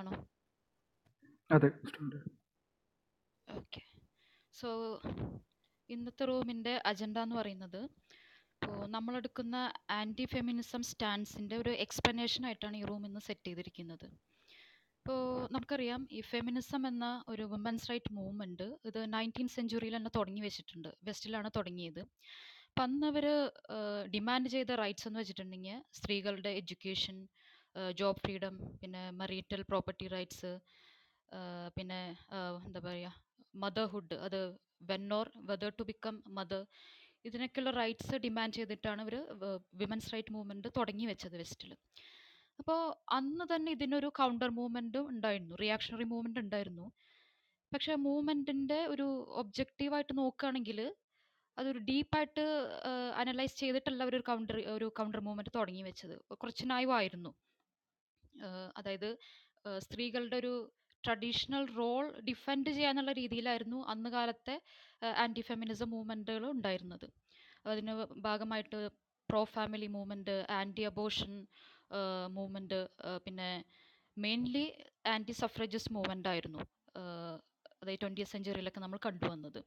ആണോ? അതെ okay. So ഇന്നത്തെ റൂമിന്റെ അജണ്ട എന്ന് പറയുന്നത് ഇപ്പോൾ നമ്മളെടുക്കുന്ന ആന്റി ഫെമിനിസം സ്റ്റാൻസിന്റെ ഒരു എക്സ്പ്ലനേഷൻ ആയിട്ടാണ് ഈ റൂം ഇന്ന് സെറ്റ് ചെയ്തിരിക്കുന്നത്. ഇപ്പോൾ നമുക്കറിയാം ഈ ഫെമിനിസം എന്ന ഒരു വുമൻസ് റൈറ്റ് മൂവ്മെന്റ് ഇത് നയന്റീൻ സെഞ്ചുറിയിൽ തന്നെ തുടങ്ങി വെച്ചിട്ടുണ്ട്. വെസ്റ്റിലാണ് തുടങ്ങിയത്. അപ്പം അന്ന് ഡിമാൻഡ് ചെയ്ത റൈറ്റ്സ് എന്ന് വെച്ചിട്ടുണ്ടെങ്കിൽ സ്ത്രീകളുടെ എഡ്യൂക്കേഷൻ ജോബ് ഫ്രീഡം പിന്നെ മറീറ്റൽ പ്രോപ്പർട്ടി റൈറ്റ്സ് പിന്നെ എന്താ പറയുക മദർഹുഡ് അത് when or whether to become mother ഇതിനൊക്കെയുള്ള rights demand ചെയ്തിട്ടാണ് ഇവർ വിമൻസ് റൈറ്റ് മൂവ്മെന്റ് തുടങ്ങി വെച്ചത് വെസ്റ്റിൽ അപ്പോൾ അന്ന് തന്നെ ഇതിനൊരു കൗണ്ടർ മൂവ്മെന്റും ഉണ്ടായിരുന്നു. റിയാക്ഷണറി മൂവ്മെന്റ് ഉണ്ടായിരുന്നു. പക്ഷേ മൂവ്മെന്റിന്റെ ഒരു ഒബ്ജക്റ്റീവായിട്ട് നോക്കുകയാണെങ്കിൽ അതൊരു ഡീപ്പായിട്ട് അനലൈസ് ചെയ്തിട്ടല്ല ഒരു കൗണ്ടർ ഒരു കൗണ്ടർ മൂവ്മെന്റ് തുടങ്ങി വെച്ചത്. കുറച്ച് നായുവായിരുന്നു. അതായത് സ്ത്രീകളുടെ ഒരു ട്രഡീഷണൽ റോൾ ഡിഫെൻഡ് ചെയ്യാന്നുള്ള രീതിയിലായിരുന്നു അന്ന് കാലത്തെ ആന്റി ഫെമിനിസം മൂവ്മെന്റുകൾ ഉണ്ടായിരുന്നത്. അതിന് ഭാഗമായിട്ട് pro family movement anti abortion movement പിന്നെ മെയിൻലി ആന്റി സഫ്രജിസ്റ്റ് മൂവ്മെന്റ് ആയിരുന്നു അതായത് ട്വന്റി സെഞ്ചുറിയിലൊക്കെ നമ്മൾ കണ്ടുവന്നത്.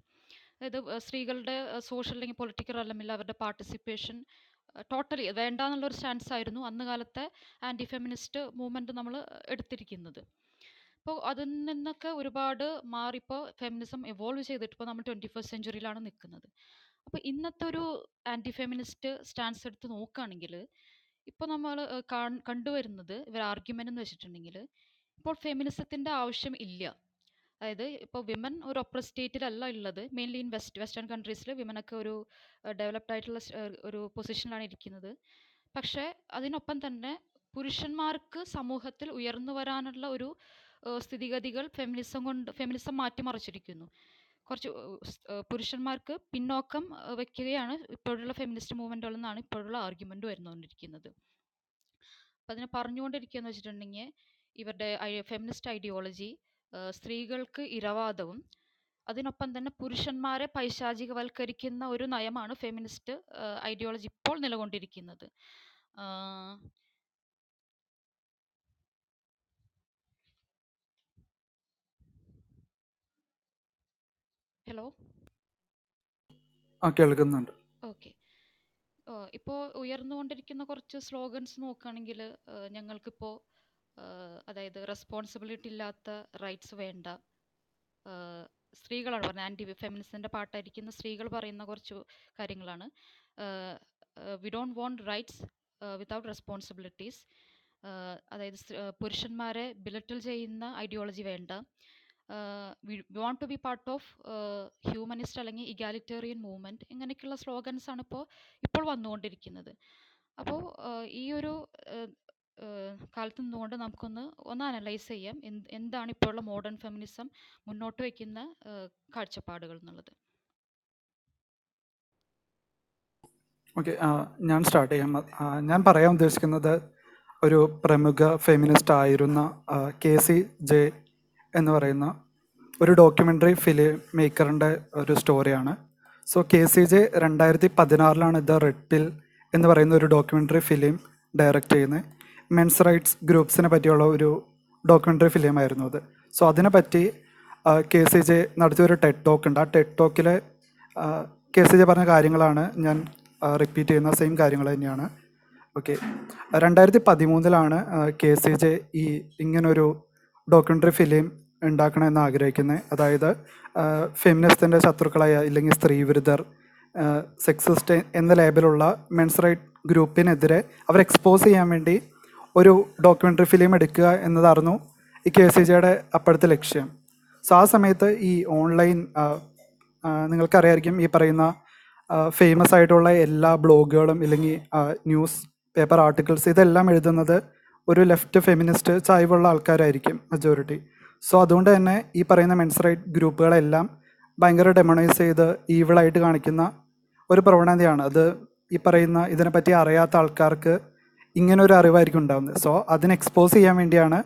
അതായത് സ്ത്രീകളുടെ സോഷ്യൽ അല്ലെങ്കിൽ പൊളിറ്റിക്കൽ അല്ലെങ്കിൽ അവരുടെ പാർട്ടിസിപ്പേഷൻ ടോട്ടലി വേണ്ട എന്നുള്ളൊരു സ്റ്റാൻസ് ആയിരുന്നു അന്ന് കാലത്തെ ആന്റി ഫെമിനിസ്റ്റ് മൂവ്മെന്റ് നമ്മൾ എടുത്തിരിക്കുന്നത്. അപ്പോൾ അതിൽ നിന്നൊക്കെ ഒരുപാട് മാറിപ്പോൾ ഫെമിനിസം എവോൾവ് ചെയ്തിട്ട് ഇപ്പോൾ നമ്മൾ ട്വന്റി ഫസ്റ്റ് സെഞ്ചുറിയിലാണ് നിൽക്കുന്നത്. അപ്പോൾ ഇന്നത്തെ ഒരു ആന്റി ഫെമിനിസ്റ്റ് സ്റ്റാൻസ് എടുത്ത് നോക്കുകയാണെങ്കിൽ ഇപ്പോൾ നമ്മൾ കണ്ടുവരുന്നത് ഇവർ ആർഗ്യുമെന്റ് എന്ന് വെച്ചിട്ടുണ്ടെങ്കിൽ ഇപ്പോൾ ഫെമിനിസത്തിന്റെ ആവശ്യം ഇല്ല. അതായത് ഇപ്പോൾ വിമൻ ഒരു ഒപ്ര സ്റ്റേറ്റിലല്ല ഉള്ളത്. മെയിൻലി ഇൻ വെസ്റ്റ് വെസ്റ്റേൺ കൺട്രീസിൽ വിമനൊക്കെ ഒരു ഡെവലപ്ഡ് ആയിട്ടുള്ള ഒരു പൊസിഷനിലാണ് ഇരിക്കുന്നത്. പക്ഷേ അതിനൊപ്പം തന്നെ പുരുഷന്മാർക്ക് സമൂഹത്തിൽ ഉയർന്നു വരാനുള്ള ഒരു സ്ഥിതിഗതികൾ ഫെമിനിസം കൊണ്ട് ഫെമിനിസം മാറ്റിമറിച്ചിരിക്കുന്നു. കുറച്ച് പുരുഷന്മാർക്ക് പിന്നോക്കം വയ്ക്കുകയാണ് ഇപ്പോഴുള്ള ഫെമിനിസ്റ്റ് മൂവ്മെന്റുകളെന്നാണ് ഇപ്പോഴുള്ള ആർഗ്യുമെന്റ് വരുന്നുകൊണ്ടിരിക്കുന്നത് അപ്പം അതിനെ പറഞ്ഞുകൊണ്ടിരിക്കുകയെന്ന് വെച്ചിട്ടുണ്ടെങ്കിൽ ഇവരുടെ ഫെമിനിസ്റ്റ് ഐഡിയോളജി സ്ത്രീകൾക്ക് ഇരവാദവും അതിനൊപ്പം തന്നെ പുരുഷന്മാരെ പൈശാചികവൽക്കരിക്കുന്ന ഒരു നയമാണ് ഫെമിനിസ്റ്റ് ഐഡിയോളജി ഇപ്പോൾ നിലകൊണ്ടിരിക്കുന്നത്. ഹലോ ആ കേൾക്കുന്നുണ്ട്. ഓക്കെ ഇപ്പോൾ ഉയർന്നുകൊണ്ടിരിക്കുന്ന കുറച്ച് സ്ലോഗൻസ് നോക്കുകയാണെങ്കിൽ ഞങ്ങൾക്കിപ്പോൾ അതായത് റെസ്പോൺസിബിലിറ്റി ഇല്ലാത്ത റൈറ്റ്സ് വേണ്ട. സ്ത്രീകളാണ് പറഞ്ഞത് ആന്റി ഫെമിനിസ്റ്റിന്റെ പാട്ടായിരിക്കുന്ന സ്ത്രീകൾ പറയുന്ന കുറച്ച് കാര്യങ്ങളാണ്. We don't want rights without responsibilities അതായത് പുരുഷന്മാരെ ബിലറ്റിൽ ചെയ്യുന്ന ഐഡിയോളജി വേണ്ട. Want to be part of humanist അല്ലെങ്കിൽ ഇഗാലിറ്റേറിയൻ മൂവ്മെന്റ് ഇങ്ങനെയൊക്കെയുള്ള സ്ലോഗൻസ് ആണ് ഇപ്പോൾ ഇപ്പോൾ വന്നുകൊണ്ടിരിക്കുന്നത് അപ്പോൾ ഈ ഒരു കാലത്ത് നിന്നുകൊണ്ട് നമുക്കൊന്ന് ഒന്ന് അനലൈസ് ചെയ്യാം എന്ത് എന്താണ് ഇപ്പോഴുള്ള മോഡേൺ ഫെമിനിസം മുന്നോട്ട് വയ്ക്കുന്ന കാഴ്ചപ്പാടുകൾ എന്നുള്ളത്. ഓക്കെ ഞാൻ സ്റ്റാർട്ട് ചെയ്യാം. ഞാൻ പറയാൻ ഉദ്ദേശിക്കുന്നത് ഒരു പ്രമുഖ ഫെമിനിസ്റ്റ് ആയിരുന്ന കെ സി ജെ എന്ന് പറയുന്ന ഒരു ഡോക്യുമെന്ററി ഫിലിം മേക്കറിന്റെ ഒരു സ്റ്റോറിയാണ് സോ കെ സി ജെ രണ്ടായിരത്തി പതിനാറിലാണ് ദ റെഡ് പിൽ എന്ന് പറയുന്ന ഒരു ഡോക്യുമെന്ററി ഫിലിം ഡയറക്റ്റ് ചെയ്യുന്നത്. മെൻസ് റൈറ്റ്സ് ഗ്രൂപ്പ്സിനെ പറ്റിയുള്ള ഒരു ഡോക്യുമെന്ററി ഫിലിമായിരുന്നു അത്. സോ അതിനെപ്പറ്റി കെ സി ജെ നടത്തിയൊരു ടെഡ് ടോക്ക് ഉണ്ട്. ആ ടെക് ടോക്കിലെ കെ സി ജെ പറഞ്ഞ കാര്യങ്ങളാണ് ഞാൻ റിപ്പീറ്റ് ചെയ്യുന്ന സെയിം കാര്യങ്ങൾ തന്നെയാണ്. ഓക്കെ രണ്ടായിരത്തി പതിമൂന്നിലാണ് കെ സി ജെ ഈ ഇങ്ങനൊരു ഡോക്യുമെന്ററി ഫിലിം ഉണ്ടാക്കണമെന്ന് ആഗ്രഹിക്കുന്നത് അതായത് ഫെമിനിസ്റ്റിന്റെ ശത്രുക്കളായ ഇല്ലെങ്കിൽ സ്ത്രീവിരുദ്ധർ സെക്സിസ്റ്റ് എന്ന ലേബലുള്ള മെൻസ് റൈറ്റ് ഗ്രൂപ്പിനെതിരെ അവർ എക്സ്പോസ് ചെയ്യാൻ വേണ്ടി ഒരു ഡോക്യുമെന്ററി ഫിലിം എടുക്കുക എന്നതായിരുന്നു ഈ കെ സി ജിയുടെ അപ്പോഴത്തെ ലക്ഷ്യം. സോ ആ സമയത്ത് ഈ ഓൺലൈൻ നിങ്ങൾക്കറിയായിരിക്കും ഈ പറയുന്ന ഫേമസ് ആയിട്ടുള്ള എല്ലാ ബ്ലോഗുകളും ഇല്ലെങ്കിൽ ന്യൂസ് പേപ്പർ ആർട്ടിക്കിൾസ് ഇതെല്ലാം എഴുതുന്നത് ഒരു ലെഫ്റ്റ് ഫെമിനിസ്റ്റ് ചായ്വുള്ള ആൾക്കാരായിരിക്കും മെജോറിറ്റി സോ അതുകൊണ്ട് തന്നെ ഈ പറയുന്ന മെൻസ് റൈറ്റ് ഗ്രൂപ്പുകളെല്ലാം ഭയങ്കര ഡെമണൈസ് ചെയ്ത് ഈവിളായിട്ട് കാണിക്കുന്ന ഒരു പ്രവണതയാണ്. അത് ഈ പറയുന്ന ഇതിനെപ്പറ്റി അറിയാത്ത ആൾക്കാർക്ക് ഇങ്ങനെ ഒരു അറിവായിരിക്കും ഉണ്ടാകുന്നത് സോ അതിനെ എക്സ്പോസ് ചെയ്യാൻ വേണ്ടിയാണ്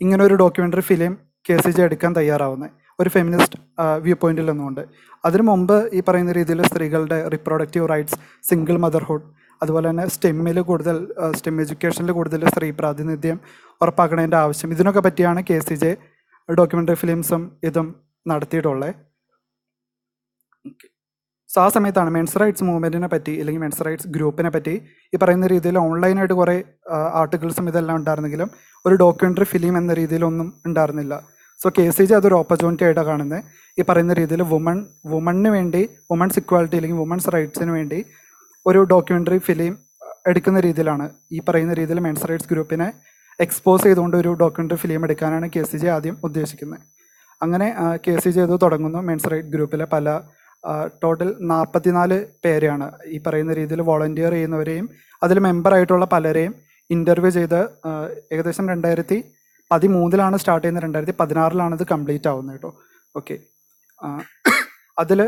ഇങ്ങനെ ഒരു documentary film K C G എടുക്കാൻ തയ്യാറാവുന്നത്. ഒരു ഫെമിനിസ്റ്റ് വ്യൂ പോയിന്റിൽ നിന്നുകൊണ്ട്. അതിനു മുമ്പ് ഈ പറയുന്ന രീതിയിൽ സ്ത്രീകളുടെ റിപ്രൊഡക്റ്റീവ് റൈറ്റ്സ് സിംഗിൾ മദർഹുഡ് അതുപോലെ തന്നെ സ്റ്റെമ്മിൽ കൂടുതൽ സ്റ്റെം എഡ്യൂക്കേഷനിൽ കൂടുതൽ സ്ത്രീ പ്രാതിനിധ്യം ഉറപ്പാക്കണതിന്റെ ആവശ്യം. ഇതിനൊക്കെ പറ്റിയാണ് കെ സി ജെ ഡോക്യുമെന്ററി ഫിലിംസും ഇതും നടത്തിയിട്ടുള്ളത് സോ ആ സമയത്താണ് മെൻസ് റൈറ്റ്സ് മൂവ്മെന്റിനെ പറ്റി അല്ലെങ്കിൽ മെൻസ് റൈറ്റ്സ് ഗ്രൂപ്പിനെ പറ്റി ഈ പറയുന്ന രീതിയിൽ ഓൺലൈനായിട്ട് കുറേ ആർട്ടിക്കിൾസും ഇതെല്ലാം ഉണ്ടായിരുന്നെങ്കിലും ഒരു ഡോക്യുമെന്ററി ഫിലിം എന്ന രീതിയിലൊന്നും ഉണ്ടായിരുന്നില്ല. സോ കെ സി ജി അതൊരു ഓപ്പർച്യൂണിറ്റി ആയിട്ടാണ് കാണുന്നത്. ഈ പറയുന്ന രീതിയിൽ വുമൺ വുമണിന് വേണ്ടി വുമൺസ് ഇക്വാലിറ്റി അല്ലെങ്കിൽ വുമൺസ് റൈറ്റ്സിന് വേണ്ടി ഒരു ഡോക്യുമെന്ററി ഫിലിം എടുക്കുന്ന രീതിയിലാണ്. ഈ പറയുന്ന രീതിയിൽ മെൻസ് റൈറ്റ്സ് ഗ്രൂപ്പിനെ എക്സ്പോസ് ചെയ്തുകൊണ്ട് ഒരു ഡോക്യുമെന്ററി ഫിലിം എടുക്കാനാണ് കെ സി ജെ ആദ്യം ഉദ്ദേശിക്കുന്നത്. അങ്ങനെ കെ സി ജെ ഇത് തുടങ്ങുന്നു മെൻസ് റൈറ്റ് ഗ്രൂപ്പിലെ പല ടോട്ടൽ നാൽപ്പത്തിനാല് പേരെയാണ്. ഈ പറയുന്ന രീതിയിൽ വോളണ്ടിയർ ചെയ്യുന്നവരെയും അതിൽ മെമ്പറായിട്ടുള്ള പലരെയും ഇന്റർവ്യൂ ചെയ്ത് ഏകദേശം രണ്ടായിരത്തി പതിമൂന്നിലാണ് സ്റ്റാർട്ട് ചെയ്യുന്നത്. രണ്ടായിരത്തി പതിനാറിലാണ് ഇത് കംപ്ലീറ്റ് ആവുന്നത് കേട്ടോ. ഓക്കെ അതിൽ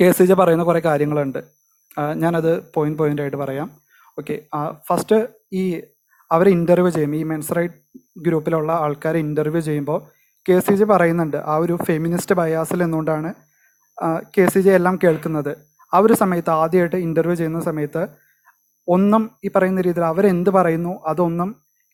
കെ സി ജെ പറയുന്ന കുറേ കാര്യങ്ങളുണ്ട്. ഞാനത് പോയിന്റ് പോയിന്റ് ആയിട്ട് പറയാം. ഓക്കെ ഫസ്റ്റ് ഈ അവരെ ഇന്റർവ്യൂ ചെയ്യും. ഈ മെൻസ് റൈറ്റ് ഗ്രൂപ്പിലുള്ള ആൾക്കാരെ ഇന്റർവ്യൂ ചെയ്യുമ്പോൾ കെ സി ജി പറയുന്നുണ്ട് ആ ഒരു ഫെമിനിസ്റ്റ് ബയാസിൽ നിന്നുകൊണ്ടാണ് കെ സി ജി എല്ലാം കേൾക്കുന്നത്. ആ ഒരു സമയത്ത് ആദ്യമായിട്ട് ഇന്റർവ്യൂ ചെയ്യുന്ന സമയത്ത് ഒന്നും ഈ പറയുന്ന രീതിയിൽ അവരെന്ത് പറയുന്നു അതൊന്നും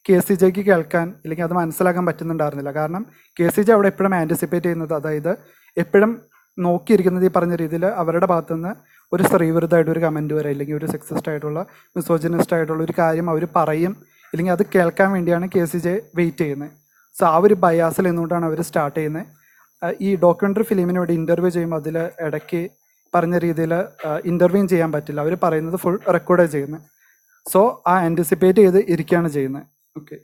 കെ സി ജിക്ക് കേൾക്കാൻ അല്ലെങ്കിൽ അത് മനസ്സിലാക്കാൻ പറ്റുന്നുണ്ടായിരുന്നില്ല. കാരണം കെ സി ജി അവിടെ എപ്പോഴും ആന്റിസിപ്പേറ്റ് ചെയ്യുന്നത് അതായത് എപ്പോഴും നോക്കിയിരിക്കുന്നത് ഈ പറഞ്ഞ രീതിയിൽ അവരുടെ ഭാഗത്തുനിന്ന് ഒരു സ്ത്രീവിരുദ്ധമായിട്ട് ഒരു കമന്റ് വരെ അല്ലെങ്കിൽ ഒരു സെക്സിസ്റ്റ് ആയിട്ടുള്ള മിസോജിനിസ്റ്റ് ആയിട്ടുള്ള ഒരു കാര്യം അവർ പറയും ഇല്ലെങ്കിൽ അത് കേൾക്കാൻ വേണ്ടിയാണ് കെ സി ജെ വെയിറ്റ് ചെയ്യുന്നത്. സോ ആ ഒരു ബയാസിൽ നിന്നുകൊണ്ടാണ് അവർ സ്റ്റാർട്ട് ചെയ്യുന്നത്. ഈ ഡോക്യുമെന്ററി ഫിലിമിന് വേണ്ടി ഇന്റർവ്യൂ ചെയ്യുമ്പോൾ അതിൽ ഇടയ്ക്ക് പറഞ്ഞ രീതിയിൽ ഇന്റർവ്യൂ ചെയ്യാൻ പറ്റില്ല. അവർ പറയുന്നത് ഫുൾ റെക്കോർഡ് ചെയ്യുന്നത്. സോ ആ ആന്റിസിപ്പേറ്റ് ചെയ്ത് ഇരിക്കുകയാണ് ചെയ്യുന്നത്. ഓക്കെ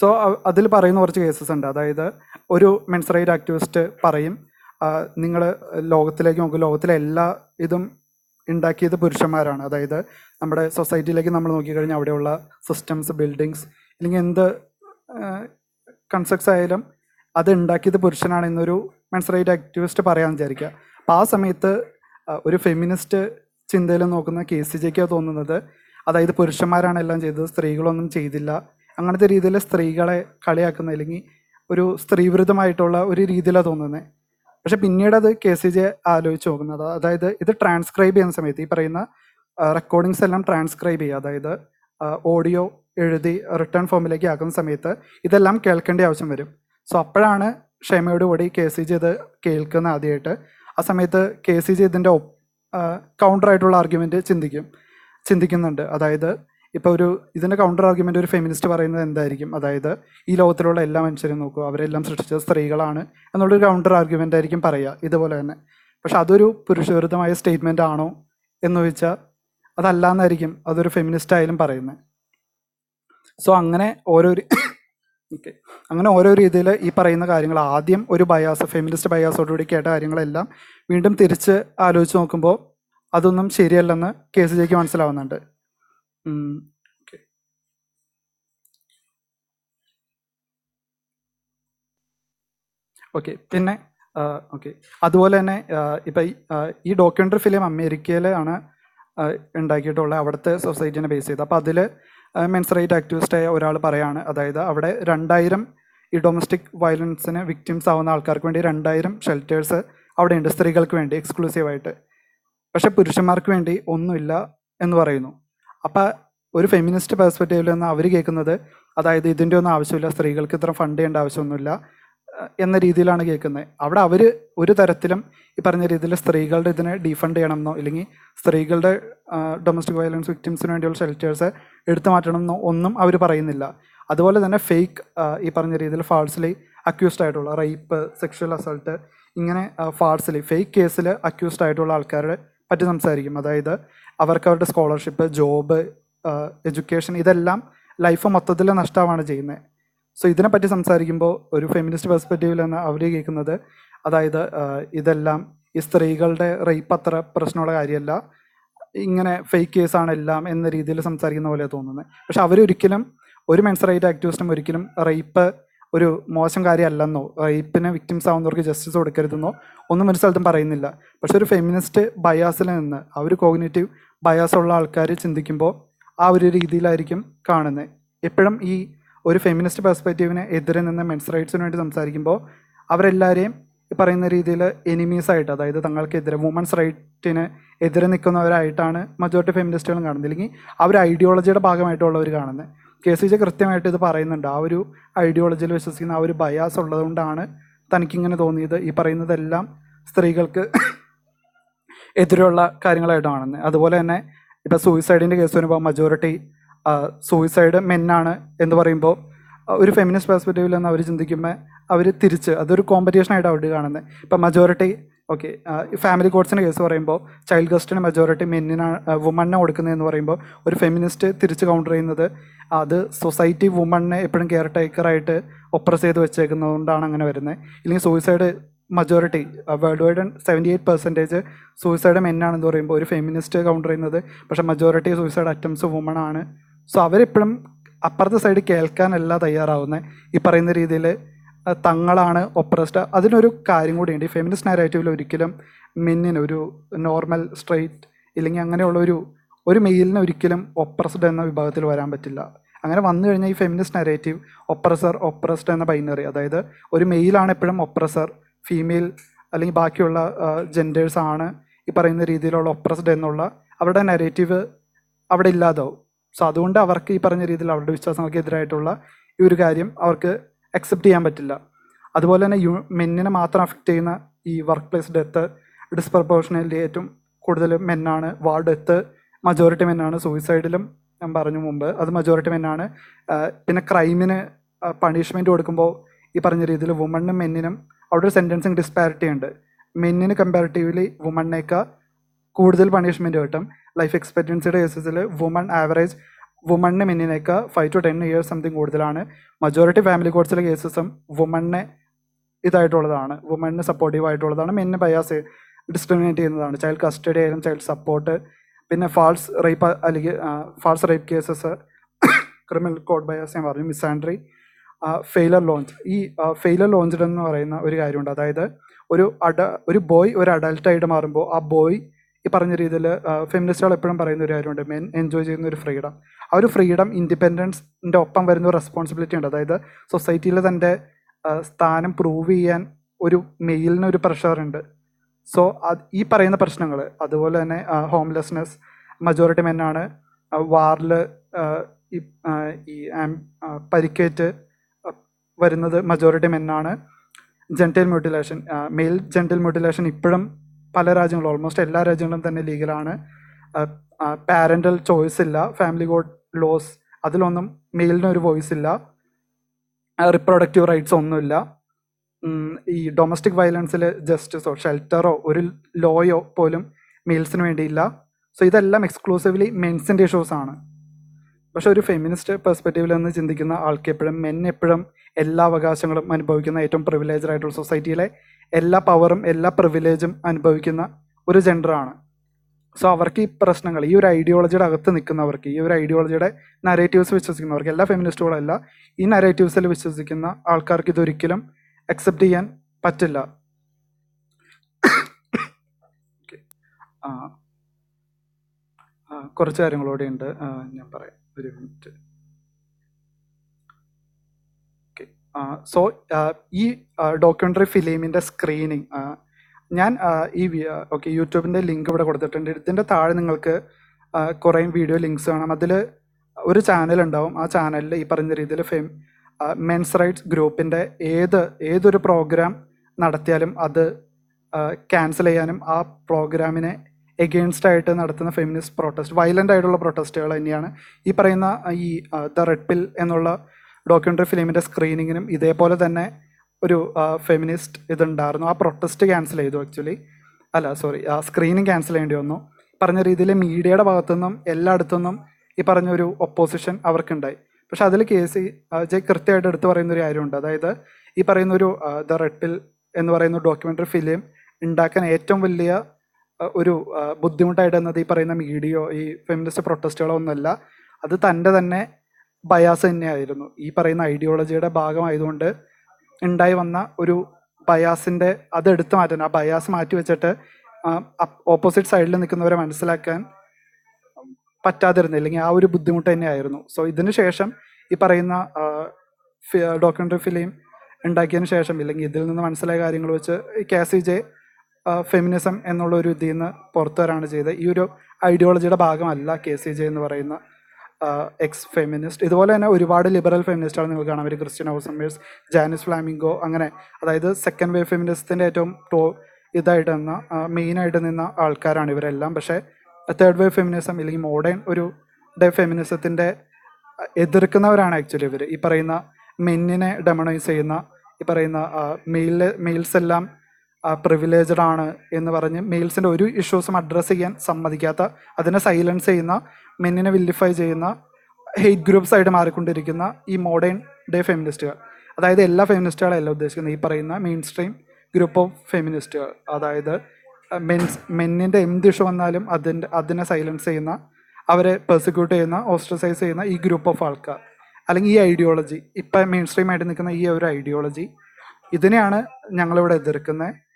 സോ അതിൽ പറയുന്ന കുറച്ച് കേസസ് ഉണ്ട്. അതായത് ഒരു മെൻസ് റൈറ്റ് ആക്ടിവിസ്റ്റ് പറയും നിങ്ങൾ ലോകത്തിലേക്ക് നോക്കും ലോകത്തിലെ എല്ലാ ഇതും ഉണ്ടാക്കിയത് പുരുഷന്മാരാണ്. അതായത് നമ്മുടെ സൊസൈറ്റിയിലേക്ക് നമ്മൾ നോക്കിക്കഴിഞ്ഞാൽ അവിടെയുള്ള സിസ്റ്റംസ് ബിൽഡിങ്സ് അല്ലെങ്കിൽ എന്ത് കൺസെപ്റ്റ്സ് ആയാലും അത് ഉണ്ടാക്കിയത് പുരുഷനാണ് എന്നൊരു മെൻസ് റൈറ്റ് ആക്ടിവിസ്റ്റ് പറയാൻ വിചാരിക്കുക. അപ്പോൾ ആ സമയത്ത് ഒരു ഫെമിനിസ്റ്റ് ചിന്തയിൽ നോക്കുന്ന കെ സി ജെക്ക് തോന്നുന്നത് അതായത് പുരുഷന്മാരാണ് എല്ലാം ചെയ്തത് സ്ത്രീകളൊന്നും ചെയ്തില്ല. അങ്ങനത്തെ രീതിയിൽ സ്ത്രീകളെ കളിയാക്കുന്ന അല്ലെങ്കിൽ ഒരു സ്ത്രീവിരുദ്ധമായിട്ടുള്ള ഒരു രീതിയിലാണ് തോന്നുന്നത്. പക്ഷെ പിന്നീട് അത് കെ സി ജെ ആലോചിച്ച് നോക്കുന്നത് അതായത് ഇത് ട്രാൻസ്ക്രൈബ് ചെയ്യുന്ന സമയത്ത് ഈ പറയുന്ന റെക്കോർഡിങ്സ് എല്ലാം ട്രാൻസ്ക്രൈബ് ചെയ്യുക. അതായത് ഓഡിയോ എഴുതി റിട്ടേൺ ഫോമിലേക്ക് ആക്കുന്ന സമയത്ത് ഇതെല്ലാം കേൾക്കേണ്ട ആവശ്യം വരും. സോ അപ്പോഴാണ് ക്ഷമയോടുകൂടി കെ സി ജി ഇത് കേൾക്കുന്ന ആദ്യമായിട്ട്. ആ സമയത്ത് കെ സി ജി ഇതിന്റെ കൗണ്ടർ ആയിട്ടുള്ള ആർഗ്യുമെന്റ് ചിന്തിക്കും ചിന്തിക്കുന്നുണ്ട്. അതായത് ഇപ്പോൾ ഒരു ഇതിന്റെ കൗണ്ടർ ആർഗ്യുമെന്റ് ഒരു ഫെമിനിസ്റ്റ് പറയുന്നത് എന്തായിരിക്കും? അതായത് ഈ ലോകത്തിലുള്ള എല്ലാ മനുഷ്യരും നോക്കൂ അവരെല്ലാം സൃഷ്ടിച്ചത് സ്ത്രീകളാണ് എന്നുള്ളൊരു കൗണ്ടർ ആർഗ്യുമെന്റ് ആയിരിക്കും പറയുക ഇതുപോലെ തന്നെ. പക്ഷെ അതൊരു പുരുഷവിരുദ്ധമായ സ്റ്റേറ്റ്മെന്റ് ആണോ എന്ന് ചോദിച്ചാൽ അതല്ല എന്നായിരിക്കും അതൊരു ഫെമിനിസ്റ്റ് ആയാലും പറയുന്നത് സോ അങ്ങനെ ഓരോ ഓക്കെ അങ്ങനെ ഓരോ രീതിയിൽ ഈ പറയുന്ന കാര്യങ്ങൾ ആദ്യം ഒരു ബയാസ് ഫെമിനിസ്റ്റ് ബയാസോടുകൂടി കേട്ട കാര്യങ്ങളെല്ലാം വീണ്ടും തിരിച്ച് ആലോചിച്ച് നോക്കുമ്പോൾ അതൊന്നും ശരിയല്ലെന്ന് കെ സി മനസ്സിലാവുന്നുണ്ട്. Okay. ഓക്കെ. പിന്നെ ഓക്കെ. അതുപോലെ തന്നെ ഇപ്പം ഈ ഡോക്യുമെന്ററി ഫിലിം അമേരിക്കയിലാണ് ഉണ്ടാക്കിയിട്ടുള്ളത് ഉണ്ടാക്കിയിട്ടുള്ള അവിടുത്തെ സൊസൈറ്റിനെ ബേസ് ചെയ്ത് അപ്പോൾ അതിൽ മെൻസ് റൈറ്റ് ആക്ടിവിസ്റ്റായ ഒരാൾ പറയാണ് അതായത് അവിടെ രണ്ടായിരം ഈ ഡൊമസ്റ്റിക് വയലൻസിന് വിക്ടിംസ് ആവുന്ന ആൾക്കാർക്ക് വേണ്ടി രണ്ടായിരം ഷെൽറ്റേഴ്സ് അവിടെയുണ്ട് സ്ത്രീകൾക്ക് വേണ്ടി എക്സ്ക്ലൂസീവായിട്ട് പക്ഷേ പുരുഷന്മാർക്ക് വേണ്ടി ഒന്നുമില്ല എന്ന് പറയുന്നു. അപ്പം ഒരു ഫെമിനിസ്റ്റ് പെർസ്പെക്റ്റീവിൽ നിന്ന് അവർ കേൾക്കുന്നത് അതായത് ഇതിന്റെ ഒന്നും ആവശ്യമില്ല സ്ത്രീകൾക്ക് ഇത്ര ഫണ്ട് ചെയ്യേണ്ട ആവശ്യമൊന്നുമില്ല എന്ന രീതിയിലാണ് കേൾക്കുന്നത്. അവിടെ അവർ ഒരു തരത്തിലും ഈ പറഞ്ഞ രീതിയിൽ സ്ത്രീകളുടെ ഇതിനെ ഡീഫണ്ട് ചെയ്യണമെന്നോ ഇല്ലെങ്കിൽ സ്ത്രീകളുടെ ഡൊമസ്റ്റിക് വയലൻസ് വിക്ടിംസിന് വേണ്ടിയുള്ള ഷെൽറ്റേഴ്സ് എടുത്തു മാറ്റണമെന്നോ ഒന്നും അവർ പറയുന്നില്ല. അതുപോലെ തന്നെ ഫേക്ക് ഈ പറഞ്ഞ രീതിയിൽ ഫാൾസ്ലി അക്യൂസ്ഡ് ആയിട്ടുള്ള റേപ്പ് സെക്ഷൽ അസൾട്ട് ഇങ്ങനെ ഫാൾസ്ലി ഫേക്ക് കേസിൽ അക്യൂസ്ഡ് ആയിട്ടുള്ള ആൾക്കാരെ പറ്റി സംസാരിക്കും. അതായത് അവർക്ക് അവരുടെ സ്കോളർഷിപ്പ് ജോബ് എഡ്യൂക്കേഷൻ ഇതെല്ലാം ലൈഫ് മൊത്തത്തിൽ നഷ്ടമാണ് ചെയ്യുന്നത് സോ ഇതിനെപ്പറ്റി സംസാരിക്കുമ്പോൾ ഒരു ഫെമിനിസ്റ്റ് പെർസ്പെക്റ്റീവിൽ നിന്ന് അവർ കേൾക്കുന്നത്. അതായത് ഇതെല്ലാം ഈ സ്ത്രീകളുടെ റേപ്പ് അത്ര പ്രശ്നമുള്ള കാര്യമല്ല. ഇങ്ങനെ ഫേക്ക് കേസാണ് എല്ലാം എന്ന രീതിയിൽ സംസാരിക്കുന്ന പോലെ തോന്നുന്നത് പക്ഷെ അവരൊരിക്കലും ഒരു മെൻസ് റൈറ്റ് ആക്ടിവിസ്റ്റും ഒരിക്കലും റേപ്പ് ഒരു മോശം കാര്യമല്ലെന്നോ റേപ്പിന് വിക്ടിംസ് ആവുന്നവർക്ക് ജസ്റ്റിസ് കൊടുക്കരുതെന്നോ ഒന്നും ഒരു സ്ഥലത്തും പറയുന്നില്ല. പക്ഷെ ഒരു ഫെമിനിസ്റ്റ് ബയാസിൽ നിന്ന് ആ ഒരു കോഗ്നേറ്റീവ് ബയാസ് ഉള്ള ആൾക്കാർ ചിന്തിക്കുമ്പോൾ ആ ഒരു രീതിയിലായിരിക്കും കാണുന്നത് എപ്പോഴും ഈ ഒരു ഫെമിനിസ്റ്റ് പെർസ്പെക്റ്റീവിന് എതിരെ നിന്ന് മെൻസ് റൈറ്റ്സിന് വേണ്ടി സംസാരിക്കുമ്പോൾ അവരെല്ലാവരെയും പറയുന്ന രീതിയിൽ എനിമീസായിട്ട് അതായത് തങ്ങൾക്കെതിരെ വുമൻസ് റൈറ്റിന് എതിരെ നിൽക്കുന്നവരായിട്ടാണ് മജോറിറ്റി ഫെമിനിസ്റ്റുകളും കാണുന്നത് അല്ലെങ്കിൽ അവർ ഐഡിയോളജിയുടെ ഭാഗമായിട്ടുള്ളവർ കാണുന്നത് കെ സി ജെ കൃത്യമായിട്ട് ഇത് പറയുന്നുണ്ട്. ആ ഒരു ഐഡിയോളജിയിൽ വിശ്വസിക്കുന്ന ആ ഒരു ബയാസ് ഉള്ളതുകൊണ്ടാണ് തനിക്കിങ്ങനെ തോന്നിയത്. ഈ പറയുന്നതെല്ലാം സ്ത്രീകൾക്ക് എതിരെയുള്ള കാര്യങ്ങളായിട്ടാണ് കാണുന്നത്. അതുപോലെ തന്നെ ഇപ്പോൾ സൂയിസൈഡിന്റെ കേസ് വരുമ്പോൾ മജോറിറ്റി സൂയിസൈഡ് മെന്നാണ് എന്ന് പറയുമ്പോൾ ഒരു ഫെമിനിസ്റ്റ് പെർസ്പെക്റ്റീവിൽ നിന്ന് അവർ ചിന്തിക്കുമ്പോൾ അവർ തിരിച്ച് അതൊരു കോമ്പറ്റീഷനായിട്ട് അവർ കാണുന്നത്. ഇപ്പം മജോറിറ്റി ഓക്കെ ഫാമിലി കോർട്സിന്റെ കേസ് പറയുമ്പോൾ ചൈൽഡ് ഗസ്റ്റിന് മെജോറിറ്റി മെന്നിനാണ് വുമണിനെ കൊടുക്കുന്നതെന്ന് പറയുമ്പോൾ ഒരു ഫെമിനിസ്റ്റ് തിരിച്ച് കൗണ്ടർ ചെയ്യുന്നത് അത് സൊസൈറ്റി വുമണിനെ എപ്പോഴും കെയർ ടേക്കറായിട്ട് ഒപ്രസ് ചെയ്ത് വെച്ചേക്കുന്നതുകൊണ്ടാണ് അങ്ങനെ വരുന്നത്. ഇല്ലെങ്കിൽ suicide majority world wide seventy eight percentage suicide മെന്നാണെന്ന് പറയുമ്പോൾ ഒരു ഫെമിനിസ്റ്റ് കൗണ്ടർ ചെയ്യുന്നത് പക്ഷേ മജോറിറ്റി സൂയിസൈഡ് അറ്റംപ്റ്റ്സ് വുമൺ ആണ്. സോ അവരെപ്പോഴും അപ്പുറത്തെ സൈഡ് കേൾക്കാനല്ല തയ്യാറാവുന്നത് ഈ പറയുന്ന രീതിയിൽ തങ്ങളാണ് ഒപ്രസ്ഡ് അതിനൊരു കാര്യം കൂടിയുണ്ട്. ഈ ഫെമിനിസ്റ്റ് നാരേറ്റീവിൽ ഒരിക്കലും മെന്നിന് ഒരു നോർമൽ സ്ട്രെയിറ്റ് ഇല്ലെങ്കിൽ അങ്ങനെയുള്ള ഒരു ഒരു മെയിലിന് ഒരിക്കലും ഒപ്രസ്ഡ് എന്ന വിഭാഗത്തിൽ വരാൻ പറ്റില്ല. അങ്ങനെ വന്നു കഴിഞ്ഞാൽ ഈ ഫെമിനിസ്റ്റ് നരേറ്റീവ് ഒപ്രസർ ഒപ്രസ്ഡ് എന്ന ബൈനറി അതായത് ഒരു മെയിലാണ് എപ്പോഴും ഒപ്രസർ ഫീമെയിൽ അല്ലെങ്കിൽ ബാക്കിയുള്ള ജെൻഡേഴ്സ് ആണ് ഈ പറയുന്ന രീതിയിലുള്ള ഒപ്രസ്ഡ് എന്നുള്ള അവരുടെ നെഗറ്റീവ് അവിടെ ഇല്ലാതാവും. സോ അതുകൊണ്ട് അവർക്ക് ഈ പറഞ്ഞ രീതിയിൽ അവരുടെ വിശ്വാസങ്ങൾക്ക് എതിരായിട്ടുള്ള ഈ ഒരു കാര്യം അവർക്ക് അക്സെപ്റ്റ് ചെയ്യാൻ പറ്റില്ല. അതുപോലെ തന്നെ യു മെന്നിനെ മാത്രം അഫക്റ്റ് ചെയ്യുന്ന ഈ വർക്ക് പ്ലേസ് ഡെത്ത് ഡിസ്പ്രപ്പോർഷനലി ഏറ്റവും കൂടുതൽ മെന്നാണ് വാർഡ് ഡെത്ത് മജോറിറ്റി മെന്നാണ് സൂയിസൈഡിലും ഞാൻ പറഞ്ഞു മുമ്പ് അത് മജോറിറ്റി മെന്നാണ്. പിന്നെ ക്രൈമിന് പണിഷ്മെന്റ് കൊടുക്കുമ്പോൾ ഈ പറഞ്ഞ രീതിയിൽ വുമണിനും മെന്നിനും അവിടെ ഒരു സെന്റൻസിങ് ഡിസ്പാരിറ്റി ഉണ്ട് മെന്നിന് കമ്പാരിറ്റീവ്ലി വുമണിനേക്കാൾ കൂടുതൽ പണിഷ്മെന്റ് കിട്ടും. ലൈഫ് എക്സ്പെക്റ്റൻസിയുടെ കേസസിൽ വുമൺ ആവറേജ് വുമണിന് മെന്നിനേക്കാൾ five to ten years something കൂടുതലാണ്. മജോറിറ്റി ഫാമിലി കോർട്സിലെ കേസസും വുമണിനെ ഇതായിട്ടുള്ളതാണ്. വുമണിന് സപ്പോർട്ടീവ് ആയിട്ടുള്ളതാണ്. മെന്നിന് ബയാസ് ഡിസ്ക്രിമിനേറ്റ് ചെയ്യുന്നതാണ്. ചൈൽഡ് കസ്റ്റഡി ആയാലും ചൈൽഡ് സപ്പോർട്ട് പിന്നെ ഫാൾസ് റേപ്പ് അല്ലെങ്കിൽ false rape cases criminal code bias ഞാൻ പറഞ്ഞു. മിസാൻഡ്രി ഫെയിലർ ലോഞ്ച് ഈ ഫെയിലർ ലോഞ്ച്ഡ് എന്ന് പറയുന്ന ഒരു കാര്യമുണ്ട്. അതായത് ഒരു അഡ ഒരു ബോയ് ഒരു അഡൽട്ടായിട്ട് മാറുമ്പോൾ ആ ബോയ് ഈ പറഞ്ഞ രീതിയിൽ ഫെമിനിസ്റ്റുകൾ എപ്പോഴും പറയുന്ന ഒരു കാര്യമുണ്ട്. മെൻ എൻജോയ് ചെയ്യുന്ന ഒരു ഫ്രീഡം ആ ഒരു ഫ്രീഡം ഇൻഡിപെൻഡൻസിന്റെ ഒപ്പം വരുന്ന ഒരു റെസ്പോൺസിബിലിറ്റി ഉണ്ട്. അതായത് സൊസൈറ്റിയിൽ തന്റെ സ്ഥാനം പ്രൂവ് ചെയ്യാൻ ഒരു മെയിലിന് ഒരു പ്രഷർ ഉണ്ട്. സോ ഈ പറയുന്ന പ്രശ്നങ്ങൾ അതുപോലെ തന്നെ ഹോംലെസ്നെസ് മജോറിറ്റി മെന്നാണ് വാറിൽ ഈ പരിക്കേറ്റ് വരുന്നത് majority മെന്നാണ് genital mutilation male genital mutilation ഇപ്പോഴും പല രാജ്യങ്ങളും ഓൾമോസ്റ്റ് എല്ലാ രാജ്യങ്ങളും തന്നെ ലീഗലാണ് പാരന്റൽ ചോയ്സ് ഇല്ല ഫാമിലി കോഡ് ലോസ് അതിലൊന്നും മെയിലിനൊരു വോയിസ് ഇല്ല. റിപ്രൊഡക്റ്റീവ് റൈറ്റ്സ് ഒന്നുമില്ല. ഈ ഡൊമസ്റ്റിക് വയലൻസിൽ ജസ്റ്റിസോ ഷെൽട്ടറോ ഒരു ലോയോ പോലും മെയിൽസിന് വേണ്ടിയില്ല. സോ ഇതെല്ലാം എക്സ്ക്ലൂസീവ്ലി മെൻസിന്റെ ഇഷ്യൂസ് ആണ്. പക്ഷെ ഒരു ഫെമിനിസ്റ്റ് പെർസ്പെക്റ്റീവിൽ നിന്ന് ചിന്തിക്കുന്ന ആൾക്ക് എപ്പോഴും മെൻ എപ്പോഴും എല്ലാ അവകാശങ്ങളും അനുഭവിക്കുന്ന ഏറ്റവും പ്രിവിലേജ് ആയിട്ടുള്ള സൊസൈറ്റിയിലെ എല്ലാ പവറും എല്ലാ പ്രിവിലേജും അനുഭവിക്കുന്ന ഒരു ജെൻഡറാണ് സോ അവർക്ക് ഈ പ്രശ്നങ്ങൾ ഈ ഒരു ഐഡിയോളജിയുടെ അകത്ത് നിൽക്കുന്നവർക്ക് ഈ ഒരു ഐഡിയോളജിയുടെ നരേറ്റീവ്സ് വിശ്വസിക്കുന്നവർക്ക് എല്ലാ ഫെമിനിസ്റ്റുകളല്ല ഈ നരേറ്റീവ്സിൽ വിശ്വസിക്കുന്ന ആൾക്കാർക്ക് ഇതൊരിക്കലും അക്സെപ്റ്റ് ചെയ്യാൻ പറ്റില്ല. കുറച്ച് കാര്യങ്ങളോടെ ഉണ്ട് ഞാൻ പറയാം. ഒരു മിനിറ്റ് സോ ഈ ഡോക്യുമെന്ററി ഫിലിമിന്റെ സ്ക്രീനിങ് ഞാൻ ഈ ഓക്കെ യൂട്യൂബിന്റെ ലിങ്ക് ഇവിടെ കൊടുത്തിട്ടുണ്ട്. ഇതിന്റെ താഴെ നിങ്ങൾക്ക് കുറേ വീഡിയോ ലിങ്ക്സ് കാണാം അതിൽ ഒരു ചാനൽ ഉണ്ടാവും. ആ ചാനലിൽ ഈ പറഞ്ഞ രീതിയിൽ ഫെം മെൻസ് റൈറ്റ്സ് ഗ്രൂപ്പിന്റെ ഏത് ഏതൊരു പ്രോഗ്രാം നടത്തിയാലും അത് ക്യാൻസൽ ചെയ്യാനും ആ പ്രോഗ്രാമിനെ എഗെയിൻസ്റ്റ് ആയിട്ട് നടത്തുന്ന ഫെമിനിസ്റ്റ് പ്രൊട്ടസ്റ്റ് വയലന്റ് ആയിട്ടുള്ള പ്രൊട്ടസ്റ്റുകൾ തന്നെയാണ്. ഈ പറയുന്ന ഈ ദ റെഡ് പിൽ എന്നുള്ള ഡോക്യുമെന്ററി ഫിലിമിന്റെ സ്ക്രീനിങ്ങിനും ഇതേപോലെ തന്നെ ഒരു ഫെമിനിസ്റ്റ് ഇതുണ്ടായിരുന്നു. ആ പ്രൊട്ടസ്റ്റ് ക്യാൻസൽ ചെയ്തു ആക്ച്വലി അല്ല സോറി ആ സ്ക്രീനിങ് ക്യാൻസൽ ചെയ്യേണ്ടി വന്നു. പറഞ്ഞ രീതിയിൽ മീഡിയയുടെ ഭാഗത്തുനിന്നും എല്ലായിടത്തുനിന്നും ഈ പറഞ്ഞൊരു ഒപ്പോസിഷൻ അവർക്കുണ്ടായി. പക്ഷെ അതിൽ കെ സി ജയ് കൃത്യമായിട്ട് എടുത്തു പറയുന്ന ഒരു കാര്യമുണ്ട്. അതായത് ഈ പറയുന്നൊരു ദ റെഡ് പിൽ എന്ന് പറയുന്ന ഡോക്യുമെന്ററി ഫിലിം ഉണ്ടാക്കാൻ ഏറ്റവും വലിയ ഒരു ബുദ്ധിമുട്ടായിട്ട് ഈ പറയുന്ന മീഡിയോ ഈ ഫെമിനിസ്റ്റ് പ്രൊട്ടസ്റ്റുകളോ ഒന്നുമല്ല അത് തന്റെ തന്നെ ബയാസ് തന്നെയായിരുന്നു. ഈ പറയുന്ന ഐഡിയോളജിയുടെ ഭാഗമായതുകൊണ്ട് ഉണ്ടായി വന്ന ഒരു ബയാസിന്റെ അത് എടുത്തു മാറ്റാൻ ആ ബയാസ് മാറ്റി വെച്ചിട്ട് ഓപ്പോസിറ്റ് സൈഡിൽ നിൽക്കുന്നവരെ മനസ്സിലാക്കാൻ പറ്റാതിരുന്നു അല്ലെങ്കിൽ ആ ഒരു ബുദ്ധിമുട്ട് തന്നെയായിരുന്നു. സോ ഇതിന് ശേഷം ഈ പറയുന്ന ഡോക്യുമെന്ററി ഫിലിം ഉണ്ടാക്കിയതിന് ശേഷം ഇല്ലെങ്കിൽ ഇതിൽ നിന്ന് മനസ്സിലായ കാര്യങ്ങൾ വെച്ച് കാസി ജെ ഫെമിനിസം എന്നുള്ള ഒരു ഇതിൽ നിന്ന് പുറത്തു വരാണ് ചെയ്തത്. ഈ ഒരു ഐഡിയോളജിയുടെ ഭാഗമല്ല കെ സി ജെ എന്ന് പറയുന്ന എക്സ് ഫെമിനിസ്റ്റ് ഇതുപോലെ തന്നെ ഒരുപാട് ലിബറൽ ഫെമിനിസ്റ്റുകൾ നിങ്ങൾ കാണാം അവർ Christina Hoff Sommers Janice Fiamengo അങ്ങനെ അതായത് സെക്കൻഡ് വേവ് ഫെമിനിസത്തിന്റെ ഏറ്റവും ടോ ഇതായിട്ട് നിന്ന മെയിനായിട്ട് നിന്ന ആൾക്കാരാണ് ഇവരെല്ലാം. പക്ഷേ തേർഡ് വേവ് ഫെമിനിസം അല്ലെങ്കിൽ മോഡേൺ ഒരു ഫെമിനിസത്തിന്റെ എതിർക്കുന്നവരാണ് ആക്ച്വലി ഇവർ ഈ പറയുന്ന മെന്നിനെ ഡെമണൈസ് ചെയ്യുന്ന ഈ പറയുന്ന മെയിലെ മെയിൽസ് എല്ലാം പ്രിവിലേജഡ് ആണ് എന്ന് പറഞ്ഞ് മെയിൽസിന്റെ ഒരു ഇഷ്യൂസും അഡ്രസ്സ് ചെയ്യാൻ സമ്മതിക്കാത്ത അതിനെ സൈലൻസ് ചെയ്യുന്ന മെന്നിനെ വില്ലിഫൈ ചെയ്യുന്ന ഹെയ്റ്റ് ഗ്രൂപ്പ്സ് ആയിട്ട് മാറിക്കൊണ്ടിരിക്കുന്ന ഈ മോഡേൺ ഡേ ഫെമിനിസ്റ്റുകൾ അതായത് എല്ലാ ഫെമിനിസ്റ്റുകളല്ല ഉദ്ദേശിക്കുന്നത്. ഈ പറയുന്ന മെയിൻ സ്ട്രീം ഗ്രൂപ്പ് ഓഫ് ഫെമിനിസ്റ്റുകൾ അതായത് മെൻസ് മെന്നിന്റെ എന്ത് ഇഷ്യൂ വന്നാലും അതിന്റെ അതിനെ സൈലൻസ് ചെയ്യുന്ന അവരെ പെർസിക്യൂട്ട് ചെയ്യുന്ന ഓസ്ട്രസൈസ് ചെയ്യുന്ന ഈ ഗ്രൂപ്പ് ഓഫ് ആൾക്കാർ. അല്ലെങ്കിൽ ഈ ഐഡിയോളജി ഇപ്പം മെയിൻ സ്ട്രീം ആയിട്ട് നിൽക്കുന്ന ഈ ഒരു ഐഡിയോളജി ഇതിനെയാണ് ഞങ്ങളിവിടെ എതിർക്കുന്നത്.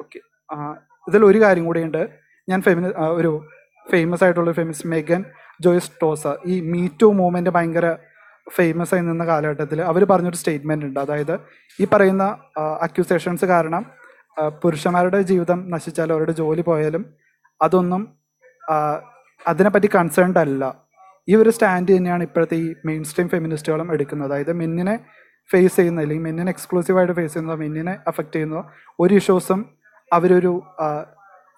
ഓക്കെ. ഇതിൽ ഒരു കാര്യം കൂടിയുണ്ട്. ഞാൻ ഫെമിനി ഒരു ഫേമസ് ആയിട്ടുള്ള ഫേമസ് മെഗൻ ജോയ്സ് ടോസ. ഈ മീ ടു മൂവ്മെന്റ് ഭയങ്കര ഫേമസ് ആയി നിന്ന കാലഘട്ടത്തിൽ അവർ പറഞ്ഞൊരു സ്റ്റേറ്റ്മെന്റ് ഉണ്ട്. അതായത് ഈ പറയുന്ന അക്യൂസേഷൻസ് കാരണം പുരുഷന്മാരുടെ ജീവിതം നശിച്ചാലും അവരുടെ ജോലി പോയാലും അതൊന്നും അതിനെപ്പറ്റി കൺസേൺഡ് അല്ല. ഈ ഒരു സ്റ്റാൻഡ് തന്നെയാണ് ഇപ്പോഴത്തെ ഈ മെയിൻ സ്ട്രീം ഫെമിനിസ്റ്റുകളും എടുക്കുന്നത്. അതായത് മെന്നിനെ ഫേസ് ചെയ്യുന്ന അല്ലെങ്കിൽ മെന്നിനെ എക്സ്ക്ലൂസീവായിട്ട് ഫേസ് ചെയ്യുന്നതോ മെന്നിനെ അഫക്റ്റ് ചെയ്യുന്നതോ ഒരു ഇഷ്യൂസും അവരൊരു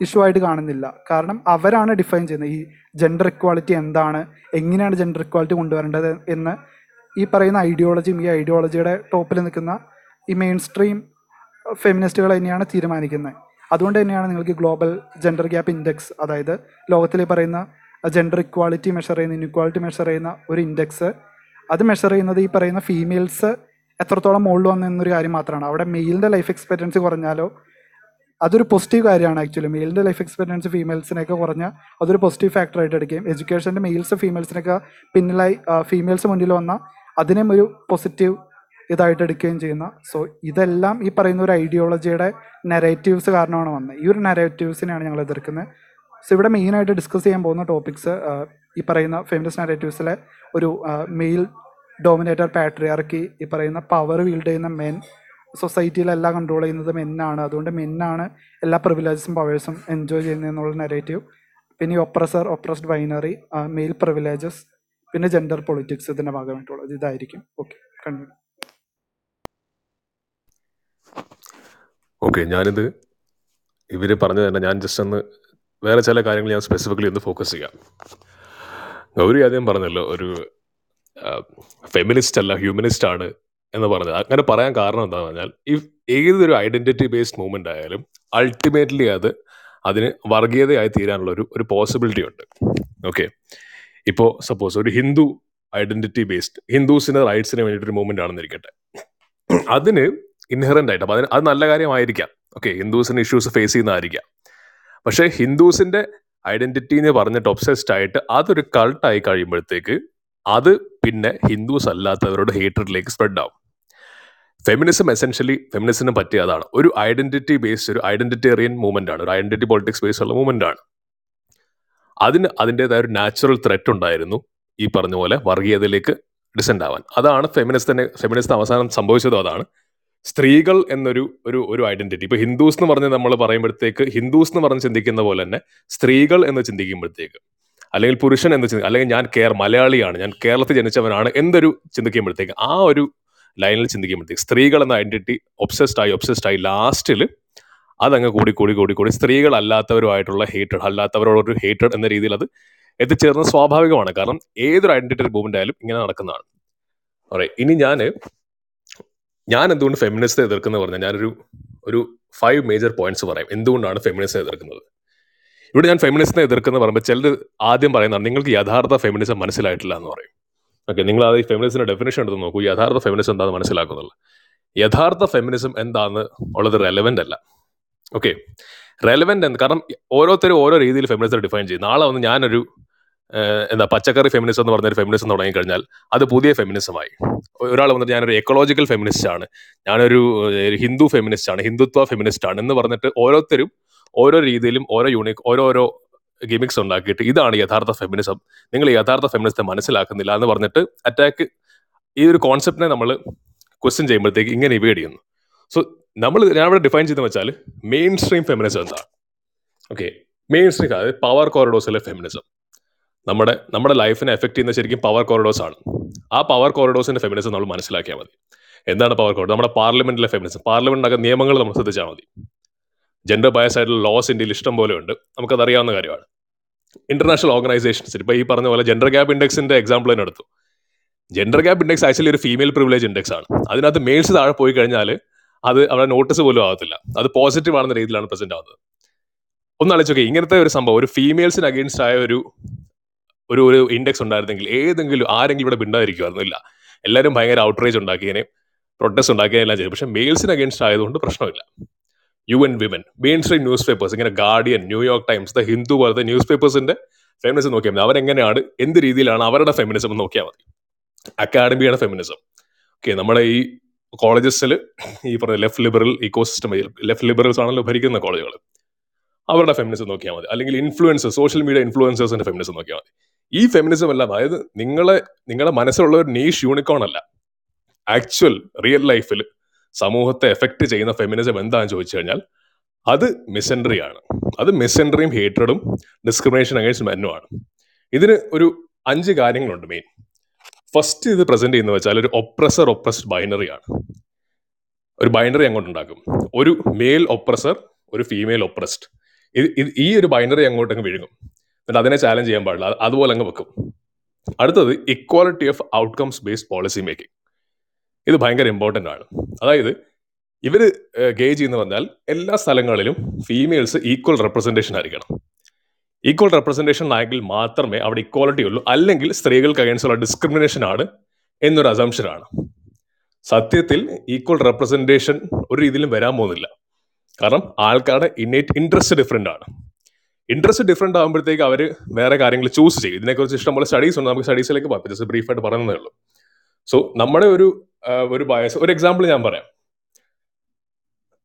ഇഷ്യൂ ആയിട്ട് കാണുന്നില്ല. കാരണം അവരാണ് ഡിഫൈൻ ചെയ്യുന്നത്. ഈ ജെൻഡർ ഇക്വാളിറ്റി എന്താണ്? എങ്ങനെയാണ് ജെൻഡർ ഇക്വാളിറ്റി കൊണ്ടുവരേണ്ടത് എന്ന് ഈ പറയുന്ന ഐഡിയോളജിയും ഈ ഐഡിയോളജിയുടെ ടോപ്പിൽ നിൽക്കുന്ന ഈ മെയിൻ സ്ട്രീം ഫെമിനിസ്റ്റുകൾ തന്നെയാണ് തീരുമാനിക്കുന്നത്. അതുകൊണ്ട് തന്നെയാണ് നിങ്ങൾക്ക് ഗ്ലോബൽ ജെൻഡർ ഗ്യാപ്പ് ഇൻഡെക്സ് അതായത് ലോകത്തിൽ പറയുന്ന ജെൻഡർ ഇക്വാളിറ്റി മെഷർ ചെയ്യുന്ന ഇൻഇക്വാളിറ്റി മെഷർ ചെയ്യുന്ന ഒരു ഇൻഡെക്സ് അത് മെഷർ ചെയ്യുന്നത് ഈ പറയുന്ന ഫീമെയിൽസ് എത്രത്തോളം മുകളിൽ വന്നു എന്നൊരു കാര്യം മാത്രമാണ്. അവിടെ മെയിലിന്റെ ലൈഫ് എക്സ്പെക്റ്റൻസി കുറഞ്ഞാലോ അതൊരു പോസിറ്റീവ് കാര്യമാണ് ആക്ച്വലി മെയിലിന്റെ ലൈഫ് എക്സ്പെക്റ്റൻസി ഫീമെയിൽസിനൊക്കെ കുറഞ്ഞാൽ അതൊരു പോസിറ്റീവ് ഫാക്ടറായിട്ട് എടുക്കുകയും എഡ്യൂക്കേഷന്റെ മെയിൽസ് ഫീമെയിൽസിനൊക്കെ പിന്നിലായി ഫീമെയിൽസ് മുന്നിൽ വന്നാൽ അതിനെയും ഒരു പോസിറ്റീവ് ഇതായിട്ട് എടുക്കുകയും ചെയ്യുന്ന. സോ ഇതെല്ലാം ഈ പറയുന്ന ഒരു ഐഡിയോളജിയുടെ നെറേറ്റീവ്സ് കാരണമാണ് വന്നത്. ഈ ഒരു നെറേറ്റീവ്സിനെയാണ് ഞങ്ങൾ എതിർക്കുന്നത്. സോ ഇവിടെ മെയിനായിട്ട് ഡിസ്കസ് ചെയ്യാൻ പോകുന്ന ടോപ്പിക്സ് ഈ പറയുന്ന ഫെമിനിസ്റ്റ് നെറേറ്റീവ്സിലെ ഒരു മെയിൽ ഡോമിനേറ്റർ പാട്രിയാർക്കി ഈ പറയുന്ന പവർ വീൽഡ് ചെയ്യുന്ന മെൻ സൊസൈറ്റിയിലെല്ലാം കൺട്രോൾ ചെയ്യുന്നത് മെന്നാണ് അതുകൊണ്ട് മെന്നാണ് എല്ലാ പ്രിവിലേജസും പവേഴ്സും എൻജോയ് ചെയ്യുന്നതെന്നുള്ള നെറേറ്റീവ് പിന്നെ oppressor oppressed binary male privileges പിന്നെ ജെൻഡർ പൊളിറ്റിക്സ് ഇതിന്റെ ഭാഗമായിട്ടുള്ളത്. ഇതായിരിക്കും. ഓക്കെ കണ്ടു ഓക്കെ ഞാനിത് ഇവർ പറഞ്ഞു തന്നെ ഞാൻ ജസ്റ്റ് ഒന്ന് വേറെ ചില കാര്യങ്ങൾ ഞാൻ സ്പെസിഫിക്കലി ഒന്ന് ഫോക്കസ് ചെയ്യാം. ഗൗരി ആദ്യം പറഞ്ഞല്ലോ ഒരു ഫെമിനിസ്റ്റ് അല്ല ഹ്യൂമനിസ്റ്റ് ആണ് എന്ന് പറഞ്ഞത്. അങ്ങനെ പറയാൻ കാരണം എന്താണെന്ന് പറഞ്ഞാൽ ഈ ഏതൊരു ഐഡന്റിറ്റി ബേസ്ഡ് മൂവ്മെന്റ് ആയാലും അൾട്ടിമേറ്റ്ലി അത് അതിന് വർഗീയതയായി തീരാനുള്ള ഒരു ഒരു പോസിബിലിറ്റി ഉണ്ട്. ഓക്കെ ഇപ്പോൾ സപ്പോസ് ഒരു ഹിന്ദു ഐഡന്റിറ്റി ബേസ്ഡ് ഹിന്ദുസിന് റൈറ്റ്സിന് വേണ്ടിയിട്ടൊരു മൂവ്മെന്റ് ആണെന്നിരിക്കട്ടെ അതിന് ഇൻഹറന്റ് ആയിട്ട് അപ്പം അത് നല്ല കാര്യമായിരിക്കാം. ഓക്കെ ഹിന്ദുസിന് ഇഷ്യൂസ് ഫേസ് ചെയ്യുന്നതായിരിക്കാം. പക്ഷേ ഹിന്ദുസിന്റെ ഐഡന്റിറ്റി എന്ന് പറഞ്ഞിട്ട് ഒബ്സെസ്ഡ് ആയിട്ട് അതൊരു കൾട്ടായി കഴിയുമ്പോഴത്തേക്ക് അത് പിന്നെ ഹിന്ദുസ് അല്ലാത്തവരുടെ ഹേറ്ററിലേക്ക് സ്പ്രെഡ് ആവും. ഫെമിനിസം എസെൻഷ്യലി ഫെമിനിസിന് പറ്റിയ അതാണ്. ഒരു ഐഡന്റിറ്റി ബേസ്ഡ് ഒരു ഐഡന്റിറ്റേറിയൻ മൂവ്മെന്റ് ആണ്. ഒരു ഐഡന്റിറ്റി പൊളിറ്റിക്സ് ബേസ്ഡ് ഉള്ള മൂവ്മെന്റ് ആണ്. അതിന് അതിന്റെതായ ഒരു നാച്ചുറൽ ത്രെറ്റ് ഉണ്ടായിരുന്നു ഈ പറഞ്ഞ പോലെ വർഗീയതയിലേക്ക് ഡിസെൻഡ് ആവാൻ. അതാണ് ഫെമിനിസ്റ്റിനെ ഫെമിനിസ്റ്റ് അവസാനം സംഭവിച്ചതും അതാണ്. സ്ത്രീകൾ എന്നൊരു ഒരു ഒരു ഐഡന്റിറ്റി ഇപ്പൊ ഹിന്ദുസ് എന്ന് പറഞ്ഞ് നമ്മൾ പറയുമ്പോഴത്തേക്ക് ഹിന്ദുസ് എന്ന് പറഞ്ഞ് ചിന്തിക്കുന്ന പോലെ തന്നെ സ്ത്രീകൾ എന്ന് ചിന്തിക്കുമ്പോഴത്തേക്ക് അല്ലെങ്കിൽ പുരുഷൻ എന്ന് ചിന്തി അല്ലെങ്കിൽ ഞാൻ കേർ മലയാളിയാണ് ഞാൻ കേരളത്തിൽ ജനിച്ചവനാണ് എന്തൊരു ചിന്തിക്കുമ്പോഴത്തേക്ക് ആ ഒരു ലൈനിൽ ചിന്തിക്കുമ്പോഴത്തേക്ക് സ്ത്രീകൾ എന്ന ഐഡന്റിറ്റി ഒബ്സെസ്ഡ് ആയി ഒബ്സെസ്ഡ് ആയി ലാസ്റ്റിൽ അതങ്ങ് കൂടി കൂടി കൂടി കൂടി സ്ത്രീകൾ അല്ലാത്തവരുമായിട്ടുള്ള ഹേറ്റഡ് അല്ലാത്തവരോടൊരു ഹേറ്റഡ് എന്ന രീതിയിൽ അത് എത്തിച്ചേർന്നത് സ്വാഭാവികമാണ്. കാരണം ഏതൊരു ഐഡന്റിറ്റി മൂവ്മെന്റ് ആയാലും ഇങ്ങനെ നടക്കുന്നതാണ്. ഓറേ ഇനി ഞാൻ ഞാൻ എന്തുകൊണ്ട് ഫെമിനിസ്റ്റ് എതിർക്കുന്നത് പറഞ്ഞാൽ ഞാനൊരു ഒരു ഫൈവ് മേജർ പോയിന്റ്സ് പറയാം. എന്തുകൊണ്ടാണ് ഫെമിനിസ്റ്റ് എതിർക്കുന്നത്? ഇവിടെ ഞാൻ ഫെമിനിസ്റ്റിനെ എതിർക്കുന്ന പറയുമ്പോൾ ചിലർ ആദ്യം പറയുന്നതാണ് നിങ്ങൾക്ക് യഥാർത്ഥ ഫെമിനിസം മനസ്സിലായിട്ടില്ല എന്ന് പറയും. ഓക്കെ നിങ്ങൾ അത് ഈ ഫെമിനിസിന്റെ ഡെഫിനേഷൻ എടുത്ത് നോക്കൂ യഥാർത്ഥ ഫെമിനിസം എന്താണെന്ന് മനസ്സിലാക്കുന്നുള്ളൂ. യഥാർത്ഥ ഫെമിനിസം എന്താണെന്ന് ഉള്ളത് റെലവെന്റ് അല്ല. ഓക്കെ റെലവെന്റ് എന്ന് കാരണം ഓരോരുത്തരും ഓരോ രീതിയിൽ ഫെമിനിസം ഡിഫൈൻ ചെയ്യും. നാളെ വന്ന് ഞാനൊരു എന്താ പച്ചക്കറി ഫെമിനിസം എന്ന് പറഞ്ഞൊരു ഫെമിനിസം തുടങ്ങിക്കഴിഞ്ഞാൽ അത് പുതിയ ഫെമിനിസമായി ഒരാൾ വന്നിട്ട് ഞാനൊരു എക്കോളജിക്കൽ ഫെമിനിസ്റ്റ് ആണ് ഞാനൊരു ഹിന്ദു ഫെമിനിസ്റ്റ് ആണ് ഹിന്ദുത്വ ഫെമിനിസ്റ്റ് ആണ് എന്ന് പറഞ്ഞിട്ട് ഓരോരുത്തരും ഓരോ രീതിയിലും ഓരോ യൂണിക് ഓരോരോ ഗിമിക്സ് ഉണ്ടാക്കിയിട്ട് ഇതാണ് യഥാർത്ഥ ഫെമിനിസം നിങ്ങൾ യഥാർത്ഥ ഫെമിനിസത്തെ മനസ്സിലാക്കുന്നില്ല എന്ന് പറഞ്ഞിട്ട് അറ്റാക്ക് ഈ ഒരു കോൺസെപ്റ്റിനെ നമ്മൾ ക്വസ്റ്റ്യൻ ചെയ്യുമ്പോഴത്തേക്ക് ഇങ്ങനെ ഇവേഡ് ചെയ്യുന്നു. സോ നമ്മൾ ഞാൻ ഇവിടെ ഡിഫൈൻ ചെയ്തെന്ന് വെച്ചാൽ മെയിൻ സ്ട്രീം ഫെമിനിസം എന്താണ്? ഓക്കെ മെയിൻ സ്ട്രീം അതായത് പവർ കോറിഡോഴ്സിലെ ഫെമിനിസം നമ്മുടെ നമ്മുടെ ലൈഫിനെ എഫക്ട് ചെയ്യുന്ന ശരിക്കും പവർ കോറിഡോഴ്സ് ആണ്. ആ പവർ കോറിഡോഴ്സിന്റെ ഫെമിനിസം നമ്മൾ മനസ്സിലാക്കിയാൽ മതി. എന്താണ് പവർ കോറിഡോർ നമ്മുടെ പാർലമെന്റിലെ ഫെമിനിസം പാർലമെന്റിനകത്ത് നിയമങ്ങൾ നമ്മൾ ശ്രദ്ധിച്ചാൽ മതി. ജെൻഡർ ബയസ് ആയിട്ടുള്ള ലോസ് ഇന്ത്യയിൽ ഇഷ്ടം പോലെ ഉണ്ട്. നമുക്കത് അറിയാവുന്ന കാര്യമാണ്. ഇന്റർനാഷണൽ ഓർഗനൈസേഷൻസ് ഇപ്പോൾ ഈ പറഞ്ഞ പോലെ ജെൻഡർ ഗ്യാപ് ഇൻഡെക്സിന്റെ എക്സാമ്പിൾ തന്നെ എടുത്തു. ജെൻഡർ ഗ്യാപ് ഇൻഡെക്സ് ആക്ച്വലി ഒരു ഫീമെയിൽ പ്രിവിലേജ് ഇൻഡെക്സ് ആണ്. അതിനകത്ത് മെയിൽസ് താഴെ പോയി കഴിഞ്ഞാൽ അത് അവിടെ നോട്ടീസ് പോലും ആകത്തില്ല അത് പോസിറ്റീവ് ആണെന്ന രീതിയിലാണ് പ്രസന്റ് ആവുന്നത്. ഒന്ന് ആലോചിച്ചോക്കെ ഇങ്ങനത്തെ ഒരു സംഭവം ഒരു ഫീമെയിൽസിന് അഗേൻസ്റ്റ് ആയ ഒരു ഒരു ഒരു ഇൻഡെക്സ് ഉണ്ടായിരുന്നെങ്കിൽ ഏതെങ്കിലും ആരെങ്കിലും ഇവിടെ മിണ്ടാതിരിക്കുമായിരുന്നു ഇല്ല. എല്ലാവരും ഭയങ്കര ഔട്ട്റേജ് ഉണ്ടാക്കിയതിനെ പ്രൊട്ടസ്റ്റ് ഉണ്ടാക്കിയതിനെല്ലാം ചെയ്തു. പക്ഷേ മെയിൽസിന് അഗേൻസ്റ്റ് ആയതുകൊണ്ട് പ്രശ്നമില്ല. U N women mainstream newspapers ഇങ്ങനെ Guardian New York Times the Hindu പോലത്തെ ന്യൂസ് പേപ്പേഴ്സിന്റെ ഫെമിനിസം നോക്കിയാൽ മതി. അവരെങ്ങനെയാണ് എന്ത് രീതിയിലാണ് അവരുടെ ഫെമിനിസം എന്ന് നോക്കിയാൽ മതി. അക്കാഡമിയാണ് ഫെമിനിസം ഓക്കെ നമ്മുടെ ഈ കോളേജസിൽ ഈ പറഞ്ഞ left liberal ecosystem left liberals ആണല്ലോ ഭരിക്കുന്ന കോളേജുകൾ അവരുടെ ഫെമിനിസം നോക്കിയാൽ മതി. അല്ലെങ്കിൽ ഇൻഫ്ലുവൻസേഴ്സ് സോഷ്യൽ മീഡിയ ഇൻഫ്ലുവൻസേഴ്സിന്റെ ഫെമിനിസം നോക്കിയാൽ മതി. ഈ ഫെമിനിസം എല്ലാം അതായത് നിങ്ങളെ നിങ്ങളുടെ മനസ്സിലുള്ള ഒരു നീഷ് യൂണിക്കോൺ അല്ല. ആക്ച്വൽ റിയൽ ലൈഫിൽ സമൂഹത്തെ എഫക്റ്റ് ചെയ്യുന്ന ഫെമിനിസം എന്താണെന്ന് ചോദിച്ചു കഴിഞ്ഞാൽ അത് മിസെൻട്രി ആണ്. അത് മിസെൻട്രിയും ഹേറ്റഡും ഡിസ്ക്രിമിനേഷൻ അഗേൻസ്റ്റ് മെന്നുമാണ് ഇതിന് ഒരു അഞ്ച് കാര്യങ്ങളുണ്ട് മെയിൻ ഫസ്റ്റ് ഇത് പ്രസന്റ് ചെയ്യുന്ന വെച്ചാൽ ഒരു ഒപ്രസർ ഒപ്രസ്ഡ് ബൈനറി ആണ്. ഒരു ബൈനറി അങ്ങോട്ട് ഉണ്ടാക്കും. ഒരു മെയിൽ ഒപ്രസർ ഒരു ഫീമെയിൽ ഒപ്രസ്ഡ് ഇത് ഈ ഒരു ബൈനറി അങ്ങോട്ട് അങ്ങ് വിഴുങ്ങും. എന്നിട്ട് അതിനെ ചാലഞ്ച് ചെയ്യാൻ പാടില്ല. അതുപോലെ അങ്ങ് വെക്കും. അടുത്തത് equality of outcomes based policy making ഇത് ഭയങ്കര ഇമ്പോർട്ടന്റ് ആണ്. അതായത് ഇവർ ഗേജ് ചെയ്യുന്ന പറഞ്ഞാൽ എല്ലാ സ്ഥലങ്ങളിലും ഫീമെയിൽസ് ഈക്വൽ റെപ്രസെന്റേഷൻ ആയിരിക്കണം. ഈക്വൽ റെപ്രസെന്റേഷൻ ആയെങ്കിൽ മാത്രമേ അവിടെ ഇക്വാലിറ്റി ഉള്ളൂ. അല്ലെങ്കിൽ സ്ത്രീകൾക്ക് അഗേൻസ്റ്റ് ഉള്ള ഡിസ്ക്രിമിനേഷൻ ആണ് എന്നൊരു അസംഷനാണ് സത്യത്തിൽ ഈക്വൽ റെപ്രസെന്റേഷൻ ഒരു രീതിയിലും വരാൻ പോകുന്നില്ല. കാരണം ആൾക്കാരുടെ ഇന്നേറ്റ് ഇൻട്രസ്റ്റ് ഡിഫറെന്റ് ആണ്. ഇൻട്രസ്റ്റ് ഡിഫറെന്റ് ആകുമ്പോഴത്തേക്ക് അവർ വേറെ കാര്യങ്ങൾ ചൂസ് ചെയ്യും. ഇതിനെക്കുറിച്ച് ഇഷ്ടംപോലെ സ്റ്റഡീസ് ഉണ്ട്. നമുക്ക് സ്റ്റഡീസിലേക്ക് പോകാം. ജസ്റ്റ് ബ്രീഫായിട്ട് പറയുന്നതേ ഉള്ളൂ. സോ നമ്മുടെ ഒരു ഒരു ബയസ് ഒരു എക്സാമ്പിൾ ഞാൻ പറയാം.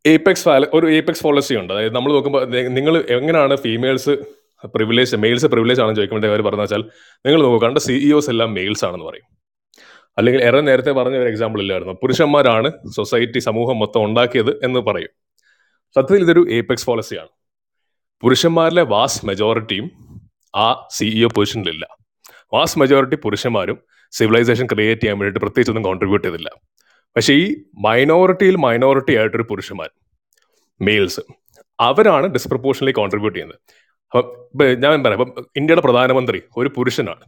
ഏപ്പെക്സ് ഒരു ഏപ്പെക്സ് പോളിസി ഉണ്ട്. അതായത് നമ്മൾ നോക്കുമ്പോൾ നിങ്ങൾ എങ്ങനെയാണ് ഫീമെയിൽസ് പ്രിവിലേജ് മെയിൽസ് പ്രിവിലേജ് ആണെന്ന് ചോദിക്കുമ്പോൾ അവർ പറഞ്ഞു വെച്ചാൽ നിങ്ങൾ നോക്കുക കണ്ട സിഇഒസ് എല്ലാം മെയിൽസ് ആണെന്ന് പറയും. അല്ലെങ്കിൽ ഏറെ നേരത്തെ പറഞ്ഞ ഒരു എക്സാമ്പിൾ ഇല്ലായിരുന്നു. പുരുഷന്മാരാണ് സൊസൈറ്റി സമൂഹം മൊത്തം ഉണ്ടാക്കിയത് എന്ന് പറയും. സത്യത്തിൽ ഇതൊരു ഏപ്പെക്സ് പോളിസിയാണ് പുരുഷന്മാരിലെ വാസ് മെജോറിറ്റിയും ആ സിഇഒ പൊസിഷനിലില്ല വാസ് മെജോറിറ്റി പുരുഷന്മാരും സിവിലൈസേഷൻ ക്രിയേറ്റ് ചെയ്യാൻ വേണ്ടിയിട്ട് പ്രത്യേകിച്ചൊന്നും കോൺട്രിബ്യൂട്ട് ചെയ്തില്ല. പക്ഷേ ഈ മൈനോറിറ്റിയിൽ മൈനോറിറ്റി ആയിട്ടൊരു പുരുഷന്മാർ മെയിൽസ് അവരാണ് ഡിസ്പ്രപ്പോർഷനലി കോൺട്രിബ്യൂട്ട് ചെയ്യുന്നത്. അപ്പം ഞാൻ പറയാം ഇപ്പം ഇന്ത്യയുടെ പ്രധാനമന്ത്രി ഒരു പുരുഷനാണ്.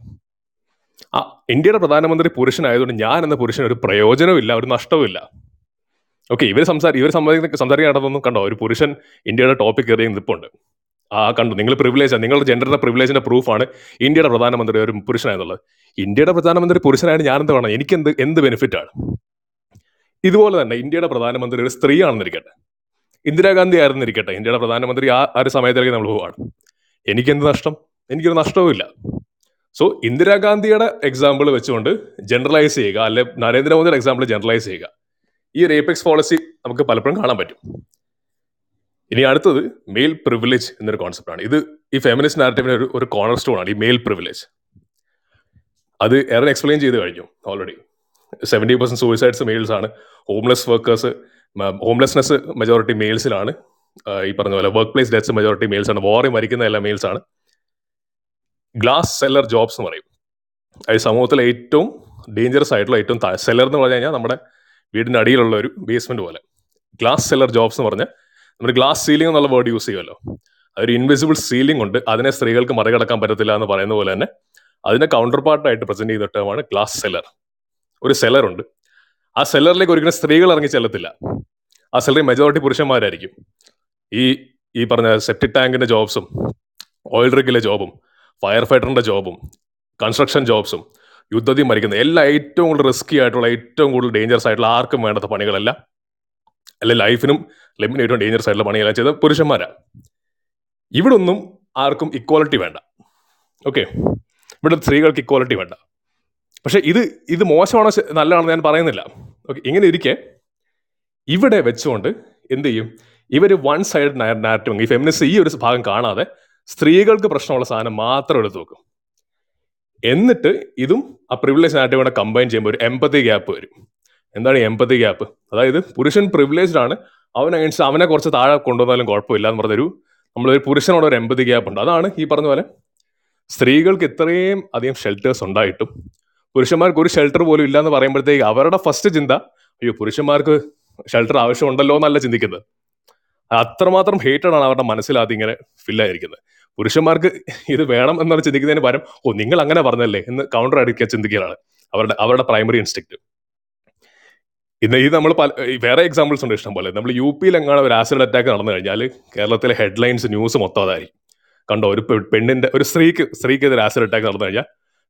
ആ ഇന്ത്യയുടെ പ്രധാനമന്ത്രി പുരുഷനായതുകൊണ്ട് ഞാൻ എന്ന പുരുഷന് ഒരു പ്രയോജനമില്ല ഒരു നഷ്ടവുമില്ല ഓക്കെ ഇവർ സംസാരി ഇവർ സംസാരിക്കുന്ന സംസാരിക്കാൻ നടന്നൊന്നും കണ്ടോ? ഒരു പുരുഷൻ ഇന്ത്യയുടെ ടോപ്പിക് കയറിയ നിൽപ്പുണ്ട് ആ കണ്ടു. നിങ്ങൾ പ്രിവിലേജ് നിങ്ങളുടെ ജെൻഡറിന്റെ പ്രിവിലേജിന്റെ പ്രൂഫാണ് ഇന്ത്യയുടെ പ്രധാനമന്ത്രി ഒരു പുരുഷനായെന്നുള്ളത് ഇന്ത്യയുടെ പ്രധാനമന്ത്രി പുരുഷനായിട്ട് ഞാൻ എന്ത് വേണം? എനിക്ക് എന്ത് എന്ത് ബെനിഫിറ്റ് ആണ്? ഇതുപോലെ തന്നെ ഇന്ത്യയുടെ പ്രധാനമന്ത്രി ഒരു സ്ത്രീ ആണെന്നിരിക്കട്ടെ ഇന്ദിരാഗാന്ധി ആയിരുന്നിരിക്കട്ടെ. ഇന്ത്യയുടെ പ്രധാനമന്ത്രി ആ ഒരു സമയത്തിലേക്ക് നമ്മൾ പോവാണ്. എനിക്കെന്ത് നഷ്ടം? എനിക്കൊരു നഷ്ടവുമില്ല സോ ഇന്ദിരാഗാന്ധിയുടെ എക്സാമ്പിൾ വെച്ചുകൊണ്ട് ജനറലൈസ് ചെയ്യുക. അല്ലെ നരേന്ദ്രമോദിയുടെ എക്സാമ്പിൾ ജനറലൈസ് ചെയ്യുക. ഈ ഒരു ഏപെക്സ് പോളിസി നമുക്ക് പലപ്പോഴും കാണാൻ പറ്റും. ഇനി അടുത്തത് മെയിൽ പ്രിവിലേജ് എന്നൊരു കോൺസെപ്റ്റാണ് ഇത് ഈ ഫെമിനിസ്റ്റ് നാരറ്റീവിന് ഒരു ഒരു സ്റ്റോൺ ആണ്. ഈ മെയിൽ പ്രിവിലേജ് അത് എറൻ എക്സ്പ്ലെയിൻ ചെയ്ത് കഴിഞ്ഞു already seventy percent suicides males ആണ്. ഹോംലെസ് വർക്കേഴ്സ് ഹോംലെസ്നെസ് മെജോറിറ്റി മെയിൽസിലാണ് ഈ പറഞ്ഞ പോലെ workplace deaths majority males ആണ് വാറി മരിക്കുന്ന എല്ലാ മെയിൽസ് ആണ്. ഗ്ലാസ് സെല്ലർ ജോബ്സ് എന്ന് പറയും. അത് സമൂഹത്തിലെ ഏറ്റവും ഡേഞ്ചറസ് ആയിട്ടുള്ള ഏറ്റവും സെല്ലർ എന്ന് പറഞ്ഞു കഴിഞ്ഞാൽ നമ്മുടെ വീടിന്റെ അടിയിലുള്ള ഒരു ബേസ്മെന്റ് പോലെ. ഗ്ലാസ് സെല്ലർ ജോബ്സ് എന്ന് പറഞ്ഞാൽ നമ്മൾ ഗ്ലാസ് സീലിംഗ് എന്നുള്ള വേർഡ് യൂസ് ചെയ്യുമല്ലോ. അതൊരു ഇൻവിസിബിൾ സീലിംഗ് ഉണ്ട്. അതിനെ സ്ത്രീകൾക്ക് മറികടക്കാൻ പറ്റത്തില്ല എന്ന് പറയുന്ന പോലെ തന്നെ അതിന്റെ കൗണ്ടർ പാർട്ടായിട്ട് പ്രസന്റ് ചെയ്ത ടേമാണ് ഗ്ലാസ് സെല്ലർ ഒരു സെല്ലർ ഉണ്ട്. ആ സെല്ലറിലേക്ക് ഒരിക്കലും സ്ത്രീകൾ ഇറങ്ങി ചെല്ലത്തില്ല. ആ സെല്ലറി മെജോറിറ്റി പുരുഷന്മാരായിരിക്കും. ഈ ഈ പറഞ്ഞ സെപ്റ്റിക് ടാങ്കിന്റെ ജോബ്സും ഓയിൽ റിഗിലെ ജോബും ഫയർ ഫൈറ്ററിന്റെ ജോബും കൺസ്ട്രക്ഷൻ ജോബ്സും യുദ്ധത്തിൽ മരിക്കുന്ന എല്ലാ ഏറ്റവും കൂടുതൽ റിസ്കി ആയിട്ടുള്ള ഏറ്റവും കൂടുതൽ ഡേഞ്ചറസ് ആയിട്ടുള്ള ആർക്കും വേണ്ടാത്ത പണികളെല്ലാം. അല്ലെ ലൈഫിനും ലെമ്മിനും ഏറ്റവും ഡേഞ്ചറസ് ആയിട്ടുള്ള പണികളെല്ലാം ചെയ്ത പുരുഷന്മാരാണ് ഇവിടൊന്നും ആർക്കും ഇക്വാലിറ്റി വേണ്ട. ഓക്കെ ഇവിടെ സ്ത്രീകൾക്ക് ഇക്വാലിറ്റി വേണ്ട. പക്ഷെ ഇത് ഇത് മോശമാണോ നല്ലതാണോ ഞാൻ പറയുന്നില്ല. ഓക്കെ ഇങ്ങനെ ഇരിക്കെ. ഇവിടെ വെച്ചുകൊണ്ട് എന്ത് ചെയ്യും? ഇവർ വൺ സൈഡ് നാരറ്റീവ് ഈ ഫെമിനിസ്റ്റ് ഈ ഒരു ഭാഗം കാണാതെ സ്ത്രീകൾക്ക് പ്രശ്നമുള്ള സാധനം മാത്രം എടുത്തു നോക്കും എന്നിട്ട് ഇതും ആ പ്രിവിലേജ് നാരറ്റീവ് കൂടെ കമ്പൈൻ ചെയ്യുമ്പോൾ ഒരു എമ്പത്തി ഗ്യാപ്പ് വരും. എന്താണ് എമ്പത്തി എമ്പതി ഗ്യാപ്പ് അതായത് പുരുഷൻ പ്രിവിലേജ്ഡ് ആണ്. അവൻ അഗേൻസ്റ്റ് അവനെ കുറച്ച് താഴെ കൊണ്ടുവന്നാലും കുഴപ്പമില്ല എന്ന് പറഞ്ഞൊരു നമ്മളൊരു പുരുഷനോട് ഒരു എമ്പതി ഗ്യാപ്പ് ഉണ്ട്. അതാണ് ഈ പറഞ്ഞ പോലെ സ്ത്രീകൾക്ക് ഇത്രയും അധികം ഷെൽട്ടേഴ്സ് ഉണ്ടായിട്ടും പുരുഷന്മാർക്ക് ഒരു ഷെൽട്ടർ പോലും ഇല്ല എന്ന് പറയുമ്പോഴത്തേക്ക് അവരുടെ ഫസ്റ്റ് ചിന്ത അയ്യോ പുരുഷന്മാർക്ക് ഷെൽട്ടർ ആവശ്യമുണ്ടല്ലോ എന്നല്ല ചിന്തിക്കുന്നത്. അത്രമാത്രം ഹേറ്റഡ് ആണ് അവരുടെ മനസ്സിലാദ്യം ഇങ്ങനെ ഫില്ലായിരിക്കുന്നത് പുരുഷന്മാർക്ക് ഇത് വേണം എന്നാണ് ചിന്തിക്കുന്നതിന് പകരം ഓ നിങ്ങൾ അങ്ങനെ പറഞ്ഞല്ലേ എന്ന് കൗണ്ടർ അടിക്കാൻ ചിന്തിക്കുകയാണ് അവരുടെ അവരുടെ പ്രൈമറി ഇൻസ്റ്റിക്ട് ഇന്ന് ഇത് നമ്മൾ പല വേറെ എക്സാമ്പിൾസ് ഉണ്ട് ഇഷ്ടം പോലെ നമ്മൾ യു പിയിൽ എങ്ങാനും ഒരു ആസിഡ് അറ്റാക്ക് നടന്നു കഴിഞ്ഞാൽ കേരളത്തിലെ ഹെഡ്ലൈൻസ് ന്യൂസ് മൊത്തം അതായിരിക്കും. കണ്ടോ ഒരു പെണ്ണിന്റെ ഒരു സ്ത്രീക്ക് സ്ത്രീക്കെതിരെ ആസിഡ് അറ്റാക്ക് നടന്നു കഴിഞ്ഞാൽ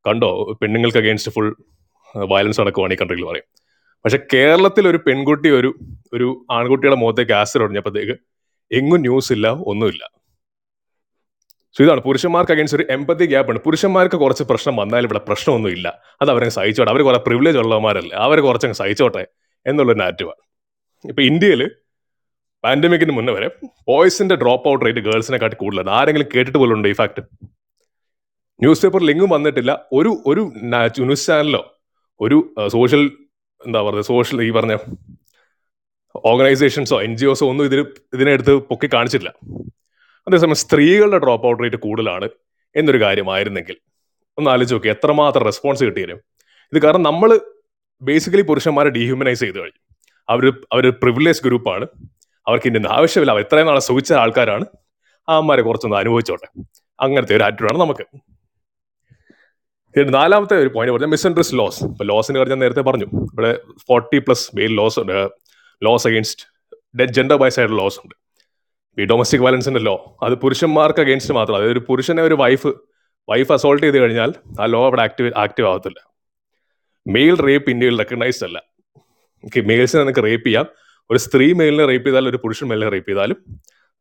കണ്ടോ പെണ്ണുങ്ങൾക്ക് അഗേൻസ്റ്റ് ഫുൾ വയലൻസ് നടക്കുവാണ് ഈ കൺട്രിയിൽ പറയും. പക്ഷെ കേരളത്തിൽ ഒരു പെൺകുട്ടി ഒരു ഒരു ആൺകുട്ടിയുടെ മുഖത്തേക്ക് ആസിഡ് ഒടിഞ്ഞപ്പോഴത്തേക്ക് എങ്ങും ന്യൂസ് ഇല്ല ഒന്നുമില്ല. സോ ഇതാണ്. പുരുഷന്മാർക്ക് അഗേൻസ്റ്റ് ഒരു എമ്പത്തി ഗ്യാപ്പ് ഉണ്ട്. പുരുഷന്മാർക്ക് കുറച്ച് പ്രശ്നം വന്നാലും ഇവിടെ പ്രശ്നമൊന്നുമില്ല അത് അവരെ സഹിച്ചോട്ടെ. അവർ കുറെ പ്രിവിലേജ് ഉള്ളവന്മാരല്ലേ. അവർ കുറച്ചങ്ങ് സഹിച്ചോട്ടെ എന്നുള്ളൊരു നാറ്റീവാണ് ഇപ്പൊ ഇന്ത്യയിൽ പാൻഡമിക്കിന് മുന്നേ വരെ ബോയ്സിന്റെ ഡ്രോപ്പ് ഔട്ട് റേറ്റ് ഗേൾസിനെ കാട്ടി കൂടുതലാണ്. ആരെങ്കിലും കേട്ടിട്ട് പോലും ഉണ്ട് ഈ ഫാക്ട് ന്യൂസ് പേപ്പറിൽ എങ്ങും വന്നിട്ടില്ല. ഒരു ഒരു ന്യൂസ് ചാനലോ ഒരു സോഷ്യൽ എന്താ പറയുക സോഷ്യൽ ഈ പറഞ്ഞ ഓർഗനൈസേഷൻസോ എൻ ജി ഒസോ ഒന്നും ഇതിന് ഇതിനെടുത്ത് പൊക്കി കാണിച്ചില്ല അതേസമയം സ്ത്രീകളുടെ ഡ്രോപ്പ് ഔട്ട് റേറ്റ് കൂടുതലാണ് എന്നൊരു കാര്യമായിരുന്നെങ്കിൽ ഒന്ന് ആലോചിച്ച് നോക്കി എത്രമാത്രം റെസ്പോൺസ് കിട്ടിയാലും. ഇത് കാരണം നമ്മൾ ബേസിക്കലി പുരുഷന്മാരെ ഡീഹ്യൂമനൈസ് ചെയ്ത് കഴിഞ്ഞു. അവർ അവർ പ്രിവിലേജ് ഗ്രൂപ്പാണ് അവർക്ക് ഇതിന്റെ ആവശ്യമില്ല. അവർ ഇത്രയും നാളെ സുഖിച്ച ആൾക്കാരാണ്. അമ്മമാരെ കുറച്ചൊന്ന് അനുഭവിച്ചോട്ടെ. അങ്ങനത്തെ ഒരു ആറ്റിറ്റ്യൂഡാണ് നമുക്ക്. നാലാമത്തെ ഒരു പോയിന്റ് പറഞ്ഞാൽ മിസ് ഇൻട്രസ്റ്റ് ലോസ് ഇപ്പൊ ലോസിന് കാര്യം ഞാൻ നേരത്തെ പറഞ്ഞു. ഇവിടെ ഫോർട്ടി പ്ലസ് മെയിൽ ലോസ് ഉണ്ട്. ലോസ് അഗേൻസ്റ്റ് ജെൻഡർ ബൈസ് ആയിട്ട് ലോസ് ഉണ്ട്. ഈ ഡൊമസ്റ്റിക് വയലൻസിന്റെ ലോ അത് പുരുഷന്മാർക്ക് അഗെയിൻസ്റ്റ് മാത്രം. അതായത് ഒരു പുരുഷനെ ഒരു വൈഫ് വൈഫ് അസോൾട്ട് ചെയ്ത് കഴിഞ്ഞാൽ ആ ലോ അവിടെ ആക്റ്റീവ് ആക്റ്റീവ് ആവത്തില്ല. മെയിൽ റേപ്പ് ഇന്ത്യയിൽ റെക്കഗ്നൈസ്ഡ് അല്ല. മെയിൽസിനെ നിനക്ക് റേപ്പ് ചെയ്യാം. ഒരു സ്ത്രീ മെയിലിനെ റേപ്പ് ചെയ്താലും ഒരു പുരുഷൻ മെയിലിനെ റേപ്പ് ചെയ്താലും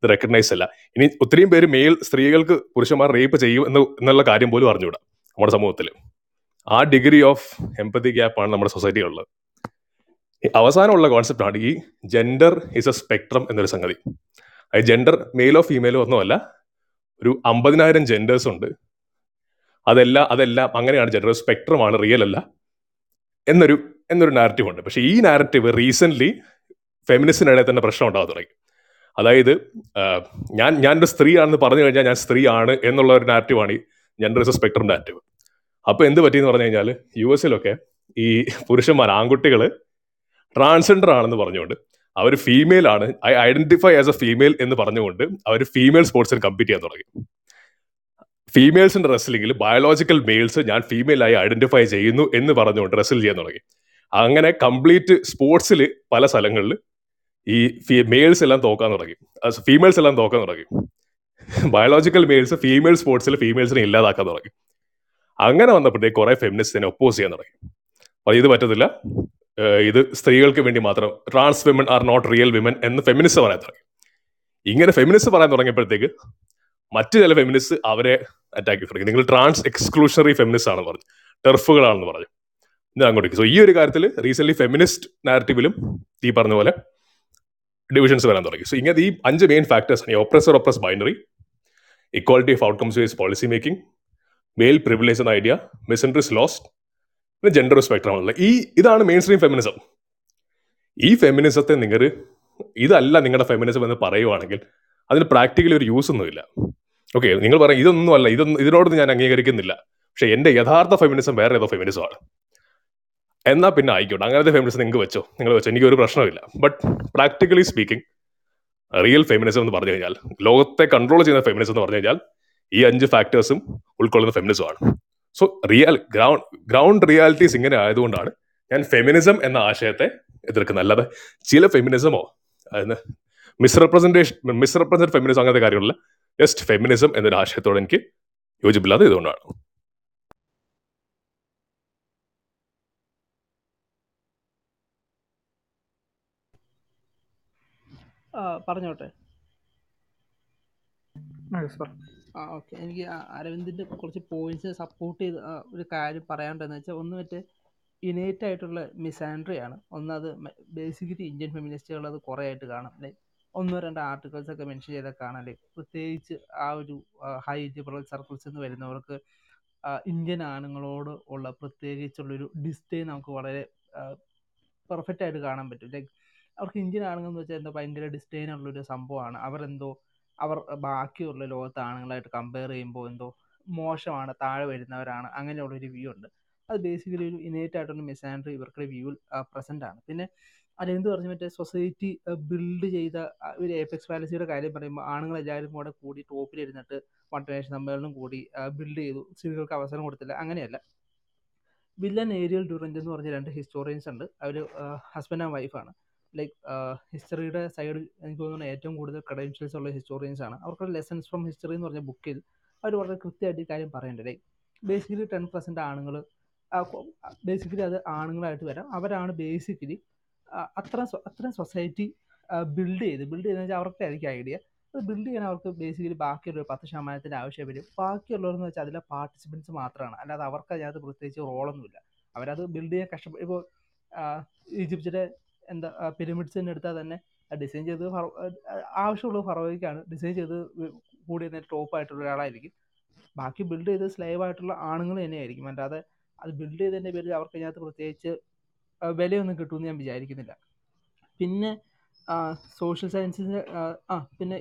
ഇത് റെക്കഗ്നൈസ് അല്ല. ഇനി ഒത്തിരിയും പേര് മെയിൽ സ്ത്രീകൾക്ക് പുരുഷന്മാർ റേപ്പ് ചെയ്യും എന്ന് എന്നുള്ള കാര്യം പോലും അറിഞ്ഞുകൂടാ നമ്മുടെ സമൂഹത്തിൽ. ആ ഡിഗ്രി ഓഫ് എംപതി ഗ്യാപ്പാണ് നമ്മുടെ സൊസൈറ്റിയിലുള്ളത് അവസാനമുള്ള കോൺസെപ്റ്റ് ആണ് ഈ ജെൻഡർ ഇസ് എ സ്പെക്ട്രം എന്നൊരു സംഗതി. അത് ജെൻഡർ മെയിലോ ഫീമെയിലോ ഒന്നുമല്ല ഒരു അമ്പതിനായിരം ജെൻഡേഴ്സ് ഉണ്ട്. അതെല്ലാം അതെല്ലാം അങ്ങനെയാണ് ജെൻഡർ സ്പെക്ട്രമാണ് റിയൽ അല്ല എന്നൊരു എന്നൊരു നാരറ്റീവ് ഉണ്ട്. പക്ഷേ ഈ നാരറ്റീവ് റീസെന്റ് ഫെമിനിസ്റ്റിനിടയിൽ തന്നെ പ്രശ്നം ഉണ്ടാകാൻ തുടങ്ങി. അതായത് ഞാൻ ഞാനൊരു സ്ത്രീയാണെന്ന് പറഞ്ഞു കഴിഞ്ഞാൽ ഞാൻ സ്ത്രീയാണ് എന്നുള്ള ഒരു നാരറ്റീവാണ് ഈ എ സ്പെക്ട്രം നാരറ്റീവ് അപ്പോൾ എന്ത് പറ്റിയെന്ന് പറഞ്ഞു കഴിഞ്ഞാൽ യു എസിലൊക്കെ ഈ പുരുഷന്മാർ ആൺകുട്ടികൾ ട്രാൻസ്ജെൻഡർ ആണെന്ന് പറഞ്ഞുകൊണ്ട് അവർ ഫീമെയിൽ ആണ്. I identify as a female എന്ന് പറഞ്ഞുകൊണ്ട് അവർ ഫീമെയിൽ സ്പോർട്സിൽ കമ്പീറ്റ് ചെയ്യാൻ തുടങ്ങി. ഫീമെയിൽസിന്റെ റെസ്ലിംഗിൽ ബയോളജിക്കൽ മെയിൽസ് ഞാൻ ഫീമെയിലായി ഐഡന്റിഫൈ ചെയ്യുന്നു എന്ന് പറഞ്ഞുകൊണ്ട് റെസ്ൽ ചെയ്യാൻ തുടങ്ങി. അങ്ങനെ കംപ്ലീറ്റ് സ്പോർട്സിൽ പല സ്ഥലങ്ങളിൽ ഈ മെയിൽസ് എല്ലാം തോക്കാൻ തുടങ്ങി. ഫീമെയിൽസ് എല്ലാം തോക്കാൻ തുടങ്ങി. ബയോളജിക്കൽ മെയിൽസ് ഫീമെയിൽ സ്പോർട്സിൽ ഫീമെയിൽസിനെ ഇല്ലാതാക്കാൻ തുടങ്ങി. അങ്ങനെ വന്നപ്പോഴത്തേക്ക് കുറെ ഫെമിനിസ്റ്റിനെ ഒപ്പോസ് ചെയ്യാൻ തുടങ്ങി. അപ്പൊ ഇത് പറ്റത്തില്ല. ഇത് സ്ത്രീകൾക്ക് വേണ്ടി മാത്രം. Trans women are not real women എന്ന് ഫെമിനിസ്റ്റ് പറയാൻ തുടങ്ങി. ഇങ്ങനെ ഫെമിനിസ്റ്റ് പറയാൻ തുടങ്ങിയപ്പോഴത്തേക്ക് മറ്റു ചില ഫെമിനിസ്റ്റ് അവരെ അറ്റാക്ക് തുടങ്ങി. നിങ്ങൾ ട്രാൻസ് എക്സ്ക്ലൂഷണറി ഫെമിനിസ്റ്റ് ആണെന്ന് പറഞ്ഞു. ടെർഫുകളാണെന്ന് പറഞ്ഞു. ഇത് അങ്ങോട്ടേക്ക്. സോ ഈ ഒരു കാര്യത്തിൽ റീസെന്റ് ഫെമിനിസ്റ്റ് നാരറ്റീവിലും ഈ പറഞ്ഞ പോലെ ഡിവിഷൻസ് വരാൻ തുടങ്ങി. സോ ഇങ്ങനെ ഈ അഞ്ച് മെയിൻ ഫാക്ടേഴ്സ് ആണ് ഈ oppress binary equality of outcomes vase policy making male privilege എന്ന ഐഡിയ മിസൻട്രിസ് ലോസ്റ്റ് പിന്നെ ജെൻഡർ ഉള്ളത് ഈ ഇതാണ് മെയിൻ സ്ട്രീം ഫെമിനിസം ഈ ഫെമിനിസത്തെ നിങ്ങൾ ഇതല്ല നിങ്ങളുടെ ഫെമിനിസം എന്ന് പറയുവാണെങ്കിൽ അതിന് പ്രാക്ടിക്കലി ഒരു യൂസ് ഒന്നുമില്ല. ഓക്കെ നിങ്ങൾ പറയും ഇതൊന്നും അല്ല ഇതൊന്നും ഇതിനോടൊന്നും ഞാൻ അംഗീകരിക്കുന്നില്ല. പക്ഷേ എന്റെ യഥാർത്ഥ ഫെമിനിസം വേറെ ഏതോ ഫെമിനിസമാണ് എന്നാ പിന്നെ ആയിക്കോട്ടെ. അങ്ങനത്തെ ഫെമിനിസം നിങ്ങൾക്ക് വെച്ചോ. നിങ്ങൾ വെച്ചോ. എനിക്ക് ഒരു പ്രശ്നമില്ല. But practically speaking real feminism എന്ന് പറഞ്ഞു കഴിഞ്ഞാൽ ലോകത്തെ കൺട്രോൾ ചെയ്യുന്ന ഫെമിനിസം എന്ന് പറഞ്ഞു കഴിഞ്ഞാൽ ഈ അഞ്ച് ഫാക്ടേഴ്സും ഉൾക്കൊള്ളുന്ന ഫെമിനിസമാണ് so real ground ground realities ഇങ്ങനെ ആയതുകൊണ്ടാണ് ഞാൻ ഫെമിനിസം എന്ന ആശയത്തെ എതിർക്കുന്നത്. അല്ലാതെ ചില ഫെമിനിസമോ മിസ്റെപ്രസെന്റേഷൻ മിസ്റെപ്രസെന്റ് ഫെമിനിസം അങ്ങനത്തെ കാര്യങ്ങളില്ല. ജസ്റ്റ് ഫെമിനിസം എന്നൊരു ആശയത്തോട് എനിക്ക് യോജിപ്പില്ലാതെ ഇതുകൊണ്ടാണ് ആ പറഞ്ഞോട്ടെ. ആ ഓക്കെ എനിക്ക് അരവിന്ദിന്റെ കുറച്ച് പോയിന്റ്സ് സപ്പോർട്ട് ചെയ്ത് ഒരു കാര്യം പറയാണ്ടെന്ന് വെച്ചാൽ ഒന്ന് മറ്റേ ഇനേറ്റ് ആയിട്ടുള്ള മിസാൻഡ്രി ആണ്. ഒന്ന് അത് ബേസിക്കലി ഇന്ത്യൻ ഫെമിനിസ്റ്റുകൾ അത് കുറേ ആയിട്ട് കാണാം. ലൈക്ക് ഒന്നോ രണ്ടോ ആർട്ടിക്കിൾസ് ഒക്കെ മെൻഷൻ ചെയ്താൽ കാണാം. കാണാൻ പ്രത്യേകിച്ച് ആ ഒരു ഹൈ ലിബറൽ സർക്കിൾസ് നിന്ന് വരുന്നവർക്ക് ഇന്ത്യൻ ആണുങ്ങളോട് ഉള്ള പ്രത്യേകിച്ചുള്ളൊരു ഡിസ്റ്റേ നമുക്ക് വളരെ പെർഫെക്റ്റ് ആയിട്ട് കാണാൻ പറ്റും. ലൈക്ക് അവർക്ക് ഇന്ത്യൻ ആണുങ്ങൾ എന്ന് വെച്ചാൽ എന്തോ ഭയങ്കര ഡിസ്റ്റൈൻ ഉള്ളൊരു സംഭവമാണ് അവരെന്തോ അവർ ബാക്കിയുള്ള ലോകത്തെ ആണുങ്ങളായിട്ട് കമ്പയർ ചെയ്യുമ്പോൾ എന്തോ മോശമാണ് താഴെ വരുന്നവരാണ് അങ്ങനെയുള്ളൊരു വ്യൂ ഉണ്ട്. അത് ബേസിക്കലി ഒരു ഇനേറ്റ് ആയിട്ടുള്ള misandry ഇവരുടെ view വ്യൂവിൽ പ്രസന്റ് ആണ്. പിന്നെ അതെന്ത് പറഞ്ഞു? മറ്റേ സൊസൈറ്റി ബിൽഡ് ചെയ്ത ഒരു എപെക്സ് പാലസിയുടെ കാര്യം പറയുമ്പോൾ ആണുങ്ങൾ എല്ലാവരും കൂടെ കൂടി ടോപ്പിലിരുന്നിട്ട് വട്ടനേഷൻ സമ്മേളനം കൂടി ബിൽഡ് ചെയ്തു. സ്ത്രീകൾക്ക് അവസരം കൊടുത്തില്ല. അങ്ങനെയല്ല. വില്ലൻ ഏരിയൽ ഡ്യൂറന്റ് എന്ന് പറഞ്ഞ രണ്ട് ഹിസ്റ്റോറിയൻസ് ഉണ്ട്. അവർ ഹസ്ബൻഡ് ആൻഡ് വൈഫാണ് ലൈക്ക് ഹിസ്റ്ററിയുടെ സൈഡ് എനിക്ക് തോന്നുന്നു ഏറ്റവും കൂടുതൽ ക്രെഡൻഷ്യൽസ് ഉള്ള ഹിസ്റ്റോറിയൻസ് ആണ്. അവർക്ക് ലെസൺസ് ഫ്രം ഹിസ്റ്ററി എന്ന് പറഞ്ഞ ബുക്കിൽ അവർ വളരെ കൃത്യമായിട്ട് കാര്യം പറയുന്നുണ്ട്. ലൈക്ക് ബേസിക്കലി ടെൻ പെർസെന്റ് ആണുങ്ങൾ ബേസിക്കലി അത് ആണുങ്ങളായിട്ട് വരാം. അവരാണ് ബേസിക്കലി അത്ര അത്ര സൊസൈറ്റി ബിൽഡ് ചെയ്ത് ബിൽഡ് ചെയ്തെന്ന് വെച്ചാൽ അവർക്ക് ആയിരിക്കും ഐഡിയ അത് ബിൽഡ് ചെയ്യാൻ അവർക്ക് ബേസിക്കലി ബാക്കിയുള്ള പത്ത് ശതമാനത്തിന്റെ ആവശ്യം വരും. ബാക്കിയുള്ളവരെന്ന് വെച്ചാൽ അതിലെ പാർട്ടിസിപ്പൻസ് മാത്രമാണ് അല്ലാതെ അവർക്ക് അതിനകത്ത് പ്രത്യേകിച്ച് റോളൊന്നുമില്ല അവരത് ബിൽഡ് ചെയ്യാൻ കഷ്ടപ്പെട്ട് ഇപ്പോൾ ഈജിപ്തിലെ എന്താ പിരമിഡ്സ് തന്നെ എടുത്താൽ തന്നെ ഡിസൈൻ ചെയ്ത് ആവശ്യമുള്ള ഫറോയ്ക്കാണ്. ഡിസൈൻ ചെയ്ത് കൂടി ടോപ്പ് ആയിട്ടുള്ള ഒരാളായിരിക്കും. ബാക്കി ബിൽഡ് ചെയ്ത് സ്ലേവ് ആയിട്ടുള്ള ആണുങ്ങൾ തന്നെയായിരിക്കും. അല്ലാതെ അത് ബിൽഡ് ചെയ്തതിന്റെ പേരിൽ അവർക്ക് അതിനകത്ത് പ്രത്യേകിച്ച് വിലയൊന്നും കിട്ടുമെന്ന് ഞാൻ വിചാരിക്കുന്നില്ല. പിന്നെ സോഷ്യൽ സയൻസിന്റെ ആ പിന്നെ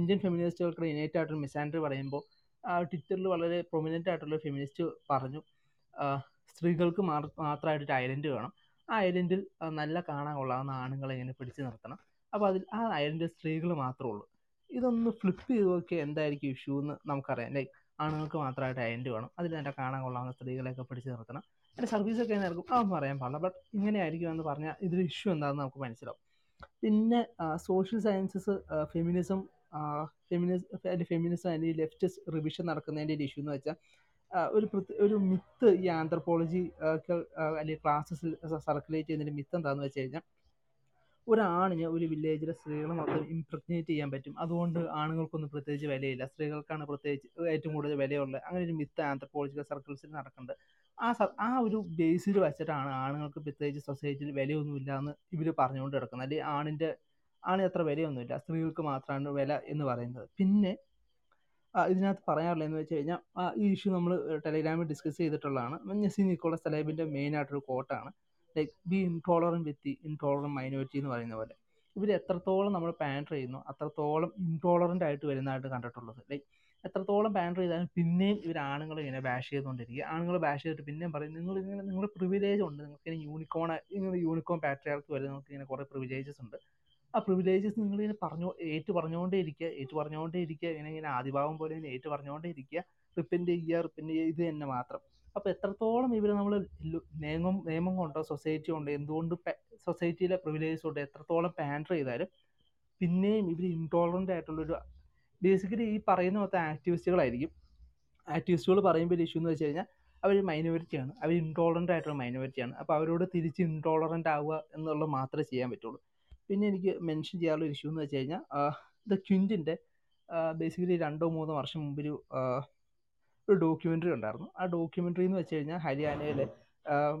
ഇന്ത്യൻ ഫെമിനിസ്റ്റുകൾക്ക് ഇനേറ്റ് ആയിട്ടുള്ള മിസാൻഡറി പറയുമ്പോൾ ട്വിറ്ററിൽ വളരെ പ്രൊമിനന്റ് ആയിട്ടുള്ള ഫെമിനിസ്റ്റ് പറഞ്ഞു സ്ത്രീകൾക്ക് മാത്രമായിട്ട് ഒരു ഐലൻഡ് വേണം. ആ ഐലൻഡിൽ നല്ല കാണാൻ കൊള്ളാവുന്ന ആണുങ്ങളെ ഇങ്ങനെ പിടിച്ചു നിർത്തണം. അപ്പോൾ അതിൽ ആ ഐലൻഡിൽ സ്ത്രീകൾ മാത്രമേ ഉള്ളൂ. ഇതൊന്ന് ഫ്ലിപ്പ് ചെയ്ത് നോക്കിയാൽ എന്തായിരിക്കും ഇഷ്യൂ എന്ന് നമുക്കറിയാം. ലൈക്ക് ആണുങ്ങൾക്ക് മാത്രമായിട്ട് ഐലൻഡ് വേണം. അതിൽ നല്ല കാണാൻ കൊള്ളാവുന്ന സ്ത്രീകളെയൊക്കെ പിടിച്ചു നിർത്തണം. എന്റെ സർവീസൊക്കെ എന്നായിരിക്കും ആ പറയാൻ പാടില്ല. ബട്ട് ഇങ്ങനെ ആയിരിക്കും എന്ന് പറഞ്ഞാൽ ഇതൊരു ഇഷ്യൂ എന്താണെന്ന് നമുക്ക് മനസ്സിലാവും. പിന്നെ social sciences feminism feminism feminism അല്ലെങ്കിൽ ലെഫ്റ്റ് റിവിഷൻ നടക്കുന്നതിന്റെ ഒരു ഇഷ്യൂ എന്ന് വെച്ചാൽ ഒരു ഒരു മിത്ത് ഈ ആന്ത്രപ്പോളജി അല്ലെങ്കിൽ ക്ലാസ്സസിൽ സർക്കുലേറ്റ് ചെയ്യുന്നതിന്റെ മിത്ത് എന്താണെന്ന് വെച്ച് കഴിഞ്ഞാൽ ഒരാണിന് ഒരു വില്ലേജിലെ സ്ത്രീകളെ മൊത്തം ഇംപ്രഗ്നേറ്റ് ചെയ്യാൻ പറ്റും. അതുകൊണ്ട് ആണുങ്ങൾക്കൊന്നും പ്രത്യേകിച്ച് വിലയില്ല. സ്ത്രീകൾക്കാണ് പ്രത്യേകിച്ച് ഏറ്റവും കൂടുതൽ വിലയുള്ളത്. അങ്ങനെ ഒരു മിത്ത് ആന്ത്രപ്പോളജിക്കൽ സർക്കിൾസിൽ നടക്കുന്നുണ്ട്. ആ ആ ഒരു ബേസിൽ വെച്ചിട്ടാണ് ആണുങ്ങൾക്ക് പ്രത്യേകിച്ച് സൊസൈറ്റിയിൽ വിലയൊന്നുമില്ല എന്ന് ഇവർ പറഞ്ഞുകൊണ്ട് കിടക്കുന്നത് അല്ലെങ്കിൽ ആണിന്റെ ആണിന് അത്ര വിലയൊന്നുമില്ല. സ്ത്രീകൾക്ക് മാത്രമാണ് വില എന്ന് പറയുന്നത്. പിന്നെ ഇതിനകത്ത് പറയാനുള്ളതെന്ന് വെച്ച് കഴിഞ്ഞാൽ ഈ ഇഷ്യൂ നമ്മൾ ടെലിഗ്രാമിൽ ഡിസ്കസ് ചെയ്തിട്ടുള്ളതാണ്. നസീം നിക്കോളസ് തലേബിന്റെ മെയിൻ ആയിട്ടൊരു കോട്ടാണ് like be intolerant with the intolerant minority എന്ന് പറയുന്ന പോലെ. ഇവർ എത്രത്തോളം നമ്മൾ പാൻഡർ ചെയ്യുന്നു അത്രത്തോളം ഇൻടോളറന്റ് ആയിട്ട് വരുന്നതായിട്ട് കണ്ടിട്ടുള്ളത്. ലൈക്ക് എത്രത്തോളം പാൻഡർ ചെയ്താലും പിന്നെയും ഇവർ ആണുങ്ങൾ ഇങ്ങനെ ബാഷ് ചെയ്തുകൊണ്ടിരിക്കുക. ആണുങ്ങൾ ബാഷ് ചെയ്തിട്ട് പിന്നെയും പറയും നിങ്ങൾ ഇങ്ങനെ നിങ്ങൾ പ്രിവിലേജ് ഉണ്ട്. നിങ്ങൾക്ക് ഇങ്ങനെ യൂണിക്കോൺ ഇങ്ങനെ യൂണിക്കോൺ പാട്രിയാർക്ക് വരെ നിങ്ങൾക്ക് ഇങ്ങനെ കുറേ പ്രിവിലേജസ് ഉണ്ട്. ആ പ്രിവിലേജസ് നിങ്ങൾ ഇങ്ങനെ പറഞ്ഞു ഏറ്റു പറഞ്ഞുകൊണ്ടേ ഇരിക്കുക ഏറ്റു പറഞ്ഞുകൊണ്ടേ ഇരിക്കുക ഇങ്ങനെ ഇങ്ങനെ ആദിഭാവം പോലെ ഇങ്ങനെ ഏറ്റു പറഞ്ഞുകൊണ്ടേ ഇരിക്കുക റിപ്പന്റ് ചെയ്യുക റിപ്പന്റ് ചെയ്യുക ഇത് തന്നെ മാത്രം. അപ്പോൾ എത്രത്തോളം ഇവർ നമ്മൾ നിയമം നിയമം കൊണ്ടോ സൊസൈറ്റി കൊണ്ടോ എന്തുകൊണ്ട് സൊസൈറ്റിയിലെ പ്രിവിലേജസ് കൊണ്ട് എത്രത്തോളം പാൻഡർ ചെയ്താലും പിന്നെയും ഇവർ ഇൻടോളറന്റ് ആയിട്ടുള്ളൊരു ബേസിക്കലി ഈ പറയുന്ന മൊത്തം ആക്ടിവിസ്റ്റുകളായിരിക്കും ആക്ടിവിസ്റ്റുകൾ പറയുമ്പോൾ ഒരു ഇഷ്യൂ എന്ന് വെച്ച് കഴിഞ്ഞാൽ അവർ മൈനോറിറ്റിയാണ് അവർ ഇൻടോളറന്റ് ആയിട്ടുള്ള മൈനോറിറ്റിയാണ് അപ്പോൾ അവരോട് തിരിച്ച് ഇൻടോളറന്റ് ആവുക എന്നുള്ളത് മാത്രമേ ചെയ്യാൻ പറ്റുള്ളൂ. പിന്നെ എനിക്ക് മെൻഷൻ ചെയ്യാനുള്ള ഇഷ്യൂ എന്ന് വെച്ച് കഴിഞ്ഞാൽ ദ ക്വിന്റിന്റെ ബേസിക്കലി രണ്ടോ മൂന്നോ വർഷം മുമ്പൊരു ഒരു ഡോക്യുമെന്ററി ഉണ്ടായിരുന്നു. ആ ഡോക്യുമെന്ററി എന്ന് വെച്ച് കഴിഞ്ഞാൽ ഹരിയാനയിലെ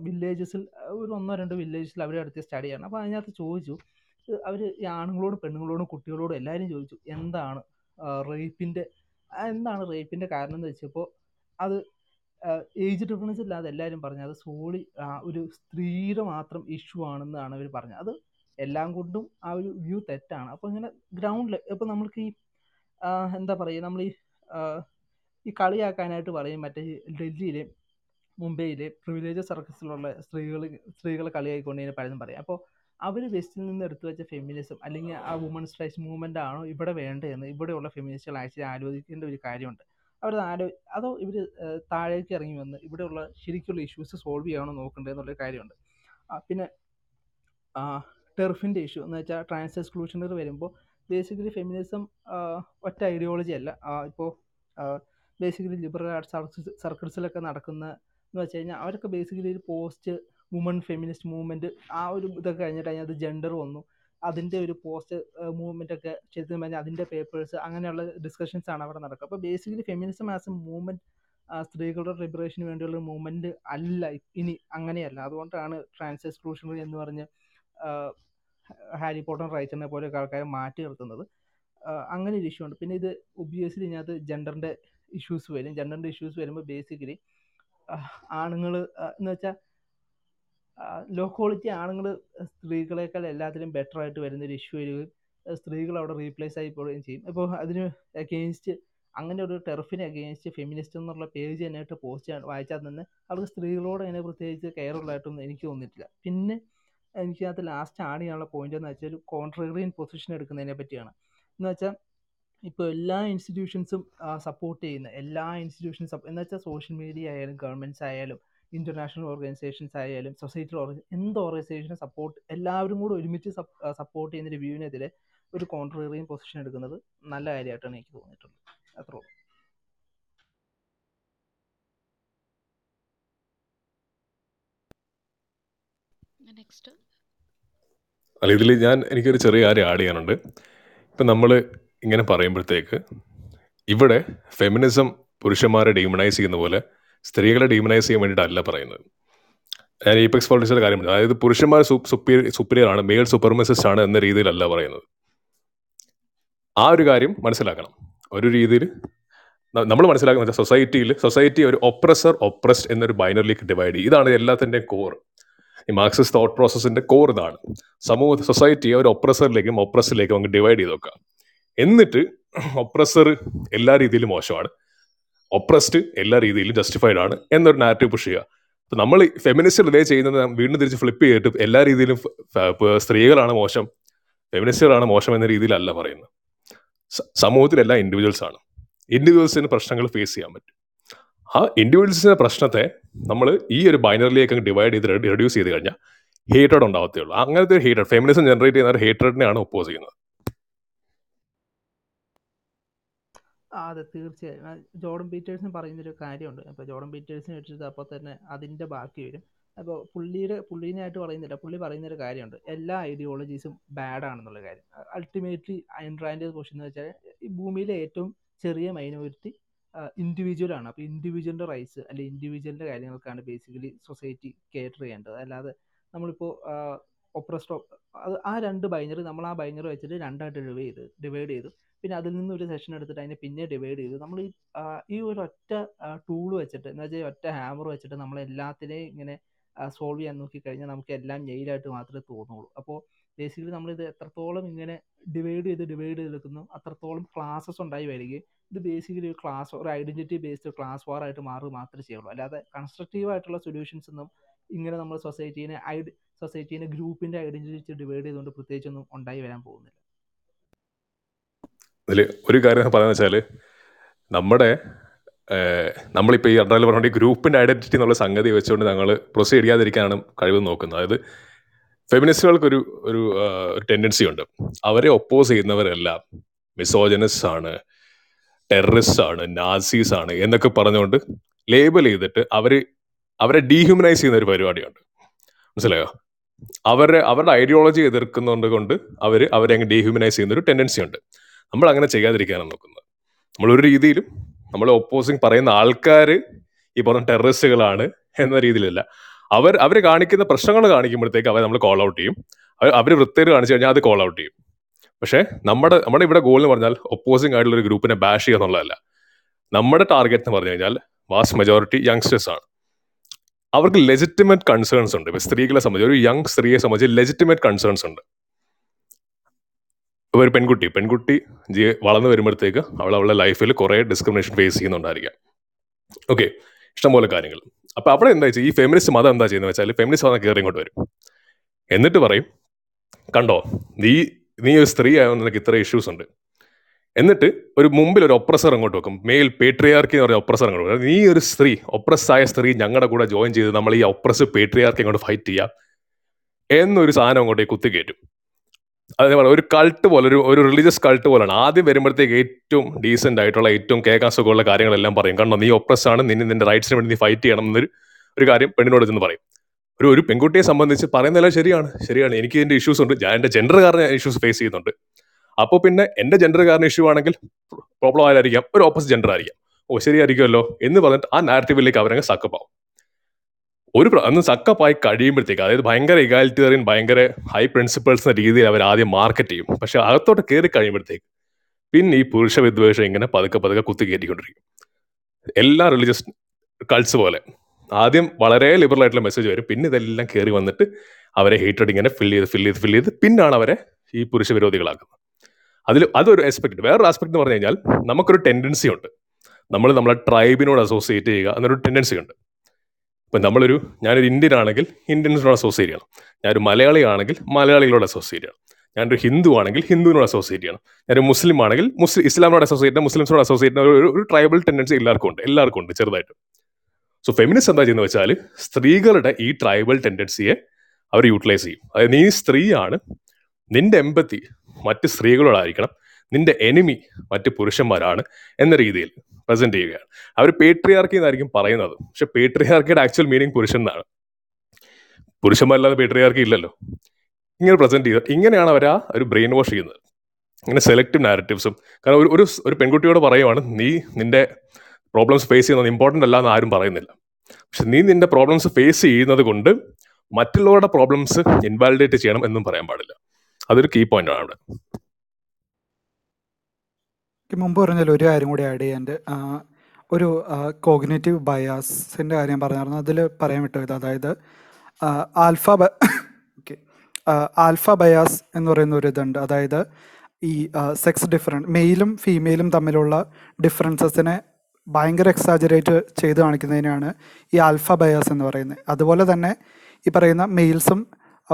വില്ലേജസിൽ ഒരു ഒന്നോ രണ്ടോ വില്ലേജസിൽ അവർ നടത്തിയ സ്റ്റഡിയാണ് അപ്പോൾ അതിനകത്ത് ചോദിച്ചു അവർ ഈ ആണുങ്ങളോടും പെണ്ണുങ്ങളോടും കുട്ടികളോടും എല്ലാവരും ചോദിച്ചു എന്താണ് റേപ്പിന്റെ എന്താണ് റേപ്പിന്റെ കാരണം എന്ന് വെച്ചപ്പോൾ അത് ഏജ് ഡിഫറൻസ് ഇല്ലാതെ എല്ലാവരും പറഞ്ഞു അത് സോളി ഒരു സ്ത്രീയുടെ മാത്രം ഇഷ്യൂ ആണെന്നാണ് അവർ പറഞ്ഞത്. അത് എല്ലാം കൊണ്ടും ആ ഒരു വ്യൂ തെറ്റാണ്. അപ്പോൾ ഇങ്ങനെ ഗ്രൗണ്ടിൽ ഇപ്പോൾ നമ്മൾക്ക് ഈ എന്താ പറയുക നമ്മൾ ഈ ഈ കളിയാക്കാനായിട്ട് പറയും മറ്റേ ഡൽഹിയിലെ മുംബൈയിലെ പ്രിവിലേജ് സർക്കസിലുള്ള സ്ത്രീകൾ സ്ത്രീകളെ കളിയായിക്കൊണ്ട് ഇങ്ങനെ പലതും പറയും. അപ്പോൾ അവർ വെസ്റ്റിൽ നിന്ന് എടുത്തു വെച്ച ഫെമിനിസം അല്ലെങ്കിൽ ആ വുമൺസ് റൈറ്റ്സ് മൂവ്മെന്റ് ആണോ ഇവിടെ വേണ്ടതെന്ന് ഇവിടെയുള്ള ഫെമിനിസ്റ്റുകൾ ആക്ച്വലി ആലോചിക്കേണ്ട ഒരു കാര്യമുണ്ട്. അവർ ആലോ അതോ ഇവർ താഴേക്ക് ഇറങ്ങി വന്ന് ഇവിടെയുള്ള ശരിക്കുള്ള ഇഷ്യൂസ് സോൾവ് ചെയ്യണോ നോക്കേണ്ടത് എന്നുള്ളൊരു കാര്യമുണ്ട്. പിന്നെ ടെർഫിന്റെ ഇഷ്യൂ എന്ന് വെച്ചാൽ ട്രാൻസ് എക്സ്ക്ലൂഷണറി വരുമ്പോൾ ബേസിക്കലി ഫെമിനിസം ഒറ്റ ഐഡിയോളജി അല്ല. ഇപ്പോൾ ബേസിക്കലി ലിബറൽ ആർട്സ് സർക്കിൾസിലൊക്കെ നടക്കുന്ന എന്ന് വെച്ച് കഴിഞ്ഞാൽ അവരൊക്കെ ബേസിക്കലി ഒരു പോസ്റ്റ് വുമൺ ഫെമിനിസ്റ്റ് മൂവ്മെന്റ് ആ ഒരു ഇതൊക്കെ കഴിഞ്ഞിട്ട് അതിനകത്ത് ജെൻഡർ വന്നു. അതിന്റെ ഒരു പോസ്റ്റ് മൂവ്മെന്റ് ഒക്കെ ശരിക്കും പറഞ്ഞാൽ അതിന്റെ പേപ്പേഴ്സ് അങ്ങനെയുള്ള ഡിസ്കഷൻസ് ആണ് അവിടെ നടക്കുക. അപ്പോൾ basically feminism as a movement സ്ത്രീകളുടെ ലിബറേഷന് വേണ്ടിയുള്ള മൂവ്മെന്റ് അല്ല ഇനി അങ്ങനെയല്ല. അതുകൊണ്ടാണ് ട്രാൻസ് എക്സ്ക്ലൂഷണറി എന്ന് പറഞ്ഞ് ഹാരി പോട്ടർ റൈറ്ററിനെ പോലെയൊക്കെ ആൾക്കാരെ മാറ്റി നിർത്തുന്നത്. അങ്ങനെ ഒരു ഇഷ്യൂ ഉണ്ട്. പിന്നെ ഇത് ഒബ്വിയസ്ലി ഇതിനകത്ത് ജെൻഡറിന്റെ ഇഷ്യൂസ് വരും. ജെൻഡറിന്റെ ഇഷ്യൂസ് വരുമ്പോൾ ബേസിക്കലി ആണുങ്ങൾ എന്ന് വെച്ചാൽ ലോ ക്വാളിറ്റി ആണുങ്ങൾ സ്ത്രീകളെക്കാൾ എല്ലാത്തിലും ബെറ്റർ ആയിട്ട് വരുന്ന ഒരു ഇഷ്യൂ വരികയും സ്ത്രീകൾ അവിടെ റീപ്ലേസ് ആയി പോവുകയും ചെയ്യും. അപ്പോൾ അതിന് അഗെയിൻസ്റ്റ് അങ്ങനെ ഒരു ടെർഫിന് അഗെയിൻസ്റ്റ് ഫെമിനിസ്റ്റ് എന്നുള്ള പേജ് തന്നെയായിട്ട് പോസ്റ്റ് വായിച്ചാൽ തന്നെ അവർക്ക് സ്ത്രീകളോട് അങ്ങനെ പ്രത്യേകിച്ച് കെയർ ഉള്ളതായിട്ടൊന്നും എനിക്ക് തോന്നിയിട്ടില്ല. പിന്നെ എനിക്കകത്ത് ലാസ്റ്റ് ആഡ് ചെയ്യാനുള്ള പോയിന്റ് എന്ന് വെച്ചാൽ കോൺട്രറിയൻ പൊസിഷൻ എടുക്കുന്നതിനെ പറ്റിയാണ്. എന്ന് വെച്ചാൽ ഇപ്പോൾ എല്ലാ ഇൻസ്റ്റിറ്റ്യൂഷൻസും സപ്പോർട്ട് ചെയ്യുന്ന എല്ലാ ഇൻസ്റ്റിറ്റ്യൂഷൻസ് എന്ന് വെച്ചാൽ സോഷ്യൽ മീഡിയ ആയാലും ഗവൺമെന്റ്സ് ആയാലും ഇന്റർനാഷണൽ ഓർഗനൈസേഷൻസ് ആയാലും സൊസൈറ്റി എന്ത് ഓർഗനൈസേഷനും സപ്പോർട്ട് എല്ലാവരും കൂടെ ഒരുമിച്ച് സപ്പോർട്ട് ചെയ്യുന്ന ഒരു വ്യൂവിനെതിരെ ഒരു കോൺട്രറിയൻ പൊസിഷൻ എടുക്കുന്നത് നല്ല കാര്യമായിട്ടാണ് എനിക്ക് തോന്നിയിട്ടുള്ളത്. അത്രേ നെക്സ്റ്റ്. അല്ല ഇതിൽ ഞാൻ എനിക്കൊരു ചെറിയ കാര്യം ആഡ് ചെയ്യാനുണ്ട്. ഇപ്പം നമ്മൾ ഇങ്ങനെ പറയുമ്പോഴത്തേക്ക് ഇവിടെ ഫെമിനിസം പുരുഷന്മാരെ ഡീമണൈസ് ചെയ്യുന്ന പോലെ സ്ത്രീകളെ ഡീമണൈസ് ചെയ്യാൻ വേണ്ടിയിട്ടല്ല പറയുന്നത്. ഞാൻ ഈപെക്സ് പോളിറ്റിക്സിന്റെ കാര്യം അതായത് പുരുഷന്മാർ സുപ്പീരിയർ സുപ്പീരിയർ ആണ് മെയിൽ സൂപ്പർമസിസ്റ്റ് ആണ് എന്ന രീതിയിലല്ല പറയുന്നത്. ആ ഒരു കാര്യം മനസ്സിലാക്കണം. ഒരു രീതിയിൽ നമ്മൾ മനസ്സിലാക്കുന്ന സൊസൈറ്റിയിൽ സൊസൈറ്റി ഒരു ഒപ്രസർ ഒപ്രസ്ഡ് എന്നൊരു ബൈനറിലേക്ക് ഡിവൈഡ് ചെയ്യും. ഇതാണ് എല്ലാത്തിന്റെയും കോർ ഈ മാർക്സിസ്റ്റ് തോട്ട് പ്രോസസ്സിന്റെ കോർ ഇതാണ്. സമൂഹ സൊസൈറ്റിയെ ഒരു ഒപ്രസറിലേക്കും ഒപ്രസിലേക്കും അങ്ങ് ഡിവൈഡ് ചെയ്ത് വെക്കുക. എന്നിട്ട് ഒപ്രസർ എല്ലാ രീതിയിലും മോശമാണ്. ഒപ്രസ്ഡ് എല്ലാ രീതിയിലും ജസ്റ്റിഫൈഡ് ആണ് എന്നൊരു നാരറ്റീവ് പുഷ് ചെയ്യുക. അപ്പൊ നമ്മൾ ഫെമിനിസ്റ്റ് റിലേ ചെയ്യുന്നത് വീണ്ടും തിരിച്ച് ഫ്ലിപ്പ് ചെയ്തിട്ട് എല്ലാ രീതിയിലും സ്ത്രീകളാണ് മോശം. ഫെമിനിസ്റ്റുകളാണ് മോശം എന്ന രീതിയിലല്ല പറയുന്നത്. സമൂഹത്തിലെല്ലാം ഇൻഡിവിജ്വൽസ് ആണ്. ഇൻഡിവിജ്വൽസിന് പ്രശ്നങ്ങൾ ഫേസ് ചെയ്യാൻ പറ്റും. ആ ഇൻഡിവിജ്വൽസിന്റെ പ്രശ്നത്തെ നമ്മൾ ഈ ഒരു ബൈനറിലേക്ക് അങ്ങ് ഡിവൈഡ് ചെയ്ത് റെഡ്യൂസ് ചെയ്ത് കഴിഞ്ഞാൽ ഹേറ്റഡ് ഉണ്ടാവത്തേ ഉള്ളൂ അങ്ങനത്തെ ഒരു ഹേറ്റഡ് ഫെമിനിസം ജനറേറ്റ് ചെയ്യുന്ന ഒരു ഹേറ്റഡിനെയാണ് ഒപ്പോസ് ചെയ്യുന്നത്. അതെ തീർച്ചയായും. ജോർഡൻ പീറ്റേഴ്സിന് പറയുന്നൊരു കാര്യമുണ്ട്. അപ്പോൾ ജോർഡൻ പീറ്റേഴ്സിനെ വെച്ചിട്ട് അപ്പോൾ തന്നെ അതിന്റെ ബാക്കി വരും. അപ്പോൾ പുള്ളിയുടെ പുള്ളീനായിട്ട് പറയുന്നില്ല. പുള്ളി പറയുന്നൊരു കാര്യമുണ്ട്. എല്ലാ ഐഡിയോളജീസും ബാഡ് ആണെന്നുള്ള കാര്യം. അൾട്ടിമേറ്റ്ലി അയൻഡ്രാന്റെ ക്വസ്റ്റ്യൻ എന്ന് വെച്ചാൽ ഈ ഭൂമിയിലെ ഏറ്റവും ചെറിയ മൈനോറിറ്റി ഇൻഡിവിജ്വൽ ആണ്. അപ്പോൾ ഇൻഡിവിജ്വലിന്റെ റൈറ്റ്സ് അല്ലെങ്കിൽ ഇൻഡിവിജ്വലിന്റെ കാര്യങ്ങൾക്കാണ് ബേസിക്കലി സൊസൈറ്റി കേറ്റർ ചെയ്യേണ്ടത്. അല്ലാതെ നമ്മളിപ്പോൾ ഒപ്രസ്റ്റോ അത് ആ രണ്ട് ബൈനറി നമ്മൾ ആ ബൈനറി വെച്ചിട്ട് രണ്ടായിട്ട് ഡിവൈഡ് ചെയ്ത് ഡിവൈഡ് ചെയ്തു. പിന്നെ അതിൽ നിന്ന് ഒരു സെഷൻ എടുത്തിട്ട് അതിനെ പിന്നെ ഡിവൈഡ് ചെയ്തു. നമ്മൾ ഈ ഈ ഒരു ഒറ്റ ടൂൾ വെച്ചിട്ട് എന്ന് വെച്ചാൽ ഒറ്റ ഹാമർ വെച്ചിട്ട് നമ്മൾ എല്ലാത്തിനെയും ഇങ്ങനെ സോൾവ് ചെയ്യാൻ നോക്കിക്കഴിഞ്ഞാൽ നമുക്ക് എല്ലാം നെയിലായിട്ട് മാത്രമേ തോന്നുള്ളൂ. അപ്പോൾ ബേസിക്കലി നമ്മളിത് എത്രത്തോളം ഇങ്ങനെ ഡിവൈഡ് ചെയ്ത് ഡിവൈഡ് ചെയ്തെടുക്കുന്നു അത്രത്തോളം ക്ലാസ്സസ് ഉണ്ടായി വരികയും ഇത് ബേസിക്കലി ഒരു ക്ലാസ് ഒരു ഐഡന്റിറ്റി ബേസ്ഡ് ക്ലാസ് വാർ ആയിട്ട് മാറുക മാത്രമേ ചെയ്യുള്ളൂ. അല്ലാതെ കൺസ്ട്രക്റ്റീവ് ആയിട്ടുള്ള സൊല്യൂഷൻസ് ഒന്നും ഇങ്ങനെ നമ്മൾ സൊസൈറ്റീനെ ഐഡ് സൊസൈറ്റീനെ ഗ്രൂപ്പിന്റെ ഐഡന്റിറ്റി ഡിവൈഡ് ചെയ്തുകൊണ്ട് പ്രത്യേകിച്ചൊന്നും ഉണ്ടായി വരാൻ പോകുന്നില്ല. അതിൽ ഒരു കാര്യം പറയുന്നത് വെച്ചാൽ നമ്മുടെ നമ്മളിപ്പോൾ ഈ അഡ്രയിൽ പറഞ്ഞ ഗ്രൂപ്പിന്റെ ഐഡന്റിറ്റി എന്നുള്ള സംഗതി വെച്ചുകൊണ്ട് ഞങ്ങൾ പ്രൊസീഡ് ചെയ്യാതിരിക്കാനാണ് കഴിവ് നോക്കുന്നത്. അതായത് ഫെമിനിസ്റ്റുകൾക്കൊരു ഒരു ടെൻഡൻസി ഉണ്ട്. അവരെ ഒപ്പോസ് ചെയ്യുന്നവരെല്ലാം മിസോജനസ് ആണ്. ടെററിസ്റ്റ് ആണ് നാസീസ് ആണ് എന്നൊക്കെ പറഞ്ഞുകൊണ്ട് ലേബൽ ചെയ്തിട്ട് അവർ അവരെ ഡീഹ്യൂമനൈസ് ചെയ്യുന്ന ഒരു പരിപാടിയുണ്ട്. മനസ്സിലായോ? അവരെ അവരുടെ ഐഡിയോളജി എതിർക്കുന്നതുകൊണ്ട് കൊണ്ട് അവർ അവരെ അങ്ങ് ഡീഹ്യൂമനൈസ് ചെയ്യുന്ന ഒരു ടെൻഡൻസി ഉണ്ട്. നമ്മൾ അങ്ങനെ ചെയ്യാതിരിക്കാനാണ് നോക്കുന്നത്. നമ്മൾ ഒരു രീതിയിലും നമ്മൾ ഒപ്പോസിങ് പറയുന്ന ആൾക്കാർ ഈ പറഞ്ഞ ടെററിസ്റ്റുകളാണ് എന്ന രീതിയിലല്ല. അവർ അവർ കാണിക്കുന്ന പ്രശ്നങ്ങൾ കാണിക്കുമ്പോഴത്തേക്ക് അവർ നമ്മൾ കോൾ ഔട്ട് ചെയ്യും. അവർ വൃത്തിയിൽ കാണിച്ചു കഴിഞ്ഞാൽ അത് കോൾ ഔട്ട് ചെയ്യും. പക്ഷേ നമ്മുടെ നമ്മുടെ ഇവിടെ ഗോൾ എന്ന് പറഞ്ഞാൽ ഒപ്പോസിംഗ് ആയിട്ടുള്ള ഒരു ഗ്രൂപ്പിനെ ബാഷ് ചെയ്യുക എന്നുള്ളതല്ല. നമ്മുടെ ടാർഗറ്റ് എന്ന് പറഞ്ഞു കഴിഞ്ഞാൽ വാസ്റ്റ് മെജോറിറ്റി യങ്സ്റ്റേഴ്സ് ആണ്. അവർക്ക് ലെജിറ്റിമേറ്റ് കൺസേൺസ് ഉണ്ട്. ഇപ്പൊ സ്ത്രീകളെ സംബന്ധിച്ച് ഒരു യങ് സ്ത്രീയെ സംബന്ധിച്ച് ലെജിറ്റിമേറ്റ് കൺസേൺസ് ഉണ്ട്. ഒരു പെൺകുട്ടി പെൺകുട്ടി ജീ- വളർന്നു വരുമ്പോഴത്തേക്ക് അവൾ അവളുടെ ലൈഫിൽ കുറെ ഡിസ്ക്രിമിനേഷൻ ഫേസ് ചെയ്യുന്നുണ്ടായിരിക്കാം. ഓക്കെ ഇഷ്ടംപോലെ കാര്യങ്ങൾ. അപ്പൊ അവിടെ എന്താ വെച്ചാൽ ഈ ഫെമിനിസ്റ്റ് മതം എന്താ ചെയ്യുന്നത് വെച്ചാൽ ഫെമിനിസ്റ്റ് മതം കയറി ഇങ്ങോട്ട് വരും. എന്നിട്ട് പറയും കണ്ടോ നീ നീ ഒരു സ്ത്രീ ആയതുകൊണ്ട് നിനക്ക് ഇത്ര ഇഷ്യൂസ് ഉണ്ട്. എന്നിട്ട് ഒരു മുമ്പിൽ ഒരു ഒപ്രസർ അങ്ങോട്ട് വെക്കും. മെയിൽ പേട്രിയാർക്കി എന്ന് പറയുന്ന ഒപ്രസർ അങ്ങോട്ട് വെക്കും. നീ ഒരു സ്ത്രീ ഒപ്രസ്സായ സ്ത്രീ ഞങ്ങളുടെ കൂടെ ജോയിൻ ചെയ്ത് നമ്മൾ ഈ ഒപ്രസ് പേട്രിയാർക്കി അങ്ങോട്ട് ഫൈറ്റ് ചെയ്യാം. എന്നൊരു സാധനം അങ്ങോട്ടേക്ക് കുത്തിക്കയറ്റും അതേപോലെ ഒരു കൾട്ട് പോലെ ഒരു ഒരു റിലീജിയസ് കൾട്ട് പോലെയാണ്. ആദ്യം വരുമ്പോഴത്തേക്ക് ഏറ്റവും ഡീസെന്റ് ആയിട്ടുള്ള ഏറ്റവും കേൾക്കാൻ സുഖമുള്ള കാര്യങ്ങളെല്ലാം പറയും. കണ്ടോ? നീ ഒപ്രസ് ആണ് നിന്നെ നിന്റെ റൈറ്റ്സിന് വേണ്ടി നീ ഫൈറ്റ് ചെയ്യണം എന്നൊരു ഒരു കാര്യം പെണ്ണിനോട് ചെന്ന് പറയും. ഒരു ഒരു പെൺകുട്ടിയെ സംബന്ധിച്ച് പറയുന്നതെല്ലാം ശരിയാണ്. ശരിയാണ്. എനിക്ക് ഇതിന്റെ ഇഷ്യൂസ് ഉണ്ട്. ഞാൻ എന്റെ ജെൻഡർ കാരണം ഇഷ്യൂസ് ഫേസ് ചെയ്യുന്നുണ്ട്. അപ്പോൾ പിന്നെ എന്റെ ജെൻഡർ കാരണം ഇഷ്യൂ ആണെങ്കിൽ പ്രോബ്ലം ആയിരിക്കാം ഒരു ഓപ്പോസിറ്റ് ജെൻഡർ ആയിരിക്കാം. ഓ ശരിയായിരിക്കുമല്ലോ എന്ന് പറഞ്ഞിട്ട് ആ നാരറ്റീവിലേക്ക് അവരങ്ങ് സക്കപ്പാവും ഒരു അന്ന് സക്കപ്പായി കഴിയുമ്പോഴത്തേക്ക് അതായത് ഭയങ്കര ഇഗാലിറ്റേറിയൻ ഭയങ്കര ഹൈ പ്രിൻസിപ്പൾസ് എന്ന രീതിയിൽ അവർ ആദ്യം മാർക്കറ്റ് ചെയ്യും. പക്ഷെ അകത്തോട്ട് കയറി കഴിയുമ്പോഴത്തേക്ക് പിന്നെ ഈ പുരുഷ വിദ്വേഷം ഇങ്ങനെ പതുക്കെ പതുക്കെ കുത്തി കയറ്റിക്കൊണ്ടിരിക്കും. എല്ലാ റിലീജിയസ് കൾട്സ് പോലെ. ആദ്യം വളരെ ലിബറൽ ആയിട്ടുള്ള മെസ്സേജ് വരും. പിന്നെ ഇതെല്ലാം കയറി വന്നിട്ട് അവരെ ഹീറ്റഡ് ഇങ്ങനെ ഫിൽ ചെയ്ത് ഫിൽ ചെയ്ത് ഫിൽ ചെയ്ത് പിന്നാണ് അവരെ ഈ പുരുഷ വിരോധികളാക്കുന്നത്. അതിൽ അതൊരു ആസ്പെക്ട് വേറൊരു ആസ്പെക്ട് എന്ന് പറഞ്ഞു കഴിഞ്ഞാൽ നമുക്കൊരു ടെൻഡൻസി ഉണ്ട്. നമ്മൾ നമ്മളെ ട്രൈബിനോട് അസോസിയേറ്റ് ചെയ്യുക എന്നൊരു ടെൻഡൻസി ഉണ്ട്. ഇപ്പം നമ്മളൊരു ഞാനൊരു ഇന്ത്യൻ ആണെങ്കിൽ ഇന്ത്യൻസിനോട് അസോസിയേറ്റ് ചെയ്യണം. ഞാനൊരു മലയാളി ആണെങ്കിൽ മലയാളികളോട് അസോസിയേറ്റ് ചെയ്യണം. ഞാനൊരു ഹിന്ദു ആണെങ്കിൽ ഹിന്ദുവിനോട് അസോസിയേറ്റ് ചെയ്യണം. ഞാനൊരു മുസ്ലിം ആണെങ്കിൽ മുസ്ലിം ഇസ്ലാമിനോട് അസോസിയേറ്റ് മുസ്ലിംസിനോട് അസോസിയേറ്റ് ഒരു ട്രൈബൽ ടെൻഡൻസി എല്ലാവർക്കും ഉണ്ട്. എല്ലാവർക്കും ഉണ്ട് ചെറുതായിട്ട്. സോ ഫെമിനിസ്റ്റ് എന്താ ചെയ്യുന്നത് വെച്ചാൽ സ്ത്രീകളുടെ ഈ ട്രൈബൽ ടെൻഡൻസിയെ അവർ യൂട്ടിലൈസ് ചെയ്യും. അതായത് നീ സ്ത്രീയാണ് നിന്റെ എമ്പത്തി മറ്റ് സ്ത്രീകളോടായിരിക്കണം നിന്റെ എനിമി മറ്റ് പുരുഷന്മാരാണ് എന്ന രീതിയിൽ പ്രസന്റ് ചെയ്യുകയാണ്. അവർ പേട്രിയാർക്കി എന്നായിരിക്കും പറയുന്നത്. പക്ഷെ പേട്രിയാർക്കിയുടെ ആക്ച്വൽ മീനിങ് പുരുഷൻ എന്നാണ്. പുരുഷന്മാരല്ലാതെ പേട്രിയാർക്കി ഇല്ലല്ലോ. ഇങ്ങനെ പ്രസന്റ് ചെയ്ത് ഇങ്ങനെയാണ് അവർ ആ ഒരു ബ്രെയിൻ വാഷ് ചെയ്യുന്നത്. ഇങ്ങനെ സെലക്റ്റീവ് നാരറ്റീവ്സും കാരണം ഒരു ഒരു പെൺകുട്ടിയോട് പറയുവാണ് നീ നിന്റെ പ്രോബ്ലംസ് ഫേസ് ചെയ്യുന്നത് ഇമ്പോർട്ടന്റ് അല്ല എന്ന് ആരും പറയുന്നില്ല. പക്ഷെ നീ നിന്റെ പ്രോബ്ലംസ് ഫേസ് ചെയ്യുന്നത് കൊണ്ട് മറ്റുള്ളവരുടെ പ്രോബ്ലംസ് ഇൻവാലിഡേറ്റ് ചെയ്യണം എന്നും പറയാൻ പാടില്ല. അതൊരു കീ പോയിന്റ് ആണ് അവിടെ. മുമ്പ് പറഞ്ഞാൽ ഒരു കാര്യം കൂടി ആഡ് ചെയ്യാൻ ഒരു കോഗ്നേറ്റീവ് ബയാസിന്റെ കാര്യം പറഞ്ഞായിരുന്നു. അതിൽ പറയാൻ വിട്ടത് അതായത് ആൽഫ ബ ഓക്കെ ആൽഫ ബയാസ് എന്ന് പറയുന്ന ഒരു ഇതുണ്ട്. അതായത് ഈ സെക്സ് ഡിഫറൻ മെയിലും ഫീമെയിലും തമ്മിലുള്ള ഡിഫറൻസസിനെ ഭയങ്കര എക്സാജറേറ്റ് ചെയ്ത് കാണിക്കുന്നതിനാണ് ഈ ആൽഫ ബയാസ് എന്ന് പറയുന്നത്. അതുപോലെ തന്നെ ഈ പറയുന്ന മെയിൽസും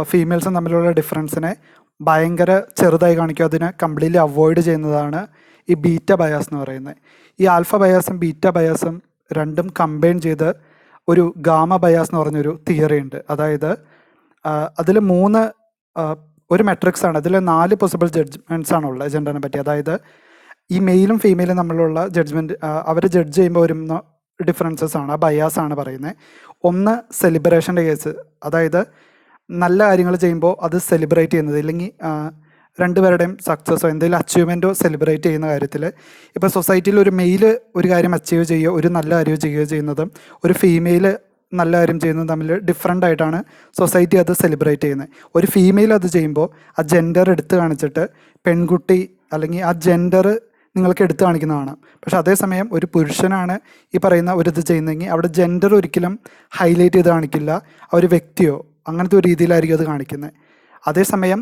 ഫീമെയിൽസും തമ്മിലുള്ള ഡിഫറൻസിനെ ഭയങ്കര ചെറുതായി കാണിക്കും. അതിനെ കംപ്ലീറ്റ്ലി അവോയ്ഡ് ചെയ്യുന്നതാണ് ഈ ബീറ്റ ബയാസ് എന്ന് പറയുന്നത്. ഈ ആൽഫ ബയാസും ബീറ്റ ബയാസും രണ്ടും കമ്പൈൻ ചെയ്ത് ഒരു ഗാമ ബയാസ് എന്ന് പറഞ്ഞൊരു തിയറി ഉണ്ട്. അതായത് അതിൽ മൂന്ന് ഒരു മെട്രിക്സ് ആണ്. അതിൽ നാല് പോസിബിൾ ജഡ്ജ്മെന്റ്സ് ആണ് ഉള്ളത് ജെൻഡറിനെ പറ്റി. അതായത് ഈ മെയിലും ഫീമെയിലും തമ്മിലുള്ള ജഡ്ജ്മെന്റ് അവർ ജഡ്ജ് ചെയ്യുമ്പോൾ വരുന്ന ഡിഫറൻസസ് ആണ് ആ ബയാസ് ആണ് പറയുന്നത് ഒന്ന് സെലിബ്രേഷന്റെ കേസ് അതായത് നല്ല കാര്യങ്ങൾ ചെയ്യുമ്പോൾ അത് സെലിബ്രേറ്റ് ചെയ്യുന്നത് ഇല്ലെങ്കിൽ രണ്ടുപേരുടെയും സക്സസ്സോ എന്തെങ്കിലും അച്ചീവ്മെന്റോ സെലിബ്രേറ്റ് ചെയ്യുന്ന കാര്യത്തിൽ ഇപ്പോൾ സൊസൈറ്റിയിൽ ഒരു മെയിൽ ഒരു കാര്യം അച്ചീവ് ചെയ്യുകയോ ഒരു നല്ല കാര്യം ചെയ്യുകയോ ചെയ്യുന്നതും ഒരു ഫീമെയിൽ നല്ല കാര്യം ചെയ്യുന്നതും തമ്മിൽ ഡിഫറെന്റ് ആയിട്ടാണ് സൊസൈറ്റി അത് സെലിബ്രേറ്റ് ചെയ്യുന്നത്. ഒരു ഫീമെയിൽ അത് ചെയ്യുമ്പോൾ ആ ജെൻഡർ എടുത്ത് കാണിച്ചിട്ട് പെൺകുട്ടി അല്ലെങ്കിൽ ആ ജെൻഡർ നിങ്ങൾക്ക് എടുത്തു കാണിക്കുന്നതാണ്. പക്ഷെ അതേസമയം ഒരു പുരുഷനാണ് ഈ പറയുന്ന ഒരു ഇത് ചെയ്യുന്നതെങ്കിൽ അവിടെ ജെൻഡർ ഒരിക്കലും ഹൈലൈറ്റ് ചെയ്ത് കാണിക്കില്ല. ആ ഒരു വ്യക്തിയോ അങ്ങനത്തെ ഒരു രീതിയിലായിരിക്കും അത് കാണിക്കുന്നത്. അതേസമയം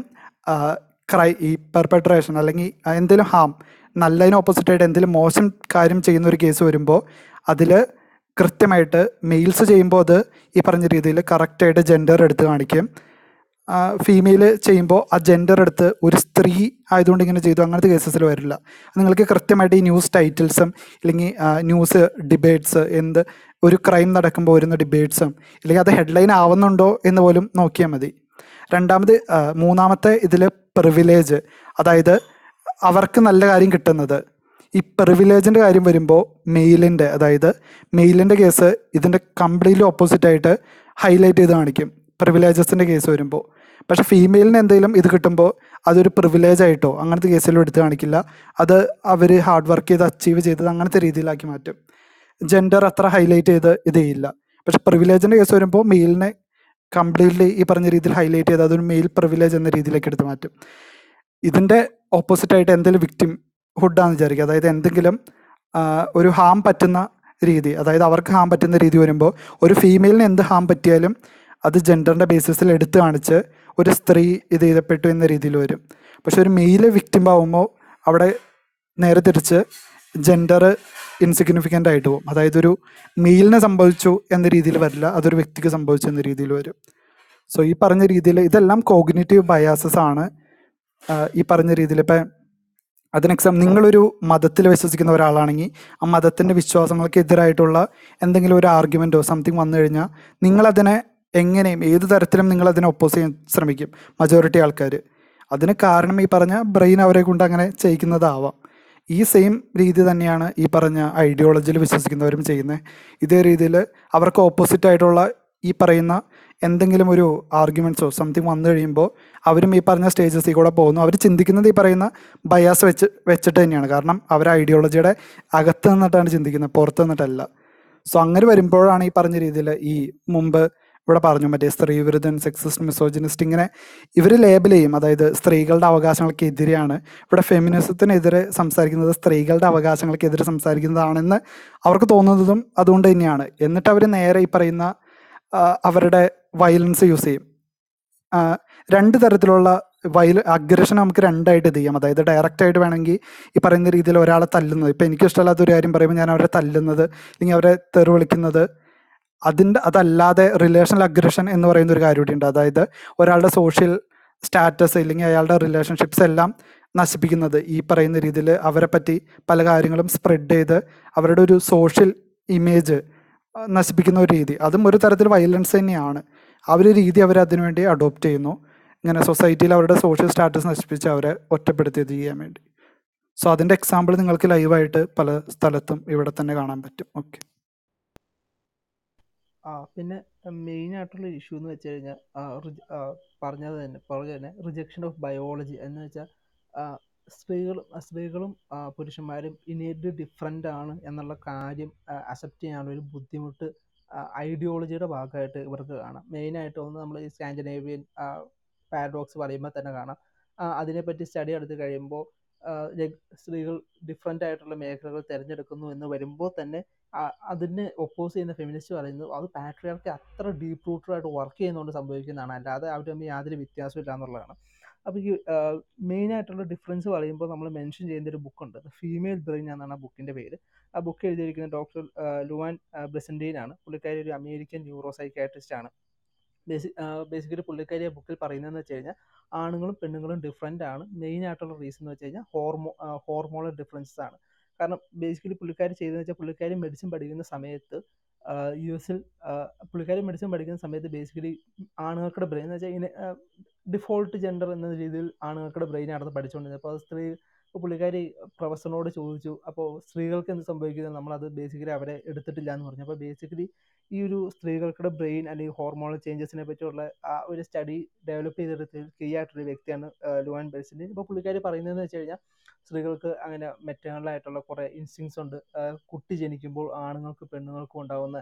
ക്രൈ ഈ പെർപെട്രേഷൻ അല്ലെങ്കിൽ എന്തെങ്കിലും ഹാം നല്ലതിന് ഓപ്പോസിറ്റായിട്ട് എന്തെങ്കിലും മോശം കാര്യം ചെയ്യുന്ന ഒരു കേസ് വരുമ്പോൾ അതിൽ കൃത്യമായിട്ട് മെയിൽസ് ചെയ്യുമ്പോൾ അത് ഈ പറഞ്ഞ രീതിയിൽ കറക്റ്റായിട്ട് ജെൻഡർ എടുത്ത് കാണിക്കും. ഫീമെയിൽ ചെയ്യുമ്പോൾ ആ ജെൻഡർ എടുത്ത് ഒരു സ്ത്രീ ആയതുകൊണ്ട് ഇങ്ങനെ ചെയ്തു. അങ്ങനത്തെ കേസസിൽ വരില്ല. നിങ്ങൾക്ക് കൃത്യമായിട്ട് ഈ ന്യൂസ് ടൈറ്റിൽസും ഇല്ലെങ്കിൽ ന്യൂസ് ഡിബേറ്റ്സ് എന്ത് ഒരു ക്രൈം നടക്കുമ്പോൾ വരുന്ന ഡിബേറ്റ്സും ഇല്ലെങ്കിൽ അത് ഹെഡ്ലൈൻ ആവുന്നുണ്ടോ എന്ന് പോലും നോക്കിയാൽ മതി. രണ്ടാമത് മൂന്നാമത്തെ ഇതിൽ പ്രിവിലേജ് അതായത് അവർക്ക് നല്ല കാര്യം കിട്ടുന്നത്. ഈ പ്രിവിലേജിന്റെ കാര്യം വരുമ്പോൾ മെയിലിന്റെ അതായത് മെയിലിന്റെ കേസ് ഇതിന്റെ കംപ്ലീറ്റ്ലി ഓപ്പോസിറ്റായിട്ട് ഹൈലൈറ്റ് ചെയ്ത് കാണിക്കും. പ്രിവിലേജസിന്റെ കേസ് വരുമ്പോൾ പക്ഷേ ഫീമെയിലിന് എന്തെങ്കിലും ഇത് കിട്ടുമ്പോൾ അതൊരു പ്രിവിലേജ് ആയിട്ടോ അങ്ങനത്തെ കേസിലും എടുത്ത് കാണിക്കില്ല. അത് അവർ ഹാർഡ് വർക്ക് ചെയ്ത് അച്ചീവ് ചെയ്തത് അങ്ങനത്തെ രീതിയിലാക്കി മാറ്റും. ജെൻഡർ അത്ര ഹൈലൈറ്റ് ചെയ്ത് ഇത് ചെയ്യില്ല. പക്ഷെ പ്രിവിലേജിന്റെ കേസ് വരുമ്പോൾ മെയിലിനെ കംപ്ലീറ്റ്ലി ഈ പറഞ്ഞ രീതിയിൽ ഹൈലൈറ്റ് ചെയ്ത് അതൊരു മെയിൽ പ്രിവിലേജ് എന്ന രീതിയിലേക്ക് എടുത്ത് മാറ്റും. ഇതിന്റെ ഓപ്പോസിറ്റായിട്ട് എന്തെങ്കിലും വിക്ടിം ഹുഡാന്ന് വിചാരിക്കുക. അതായത് എന്തെങ്കിലും ഒരു ഹാം പറ്റുന്ന രീതി അതായത് അവർക്ക് ഹാം പറ്റുന്ന രീതി വരുമ്പോൾ ഒരു ഫീമെയിലിന് എന്ത് ഹാം പറ്റിയാലും അത് ജെൻഡറിന്റെ ബേസിസിൽ എടുത്തു കാണിച്ച് ഒരു സ്ത്രീ ഇത് ചെയ്തപ്പെട്ടു എന്ന രീതിയിൽ വരും. പക്ഷെ ഒരു മെയിലെ വിക്റ്റിം ആവുമ്പോൾ അവിടെ നേരെ തിരിച്ച് ജെൻഡർ ഇൻസിഗ്നിഫിക്കന്റ് ആയിട്ട് പോകും. അതായത് ഒരു മെയിലിനെ സംഭവിച്ചു എന്ന രീതിയിൽ വരില്ല അതൊരു വ്യക്തിക്ക് സംഭവിച്ചു എന്ന രീതിയിൽ വരും. സോ ഈ പറഞ്ഞ രീതിയിൽ ഇതെല്ലാം കോഗ്നേറ്റീവ് ബയാസസ് ആണ്. ഈ പറഞ്ഞ രീതിയിൽ ഇപ്പം അതിന് എക്സാം നിങ്ങളൊരു മതത്തിൽ വിശ്വസിക്കുന്ന ഒരാളാണെങ്കിൽ ആ മതത്തിന്റെ വിശ്വാസങ്ങൾക്ക് എതിരായിട്ടുള്ള എന്തെങ്കിലും ഒരു ആർഗ്യുമെന്റോ സംതിങ് വന്നു കഴിഞ്ഞാൽ നിങ്ങളതിനെ എങ്ങനെയും ഏത് തരത്തിലും നിങ്ങൾ അതിനെ ഒപ്പോസ് ചെയ്യാൻ ശ്രമിക്കും. മജോറിറ്റി ആൾക്കാർ അതിന് കാരണം ഈ പറഞ്ഞ ബ്രെയിൻ അവരെ കൊണ്ട് അങ്ങനെ ചെയ്യിക്കുന്നതാവാം. ഈ സെയിം രീതി തന്നെയാണ് ഈ പറഞ്ഞ ഐഡിയോളജിയിൽ വിശ്വസിക്കുന്നവരും ചെയ്യുന്നത് ഇതേ രീതിയിൽ അവർക്ക് ഓപ്പോസിറ്റ് ആയിട്ടുള്ള ഈ പറയുന്ന എന്തെങ്കിലും ഒരു ആർഗ്യുമെന്റ്സോ സംതിങ് വന്നു കഴിയുമ്പോൾ അവരും ഈ പറഞ്ഞ സ്റ്റേജസിൽ കൂടെ പോകുന്നു. അവർ ചിന്തിക്കുന്നത് ഈ പറയുന്ന ബയാസ് വെച്ച് വെച്ചിട്ട് തന്നെയാണ്. കാരണം അവർ ഐഡിയോളജിയുടെ അകത്ത് നിന്നിട്ടാണ് ചിന്തിക്കുന്നത് പുറത്ത് നിന്നിട്ടല്ല. സോ അങ്ങനെ വരുമ്പോഴാണ് ഈ പറഞ്ഞ രീതിയിൽ ഈ മുമ്പ് ഇവിടെ പറഞ്ഞു മറ്റേ സ്ത്രീ വിരുദ്ധൻ സെക്സിസ്റ്റ് മിസോജിനിസ്റ്റ് ഇങ്ങനെ ഇവർ ലേബൽ ചെയ്യും. അതായത് സ്ത്രീകളുടെ അവകാശങ്ങൾക്കെതിരെയാണ് ഇവിടെ ഫെമിനിസത്തിനെതിരെ സംസാരിക്കുന്നത് സ്ത്രീകളുടെ അവകാശങ്ങൾക്കെതിരെ സംസാരിക്കുന്നതാണെന്ന് അവർക്ക് തോന്നുന്നതും അതുകൊണ്ട് തന്നെയാണ്. എന്നിട്ട് അവർ നേരെ ഈ പറയുന്ന അവരുടെ വയലൻസ് യൂസ് ചെയ്യും. രണ്ട് തരത്തിലുള്ള വയൽ അഗ്രഷൻ നമുക്ക് രണ്ടായിട്ട് ഇത് ചെയ്യാം. അതായത് ഡയറക്റ്റ് ആയിട്ട് വേണമെങ്കിൽ ഈ പറയുന്ന രീതിയിൽ ഒരാളെ തല്ലുന്നത്. ഇപ്പം എനിക്ക് ഇഷ്ടമല്ലാത്ത ഒരു കാര്യം പറയുമ്പോൾ ഞാൻ അവരെ തല്ലുന്നത് അല്ലെങ്കിൽ അവരെ തെറി വിളിക്കുന്നത് അതിന്റെ അതല്ലാതെ റിലേഷണൽ അഗ്രഷൻ എന്ന് പറയുന്ന ഒരു കാര്യം അതായത് ഒരാളുടെ സോഷ്യൽ സ്റ്റാറ്റസ് ഇല്ലെങ്കിൽ അയാളുടെ റിലേഷൻഷിപ്സ് എല്ലാം നശിപ്പിക്കുന്നത്. ഈ പറയുന്ന രീതിയിൽ അവരെ പറ്റി പല കാര്യങ്ങളും സ്പ്രെഡ് ചെയ്ത് അവരുടെ ഒരു സോഷ്യൽ ഇമേജ് നശിപ്പിക്കുന്ന ഒരു രീതി. അതും ഒരു തരത്തിൽ വയലൻസ് തന്നെയാണ്. ആ ഒരു രീതി അവർ അതിനുവേണ്ടി അഡോപ്റ്റ് ചെയ്യുന്നു. ഇങ്ങനെ സൊസൈറ്റിയിൽ അവരുടെ സോഷ്യൽ സ്റ്റാറ്റസ് നശിപ്പിച്ച് അവരെ ഒറ്റപ്പെടുത്തിയത് ചെയ്യാൻ വേണ്ടി. സോ അതിന്റെ എക്സാമ്പിൾ നിങ്ങൾക്ക് ലൈവായിട്ട് പല സ്ഥലത്തും ഇവിടെ തന്നെ കാണാൻ പറ്റും. ഓക്കെ ആ പിന്നെ മെയിൻ ആയിട്ടുള്ള ഇഷ്യൂ എന്ന് വെച്ച് കഴിഞ്ഞാൽ പറഞ്ഞത് തന്നെ പറഞ്ഞ തന്നെ റിജക്ഷൻ ഓഫ് ബയോളജി എന്ന് വെച്ചാൽ സ്ത്രീകളും സ്ത്രീകളും പുരുഷന്മാരും ഇനേറ്റ് ഡിഫറെന്റ് ആണ് എന്നുള്ള കാര്യം അക്സെപ്റ്റ് ചെയ്യാനുള്ള ഒരു ബുദ്ധിമുട്ട് ഐഡിയോളജിയുടെ ഭാഗമായിട്ട് ഇവർക്ക് കാണാം. മെയിനായിട്ട് ഒന്ന് നമ്മൾ ഈ സ്കാൻഡിനേവിയൻ പാരഡോക്സ് പറയുമ്പോൾ തന്നെ കാണാം. അതിനെപ്പറ്റി സ്റ്റഡി എടുത്ത് കഴിയുമ്പോൾ സ്ത്രീകൾ ഡിഫറെന്റ് ആയിട്ടുള്ള മേഖലകൾ തിരഞ്ഞെടുക്കുന്നു എന്ന് വരുമ്പോൾ തന്നെ അതിനെ ഒപ്പോസ് ചെയ്യുന്ന ഫെമിനിസ്റ്റ് പറയുന്നത് അത് പാട്രിയാർക്ക് അത്ര ഡീപ്പ് റൂട്ടഡായിട്ട് വർക്ക് ചെയ്യുന്നതുകൊണ്ട് സംഭവിക്കുന്നതാണ്. അല്ലാതെ അവർ തമ്മിൽ യാതൊരു വ്യത്യാസവും ഇല്ല എന്നുള്ളതാണ്. അപ്പോൾ ഈ മെയിൻ ആയിട്ടുള്ള ഡിഫറൻസ് പറയുമ്പോൾ നമ്മൾ മെൻഷൻ ചെയ്യുന്ന ഒരു ബുക്കുണ്ട് ഫീമെയിൽ ബ്രെയിൻ എന്നാണ് ആ ബുക്കിന്റെ പേര്. ആ ബുക്ക് എഴുതിയിരിക്കുന്ന ഡോക്ടർ ലുവാൻ ബ്രസന്റീൻ ആണ്. പുള്ളിക്കാരി ഒരു അമേരിക്കൻ ന്യൂറോ ആണ്. ബേസി ബേസിക്കലി പുള്ളിക്കാരി ആ ബുക്കിൽ പറയുന്നതെന്ന് വെച്ച് കഴിഞ്ഞാൽ ആണുങ്ങളും പെണ്ണുങ്ങളും ഡിഫറെന്റ് ആണ്. മെയിൻ ആയിട്ടുള്ള റീസൺ എന്ന് വെച്ച് കഴിഞ്ഞാൽ ഹോർമോ ഹോർമോണൽ ഡിഫറൻസസ് ആണ്. കാരണം ബേസിക്കലി പുള്ളിക്കാരി ചെയ്തതെന്ന് വെച്ചാൽ പുള്ളിക്കാരി മെഡിസിൻ പഠിക്കുന്ന സമയത്ത് യു എസിൽ പുള്ളിക്കാരി മെഡിസിൻ പഠിക്കുന്ന സമയത്ത് ബേസിക്കലി ആണുങ്ങൾക്കുടെ ബ്രെയിൻ എന്ന് വെച്ചാൽ ഇങ്ങനെ ഡിഫോൾട്ട് ജെൻഡർ എന്ന രീതിയിൽ ആണുങ്ങൾക്കുടെ ബ്രെയിൻ നടന്ന് പഠിച്ചുകൊണ്ടിരുന്നത് അപ്പോൾ സ്ത്രീ പുള്ളിക്കാരി പ്രൊഫസറിനോട് ചോദിച്ചു അപ്പോൾ സ്ത്രീകൾക്ക് എന്ത് സംഭവിക്കുന്നത് നമ്മളത് ബേസിക്കലി അവരെ എടുത്തിട്ടില്ല എന്ന് പറഞ്ഞു. അപ്പോൾ ബേസിക്കലി ഈ ഒരു സ്ത്രീകൾക്കുടെ ബ്രെയിൻ അല്ലെങ്കിൽ ഹോർമോണൽ ചേഞ്ചസിനെ പറ്റിയുള്ള ആ ഒരു സ്റ്റഡി ഡെവലപ്പ് ചെയ്തെടുത്ത് കീ ആയിട്ടൊരു വ്യക്തിയാണ് ലുവാൻ ബെൽസിന്റെ ഇപ്പോൾ പുള്ളിക്കാരി പറയുന്നതെന്ന് വെച്ച് കഴിഞ്ഞാൽ സ്ത്രീകൾക്ക് അങ്ങനെ മെറ്റേണലായിട്ടുള്ള കുറേ ഇൻസ്റ്റിങ്സ് ഉണ്ട്. കുട്ടി ജനിക്കുമ്പോൾ ആണുങ്ങൾക്ക് പെണ്ണുങ്ങൾക്കും ഉണ്ടാകുന്ന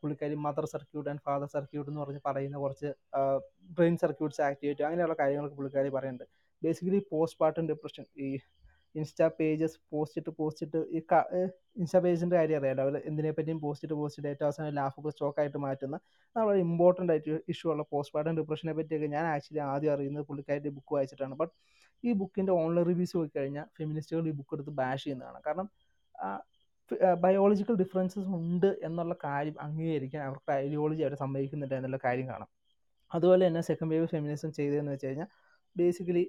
പുള്ളിക്കാരി mother circuit and father circuit എന്ന് പറഞ്ഞ് പറയുന്ന കുറച്ച് ബ്രെയിൻ സർക്യൂട്ട്സ് ആക്ടിവേറ്റ് അങ്ങനെയുള്ള കാര്യങ്ങളൊക്കെ പുള്ളിക്കാരി പറയുന്നുണ്ട്. ബേസിക്കലി പോസ്റ്റ് പാർട്ടം ഡിപ്രഷൻ ഈ ഇൻസ്റ്റാ പേജസ് പോസ്റ്റ് ഇട്ട് പോസ്റ്റ് ഇട്ട് ഈ ഇൻസ്റ്റാ പേജിന്റെ കാര്യം അറിയാലോ. അവർ എന്തിനെ പറ്റിയും പോസ്റ്റ് ഇട്ട് പോസ്റ്റ് ഇട്ട് ഏറ്റവും അവസാനം ലാഫബിൾ സ്റ്റോക്ക് ആയിട്ട് മാറ്റുന്ന വളരെ ഇമ്പോർട്ടന്റ് ആയിട്ട് ഇഷ്യൂ ഉള്ള പോസ്റ്റ് പാർട്ടം ഡിപ്രഷനെ പറ്റിയൊക്കെ ഞാൻ ആക്ച്വലി ആദ്യം അറിയുന്നത് പുള്ളിക്കാരുടെ ബുക്ക് വായിച്ചിട്ടാണ്. ബട്ട് ഈ ബുക്കിന്റെ ഓൺലൈൻ റിവ്യൂസ് പോയി കഴിഞ്ഞാൽ ഫെമിനിസ്റ്റുകൾ ഈ ബുക്ക് എടുത്ത് ബാഷ് ചെയ്യുന്നതാണ്. കാരണം ബയോളജിക്കൽ ഡിഫറൻസസ് ഉണ്ട് എന്നുള്ള കാര്യം അംഗീകരിക്കാൻ അവർക്ക് ഐഡിയോളജി അവർ സമ്മതിക്കുന്നുണ്ട് എന്നുള്ള കാര്യം കാണാം. അതുപോലെ തന്നെ സെക്കൻഡ് വേവ് ഫെമിനിസം ചെയ്തതെന്ന് വെച്ച് കഴിഞ്ഞാൽ ബേസിക്കലി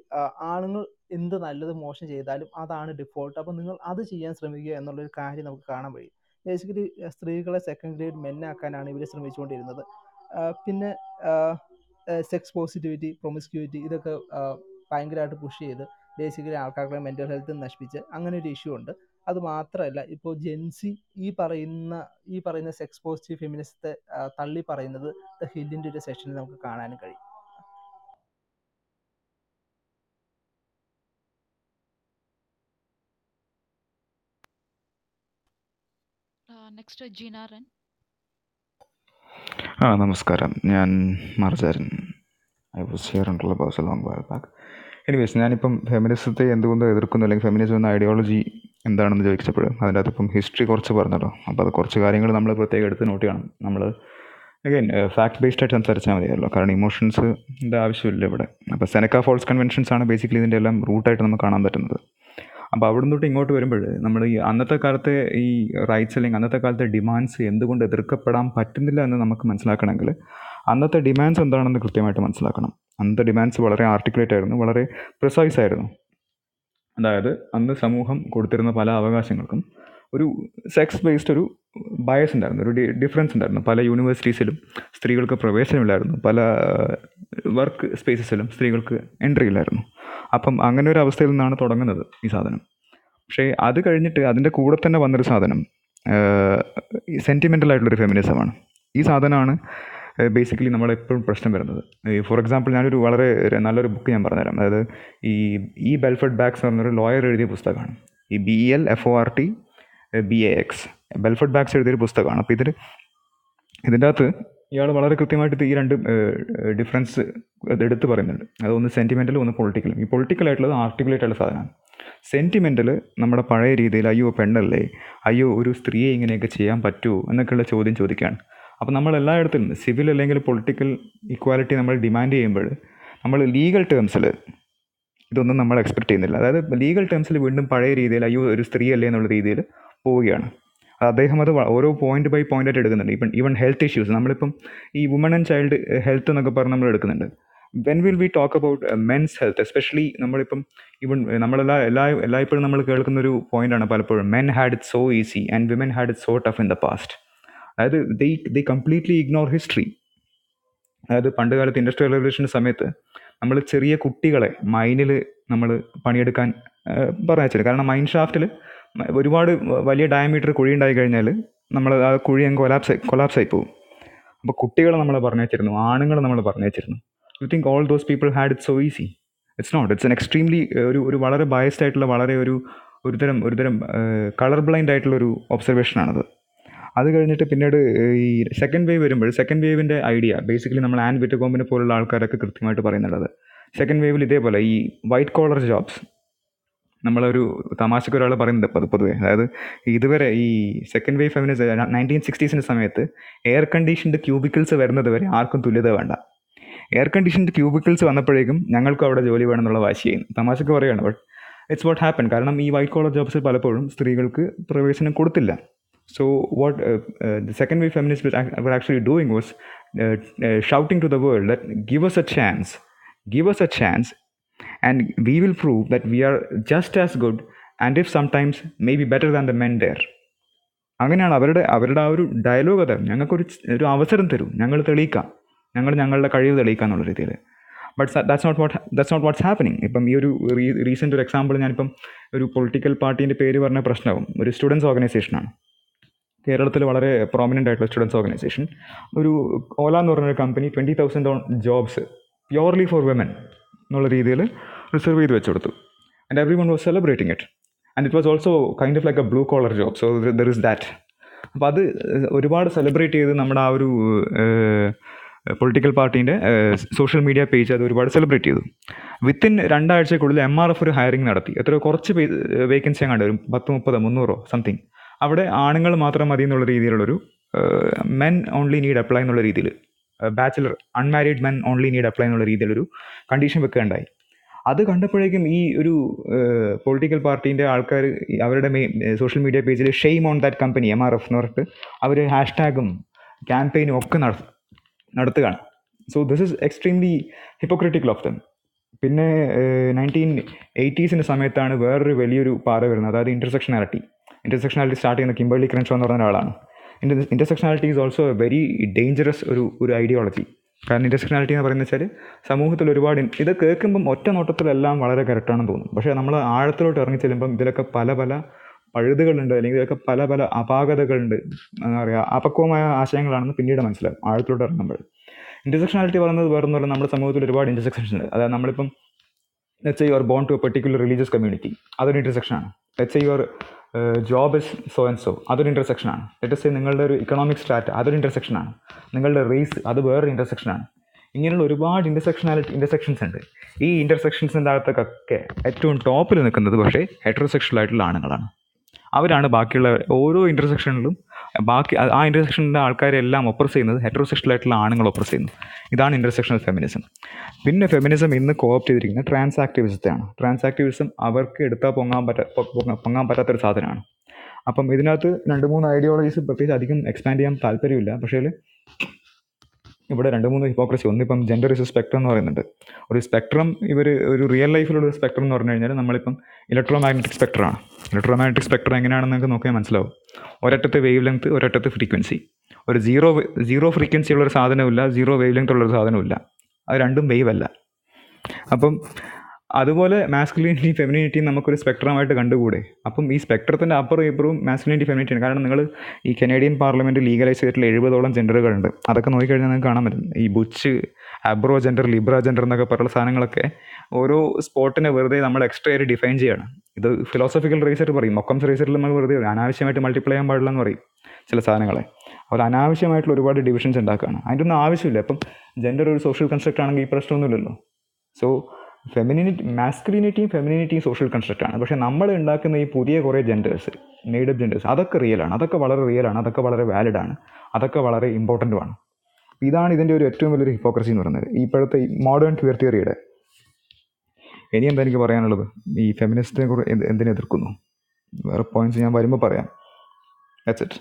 ആണുങ്ങൾ എന്ത് നല്ലത് മോശം ചെയ്താലും അതാണ് ഡിഫോൾട്ട് അപ്പോൾ നിങ്ങൾ അത് ചെയ്യാൻ ശ്രമിക്കുക എന്നുള്ളൊരു കാര്യം നമുക്ക് കാണാൻ കഴിയും. ബേസിക്കലി സ്ത്രീകളെ സെക്കൻഡ് ഗ്രേഡ് മെന്നാക്കാനാണ് ഇവർ ശ്രമിച്ചുകൊണ്ടിരുന്നത്. പിന്നെ സെക്സ് പോസിറ്റിവിറ്റി പ്രൊമിസ്ക്യൂരിറ്റി ഇതൊക്കെ ഭയങ്കരമായിട്ട് പുഷ് ചെയ്ത് ബേസിക്കലി ആൾക്കാരുടെ മെന്റൽ ഹെൽത്ത് നശിപ്പിച്ച് അങ്ങനെ ഒരു ഇഷ്യൂ ഉണ്ട്. അത് മാത്രമല്ല ഇപ്പോൾ ജെൻസി ഈ പറയുന്ന ഈ പറയുന്ന സെക്സ് പോസിറ്റീവ് ഫെമിനിസത്തെ തള്ളി പറയുന്നത് ദ ഹില്ലിന്റെ ഒരു സെഷനിൽ നമുക്ക് കാണാനും കഴിയും. നെക്സ്റ്റ് ജിനാറൻ ആ നമസ്കാരം. ഞാൻ മാർജാരൻ I was here in boss house long while back anyways ഞാനിപ്പം ഫെമിനിസത്തെ എന്തുകൊണ്ട് എതിർക്കുന്നു? അല്ലെങ്കിൽ ഫെമിനിസം എന്ന ഐഡിയോളജി എന്താണെന്ന് ചോദിച്ചപ്പോൾ അതിന്റെ അകത്ത് ഇപ്പം ഹിസ്റ്ററി കുറച്ച് പറഞ്ഞല്ലോ. അപ്പോൾ അത് കുറച്ച് കാര്യങ്ങൾ നമ്മൾ പ്രത്യേകം എടുത്ത് നോട്ട് ചെയ്യണം. നമ്മൾ അഗൈൻ ഫാക്ട് ബേസ്ഡ് ആയിട്ട് സംസാരിച്ചാൽ മതിയല്ലോ. കാരണം ഇമോഷൻസിന്റെ ആവശ്യമില്ല ഇവിടെ. അപ്പോൾ സെനക്ക ഫോൾസ് കൺവെൻഷൻസ് ആണ് ബേസിക്കലി ഇതിന്റെ എല്ലാം റൂട്ടായിട്ട് നമുക്ക് കാണാൻ പറ്റുന്നത്. അപ്പോൾ അവിടെ തൊട്ട് ഇങ്ങോട്ട് വരുമ്പോൾ നമ്മൾ ഈ അന്നത്തെ കാലത്തെ ഈ റൈറ്റ്സ് അല്ലെങ്കിൽ അന്നത്തെ കാലത്തെ ഡിമാൻഡ്സ് എന്തുകൊണ്ട് എതിർക്കപ്പെടാൻ പറ്റുന്നില്ല എന്ന് നമുക്ക് മനസ്സിലാക്കണമെങ്കിൽ അന്നത്തെ ഡിമാൻഡ്സ് എന്താണെന്ന് കൃത്യമായിട്ട് മനസ്സിലാക്കണം. അന്നത്തെ ഡിമാൻഡ്സ് വളരെ ആർട്ടിക്കുലേറ്റ് ആയിരുന്നു വളരെ പ്രിസൈസ് ആയിരുന്നു. അതായത് അന്ന് സമൂഹം കൊടുത്തിരുന്ന പല അവകാശങ്ങൾക്കും ഒരു സെക്സ് ബേസ്ഡ് ഒരു ബയസ് ഉണ്ടായിരുന്നു ഒരു ഡിഫറൻസ് ഉണ്ടായിരുന്നു. പല യൂണിവേഴ്സിറ്റീസിലും സ്ത്രീകൾക്ക് പ്രവേശനമില്ലായിരുന്നു പല വർക്ക് സ്പേസസിലും സ്ത്രീകൾക്ക് എൻട്രി ഇല്ലായിരുന്നു. അപ്പം അങ്ങനെ ഒരു അവസ്ഥയിൽ നിന്നാണ് തുടങ്ങുന്നത് ഈ സാധനം. പക്ഷേ അത് കഴിഞ്ഞിട്ട് അതിന്റെ കൂടെ തന്നെ വന്നൊരു സാധനം സെന്റിമെന്റൽ ആയിട്ടുള്ളൊരു ഫെമിനിസമാണ് ഈ സാധനമാണ് ബേസിക്കലി നമ്മളെപ്പോഴും പ്രശ്നം വരുന്നത്. ഫോർ എക്സാമ്പിൾ ഞാനൊരു വളരെ നല്ലൊരു ബുക്ക് ഞാൻ പറഞ്ഞുതരാം. അതായത് ഈ ഈ ബെൽഫർഡ് ബാഗ്സ് എന്ന് പറഞ്ഞൊരു ലോയർ എഴുതിയ പുസ്തകമാണ്. ഈ B L F O R T B A X Belfort Bax എഴുതിയൊരു പുസ്തകമാണ്. അപ്പോൾ ഇതിൽ ഇതിന്റെ അകത്ത് ഇയാൾ വളരെ കൃത്യമായിട്ട് ഈ രണ്ട് ഡിഫറൻസ് എടുത്ത് പറയുന്നുണ്ട്. അതൊന്ന് സെന്റിമെന്റലും ഒന്ന് പൊളിറ്റിക്കലും ഈ പൊളിറ്റിക്കൽ ആയിട്ടുള്ളത് ആർട്ടിക്കുലേറ്റ് ആയിട്ടുള്ള സാധനമാണ്. സെന്റിമെന്റൽ നമ്മുടെ പഴയ രീതിയിൽ അയ്യോ പെണ്ണല്ലേ? അയ്യോ ഒരു സ്ത്രീയെ ഇങ്ങനെയൊക്കെ ചെയ്യാൻ പറ്റുമോ എന്നൊക്കെയുള്ള ചോദ്യം ചോദിക്കുകയാണ്. അപ്പോൾ നമ്മൾ എല്ലായിടത്തും സിവിൽ അല്ലെങ്കിൽ പൊളിറ്റിക്കൽ ഇക്വാലിറ്റി നമ്മൾ ഡിമാൻഡ് ചെയ്യുമ്പോൾ നമ്മൾ ലീഗൽ ടേംസിൽ ഇതൊന്നും നമ്മൾ എക്സ്പെക്ട് ചെയ്യുന്നില്ല. അതായത് ലീഗൽ ടേംസിൽ വീണ്ടും പഴയ രീതിയിൽ അയ്യോ ഒരു സ്ത്രീ അല്ലേ എന്നുള്ള രീതിയിൽ പോവുകയാണ്. അദ്ദേഹം അത് ഓരോ പോയിന്റ് ബൈ പോയിന്റ് ആയിട്ട് എടുക്കുന്നുണ്ട്. ഇപ്പം ഈവൻ ഹെൽത്ത് ഇഷ്യൂസ് നമ്മളിപ്പം ഈ വുമൺ ആൻഡ് ചൈൽഡ് ഹെൽത്ത് എന്നൊക്കെ പറഞ്ഞ് നമ്മൾ എടുക്കുന്നുണ്ട്. When will we talk about men's health especially നമ്മളിപ്പം ഇവൺ നമ്മളെല്ലാ എല്ലാ എല്ലായ്പ്പോഴും നമ്മൾ കേൾക്കുന്ന ഒരു പോയിന്റാണ് പലപ്പോഴും. Men had it so easy and women had it so tough in the past അതായത് they they completely ignore history അതായത് പണ്ട് കാലത്ത് ഇൻഡസ്ട്രിയൽ റെവല്യൂഷന്റെ സമയത്ത് നമ്മൾ ചെറിയ കുട്ടികളെ മൈനിൽ നമ്മൾ പണിയെടുക്കാൻ പറഞ്ഞയച്ചില്ല കാരണം മൈൻ ഷാഫ്റ്റിൽ ഒരുപാട് വലിയ ഡയമീറ്റർ കുഴി ഉണ്ടായി കഴിഞ്ഞാൽ നമ്മൾ ആ കുഴി അങ്ങ് കൊലാപ്സ് കൊലാപ്സ് ആയി പോകും അപ്പോൾ കുട്ടികളെ നമ്മൾ പറഞ്ഞു വെച്ചിരുന്നു ആണുങ്ങളെ നമ്മൾ പറഞ്ഞു വെച്ചിരുന്നു you think all those people had it so easy it's not it's an extremely ഒരു ഒരു വളരെ ബയസ്ഡ് ആയിട്ടുള്ള വളരെ ഒരു ഒരുതരം ഒരുതരം കളർ ബ്ലൈൻഡ് ആയിട്ടുള്ള ഒരു ഒബ്സർവേഷനാണത് അത് കഴിഞ്ഞിട്ട് പിന്നീട് ഈ സെക്കൻഡ് വേവ് വരുമ്പോൾ സെക്കൻഡ് വേവിന്റെ ഐഡിയ ബേസിക്കലി നമ്മൾ ആൻ വിറ്റകോമ്പിനെ പോലുള്ള ആൾക്കാരൊക്കെ കൃത്യമായിട്ട് പറയുന്നുള്ളത്. സെക്കൻഡ് വേവിൽ ഇതേപോലെ ഈ വൈറ്റ് കോളർ ജോബ്സ് നമ്മളൊരു തമാശക്ക് ഒരാൾ പറയുന്നുണ്ട് പൊതു പൊതുവേ. അതായത് ഇതുവരെ ഈ സെക്കൻഡ് വേവ് ഫെമിനിസം നയന്റീൻ സിക്സ്റ്റീസിന്റെ സമയത്ത് എയർ കണ്ടീഷൻഡ് ക്യൂബിക്കിൾസ് വരുന്നത് വരെ ആർക്കും തുല്യത വേണ്ട. എയർ കണ്ടീഷൻഡ് ക്യൂബിക്കിൾസ് വന്നപ്പോഴേക്കും ഞങ്ങൾക്കും അവിടെ ജോലി വേണമെന്നുള്ള വാശി ചെയ്യുന്നു തമാശക്ക് പറയുകയാണ് ബട്ട് ഇറ്റ്സ് വാട്ട് ഹാപ്പൻ കാരണം ഈ വൈറ്റ് കോളർ ജോബ്സിൽ പലപ്പോഴും സ്ത്രീകൾക്ക് പ്രവേശനം കൊടുത്തില്ല. So what the second wave feminist actually doing was shouting to the world that give us a chance us a chance chance and we will prove that we are just as good and if sometimes maybe better than the men there. അങ്ങനെയാണ് അവരുടെ അവരുടെ ആ ഒരു dialogue അത്. ഞങ്ങൾക്കൊരു ഒരു അവസരം തരും. ഞങ്ങൾ തെളിയിക്കാം. ഞങ്ങൾ ഞങ്ങളുടെ കഴിവ് തെളിയിക്കാം എന്നുള്ള രീതിയിൽ. But that's not what that's not what's happening ഇപ്പം ഈ ഒരു റീസെന്റ് ഒരു എക്സാമ്പിൾ ഞാനിപ്പം ഒരു പൊളിറ്റിക്കൽ പാർട്ടീന്റെ പേര് പറഞ്ഞ പ്രശ്നവും ഒരു സ്റ്റുഡൻസ് ഓർഗനൈസേഷനാണ് കേരളത്തിൽ വളരെ പ്രോമിനന്റ് ആയിട്ടുള്ള സ്റ്റുഡൻസ് ഓർഗനൈസേഷൻ ഒരു ഓല എന്ന് പറഞ്ഞൊരു company twenty thousand on jobs purely for women എന്നുള്ള രീതിയിൽ റിസർവ് ചെയ്ത് വെച്ച് കൊടുത്തു and everyone was celebrating it and it was also kind of like a blue collar job so there is that അപ്പോൾ അത് ഒരുപാട് സെലിബ്രേറ്റ് ചെയ്ത് നമ്മുടെ ആ ഒരു പൊളിറ്റിക്കൽ പാർട്ടീന്റെ സോഷ്യൽ മീഡിയ പേജ് അത് ഒരുപാട് സെലിബ്രേറ്റ് ചെയ്തു. വിത്തിൻ രണ്ടാഴ്ചക്കുള്ളിൽ എം ആർ എഫ് ഒരു ഹയറിംഗ് നടത്തി. എത്ര കുറച്ച് വേക്കൻസി അങ്ങാണ്ട് വരും. പത്ത് മുപ്പത് മുന്നൂറോ സംതിങ് അവിടെ ആണുങ്ങൾ മാത്രം മതി എന്നുള്ള രീതിയിലുള്ളൊരു മെൻ ഓൺലി നീഡ് അപ്ലൈ എന്നുള്ള രീതിയിൽ. Bachelor unmarried men only need apply എന്നുള്ള രീതിയിലൊരു കണ്ടീഷൻ വെക്കുകയുണ്ടായി. അത് കണ്ടപ്പോഴേക്കും ഈ ഒരു പൊളിറ്റിക്കൽ പാർട്ടീന്റെ ആൾക്കാർ അവരുടെ main social media page shame on that company M R F എന്ന് പറഞ്ഞിട്ട് അവർ ഹാഷ്ടാഗും ക്യാമ്പയിനും ഒക്കെ നട നടത്തുകയാണ്. So this is extremely hypocritical of them പിന്നെ നയന്റീൻ എയ്റ്റീസിന്റെ സമയത്താണ് വേറൊരു വലിയൊരു പാറ വരുന്നത്. അതായത് ഇന്റർസെക്ഷനാലിറ്റി ഇന്റർസെക്ഷനാലിറ്റി സ്റ്റാർട്ട് ചെയ്യുന്ന കിംബർലി ക്രൻഷോ എന്ന് പറഞ്ഞ ഒരാളാണ്. Intersectionality is also a very dangerous ഒരു ഒരു ഐഡിയോളജി കാരണം ഇന്റർസെക്ഷനാലിറ്റി എന്ന് പറയുന്നത് വെച്ചാൽ സമൂഹത്തിൽ ഒരുപാട് ഇത് കേൾക്കുമ്പം ഒറ്റ നോട്ടത്തിലെല്ലാം വളരെ കറക്റ്റാണെന്ന് തോന്നും. പക്ഷേ നമ്മൾ ആഴത്തിലോട്ട് ഇറങ്ങി ചെല്ലുമ്പം ഇതിലൊക്കെ പല പല പഴുതുകളുണ്ട് അല്ലെങ്കിൽ ഇതിലൊക്കെ പല പല അപാകതകളുണ്ട്. എന്താ പറയുക അപക്വമായ ആശയങ്ങളാണെന്ന് പിന്നീട് മനസ്സിലാവും ആഴത്തിലോട്ട് ഇറങ്ങുമ്പോൾ. ഇന്റർസെക്ഷനാലിറ്റി പറയുന്നത് വേറെ പറഞ്ഞാൽ നമ്മുടെ സമൂഹത്തിൽ ഒരുപാട് ഇന്റർസെക്ഷൻസ് ഉണ്ട്. അതായത് നമ്മളിപ്പം let's you are born to a particular religious community അതൊരു ഇന്റർസെക്ഷനാണ് let's your job is so and so അതൊരു ഇന്റർസെക്ഷനാണ് ലെറ്റസ് നിങ്ങളുടെ ഒരു ഇക്കണോമിക് സ്റ്റാറ്റ് അതൊരു ഇന്റർസെക്ഷനാണ് നിങ്ങളുടെ റേസ് അത് വേറൊരു ഇന്റർസെക്ഷനാണ് ഇങ്ങനെയുള്ള ഒരുപാട് ഇന്റർസെക്ഷനാലിറ്റി ഇന്റർസെക്ഷൻസ് ഉണ്ട്. ഈ ഇന്റർസെക്ഷൻസിന്റെ അകത്തൊക്കെ ഏറ്റവും ടോപ്പിൽ നിൽക്കുന്നത് പക്ഷേ ഹെറ്ററോസെക്ഷൽ ആയിട്ടുള്ള ആണുങ്ങളാണ്. അവരാണ് ബാക്കിയുള്ള ഓരോ ഇന്റർസെക്ഷനിലും ബാക്കി ആ- ഇന്റർസെക്ഷനിലെ ആൾക്കാരെല്ലാം ഒപ്രസ് ചെയ്യുന്നത് ഹെറ്ററോസെക്ഷൽ ആയിട്ടുള്ള ആണുങ്ങൾ ഒപ്രസ് ചെയ്യുന്നത് ഇതാണ് ഇന്റർസെക്ഷണൽ ഫെമിനിസം പിന്നെ ഫെമിനിസം ഇന്ന് കോപ്റ്റ് ചെയ്തിരിക്കുന്നത് ട്രാൻസ് ആക്ടിവിസത്തെയാണ് ട്രാൻസ് ആക്ടിവിസം അവർക്ക് എടുത്താൽ പൊങ്ങാൻ പറ്റ പൊങ്ങാൻ പറ്റാത്തൊരു സാധനമാണ്. അപ്പം ഇതിനകത്ത് രണ്ട് മൂന്ന് ഐഡിയോളജീസ് പ്രത്യേകിച്ച് അധികം എക്സ്പാൻഡ് ചെയ്യാൻ താല്പര്യമില്ല. പക്ഷേ ഇവിടെ രണ്ട് മൂന്ന് ഹിപ്പോക്രസി ഒന്നിപ്പം ജെൻഡർ ഇസ് സ്പെക്ട്രം എന്ന് പറയുന്നുണ്ട്. ഒരു സ്പെക്ട്രം ഇവർ ഒരു റിയൽ ലൈഫിലുള്ള സ്പെക്ട്രം എന്ന് പറഞ്ഞു കഴിഞ്ഞാൽ നമ്മളിപ്പം ഇലക്ട്രോ മാഗ്നറ്റിക് സ്പെക്ട്രമാണ് ഇലക്ട്രോ മാഗ്നറ്റിക് സ്പെക്ട്രം എങ്ങനെയാണെന്ന് നിങ്ങൾക്ക് നോക്കിയാൽ മനസ്സിലാവും. ഒരറ്റത്ത് വേവ് ലെങ്ത് ഒരറ്റത്ത് ഫ്രീക്വൻസി ഒരു സീറോ സീറോ ഫ്രീക്വൻസി ഉള്ളൊരു സാധനമില്ല സീറോ വേവ് ലെങ്ത് ഉള്ളൊരു സാധനമില്ല അത് രണ്ടും വേവ് അല്ല. അപ്പം അതുപോലെ മാസ്കുലിനിറ്റി ഫെമിനിറ്റി നമുക്കൊരു സ്പെക്ട്രമായിട്ട് കണ്ടുകൂടെ? അപ്പം ഈ സ്പെക്ട്രത്തിന്റെ അപ്പർ ഇപ്പറും മാസ്കുലിനിറ്റി ഫെമിനിറ്റിയാണ് കാരണം നിങ്ങൾ ഈ കനേഡിയൻ പാർലമെന്റ് ലീഗലൈസ് ചെയ്തിട്ടുള്ള എഴുപതോളം ജെൻഡറുകളുണ്ട് അതൊക്കെ നോക്കിക്കഴിഞ്ഞാൽ നിങ്ങൾക്ക് കാണാൻ പറ്റും. ഈ butch abrogender libragender എന്നൊക്കെ പറയുന്ന സാധനങ്ങളൊക്കെ ഓരോ സ്പോട്ടിനെ വെറുതെ നമ്മൾ എക്സ്ട്രാ ആയിട്ട് ഡിഫൈൻ ചെയ്യാണ്. ഇത് ഫിലോസഫിക്കൽ റേസർ പറയും. മൊക്കംസ് റേസറിൽ നമ്മൾ വെറുതെ. അനാവശ്യമായിട്ട് മൾട്ടിപ്ലൈ ചെയ്യാൻ പാടില്ല എന്ന് പറയും ചില സാധനങ്ങളെ. അവർ അനാവശ്യമായിട്ടുള്ള ഒരുപാട് ഡിവിഷൻസ് ഉണ്ടാക്കുകയാണ്. അതിന്റെ ഒന്നും ആവശ്യമില്ല. ഇപ്പം ജെൻഡർ ഒരു സോഷ്യൽ കൺസ്ട്രക്റ്റ് ആണെങ്കിൽ ഈ പ്രശ്നമൊന്നുമില്ലല്ലോ. സോ ഫെമിനിറ്റി മാസ്കുലിനിറ്റിയും ഫെമിനിറ്റിയും സോഷ്യൽ കൺസ്ട്രക്റ്റ് ആണ്. പക്ഷേ നമ്മൾ ഉണ്ടാക്കുന്ന ഈ പുതിയ കുറേ ജെൻഡേഴ്സ് മെയ്ഡ് അപ്പ് ജെൻഡേഴ്സ് അതൊക്കെ റിയലാണ് അതൊക്കെ വളരെ റിയലാണ് അതൊക്കെ വളരെ വാലിഡ് ആണ്. അതൊക്കെ വളരെ ഇമ്പോർട്ടന്റുമാണ് ഇതാണ് ഇതിന്റെ ഒരു ഏറ്റവും വലിയൊരു ഹിപ്പോക്രസി എന്ന് പറയുന്നത്. ഇപ്പോഴത്തെ മോഡേൺ ക്വിയർ തിയറിയുടെ ഇനി എന്താ എനിക്ക് പറയാനുള്ളത്? ഈ ഫെമിനിസ്റ്റിനെ കുറിച്ച് എന്ത് എന്തിനെ എതിർക്കുന്നു? വേറെ പോയിന്റ്സ് ഞാൻ വരുമ്പോൾ പറയാം. ദാറ്റ്സ് ഇറ്റ്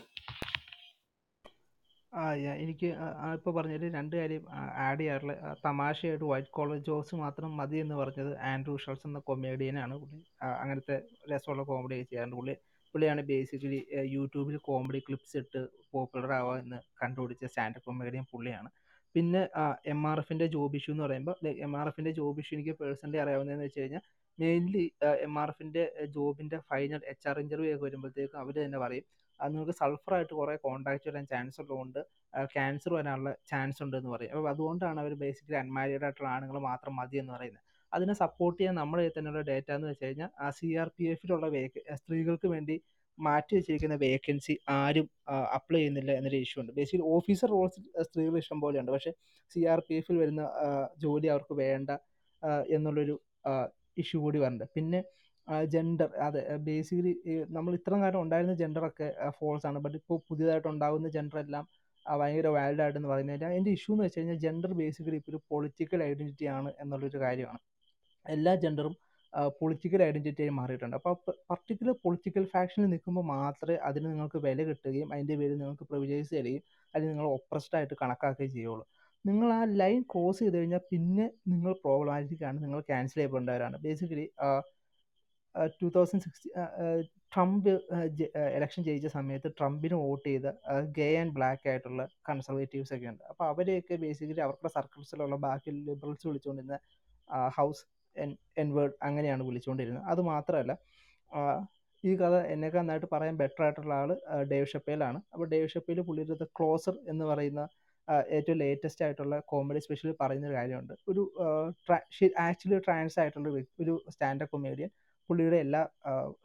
എനിക്ക് ഇപ്പോൾ പറഞ്ഞതിൽ രണ്ട് കാര്യം ആഡ് ചെയ്യാറുള്ള. തമാശയായിട്ട് വൈറ്റ് കോളർ ജോസ് മാത്രം മതി എന്ന് പറഞ്ഞത് ആൻഡ്രൂ ഷൾസ് എന്ന കൊമേഡിയനാണ് പുള്ളി. അങ്ങനത്തെ രസമുള്ള കോമഡി ചെയ്യാറുണ്ട് പുള്ളി. പുള്ളിയാണ് ബേസിക്കലി യൂട്യൂബിൽ കോമഡി ക്ലിപ്സ് ഇട്ട് പോപ്പുലർ ആവുക എന്ന് കണ്ടുപിടിച്ച സ്റ്റാൻഡപ്പ് കൊമേഡിയൻ പുള്ളിയാണ്. പിന്നെ എം ആർ എഫിന്റെ ജോബ് ഇഷ്യൂ എന്ന് പറയുമ്പോൾ എം ആർ എഫിന്റെ ജോബ് ഇഷ്യൂ എനിക്ക് പേഴ്സണലി അറിയാവുന്നതെന്ന് വെച്ച് കഴിഞ്ഞാൽ മെയിൻലി എം ആർ എഫിന്റെ ജോബിന്റെ ഫൈനൽ എച്ച് ആർ ഇന്റർവ്യൂ ഒക്കെ വരുമ്പോഴത്തേക്കും അവർ തന്നെ പറയും അത് നിങ്ങൾക്ക് സൾഫറായിട്ട് കുറേ കോൺടാക്റ്റ് വരാൻ ചാൻസ് ഉള്ളതുകൊണ്ട് ക്യാൻസർ വരാനുള്ള ചാൻസ് ഉണ്ട് എന്ന് പറയും. അപ്പോൾ അതുകൊണ്ടാണ് അവർ ബേസിക്കലി അൺമാരീഡ് ആയിട്ടുള്ള ആണുങ്ങൾ മാത്രം മതി എന്ന് പറയുന്നത്. അതിനെ സപ്പോർട്ട് ചെയ്യാൻ നമ്മുടെ തന്നെയുള്ള ഡേറ്റ എന്ന് വെച്ച് കഴിഞ്ഞാൽ ആ സി ആർ പി എഫിലുള്ള സ്ത്രീകൾക്ക് വേണ്ടി മാറ്റി വെച്ചിരിക്കുന്ന വേക്കൻസി ആരും അപ്ലൈ ചെയ്യുന്നില്ല എന്നൊരു ഇഷ്യൂ ഉണ്ട്. ബേസിക്കലി ഓഫീസർ റോൾസ് സ്ത്രീകൾ ഇഷ്ടം പോലെയുണ്ട്. പക്ഷേ സി ആർ പി എഫിൽ വരുന്ന ജോലി അവർക്ക് വേണ്ട എന്നുള്ളൊരു ഇഷ്യൂ കൂടി വരുന്നുണ്ട് പിന്നെ ജെൻഡർ അതെ ബേസിക്കലി നമ്മൾ ഇത്രയും കാലം ഉണ്ടായിരുന്ന ജെൻഡറൊക്കെ ഫോൾസ് ആണ്. ബട്ട് ഇപ്പോൾ പുതിയതായിട്ട് ഉണ്ടാകുന്ന ജെൻഡർ എല്ലാം ഭയങ്കര വാലിഡ് ആയിട്ടെന്ന് പറയുന്നത് എന്റെ ഇഷ്യൂ എന്ന് വെച്ച് കഴിഞ്ഞാൽ ജെൻഡർ ബേസിക്കലി ഇപ്പോൾ ഒരു പൊളിറ്റിക്കൽ ഐഡന്റിറ്റി ആണ് എന്നുള്ളൊരു കാര്യമാണ്. എല്ലാ ജെൻഡറും പൊളിറ്റിക്കൽ ഐഡന്റിറ്റി ആയി മാറിയിട്ടുണ്ട്. അപ്പോൾ പർട്ടിക്കുലർ പൊളിറ്റിക്കൽ ഫാക്ഷനിൽ നിൽക്കുമ്പോൾ മാത്രമേ അതിന് നിങ്ങൾക്ക് വില കിട്ടുകയും അതിന്റെ പേരിൽ നിങ്ങൾക്ക് പ്രിവിലേജ് തരികയും അല്ലെങ്കിൽ നിങ്ങൾ ഒപ്രസ്ഡ് ആയിട്ട് കണക്കാക്കുകയും ചെയ്യുള്ളൂ നിങ്ങൾ ആ ലൈൻ ക്രോസ് ചെയ്ത് കഴിഞ്ഞാൽ പിന്നെ നിങ്ങൾ പ്രോബ്ലമാറ്റിക് ആണ്. നിങ്ങൾ cancel ചെയ്യപ്പെടേണ്ടവരാണ്. Basically two thousand sixty Trump election ജയിച്ച സമയത്ത് ട്രംപിന് വോട്ട് ചെയ്ത ഗേ ആൻഡ് ബ്ലാക്ക് ആയിട്ടുള്ള കൺസർവേറ്റീവ്സ് ഒക്കെ ഉണ്ട്. അപ്പോൾ അവരെയൊക്കെ ബേസിക്കലി അവരുടെ സർക്കിൾസിലുള്ള ബാക്കി ലിബറൽസ് വിളിച്ചുകൊണ്ടിരുന്ന ഹൗസ് എൻ വേർഡ് അങ്ങനെയാണ് വിളിച്ചുകൊണ്ടിരുന്നത് അത് മാത്രമല്ല ഈ കഥ എന്നെക്കാൾ നന്നായിട്ട് പറയാൻ ബെറ്റർ ആയിട്ടുള്ള ആൾ ഡേവ് ഷപ്പേലാണ് അപ്പോൾ ഡേവ് ഷപ്പേൽ പുള്ളിയുടെ ക്ലോസർ എന്ന് പറയുന്ന ഏറ്റവും ലേറ്റസ്റ്റ് ആയിട്ടുള്ള കോമഡി സ്പെഷ്യൽ പറയുന്ന ഒരു കാര്യമുണ്ട് ഒരു ആക്ച്വലി ട്രാൻസ് ആയിട്ടുള്ള ഒരു സ്റ്റാൻഡപ്പ് കൊമേഡിയൻ പുള്ളിയുടെ എല്ലാ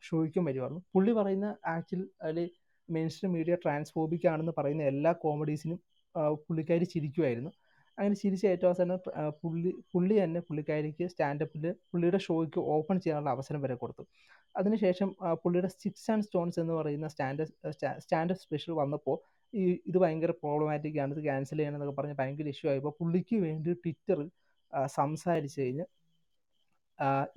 ഷോയ്ക്കും വരുമായിരുന്നു പുള്ളി പറയുന്ന ആക്ച്വലി അതിൽ മെയിൻ സ്ട്രീം മീഡിയ ട്രാൻസ്ഫോബിക് ആണെന്ന് പറയുന്ന എല്ലാ കോമഡീസിനും പുള്ളിക്കാരി ചിരിക്കുമായിരുന്നു അങ്ങനെ ചിരിച്ച ഏറ്റവും അവസാനം പുള്ളി പുള്ളി തന്നെ പുള്ളിക്കാരിക്ക് സ്റ്റാൻഡപ്പിൽ പുള്ളിയുടെ ഷോയ്ക്ക് ഓപ്പൺ ചെയ്യാനുള്ള അവസരം വരെ കൊടുത്തു. അതിനുശേഷം പുള്ളിയുടെ സ്റ്റിക്സ് ആൻഡ് സ്റ്റോൺസ് എന്ന് പറയുന്ന സ്റ്റാൻഡപ്പ് സ്റ്റാൻഡപ്പ് സ്പെഷ്യൽ വന്നപ്പോൾ ഈ ഇത് ഭയങ്കര പ്രോബ്ലമാറ്റിക് ആണ് ഇത് ക്യാൻസൽ ചെയ്യണമെന്നൊക്കെ പറഞ്ഞ് ഭയങ്കര ഇഷ്യൂ ആയപ്പോൾ പുള്ളിക്ക് വേണ്ടി ട്വിറ്ററിൽ സംസാരിച്ച് കഴിഞ്ഞ്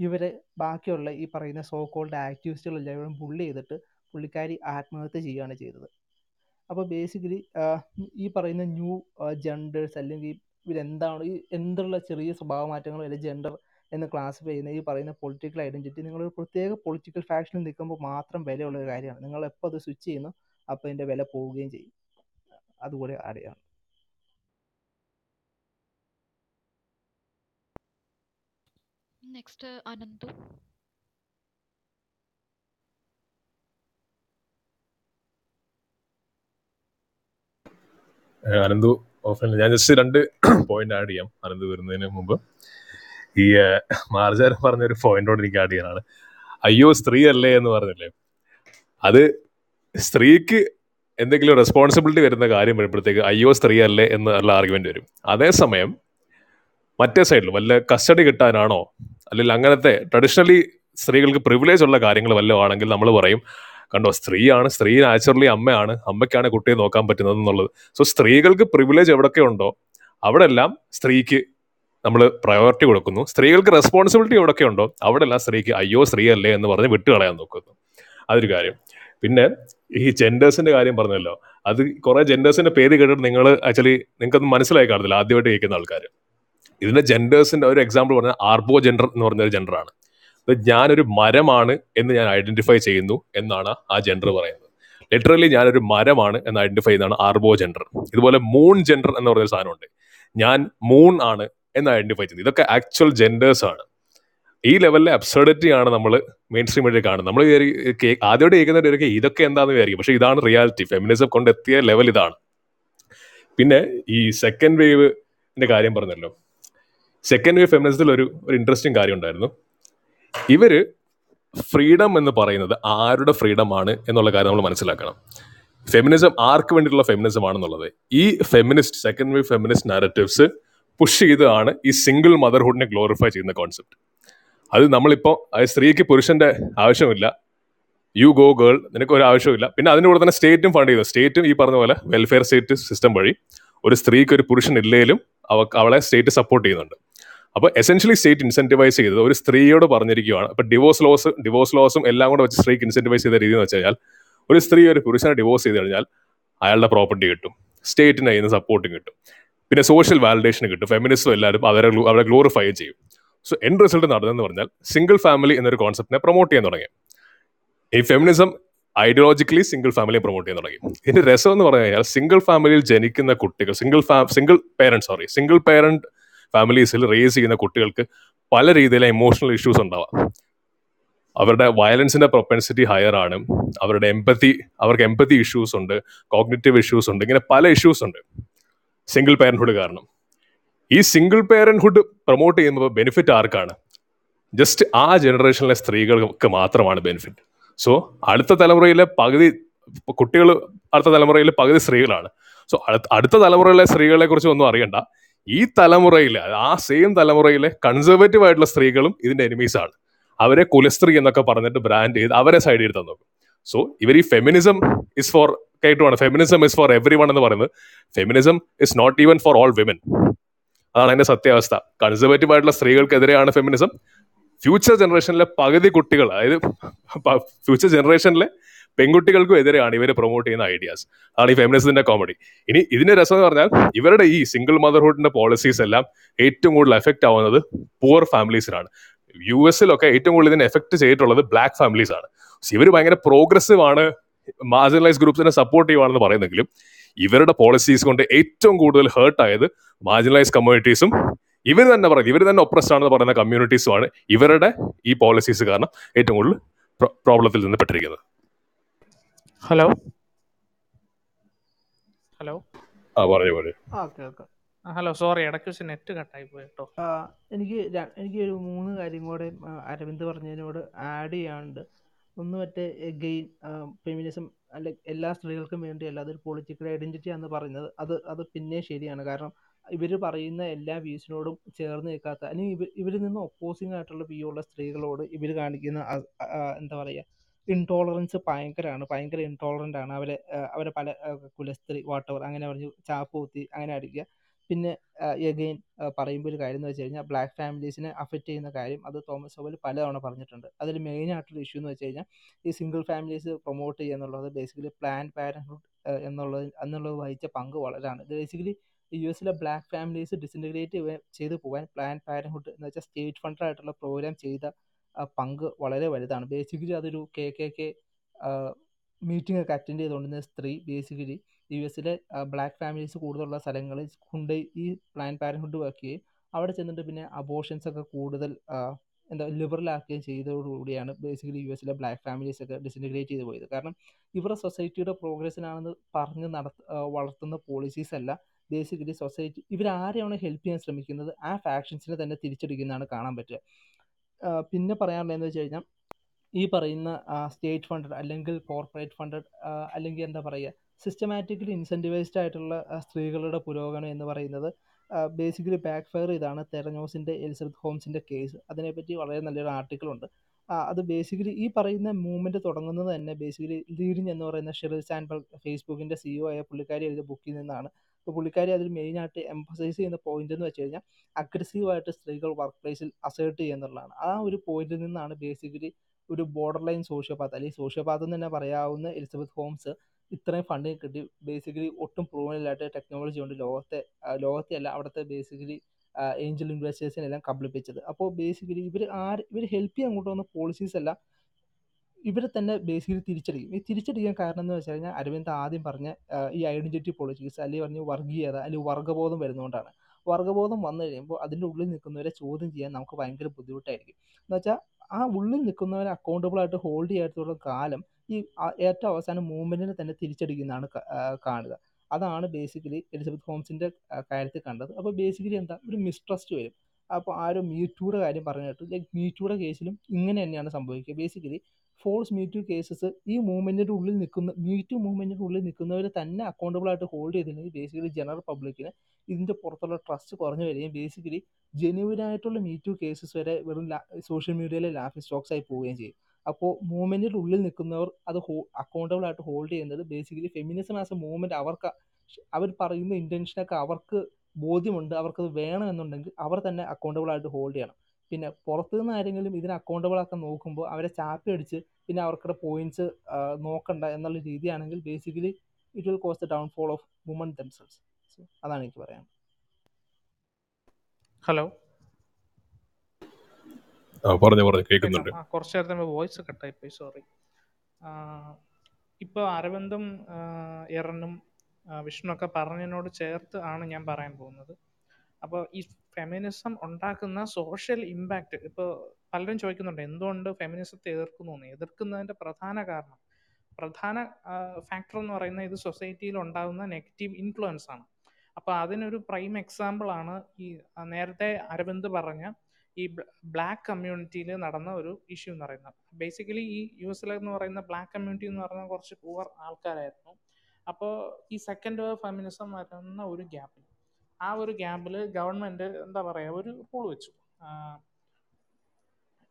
ഇവരെ ബാക്കിയുള്ള ഈ പറയുന്ന സോ കോൾഡ് ആക്ടിവിസ്റ്റുകളെല്ലാവരും പുള്ളി ചെയ്തിട്ട് പുള്ളിക്കാരി ആത്മഹത്യ ചെയ്യുകയാണ് ചെയ്തത്. അപ്പോൾ ബേസിക്കലി ഈ പറയുന്ന ന്യൂ ജെൻഡേഴ്സ് അല്ലെങ്കിൽ ഇവരെന്താണ് ഈ എന്തുള്ള ചെറിയ സ്വഭാവ മാറ്റങ്ങൾ അല്ലെങ്കിൽ ജെൻഡർ എന്ന് ക്ലാസിഫൈ ചെയ്യുന്ന ഈ പറയുന്ന പൊളിറ്റിക്കൽ ഐഡന്റിറ്റി നിങ്ങളൊരു പ്രത്യേക പൊളിറ്റിക്കൽ ഫാക്ഷനിൽ നിൽക്കുമ്പോൾ മാത്രം വിലയുള്ള ഒരു കാര്യമാണ്. നിങ്ങൾ എപ്പോൾ അത് സ്വിച്ച് ചെയ്യുന്നു അപ്പോൾ അതിന്റെ വില പോവുകയും ചെയ്യും. അതുപോലെ ആരെയാണ്? നെക്സ്റ്റ് അനന്തു അനന്തു ഓഫ്ലൈൻ ഞാൻ ജസ്റ്റ് രണ്ട് പോയിന്റ് ആഡ് ചെയ്യാം. അനന്തു വരുന്നതിന് മുമ്പ്. ഈ മാർജാരൻ പറഞ്ഞ ഒരു പോയിന്റോട് എനിക്ക് ആഡ് ചെയ്യാനാണ്. അയ്യോ സ്ത്രീ അല്ലേ എന്ന് പറഞ്ഞല്ലേ? അത് സ്ത്രീക്ക് എന്തെങ്കിലും റെസ്പോൺസിബിലിറ്റി വരുന്ന കാര്യം വരുമ്പോഴത്തേക്ക് അയ്യോ സ്ത്രീ അല്ലേ എന്ന് എന്നുള്ള ആർഗ്യുമെന്റ് വരും. അതേസമയം മറ്റേ സൈഡിൽ വല്ല കസ്റ്റഡി കിട്ടാനാണോ? അല്ലെങ്കിൽ അങ്ങനത്തെ ട്രഡീഷണലി സ്ത്രീകൾക്ക് പ്രിവിലേജ് ഉള്ള കാര്യങ്ങൾ വല്ലതും ആണെങ്കിൽ നമ്മൾ പറയും കണ്ടോ സ്ത്രീയാണ് സ്ത്രീ നാച്ചുറലി അമ്മയാണ് അമ്മയ്ക്കാണ് കുട്ടിയെ നോക്കാൻ പറ്റുന്നത് എന്നുള്ളത്. സോ സ്ത്രീകൾക്ക് പ്രിവിലേജ് എവിടെയൊക്കെ ഉണ്ടോ അവിടെ എല്ലാം സ്ത്രീക്ക് നമ്മൾ പ്രയോറിറ്റി കൊടുക്കുന്നു. സ്ത്രീകൾക്ക് റെസ്പോൺസിബിലിറ്റി എവിടെയൊക്കെ ഉണ്ടോ അവിടെ എല്ലാം സ്ത്രീക്ക് അയ്യോ സ്ത്രീ അല്ലേ എന്ന് പറഞ്ഞ് വിട്ടുകളയാൻ നോക്കുന്നു. അതൊരു കാര്യം. പിന്നെ ഈ ജെൻഡേഴ്സിന്റെ കാര്യം പറഞ്ഞല്ലോ. അത് കുറെ ജെൻഡേഴ്സിന്റെ പേര് കേട്ടിട്ട് നിങ്ങൾ ആക്ച്വലി നിങ്ങൾക്കൊന്നും മനസ്സിലായി കാണത്തില്ല ആദ്യമായിട്ട് കേൾക്കുന്ന ആൾക്കാർ ഇതിന്റെ ജെൻഡേഴ്സിന്റെ ഒരു എക്സാമ്പിൾ പറഞ്ഞാൽ ആർബോ ജെൻഡർ എന്ന് പറഞ്ഞ ഒരു ജെൻഡറാണ് ഞാനൊരു മരമാണ് എന്ന് ഞാൻ ഐഡന്റിഫൈ ചെയ്യുന്നു എന്നാണ് ആ ജെൻഡർ പറയുന്നത്. ലിറ്ററലി ഞാനൊരു മരമാണ് എന്ന് ഐഡന്റിഫൈ ചെയ്യുന്നതാണ് ആർബോ ജെൻഡർ ഇതുപോലെ മൂൺ ജെൻഡർ എന്ന് പറയുന്ന സാധനമുണ്ട്. ഞാൻ മൂൺ ആണ് എന്ന് ഐഡന്റിഫൈ ചെയ്യുന്നത്. ഇതൊക്കെ ആക്ച്വൽ ജെൻഡേഴ്സ് ആണ്. ഈ ലെവലിലെ അബ്സർഡിറ്റി ആണ് നമ്മൾ മെയിൻ സ്ട്രീം വഴി കാണുന്നത്. നമ്മൾ ആദ്യമായിട്ട് കേൾക്കുന്നവരൊക്കെ ഇതൊക്കെ എന്താണെന്ന് വിചാരിക്കും. പക്ഷേ ഇതാണ് റിയാലിറ്റി ഫെമിനിസം കൊണ്ടെത്തിയ ലെവൽ ഇതാണ്. പിന്നെ ഈ സെക്കൻഡ് വേവിന്റെ കാര്യം പറഞ്ഞല്ലോ. സെക്കൻഡ് വേവ് ഫെമിനിസത്തിൽ ഒരു ഒരു ഇൻട്രസ്റ്റിംഗ് കാര്യം ഉണ്ടായിരുന്നു. ഇവർ ഫ്രീഡം എന്ന് പറയുന്നത് ആരുടെ ഫ്രീഡം ആണ് എന്നുള്ള കാര്യം നമ്മൾ മനസ്സിലാക്കണം. ഫെമിനിസം ആർക്ക് വേണ്ടിയിട്ടുള്ള ഫെമിനിസം ആണെന്നുള്ളത്. ഈ feminist second wave feminist narratives push ചെയ്തതാണ് ഈ സിംഗിൾ മദർഹുഡിനെ ഗ്ലോറിഫൈ ചെയ്യുന്ന കോൺസെപ്റ്റ് അത് നമ്മളിപ്പോൾ സ്ത്രീക്ക് പുരുഷന്റെ ആവശ്യമില്ല. യു ഗോ ഗേൾ നിനക്ക് ഒരു ആവശ്യമില്ല പിന്നെ അതിന്റെ കൂടെ തന്നെ സ്റ്റേറ്റും ഫണ്ട് ചെയ്യുന്നു സ്റ്റേറ്റും ഈ പറഞ്ഞ പോലെ വെൽഫെയർ സ്റ്റേറ്റ് സിസ്റ്റം വഴി ഒരു സ്ത്രീക്ക് ഒരു പുരുഷൻ ഇല്ലെങ്കിലും അവ അവളെ സ്റ്റേറ്റ് സപ്പോർട്ട് ചെയ്യുന്നുണ്ട്. അപ്പോൾ എസെൻഷ്യലി സ്റ്റേറ്റ് ഇൻസെന്റിവൈസ് ചെയ്തത് ഒരു സ്ത്രീയോട് പറഞ്ഞിരിക്കുകയാണ് അപ്പോൾ ഡിവോഴ്സ് ലോസ് ഡിവോഴ്സ് ലോസും എല്ലാം കൂടെ വെച്ച് സ്ത്രീക്ക് ഇൻസെന്റിവൈസ് ചെയ്ത രീതി എന്ന് വെച്ച് കഴിഞ്ഞാൽ ഒരു സ്ത്രീ ഒരു പുരുഷനെ ഡിവോഴ്സ് ചെയ്ത് കഴിഞ്ഞാൽ അയാളുടെ പ്രോപ്പർട്ടി കിട്ടും സ്റ്റേറ്റിന് അതിന് സപ്പോർട്ടും കിട്ടും. പിന്നെ സോഷ്യൽ വാലിഡേഷൻ കിട്ടും ഫെമിനിസ്റ്റും എല്ലാവരും അവരെ അവരെ ഗ്ലോറിഫൈ ചെയ്യും. സോ എൻഡ് റിസൾട്ട് നടന്നതെന്ന് പറഞ്ഞാൽ സിംഗിൾ ഫാമിലി എന്നൊരു കോൺസെപ്റ്റിനെ പ്രൊമോട്ട് ചെയ്യാൻ തുടങ്ങി. ഈ ഫെമിനിസം ഐഡിയോളജിക്കലി സിംഗിൾ ഫാമിലിയെ പ്രൊമോട്ട് ചെയ്യാൻ തുടങ്ങി. ഇതിന്റെ രസം എന്ന് പറഞ്ഞു കഴിഞ്ഞാൽ സിംഗിൾ ഫാമിലിയിൽ ജനിക്കുന്ന കുട്ടികൾ സിംഗിൾ ഫാ single parent sorry single parent ഫാമിലീസിൽ raise ചെയ്യുന്ന കുട്ടികൾക്ക് പല രീതിയിലെ ഇമോഷണൽ ഇഷ്യൂസ് ഉണ്ടാവാം. അവരുടെ വയലൻസിന്റെ പ്രൊപ്പൻസിറ്റി ഹയർ ആണ്. അവരുടെ എമ്പത്തി അവർക്ക് എമ്പത്തി ഇഷ്യൂസ് ഉണ്ട് കോഗ്നേറ്റീവ് ഇഷ്യൂസ് ഉണ്ട് ഇങ്ങനെ പല ഇഷ്യൂസ് ഉണ്ട്. സിംഗിൾ പേരൻഹുഡ് കാരണം. ഈ സിംഗിൾ പേരൻഹുഡ് പ്രൊമോട്ട് ചെയ്യുമ്പോൾ ബെനിഫിറ്റ് ആർക്കാണ്? ജസ്റ്റ് ആ ജനറേഷനിലെ സ്ത്രീകൾക്ക് മാത്രമാണ് ബെനിഫിറ്റ് സോ അടുത്ത തലമുറയിലെ പകുതി കുട്ടികൾ അടുത്ത തലമുറയിലെ പകുതി സ്ത്രീകളാണ്. സോ അടുത്ത തലമുറയിലെ സ്ത്രീകളെ കുറിച്ച് ഒന്നും അറിയണ്ട. ഈ തലമുറയിലെ ആ സെയിം തലമുറയിലെ കൺസർവേറ്റീവ് ആയിട്ടുള്ള സ്ത്രീകളും ഇതിന്റെ എനിമീസ് ആണ്. അവരെ കുലസ്ത്രീ എന്നൊക്കെ പറഞ്ഞിട്ട് ബ്രാൻഡ് ചെയ്ത് അവരെ സൈഡ് ചെയ്ത് തന്നു സോ ഇവർ ഈ ഫെമിനിസം ഇസ് ഫോർ കേട്ടുവാണ്? Feminism is for everyone എന്ന് പറയുന്നത് feminism is not even for all women അതാണ് അതിന്റെ സത്യാവസ്ഥ. കൺസർവേറ്റീവ് ആയിട്ടുള്ള സ്ത്രീകൾക്കെതിരെയാണ് ഫെമിനിസം ഫ്യൂച്ചർ ജനറേഷനിലെ പകുതി കുട്ടികൾ അതായത് ഫ്യൂച്ചർ ജനറേഷനിലെ പെൺകുട്ടികൾക്കും എതിരെയാണ് ഇവർ പ്രൊമോട്ട് ചെയ്യുന്ന ഐഡിയാസ് ആണ് ഈ ഫെമിനിസത്തിന്റെ കോമഡി ഇനി ഇതിന്റെ രസം എന്ന് പറഞ്ഞാൽ ഇവരുടെ ഈ സിംഗിൾ മദർഹുഡിന്റെ പോളിസീസ് എല്ലാം ഏറ്റവും കൂടുതൽ എഫക്റ്റ് ആവുന്നത് പുവർ ഫാമിലീസിനാണ് യു എസിലൊക്കെ ഏറ്റവും കൂടുതൽ ഇതിനെ എഫക്ട് ചെയ്തിട്ടുള്ളത് ബ്ലാക്ക് ഫാമിലീസ് ആണ്. ഇവർ ഭയങ്കര പ്രോഗ്രസീവ് ആണ് മാർജിനലൈസ് ഗ്രൂപ്പ്സിനെ സപ്പോർട്ട് ചെയ്യുവാണെന്ന് പറയുന്നെങ്കിലും ഇവരുടെ പോളിസീസ് കൊണ്ട് ഏറ്റവും കൂടുതൽ ഹേർട്ട് ആയത് മാർജിനലൈസ് കമ്മ്യൂണിറ്റീസും ഇവർ തന്നെ പറയുന്നത് ഇവർ തന്നെ ഒപ്രസ്ഡ് ആണെന്ന് പറയുന്ന കമ്മ്യൂണിറ്റീസുമാണ് ഇവരുടെ ഈ പോളിസീസ് കാരണം ഏറ്റവും കൂടുതൽ പ്രോബ്ലത്തിൽ നിന്ന് പെട്ടിരിക്കുന്നത് ഹലോ. ഹലോ. ആ പറഞ്ഞു പറയൂ ഓക്കെ ഓക്കെ ഹലോ സോറി ഇടയ്ക്ക് വെച്ച് നെറ്റ് കട്ടായി പോയി കേട്ടോ ആ, എനിക്ക് ര- എനിക്ക് ഒരു മൂന്ന് കാര്യം കൂടെ ആ, അരവിന്ദ് പറഞ്ഞതിനോട് ആഡ് ചെയ്യാനുണ്ട്. ഒന്ന് മറ്റേ ഗെയിൻ ഫെമിനിസം അല്ലെ എല്ലാ സ്ത്രീകൾക്കും വേണ്ടിയല്ല അതൊരു പൊളിറ്റിക്കൽ ഐഡന്റിറ്റി ആണെന്ന് പറയുന്നത്. അത് അത് പിന്നെ ശരിയാണ്. കാരണം ഇവർ പറയുന്ന എല്ലാ വ്യൂസിനോടും ചേർന്ന് നിൽക്കാത്ത അല്ലെങ്കിൽ ഇവർ ഇവരിൽ നിന്ന് ഒപ്പോസിങ് ആയിട്ടുള്ള വ്യൂ ഉള്ള സ്ത്രീകളോട് ഇവർ കാണിക്കുന്ന അ- ആ, എന്താ പറയുക ഇൻടോളറൻസ് ഭയങ്കരമാണ് ഭയങ്കര ഇൻടോളറന്റ് ആണ്. അവരെ അവരെ പല കുലസ്ത്രീ വാട്ടവർ അങ്ങനെ പറഞ്ഞു ചാപ്പ് കുത്തി അങ്ങനെ അടിക്കുക. പിന്നെ എഗെയിൻ പറയുമ്പോൾ ഒരു കാര്യം എന്ന് വെച്ച് കഴിഞ്ഞാൽ ബ്ലാക്ക് ഫാമിലീസിനെ അഫക്റ്റ് ചെയ്യുന്ന കാര്യം അത് തോമസ് ഓവൽ പലതവണ പറഞ്ഞിട്ടുണ്ട്. അതിൽ മെയിൻ ആയിട്ടുള്ള ഇഷ്യൂ എന്ന് വെച്ച് കഴിഞ്ഞാൽ ഈ സിംഗിൾ ഫാമിലീസ് പ്രൊമോട്ട് ചെയ്യുക എന്നുള്ളത് ബേസിക്കലി പ്ലാൻ പാരൻഹുഡ് എന്നുള്ളത് എന്നുള്ളത് വഹിച്ച പങ്ക് വളരാണ്. ഇത് ബേസിക്കലി യു എസിലെ ബ്ലാക്ക് ഫാമിലീസ് ഡിസിന്റഗ്രേറ്റ് ചെയ്ത് പോകാൻ പ്ലാൻ പാരൻഹുഡ് എന്ന് വെച്ചാൽ സ്റ്റേറ്റ് ഫണ്ടർ ആയിട്ടുള്ള പ്രോഗ്രാം ചെയ്ത പങ്ക് വളരെ വലുതാണ്. ബേസിക്കലി അതൊരു കെ കെ കെ മീറ്റിംഗ് ഒക്കെ അറ്റൻഡ് ചെയ്തുകൊണ്ടിരുന്ന സ്ത്രീ ബേസിക്കലി യു എസിലെ ബ്ലാക്ക് ഫാമിലീസ് കൂടുതലുള്ള സ്ഥലങ്ങളിൽ കൊണ്ടുപോയി ഈ പ്ലാൻ പാരൻഹുഡ് ചെയ്യും. അവിടെ ചെന്നിട്ട് പിന്നെ അബോർഷൻസ് ഒക്കെ കൂടുതൽ എന്താ ലിബറൽ ആക്കുകയും ചെയ്തതോടുകൂടിയാണ് ബേസിക്കലി യു എസിലെ ബ്ലാക്ക് ഫാമിലീസ് ഒക്കെ ഡിസിന്റിഗ്രേറ്റ് ചെയ്ത് പോയത്. കാരണം ഇവരുടെ സൊസൈറ്റിയുടെ പ്രോഗ്രസ്സിനാണെന്ന് പറഞ്ഞ് നടത്ത വളർത്തുന്ന പോളിസീസ് അല്ല ബേസിക്കലി സൊസൈറ്റി ഇവരാരെയാണ് ഹെൽപ്പ് ചെയ്യാൻ ശ്രമിക്കുന്നത്? ആ ഫാക്ഷൻസിനെ തന്നെ തിരിച്ചടിക്കുന്നതാണ് കാണാൻ പറ്റുക. പിന്നെ പറയാനുള്ളതെന്ന് വെച്ച് കഴിഞ്ഞാൽ ഈ പറയുന്ന സ്റ്റേറ്റ് ഫണ്ടഡ് അല്ലെങ്കിൽ കോർപ്പറേറ്റ് ഫണ്ടഡ് അല്ലെങ്കിൽ എന്താ പറയുക സിസ്റ്റമാറ്റിക്കലി ഇൻസെന്റിവൈസ്ഡ് ആയിട്ടുള്ള സ്ത്രീകളുടെ പുരോഗമനം എന്ന് പറയുന്നത് ബേസിക്കലി ബാക്ക് ഫയർ ഇതാണ് തെരഞ്ഞോസിന്റെ എലിസബത്ത് ഹോംസിന്റെ കേസ് അതിനെപ്പറ്റി വളരെ നല്ലൊരു ആർട്ടിക്കിളുണ്ട് അത് ബേസിക്കലി ഈ പറയുന്ന മൂവ്മെന്റ് തുടങ്ങുന്നത് തന്നെ ബേസിക്കലി ലീഡിങ് എന്ന് പറയുന്ന ഷെറിൽ സാൻഡ്ബർഗ് ഫേസ്ബുക്കിന്റെ സിഇഒ ആയ പുള്ളിക്കാരി എഴുതിയ ബുക്കിൽ നിന്നാണ്. അപ്പോൾ പുള്ളിക്കാരി അതിൽ മെയിനായിട്ട് എംഫസൈസ് ചെയ്യുന്ന പോയിന്റ് എന്ന് വെച്ച് കഴിഞ്ഞാൽ അഗ്രസീവായിട്ട് സ്ത്രീകൾ വർക്ക് പ്ലേസിൽ അസേർട്ട് ചെയ്യുക എന്നുള്ളതാണ് ആ ഒരു പോയിന്റിൽ നിന്നാണ് ബേസിക്കലി ഒരു ബോർഡർ ലൈൻ സോഷ്യോപാത്ത് അല്ലെങ്കിൽ സോഷ്യോപാത്ത് എന്ന് തന്നെ പറയാവുന്ന എലിസബത്ത് ഹോംസ് ഇത്രയും ഫണ്ടിങ് കിട്ടി. ബേസിക്കലി ഒട്ടും പ്രൂവനില്ലാത്ത ടെക്നോളജി കൊണ്ട് ലോകത്തെ ലോകത്തെ അല്ല അവിടുത്തെ ബേസിക്കലി ഏഞ്ചൽ ഇൻവെസ്റ്റേഴ്സിനെല്ലാം കബളിപ്പിച്ചത്. അപ്പോൾ ബേസിക്കലി ഇവർ ആര് ഇവർ ഹെൽപ്പ് ചെയ്യാൻ കൊണ്ടുവന്ന പോളിസീസ് അല്ല ഇവരെ തന്നെ ബേസിക്കലി തിരിച്ചടിക്കും. ഈ തിരിച്ചടിക്കാൻ കാരണം എന്ന് വെച്ച് കഴിഞ്ഞാൽ അരവിന്ദ് ആദ്യം പറഞ്ഞ ഈ ഐഡന്റിറ്റി പൊളിറ്റിക്സ് അല്ലെങ്കിൽ പറഞ്ഞ വർഗീയത അല്ലെങ്കിൽ വർഗബോധം വരുന്നതുകൊണ്ടാണ് വർഗബോധം വന്നു കഴിയുമ്പോൾ അതിന്റെ ഉള്ളിൽ നിൽക്കുന്നവരെ ചോദ്യം ചെയ്യാൻ നമുക്ക് ഭയങ്കര ബുദ്ധിമുട്ടായിരിക്കും. എന്ന് വെച്ചാൽ ആ ഉള്ളിൽ നിൽക്കുന്നവരെ അക്കൗണ്ടബിൾ ആയിട്ട് ഹോൾഡ് ചെയ്യാത്തുള്ള കാലം ഈ ഏറ്റവും അവസാനം മൂവ്മെന്റിനെ തന്നെ തിരിച്ചടിക്കുന്നതാണ് കാണുക. അതാണ് ബേസിക്കലി എലിസബത്ത് ഹോംസിന്റെ കാര്യത്തിൽ കണ്ടത്. അപ്പോൾ ബേസിക്കലി എന്താ? ഒരു മിസ്ട്രസ്റ്റ് വരും. അപ്പോൾ ആരോ മീറ്റൂടെ കാര്യം പറഞ്ഞിട്ട് ലൈക്ക് മീറ്റൂടെ കേസിലും ഇങ്ങനെ തന്നെയാണ് സംഭവിക്കുക. ബേസിക്കലി ഫോൾസ് മീറ്റു കേസസ് ഈ മൂവ്മെന്റിന്റെ ഉള്ളിൽ നിൽക്കുന്ന മീറ്റു മൂവ്മെന്റിന്റെ ഉള്ളിൽ നിൽക്കുന്നവർ തന്നെ അക്കൗണ്ടബിൾ ആയിട്ട് ഹോൾഡ് ചെയ്തില്ലെങ്കിൽ ബേസിക്കലി ജനറൽ പബ്ലിക്കിന് ഇതിന്റെ പുറത്തുള്ള ട്രസ്റ്റ് കുറഞ്ഞു വരികയും ബേസിക്കലി ജെന്യൂൻ ആയിട്ടുള്ള മീറ്റു കേസസ് വരെ വെറും സോഷ്യൽ മീഡിയയിലെ ലാഫിംഗ് സ്റ്റോക്സ് ആയി പോവുകയും ചെയ്യും. അപ്പോൾ മൂവ്മെന്റിന്റെ ഉള്ളിൽ നിൽക്കുന്നവർ അത് ഹോ അക്കൗണ്ടബിൾ ആയിട്ട് ഹോൾഡ് ചെയ്യുന്നത് basically feminism as a movement അവർക്ക് അവർ പറയുന്ന ഇന്റൻഷനൊക്കെ അവർക്ക് ബോധ്യമുണ്ട് അവർക്കത് വേണമെന്നുണ്ടെങ്കിൽ അവർ തന്നെ അക്കൗണ്ടബിൾ ആയിട്ട് ഹോൾഡ് ചെയ്യണം. പിന്നെ പുറത്തുനിന്ന് ആരെങ്കിലും ഇതിനെ അക്കൗണ്ടബിൾ ആക്കാൻ നോക്കുമ്പോൾ അവരെ ചാപ്പി അടിച്ച് പിന്നെ അവർക്കുടെ പോയിന്റ്സ് നോക്കണ്ട എന്നുള്ള രീതിയാണെങ്കിൽ basically it will cause the downfall of woman themselves അതാണ് എനിക്ക് പറയാൻ. ഹലോ ആ പറഞ്ഞു പറഞ്ഞു കേൾക്കുന്നുണ്ട്. കുറച്ച് നേരത്തെ വോയിസ് കട്ടായി പോയി സോറി ഇപ്പോൾ അരവിന്ദും എറനും വിഷ്ണുവൊക്കെ പറഞ്ഞതിനോട് ചേർത്ത് ആണ് ഞാൻ പറയാൻ പോകുന്നത്. അപ്പോൾ ഈ ഫെമിനിസം ഉണ്ടാക്കുന്ന സോഷ്യൽ ഇമ്പാക്റ്റ് ഇപ്പോൾ പലരും ചോദിക്കുന്നുണ്ട് എന്തുകൊണ്ട് ഫെമിനിസത്തെ എതിർക്കുന്നു എതിർക്കുന്നതിന്റെ പ്രധാന കാരണം പ്രധാന ഫാക്ടർ എന്ന് പറയുന്നത് ഇത് സൊസൈറ്റിയിൽ ഉണ്ടാകുന്ന നെഗറ്റീവ് ഇൻഫ്ലുവൻസ് ആണ്. അപ്പോൾ അതിനൊരു പ്രൈം എക്സാമ്പിൾ ആണ് ഈ നേരത്തെ അരവിന്ദ് പറഞ്ഞ ഈ ബ്ലാക്ക് കമ്മ്യൂണിറ്റിയിൽ നടന്ന ഒരു ഇഷ്യൂ എന്ന് പറയുന്നത്. ബേസിക്കലി ഈ യു എസിൽ എന്ന് പറയുന്ന ബ്ലാക്ക് കമ്മ്യൂണിറ്റി എന്ന് പറയുന്ന കുറച്ച് പൂവർ ആൾക്കാരായിരുന്നു. അപ്പോൾ ഈ സെക്കൻഡ് വേവ് ഫെമിനിസം വരുന്ന ഒരു ഗ്യാപ്പിൽ ആ ഒരു ഗ്യാപ്പിൽ ഗവൺമെന്റ് എന്താ പറയുക ഒരു റൂൾ വെച്ചു.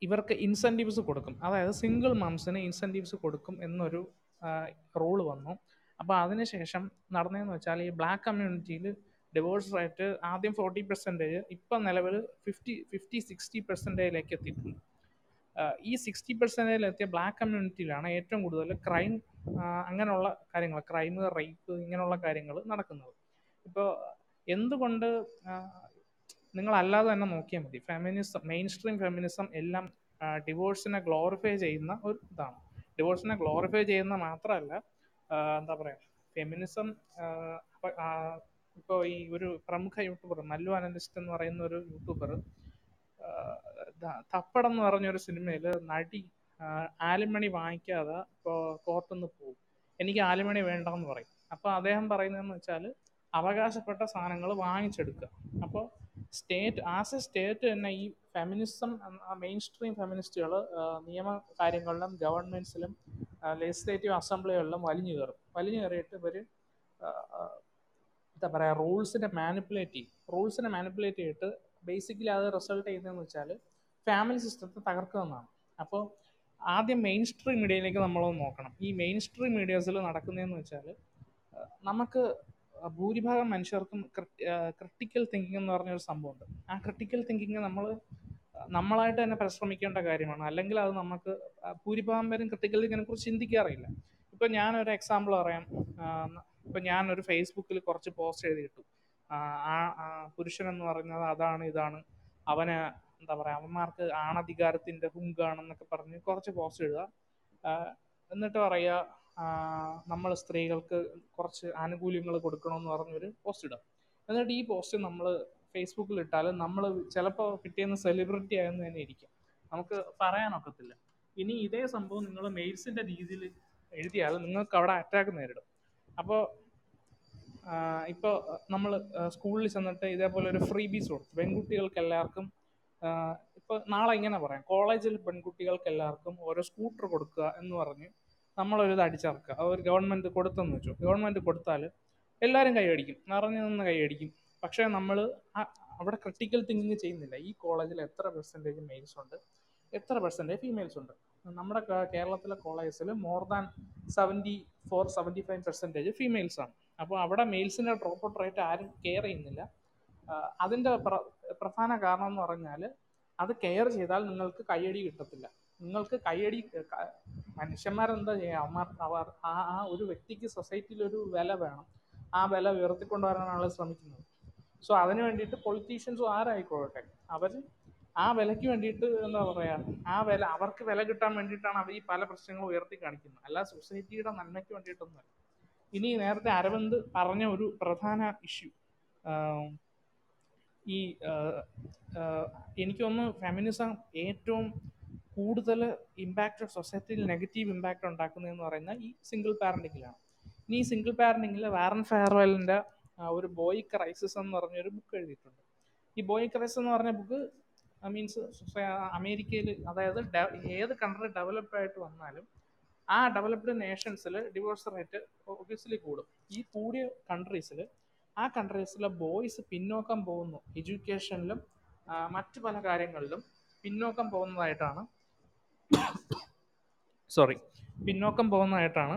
ഇവർക്ക് ഇൻസെന്റീവ്സ് കൊടുക്കും. അതായത് സിംഗിൾ മംസിന് ഇൻസെന്റീവ്സ് കൊടുക്കും എന്നൊരു റൂൾ വന്നു. അപ്പോൾ അതിനുശേഷം നടന്നതെന്ന് വെച്ചാൽ ഈ ബ്ലാക്ക് കമ്മ്യൂണിറ്റിയിൽ ഡിവോഴ്സ് റേറ്റ് ആദ്യം ഫോർട്ടി പെർസെന്റേജ് ഇപ്പം നിലവിൽ ഫിഫ്റ്റി ഫിഫ്റ്റി സിക്സ്റ്റി പെർസെന്റേജിലേക്ക് എത്തിയിട്ടുണ്ട്. ഈ സിക്സ്റ്റി പെർസെന്റേജിൽ എത്തിയ ബ്ലാക്ക് കമ്മ്യൂണിറ്റിയിലാണ് ഏറ്റവും കൂടുതൽ ക്രൈം അങ്ങനെയുള്ള കാര്യങ്ങൾ ക്രൈം റേപ്പ് ഇങ്ങനെയുള്ള കാര്യങ്ങൾ നടക്കുന്നത്. ഇപ്പോൾ എന്തുകൊണ്ട് നിങ്ങൾ അല്ലാതെ തന്നെ നോക്കിയാൽ മതി. ഫെമിനിസം മെയിൻ സ്ട്രീം ഫെമിനിസം എല്ലാം ഡിവോഴ്സിനെ ഗ്ലോറിഫൈ ചെയ്യുന്ന ഒരു ഇതാണ്. ഡിവോഴ്സിനെ ഗ്ലോറിഫൈ ചെയ്യുന്ന മാത്രമല്ല എന്താ പറയുക ഫെമിനിസം ഇപ്പോൾ ഈ ഒരു പ്രമുഖ യൂട്യൂബർ മല്ലു അനലിസ്റ്റ് എന്ന് പറയുന്ന ഒരു യൂട്യൂബർ തപ്പടം എന്ന് പറഞ്ഞൊരു സിനിമയിൽ നടി ആലുമണി ആലിമണി വാങ്ങിക്കാതെ ഇപ്പോൾ കോർട്ടിൽ നിന്ന് പോകും എനിക്ക് ആലിമണി വേണ്ടെന്ന് പറയും. അപ്പോൾ അദ്ദേഹം പറയുന്നതെന്ന് വെച്ചാൽ അവകാശപ്പെട്ട സാധനങ്ങൾ വാങ്ങിച്ചെടുക്കുക. അപ്പോൾ സ്റ്റേറ്റ് ആസ് എ സ്റ്റേറ്റ് തന്നെ ഈ ഫെമിനിസം മെയിൻ സ്ട്രീം ഫെമിനിസ്റ്റുകൾ നിയമ കാര്യങ്ങളിലും ഗവൺമെന്റ്സിലും ലെജിസ്ലേറ്റീവ് അസംബ്ലികളിലും വലിഞ്ഞു കയറും. വലിഞ്ഞു കയറിയിട്ട് ഇവർ എന്താ പറയുക റൂൾസിനെ മാനിപ്പുലേറ്റ് ചെയ്യും. റൂൾസിനെ മാനിപ്പുലേറ്റ് ചെയ്തിട്ട് ബേസിക്കലി അത് റിസൾട്ട് ചെയ്യുന്നതെന്ന് വെച്ചാൽ ഫാമിലി സിസ്റ്റത്തെ തകർക്കുക എന്നാണ് അപ്പോൾ ആദ്യം മെയിൻ സ്ട്രീം മീഡിയയിലേക്ക് നമ്മളൊന്ന് നോക്കണം. ഈ മെയിൻ സ്ട്രീം മീഡിയാസിൽ നടക്കുന്നതെന്ന് വെച്ചാൽ നമുക്ക് ഭൂരിഭാഗം മനുഷ്യർക്കും ക്രിട്ടിക്കൽ തിങ്കിങ് എന്ന് പറഞ്ഞൊരു സംഭവമുണ്ട്. ആ ക്രിട്ടിക്കൽ തിങ്കിങ് നമ്മൾ നമ്മളായിട്ട് തന്നെ പരിശ്രമിക്കേണ്ട കാര്യമാണ്. അല്ലെങ്കിൽ അത് നമുക്ക് ഭൂരിഭാഗം പേരും ക്രിട്ടിക്കൽ തിങ്കിങ്ങിനെ കുറിച്ച് ചിന്തിക്കാറില്ല. ഇപ്പം ഞാനൊരു എക്സാമ്പിൾ പറയാം. ഇപ്പം ഞാനൊരു ഫേസ്ബുക്കിൽ കുറച്ച് പോസ്റ്റ് എഴുതിയിട്ടു. ആ പുരുഷൻ എന്ന് പറയുന്നത് അതാണ് ഇതാണ്. അവന് എന്താ പറയുക അവന്മാർക്ക് ആണധികാരത്തിന്റെ ഹുങ്കാണെന്നൊക്കെ പറഞ്ഞ് കുറച്ച് പോസ്റ്റ് എഴുതുക എന്നിട്ട് പറയുക നമ്മൾ സ്ത്രീകൾക്ക് കുറച്ച് ആനുകൂല്യങ്ങൾ കൊടുക്കണമെന്ന് പറഞ്ഞൊരു പോസ്റ്റ് ഇടാം എന്നിട്ട് ഈ പോസ്റ്റ് നമ്മൾ ഫേസ്ബുക്കിൽ ഇട്ടാൽ നമ്മൾ ചിലപ്പോൾ കിട്ടിയെന്ന് സെലിബ്രിറ്റി ആയെന്ന് തന്നെ ഇരിക്കും. നമുക്ക് പറയാനൊക്കത്തില്ല. ഇനി ഇതേ സംഭവം നിങ്ങൾ മെയിൽസിന്റെ രീതിയിൽ എഴുതിയാൽ നിങ്ങൾക്ക് അവിടെ അറ്റാക്ക് നേരിടും. അപ്പോൾ ഇപ്പോൾ നമ്മൾ സ്കൂളിൽ ചെന്നിട്ട് ഇതേപോലെ ഒരു ഫ്രീ ബീസ് കൊടുത്തു. പെൺകുട്ടികൾക്ക് എല്ലാവർക്കും ഇപ്പോൾ നാളെ ഇങ്ങനെ പറയാം. കോളേജിൽ പെൺകുട്ടികൾക്ക് എല്ലാവർക്കും ഓരോ സ്കൂട്ടർ കൊടുക്കുക എന്ന് പറഞ്ഞ് നമ്മളൊരു ഇത് അടിച്ചിറക്കുക. ഒരു ഗവൺമെന്റ് കൊടുത്തെന്ന് വെച്ചു. ഗവൺമെന്റ് കൊടുത്താൽ എല്ലാവരും കൈയടിക്കും നിറഞ്ഞു നിന്ന് കൈയടിക്കും പക്ഷേ നമ്മൾ അവിടെ ക്രിട്ടിക്കൽ തിങ്കിങ് ചെയ്യുന്നില്ല. ഈ കോളേജിൽ എത്ര പെർസെന്റേജ് മെയിൽസ് ഉണ്ട്? എത്ര പെർസെന്റേജ് ഫീമെയിൽസ് ഉണ്ട്? നമ്മുടെ കേരളത്തിലെ കോളേജസിൽ more than seventy four seventy five percentage females ആണ്. അപ്പോൾ അവിടെ മെയിൽസിന്റെ ഡ്രോപ്പ് ഔട്ട് റേറ്റ് ആരും കെയർ ചെയ്യുന്നില്ല. അതിന്റെ പ്രധാന കാരണം എന്ന് പറഞ്ഞാൽ അത് കെയർ ചെയ്താൽ നിങ്ങൾക്ക് കയ്യടി കിട്ടത്തില്ല. നിങ്ങൾക്ക് കയ്യടി മനുഷ്യന്മാരെന്താ ചെയ്യുക അവന്മാർ അവർ ആ ആ ഒരു വ്യക്തിക്ക് സൊസൈറ്റിയിൽ ഒരു വില വേണം. ആ വില ഉയർത്തിക്കൊണ്ടുവരാനാണ് ശ്രമിക്കുന്നത്. സോ അതിന് വേണ്ടിയിട്ട് പൊളിറ്റീഷ്യൻസും ആരായിക്കോട്ടെ? അവർ ആ വിലയ്ക്ക് വേണ്ടിയിട്ട് എന്താ പറയുക ആ വില അവർക്ക് വില കിട്ടാൻ വേണ്ടിയിട്ടാണ് അവർ ഈ പല പ്രശ്നങ്ങളും ഉയർത്തി കാണിക്കുന്നത്. അല്ല സൊസൈറ്റിയുടെ നന്മയ്ക്ക് വേണ്ടിയിട്ടൊന്നുമല്ല. ഇനി നേരത്തെ അരവിന്ദ് പറഞ്ഞ ഒരു പ്രധാന ഇഷ്യൂ ഈ എനിക്കൊന്ന് ഫെമിനിസം ഏറ്റവും കൂടുതൽ ഇമ്പാക്റ്റ് സൊസൈറ്റിയിൽ നെഗറ്റീവ് ഇമ്പാക്റ്റ് ഉണ്ടാക്കുന്നതെന്ന് പറയുന്നത് ഈ സിംഗിൾ പാരന്റിങ്ങിലാണ് ഇനി ഈ സിംഗിൾ പാരന്റിങ്ങിൽ വാറൻ ഫെയർവെലിന്റെ ഒരു ബോയ് ക്രൈസിസ് എന്ന് പറഞ്ഞൊരു ബുക്ക് എഴുതിയിട്ടുണ്ട്. ഈ ബോയ് ക്രൈസിസ് എന്ന് പറഞ്ഞ ബുക്ക് മീൻസ് അമേരിക്കയിൽ അതായത് ഏത് കൺട്രി ഡെവലപ്പ് ആയിട്ട് വന്നാലും ആ ഡെവലപ്ഡ് നേഷൻസിൽ ഡിവോഴ്സ് റേറ്റ് ഒബ്വിയസ്ലി കൂടും. ഈ കൂടിയ കൺട്രീസിൽ ആ കൺട്രീസിലെ ബോയ്സ് പിന്നോക്കം പോകുന്നു. എഡ്യൂക്കേഷനിലും മറ്റു പല കാര്യങ്ങളിലും പിന്നോക്കം പോകുന്നതായിട്ടാണ് സോറി പിന്നോക്കം പോകുന്നതായിട്ടാണ്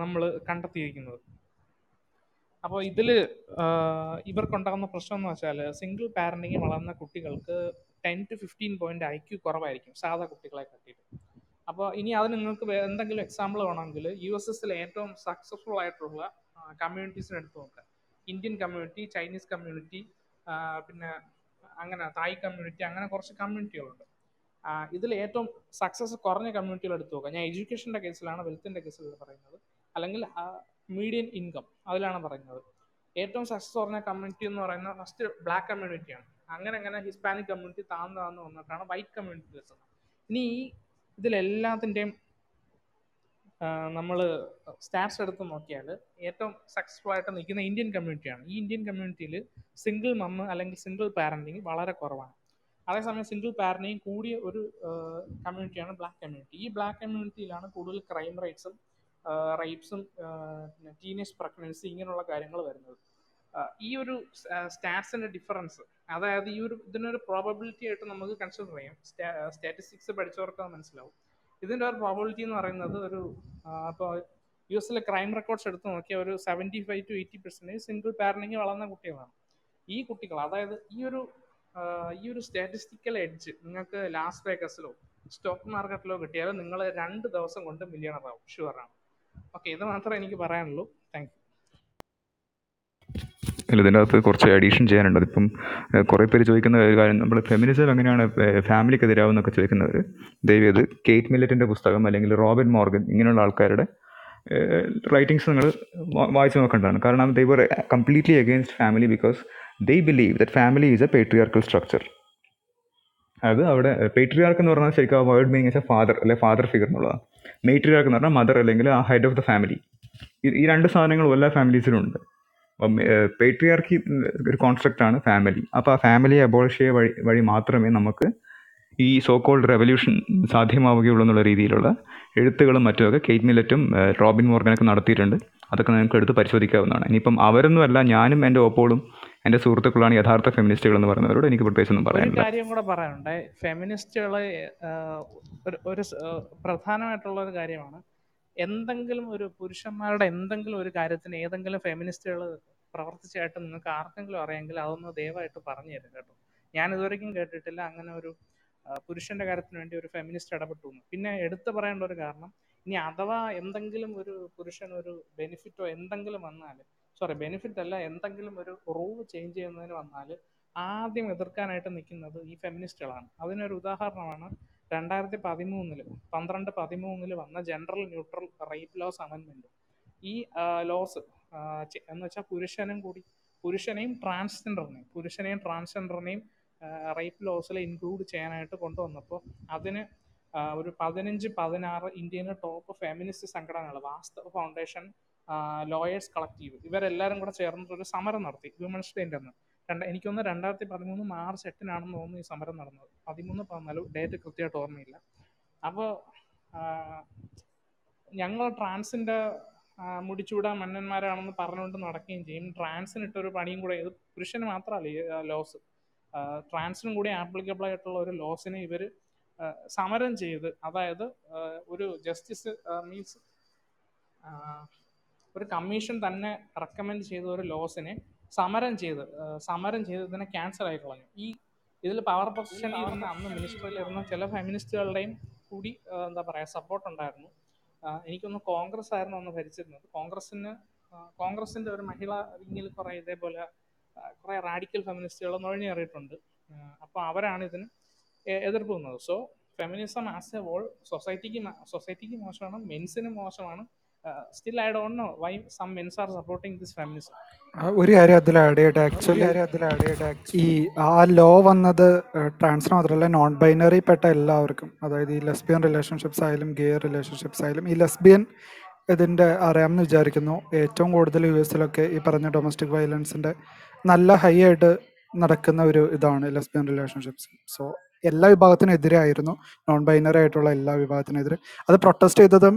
നമ്മൾ കണ്ടെത്തിയിരിക്കുന്നത്. അപ്പോൾ ഇതിൽ ഇവർക്കുണ്ടാകുന്ന പ്രശ്നം എന്ന് വെച്ചാൽ സിംഗിൾ പാരന്റിങ് വളർന്ന കുട്ടികൾക്ക് ten to fifteen point I Q കുറവായിരിക്കും സാധാ കുട്ടികളെ കട്ടിയിട്ട്. അപ്പോൾ ഇനി അത് നിങ്ങൾക്ക് എന്തെങ്കിലും എക്സാമ്പിൾ വേണമെങ്കിൽ യു എസ് എസിൽ ഏറ്റവും സക്സസ്ഫുൾ ആയിട്ടുള്ള കമ്മ്യൂണിറ്റീസിനെ എടുത്ത് നോക്കുക ഇന്ത്യൻ കമ്മ്യൂണിറ്റി ചൈനീസ് കമ്മ്യൂണിറ്റി പിന്നെ അങ്ങനെ തായ് കമ്മ്യൂണിറ്റി അങ്ങനെ കുറച്ച് കമ്മ്യൂണിറ്റികളുണ്ട് ഇതിൽ ഏറ്റവും സക്സസ് കുറഞ്ഞ കമ്മ്യൂണിറ്റികൾ എടുത്തു നോക്കുക ഞാൻ എഡ്യൂക്കേഷന്റെ കേസിലാണ് വെൽത്തിന്റെ കേസിൽ പറയുന്നത്. അല്ലെങ്കിൽ മീഡിയൻ ഇൻകം അതിലാണ് പറയുന്നത്. ഏറ്റവും സക്സസ് കുറഞ്ഞ കമ്മ്യൂണിറ്റി എന്ന് പറയുന്നത് ഫസ്റ്റ് ബ്ലാക്ക് കമ്മ്യൂണിറ്റിയാണ് അങ്ങനെ അങ്ങനെ ഹിസ്പാനിക് കമ്മ്യൂണിറ്റി താന്ന് താന്ന് വന്നിട്ടാണ് വൈറ്റ് കമ്മ്യൂണിറ്റി എത്തുന്നത്. ഇനി ഇതിലെല്ലാത്തിന്റെയും നമ്മൾ സ്റ്റാറ്റ്സ് എടുത്ത് നോക്കിയാൽ ഏറ്റവും സക്സസ്ഫുൾ ആയിട്ട് നിൽക്കുന്ന ഇന്ത്യൻ കമ്മ്യൂണിറ്റിയാണ് ഈ ഇന്ത്യൻ കമ്മ്യൂണിറ്റിയിൽ സിംഗിൾ മമ്മ് അല്ലെങ്കിൽ സിംഗിൾ പാരന്റിങ് വളരെ കുറവാണ്. അതേസമയം സിംഗിൾ പാരനെയും കൂടിയ ഒരു കമ്മ്യൂണിറ്റിയാണ് ബ്ലാക്ക് കമ്മ്യൂണിറ്റി ഈ ബ്ലാക്ക് കമ്മ്യൂണിറ്റിയിലാണ് കൂടുതൽ ക്രൈം റേറ്റ്സും റേപ്സും പിന്നെ ടീനേജ് പ്രഗ്നൻസി ഇങ്ങനെയുള്ള കാര്യങ്ങൾ വരുന്നത്. ഈ ഒരു സ്റ്റാറ്റ്സിന്റെ ഡിഫറൻസ് അതായത് ഈ ഒരു ഇതിനൊരു പ്രോബബിലിറ്റി ആയിട്ട് നമുക്ക് കൺസിഡർ ചെയ്യാം. സ്റ്റാറ്റിസ്റ്റിക്സ് പഠിച്ചവർക്ക് മനസ്സിലാവും. ഇതിന്റെ ഒരു പ്രോബിലിറ്റി എന്ന് പറയുന്നത് ഒരു അപ്പോൾ യു എസിലെ ക്രൈം റെക്കോർഡ്സ് എടുത്ത് നോക്കിയാൽ ഒരു seventy five to eighty percentage single parenting വളർന്ന കുട്ടികളാണ്. ഈ കുട്ടികൾ അതായത് ഈ ഒരു ഈ ഒരു സ്റ്റാറ്റിസ്റ്റിക്കൽ എഡ്ജ് നിങ്ങൾക്ക് ലാസ് വേഗസിലോ സ്റ്റോക്ക് മാർക്കറ്റിലോ കിട്ടിയാൽ നിങ്ങൾ രണ്ട് ദിവസം കൊണ്ട് മില്യണർ ആവും. ഷുവറാണ് ഓക്കെ ഇത് മാത്രമേ എനിക്ക് പറയാനുള്ളൂ. താങ്ക് അല്ല ഇതിന്റെ അകത്ത് കുറച്ച് അഡീഷൻ ചെയ്യാനുണ്ട്. അതിപ്പം കുറേ പേര് ചോദിക്കുന്ന ഒരു കാര്യം നമ്മൾ ഫെമിനിസം എങ്ങനെയാണ് ഫാമിലിക്ക് എതിരാവുന്നൊക്കെ ദൈവം അത് കേറ്റ് മില്ലറ്റിന്റെ പുസ്തകം അല്ലെങ്കിൽ റോബിൻ മോർഗൻ ഇങ്ങനെയുള്ള ആൾക്കാരുടെ റൈറ്റിങ്സ് നിങ്ങൾ വായിച്ചു നോക്കേണ്ടതാണ്. കാരണം they were completely against family because they believe that family is a patriarchal structure അത് അവിടെ പേട്രിയാർക്ക് എന്ന് പറഞ്ഞാൽ ശരിക്കും ആ വേർഡ് മീനിങ് വെച്ചാൽ ഫാദർ അല്ലെ ഫാദർ ഫിഗർ എന്നുള്ളതാണ്. മേട്രിയാർക്ക് എന്ന് പറഞ്ഞാൽ മദർ അല്ലെങ്കിൽ ആ ഹെഡ് ഓഫ് ദ ഫാമിലി ഈ രണ്ട് സാധനങ്ങളും എല്ലാ ഫാമിലീസിലും ഉണ്ട്. പേട്രിയാർക്കി ഒരു കോൺസെപ്റ്റ് ആണ് ഫാമിലി അപ്പോൾ ആ ഫാമിലിയെ അബോളിഷ് ചെയ്യ വഴി വഴി മാത്രമേ നമുക്ക് ഈ സോ കോൾഡ് റെവല്യൂഷൻ സാധ്യമാവുകയുള്ളൂ എന്നുള്ള രീതിയിലുള്ള എഴുത്തുകളും മറ്റുമൊക്കെ കെയ്റ്റ് മില്ലറ്റും റോബിൻ മോർഗനൊക്കെ നടത്തിയിട്ടുണ്ട്. അതൊക്കെ നിങ്ങൾക്ക് എടുത്ത് പരിശോധിക്കാവുന്നതാണ്. ഇനിയിപ്പം അവരൊന്നുമല്ല ഞാനും എന്റെ ഓപ്പോളും എന്റെ സുഹൃത്തുക്കളാണ് യഥാർത്ഥ ഫെമിനിസ്റ്റുകൾ എന്ന് പറയുന്നവരോട് എനിക്ക് പ്രത്യേകിച്ചൊന്നും ഒന്നും പറയാനില്ല. കാര്യം കൂടെ പറയാനുണ്ട്. ഫെമിനിസ്റ്റുകളെ ഒരു പ്രധാനമായിട്ടുള്ള ഒരു കാര്യമാണ്. എന്തെങ്കിലും ഒരു പുരുഷന്മാരുടെ എന്തെങ്കിലും ഒരു കാര്യത്തിന് ഏതെങ്കിലും ഫെമിനിസ്റ്റുകൾ പ്രവർത്തിച്ചായിട്ട് നിങ്ങൾക്ക് ആർക്കെങ്കിലും അറിയാമെങ്കിൽ അതൊന്ന് ദയവായിട്ട് പറഞ്ഞു തരും കേട്ടോ. ഞാൻ ഇതുവരെയ്ക്കും കേട്ടിട്ടില്ല. അങ്ങനെ ഒരു പുരുഷന്റെ കാര്യത്തിന് വേണ്ടി ഒരു ഫെമിനിസ്റ്റ് ഇടപെട്ടു പിന്നെ എടുത്തു പറയേണ്ട ഒരു കാരണം ഇനി അഥവാ എന്തെങ്കിലും ഒരു പുരുഷൻ ഒരു ബെനിഫിറ്റോ എന്തെങ്കിലും വന്നാൽ സോറി ബെനിഫിറ്റ് അല്ല എന്തെങ്കിലും ഒരു റൂൾ ചേഞ്ച് ചെയ്യുന്നതിന് വന്നാൽ ആദ്യം എതിർക്കാനായിട്ട് നിൽക്കുന്നത് ഈ ഫെമിനിസ്റ്റുകളാണ് അതിനൊരു ഉദാഹരണമാണ് രണ്ടായിരത്തി പതിമൂന്നിൽ പന്ത്രണ്ട് പതിമൂന്നിൽ വന്ന ജനറൽ ന്യൂട്രൽ റേപ്പ് ലോസ് അമെൻമെന്റ് ഈ ലോസ് എന്ന് വെച്ചാൽ പുരുഷനും കൂടി പുരുഷനെയും ട്രാൻസ്ജെൻഡറിനെയും പുരുഷനെയും ട്രാൻസ്ജെൻഡറിനെയും റേപ്പ് ലോസിൽ ഇൻക്ലൂഡ് ചെയ്യാനായിട്ട് കൊണ്ടുവന്നപ്പോൾ അതിന് ഒരു പതിനഞ്ച് പതിനാറ് ഇന്ത്യയിലെ ടോപ്പ് ഫെമിനിസ്റ്റ് സംഘടനകൾ വാസ്തവ ഫൗണ്ടേഷൻ ലോയേഴ്സ് കളക്റ്റീവ് ഇവരെല്ലാവരും കൂടെ ചേർന്നിട്ട് ഒരു സമരം നടത്തി. വിമൻസ് ഡേന്റെ അന്ന് രണ്ട് എനിക്കൊന്ന് രണ്ടായിരത്തി പതിമൂന്ന് മാർച്ച് എട്ടിനാണെന്ന് തോന്നുന്നു ഈ സമരം നടന്നത്. പതിമൂന്ന് പതിനാല് ഡേറ്റ് കൃത്യമായിട്ട് ഓർമ്മയില്ല. അപ്പോൾ ഞങ്ങൾ ട്രാൻസിന്റെ മുടിച്ചൂടാ മന്നന്മാരാണെന്ന് പറഞ്ഞുകൊണ്ട് നടക്കുകയും ചെയ്യും. ട്രാൻസിന് ഇട്ടൊരു പണിയും കൂടെ ഇത് പുരുഷന് മാത്രമല്ല ലോസ് ട്രാൻസിനും കൂടി ആപ്ലിക്കബിൾ ആയിട്ടുള്ള ഒരു ലോസിനെ ഇവർ സമരം ചെയ്ത് അതായത് ഒരു ജസ്റ്റിസ് മീൻസ് ഒരു കമ്മീഷൻ തന്നെ റെക്കമെൻഡ് ചെയ്ത ഒരു ലോസിനെ സമരം ചെയ്ത് സമരം ചെയ്ത് ഇതിനെ ക്യാൻസൽ ആയി കളഞ്ഞു. ഈ ഇതിൽ പവർ പൊസിഷനിൽ ഇരുന്ന അന്ന് മിനിസ്റ്ററിൽ ഇരുന്ന ചില ഫെമിനിസ്റ്റുകളുടെയും കൂടി എന്താ പറയുക സപ്പോർട്ട് ഉണ്ടായിരുന്നു. എനിക്കൊന്ന് കോൺഗ്രസ് ആയിരുന്നു ഒന്ന് ഭരിച്ചിരുന്നത്. കോൺഗ്രസിന് കോൺഗ്രസിന്റെ ഒരു മഹിളാ വിങ്ങിൽ കുറെ ഇതേപോലെ കുറേ റാഡിക്കൽ ഫെമിനിസ്റ്റുകൾ നുഴഞ്ഞേറിയിട്ടുണ്ട്. അപ്പോൾ അവരാണ് ഇതിന് എതിർപ്പ് നിന്നത് so feminism as a whole സൊസൈറ്റിക്ക് സൊസൈറ്റിക്ക് മോശമാണ് മെൻസിന് മോശമാണ് still I don't know why some men's are supporting this feminism ഒരു കാര്യം അതിൽ ആഡ് ചെയ്യട്ടെ. ആക്ച്വലി കാര്യം അതിൽ ആഡ് ചെയ്യട്ടെ ഈ ആ ലോ വന്നത് ട്രാൻസ് മാത്രമല്ല നോൺ ബൈനറി പെട്ട എല്ലാവർക്കും. അതായത് ഈ ലെസ്ബിയൻ റിലേഷൻഷിപ്സ് ആയാലും ഗേ റിലേഷൻഷിപ്സ് ആയാലും ഈ ലെസ്ബിയൻ ഇതിന്റെ അറിയാമെന്ന് വിചാരിക്കുന്നു. ഏറ്റവും കൂടുതൽ യു എസിലൊക്കെ ഈ പറഞ്ഞ ഡൊമസ്റ്റിക് വയലൻസിന്റെ നല്ല ഹൈ ആയിട്ട് നടക്കുന്ന ഒരു ഇതാണ് ലെസ്ബിയൻ റിലേഷൻഷിപ്സ് സോ എല്ലാ വിഭാഗത്തിനും എതിരായിരുന്നു നോൺ ബൈനറി ആയിട്ടുള്ള എല്ലാ വിഭാഗത്തിനെതിരെ. അത് പ്രൊട്ടസ്റ്റ് ചെയ്തതും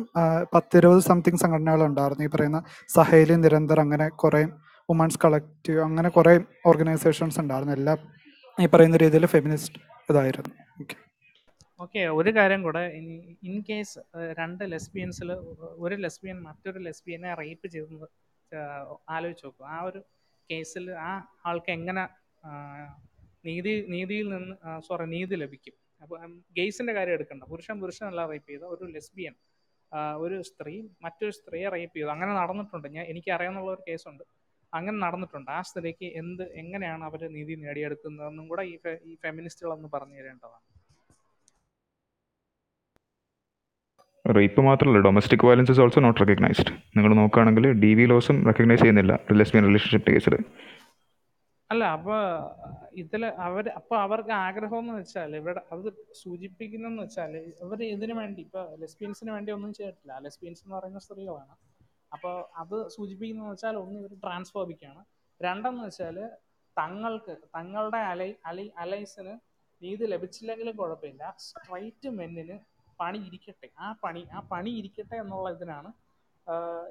പത്തിരുപത് സംതിങ് സംഘടനകൾ ഉണ്ടായിരുന്നു ഈ പറയുന്ന സഹേലി നിരന്തർ അങ്ങനെ കുറേ വുമൻസ് കളക്റ്റീവ് അങ്ങനെ കുറേ ഓർഗനൈസേഷൻസ് ഉണ്ടായിരുന്നു. എല്ലാം ഈ പറയുന്ന രീതിയിൽ ഫെമിനിസ്റ്റ് ഇതായിരുന്നു. ഓക്കെ ഓക്കെ ഒരു കാര്യം കൂടെ. ഇൻ കേസ് രണ്ട് ലെസ്ബിയൻസിൽ ഒരു ലെസ്ബിയൻ മറ്റൊരു ലെസ്ബിയനെ റേപ്പ് ചെയ്തെന്ന് ആലോചിച്ച് നോക്കും. ആ ഒരു കേസിൽ ആ ആൾക്ക് എങ്ങനെ നീതി നീതിയിൽ നിന്ന് സോറി നീതി ലഭിക്കും. അപ്പോൾ ഗെയ്സിന്റെ കാര്യം എടുക്കണ്ട. പുരുഷൻ പുരുഷനല്ല റേപ്പ് ചെയ്ത ഒരു ലെസ്ബിയൻ ഒരു സ്ത്രീ മറ്റൊരു സ്ത്രീയെ റേപ്പ് ചെയ്തു. അങ്ങനെ നടന്നിട്ടുണ്ട്. ഞാൻ എനിക്ക് അറിയാമെന്നുള്ള ഒരു കേസുണ്ട് അങ്ങനെ നടന്നിട്ടുണ്ട്. ആ സ്ത്രീക്ക് എന്ത് എങ്ങനെയാണ് അവർ നീതി നേടിയെടുക്കുന്നതെന്നും കൂടെ ഈ ഈ ഫെമിനിസ്റ്റുകളൊന്ന് പറഞ്ഞു തരേണ്ടതാണ്. റേപ്പ് മാത്രമല്ല domestic violence is also not recognised നിങ്ങൾ നോക്കുകയാണെങ്കിൽ ഡി വി ലോസും റെക്കഗ്നൈസ് ചെയ്യുന്നില്ല. ലെസ്ബിയൻ റിലേഷൻഷിപ്പ് കേസിൽ അല്ല അപ്പൊ ഇതിൽ അവർ അപ്പൊ അവർക്ക് ആഗ്രഹം എന്ന് വെച്ചാൽ ഇവിടെ അത് സൂചിപ്പിക്കുന്നെന്ന് വെച്ചാൽ ഇവർ ഇതിനു വേണ്ടി ഇപ്പൊ ലെസ്ബിയൻസിന് വേണ്ടി ഒന്നും ചെയ്തിട്ടില്ല. ലെസ്ബിയൻസ് എന്ന് പറയുന്ന സ്ത്രീകളാണ്. അപ്പൊ അത് സൂചിപ്പിക്കുന്നതെന്ന് വെച്ചാൽ ഒന്ന് ഇവർ ട്രാൻസ്ഫോബിക്കാണ്. രണ്ടെന്ന് വെച്ചാൽ തങ്ങൾക്ക് തങ്ങളുടെ അലൈ അലൈ അലൈസിന് നീതി ലഭിച്ചില്ലെങ്കിലും കുഴപ്പമില്ല. സ്ട്രൈറ്റ് മെന്നിന് പണി ഇരിക്കട്ടെ. ആ പണി ആ പണി ഇരിക്കട്ടെ എന്നുള്ള ഇതിനാണ്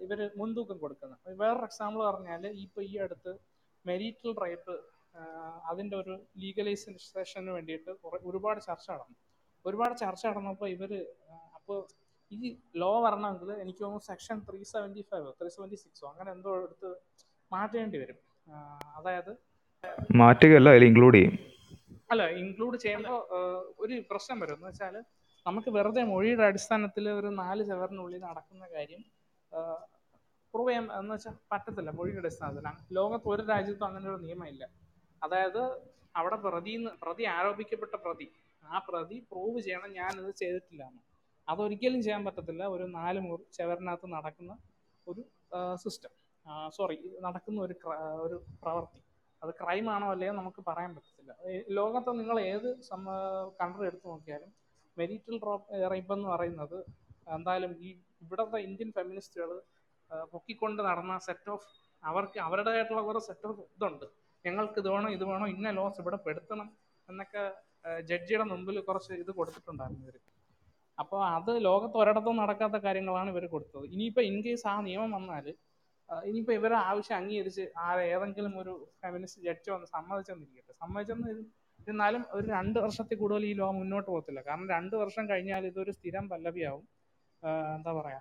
ഇവർ മുൻതൂക്കം കൊടുക്കുന്നത്. വേറൊരു എക്സാമ്പിൾ പറഞ്ഞാൽ ഇപ്പൊ ഈ അടുത്ത് മെരീറ്റൽ റേപ്പ് അതിന്റെ ഒരു ലീഗലൈസേഷന് വേണ്ടിയിട്ട് ഒരുപാട് ചർച്ച നടന്നു. ഒരുപാട് ചർച്ച നടന്നപ്പോൾ ഇവർ അപ്പോൾ ഈ ലോ വരണമെങ്കിൽ എനിക്ക് തോന്നുന്നു section three seventy five three seventy സിക്സോ അങ്ങനെ എന്തോ എടുത്ത് മാറ്റേണ്ടി വരും. അതായത് മാറ്റുകയല്ല അതിൽ ഇൻക്ലൂഡ് ചെയ്യും. അല്ല ഇൻക്ലൂഡ് ചെയ്യുമ്പോൾ ഒരു പ്രശ്നം വരും. എന്ന് വെച്ചാൽ നമുക്ക് വെറുതെ മൊഴിയുടെ അടിസ്ഥാനത്തിൽ ഒരു നാല് ചവറിനുള്ളിൽ നടക്കുന്ന കാര്യം പ്രൂവ് ചെയ്യാൻ എന്ന് വെച്ചാൽ പറ്റത്തില്ല മൊഴിയുടെ അടിസ്ഥാനത്തിൽ. ലോകത്ത് ഒരു രാജ്യത്തും അങ്ങനെ ഒരു നിയമമില്ല. അതായത് അവിടെ പ്രതി പ്രതി ആരോപിക്കപ്പെട്ട പ്രതി ആ പ്രതി പ്രൂവ് ചെയ്യണം ഞാൻ ഇത് ചെയ്തിട്ടില്ല എന്ന് അതൊരിക്കലും ചെയ്യാൻ പറ്റത്തില്ല ഒരു നാല് മുറി ചവറിനകത്ത് നടക്കുന്ന ഒരു സിസ്റ്റം സോറി നടക്കുന്ന ഒരു ഒരു പ്രവൃത്തി അത് ക്രൈം ആണോ അല്ലയോ നമുക്ക് പറയാൻ പറ്റത്തില്ല. ലോകത്ത് നിങ്ങൾ ഏത് കൺട്രി എടുത്തു നോക്കിയാലും മെരിറ്റൽ റേപ്പ് എന്ന് പറയുന്നത് എന്തായാലും ഈ ഇവിടുത്തെ ഇന്ത്യൻ ഫെമിനിസ്റ്റുകൾ പൊക്കിക്കൊണ്ട് നടന്ന സെറ്റ് ഓഫ് അവർക്ക് അവരുടേതായിട്ടുള്ള കുറേ സെറ്റ് ഓഫ് ഇതുണ്ട്. ഞങ്ങൾക്ക് ഇത് വേണം ഇത് വേണം ഇന്ന ലോസ് ഇവിടെ പെടുത്തണം എന്നൊക്കെ ജഡ്ജിയുടെ മുമ്പിൽ കുറച്ച് ഇത് കൊടുത്തിട്ടുണ്ടായിരുന്നു ഇവർ അപ്പോൾ അത് ലോകത്ത് ഒരിടത്തും നടക്കാത്ത കാര്യങ്ങളാണ് ഇവർ കൊടുത്തത്. ഇനിയിപ്പോൾ ഇൻ കേസ് ആ നിയമം വന്നാൽ ഇനിയിപ്പോൾ ഇവരെ ആവശ്യം അംഗീകരിച്ച് ആരെ ഏതെങ്കിലും ഒരു ഫെമിനിസ്റ്റ് ജഡ്ജ് വന്ന് സമ്മതിച്ചെന്നിരിക്കട്ടെ. സമ്മതിച്ചെന്ന് എന്നാലും ഒരു രണ്ട് വർഷത്തിൽ കൂടുതൽ ഈ ലോ മുന്നോട്ട് പോകത്തില്ല. കാരണം രണ്ട് വർഷം കഴിഞ്ഞാൽ ഇതൊരു സ്ഥിരം പല്ലവിയാവും. എന്താ പറയാ?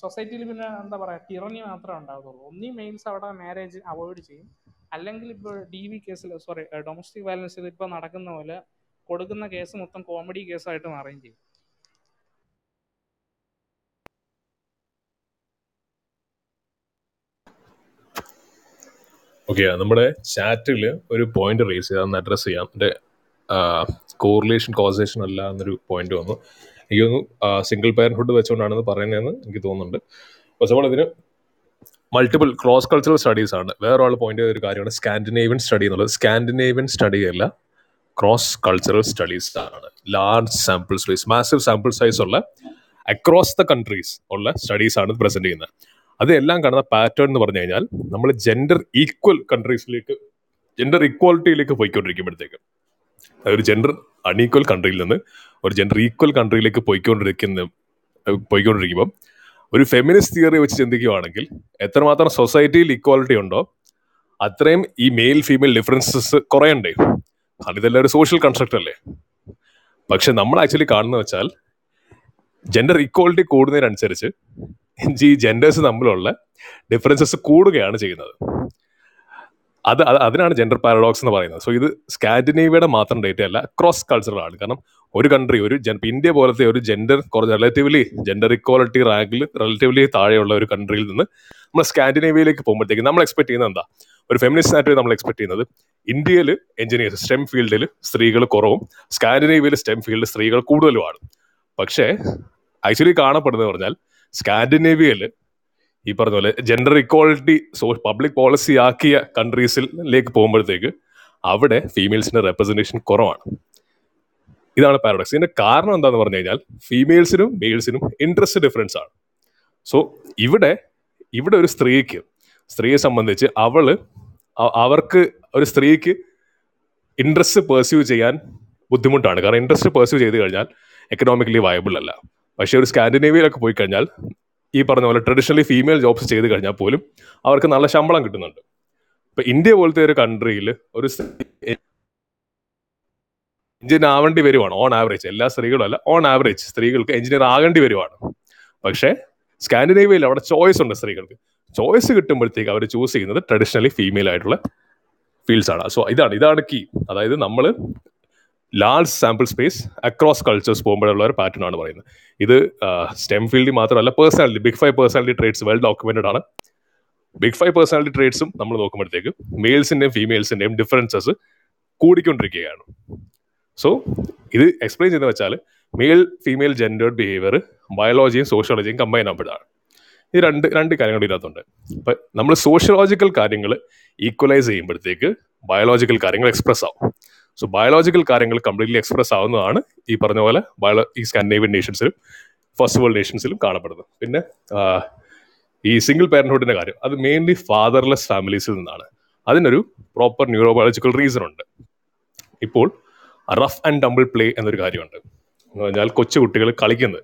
സൊസൈറ്റിയിൽ പിന്നെ എന്താ പറയാ ടിറണി മാത്രമേ ഉണ്ടാകത്തുള്ളൂ. ഒന്നീ മെയിൽസ് അവിടെ മാരേജ് അവോയ്ഡ് ചെയ്യും. അല്ലെങ്കിൽ ഇപ്പോൾ ഡി വി കേസിൽ സോറി ഡൊമസ്റ്റിക് വയലൻസിൽ ഇപ്പോൾ നടക്കുന്ന പോലെ കൊടുക്കുന്ന കേസ് മൊത്തം കോമഡി കേസായിട്ട് മാറുകയും ചെയ്യും. ഓക്കെ നമ്മുടെ ചാറ്റിൽ ഒരു പോയിന്റ് റേസ് ചെയ്യാം. അഡ്രസ് ചെയ്യാം കോറിലേഷൻ കോസേഷൻ അല്ല എന്നൊരു പോയിന്റ് വന്നു. എനിക്ക് തോന്നുന്നു സിംഗിൾ പേരൻഹുഡ് വെച്ചുകൊണ്ടാണെന്ന് പറയുന്നതെന്ന് എനിക്ക് തോന്നുന്നുണ്ട്. ഫസ്റ്റ് ഓഫ് ഓൾ ഇതിന് മൾട്ടിപ്പിൾ ക്രോസ് കൾച്ചറൽ സ്റ്റഡീസ് ആണ്. വേറെ ഒരാൾ പോയിന്റ് ചെയ്ത ഒരു കാര്യമാണ് സ്കാൻഡിനേവ്യൻ സ്റ്റഡി എന്നുള്ളത്. സ്കാൻഡിനേവ്യൻ സ്റ്റഡി അല്ല ക്രോസ് കൾച്ചറൽ സ്റ്റഡീസ് ആണ്. Large sample size massive sample size ഉള്ള അക്രോസ് ദ കൺട്രീസ് ഉള്ള സ്റ്റഡീസ് ആണ് പ്രസന്റ് ചെയ്യുന്നത്. അതെല്ലാം കാണുന്ന പാറ്റേൺ എന്ന് പറഞ്ഞു കഴിഞ്ഞാൽ നമ്മൾ ജെൻഡർ ഈക്വൽ കൺട്രീസിലേക്ക് ജെൻഡർ ഇക്വാലിറ്റിയിലേക്ക് പോയിക്കൊണ്ടിരിക്കുമ്പോഴത്തേക്ക് ഒരു ജെൻഡർ അൺഈക്വൽ കൺട്രിയിൽ നിന്ന് ഒരു ജെൻഡർ ഈക്വൽ കൺട്രിയിലേക്ക് പോയിക്കൊണ്ടിരിക്കുന്ന പോയിക്കൊണ്ടിരിക്കുമ്പോൾ ഒരു ഫെമിനിസ്റ്റ് തിയറി വെച്ച് ചിന്തിക്കുകയാണെങ്കിൽ എത്രമാത്രം സൊസൈറ്റിയിൽ ഇക്വാലിറ്റി ഉണ്ടോ അത്രയും ഈ മെയിൽ ഫീമെയിൽ ഡിഫറൻസസ് കുറയണ്ടേ? കാരണം ഇതെല്ലാം ഒരു സോഷ്യൽ കൺസ്ട്രക്റ്റ് അല്ലേ? പക്ഷെ നമ്മൾ ആക്ച്വലി കാണുന്ന വെച്ചാൽ ജെൻഡർ ഇക്വാലിറ്റി കൂടുന്നതിനനുസരിച്ച് ഈ ജെൻഡേഴ്സ് തമ്മിലുള്ള ഡിഫറൻസസ് കൂടുകയാണ് ചെയ്യുന്നത്. അത് അത് അതിനാണ് ജെൻഡർ പാരഡോക്സ് എന്ന് പറയുന്നത്. സോ ഇത് സ്കാൻഡിനേവിയയുടെ മാത്രം ഡേറ്റ അല്ല ക്രോസ് കൾച്ചറൽ ആണ്. കാരണം ഒരു കൺട്രി ഒരു ഇന്ത്യ പോലത്തെ ഒരു ജെൻഡർ കുറച്ച് റിലേറ്റീവ്ലി ജെൻഡർ ഇക്വാലിറ്റി റാങ്കിൽ റിലേറ്റീവ്ലി താഴെയുള്ള ഒരു കൺട്രിയിൽ നിന്ന് നമ്മൾ സ്കാൻഡിനേവിയയിലേക്ക് പോകുമ്പോഴത്തേക്ക് നമ്മൾ എക്സ്പെക്ട് ചെയ്യുന്നത് എന്താ? ഒരു ഫെമിനിസ്റ്റ് ആയിട്ട് നമ്മൾ എക്സ്പെക്ട് ചെയ്യുന്നത് ഇന്ത്യയിൽ എഞ്ചിനീയേഴ്സ് സ്റ്റെം ഫീൽഡിൽ സ്ത്രീകൾ കുറവും സ്കാൻഡിനേവിയയിൽ സ്റ്റെം ഫീൽഡിൽ സ്ത്രീകൾ കൂടുതലുമാണ്. പക്ഷേ ആക്ച്വലി കാണപ്പെടുന്നത് പറഞ്ഞാൽ സ്കാൻഡിനേവിയയിൽ ഈ പറഞ്ഞ പോലെ gender equality so public policy ആക്കിയ കൺട്രീസിലേക്ക് പോകുമ്പോഴത്തേക്ക് അവിടെ ഫീമെയിൽസിന്റെ റെപ്രസെന്റേഷൻ കുറവാണ്. ഇതാണ് പാരഡോക്സ് ഇതിന്റെ കാരണം എന്താന്ന് പറഞ്ഞു കഴിഞ്ഞാൽ ഫീമെയിൽസിനും മെയിൽസിനും ഇൻട്രസ്റ്റ് ഡിഫറൻസ് ആണ്. സോ ഇവിടെ ഇവിടെ ഒരു സ്ത്രീക്ക് സ്ത്രീയെ സംബന്ധിച്ച് അവൾ അവർക്ക് ഒരു സ്ത്രീക്ക് ഇൻട്രസ്റ്റ് പെർസ്യൂ ചെയ്യാൻ ബുദ്ധിമുട്ടാണ്. കാരണം ഇൻട്രസ്റ്റ് പെർസ്യൂ ചെയ്ത് കഴിഞ്ഞാൽ എക്കണോമിക്കലി വയബിൾ അല്ല. പക്ഷേ ഒരു സ്കാൻഡിനേവിയയിലൊക്കെ പോയി കഴിഞ്ഞാൽ ഈ പറഞ്ഞ പോലെ ട്രഡീഷണലി ഫീമെയിൽ ജോബ്സ് ചെയ്ത് കഴിഞ്ഞാൽ പോലും അവർക്ക് നല്ല ശമ്പളം കിട്ടുന്നുണ്ട്. ഇപ്പൊ ഇന്ത്യ പോലത്തെ ഒരു കൺട്രിയിൽ ഒരു എഞ്ചിനീയർ ആവേണ്ടി വരുവാണ് ഓൺ ആവറേജ് എല്ലാ സ്ത്രീകളും അല്ല ഓൺ ആവറേജ് സ്ത്രീകൾക്ക് എഞ്ചിനീയർ ആകേണ്ടി വരുവാണ്. പക്ഷേ സ്കാൻഡിനേവിയയിൽ അവിടെ ചോയ്സ് ഉണ്ട് സ്ത്രീകൾക്ക്. ചോയ്സ് കിട്ടുമ്പോഴത്തേക്ക് അവർ ചൂസ് ചെയ്യുന്നത് ട്രഡീഷണലി ഫീമെയിൽ ആയിട്ടുള്ള ഫീൽഡ്സ് ആണ്. സോ ഇതാണ് ഇതാണ് കീ അതായത് നമ്മൾ large sample space across cultures പോകുമ്പോഴുള്ള ഒരു പാറ്റേൺ ആണ് പറയുന്നത്. ഇത് സ്റ്റെം ഫീൽഡിൽ മാത്രമല്ല personality big five personality traits well documented ആണ്. ബിഗ് ഫൈവ് പേഴ്സണാലിറ്റി ട്രേഡ്സും നമ്മൾ നോക്കുമ്പോഴത്തേക്ക് മെയിൽസിന്റെയും ഫീമെയിൽസിന്റെയും ഡിഫറൻസസ് കൂടിക്കൊണ്ടിരിക്കുകയാണ്. സോ ഇത് എക്സ്പ്ലെയിൻ ചെയ്തെന്ന് വെച്ചാൽ മെയിൽ ഫീമെയിൽ ജെൻഡേർഡ് ബിഹേവിയർ ബയോളജിയും സോഷ്യോളജിയും കമ്പൈൻ ആകുമ്പോഴാണ് ഈ രണ്ട് രണ്ട് കാര്യങ്ങൾ ഇതിനകത്തുണ്ട്. അപ്പം നമ്മൾ സോഷ്യോളജിക്കൽ കാര്യങ്ങൾ ഈക്വലൈസ് ചെയ്യുമ്പോഴത്തേക്ക് ബയോളജിക്കൽ കാര്യങ്ങൾ എക്സ്പ്രസ് ആവും. സോ ബയോളജിക്കൽ കാര്യങ്ങൾ കംപ്ലീറ്റ്ലി എക്സ്പ്രസ് ആവുന്നതാണ് ഈ പറഞ്ഞ പോലെ ബയോ ഈ സ്കാൻഡേവിൻ നേഷൻസിലും ഫസ്റ്റ് വേൾഡ് നേഷൻസിലും കാണപ്പെടുന്നത്. പിന്നെ ഈ സിംഗിൾ പാരൻഹുഡിന്റെ കാര്യം. അത് മെയിൻലി ഫാദർലെസ് ഫാമിലീസിൽ നിന്നാണ്. അതിനൊരു പ്രോപ്പർ ന്യൂറോബയോളജിക്കൽ റീസൺ ഉണ്ട്. ഇപ്പോൾ റഫ് ആൻഡ് ഡംബിൾ പ്ലേ എന്നൊരു കാര്യമുണ്ട്. എന്ന് പറഞ്ഞാൽ കൊച്ചു കുട്ടികൾ കളിക്കുന്നത്.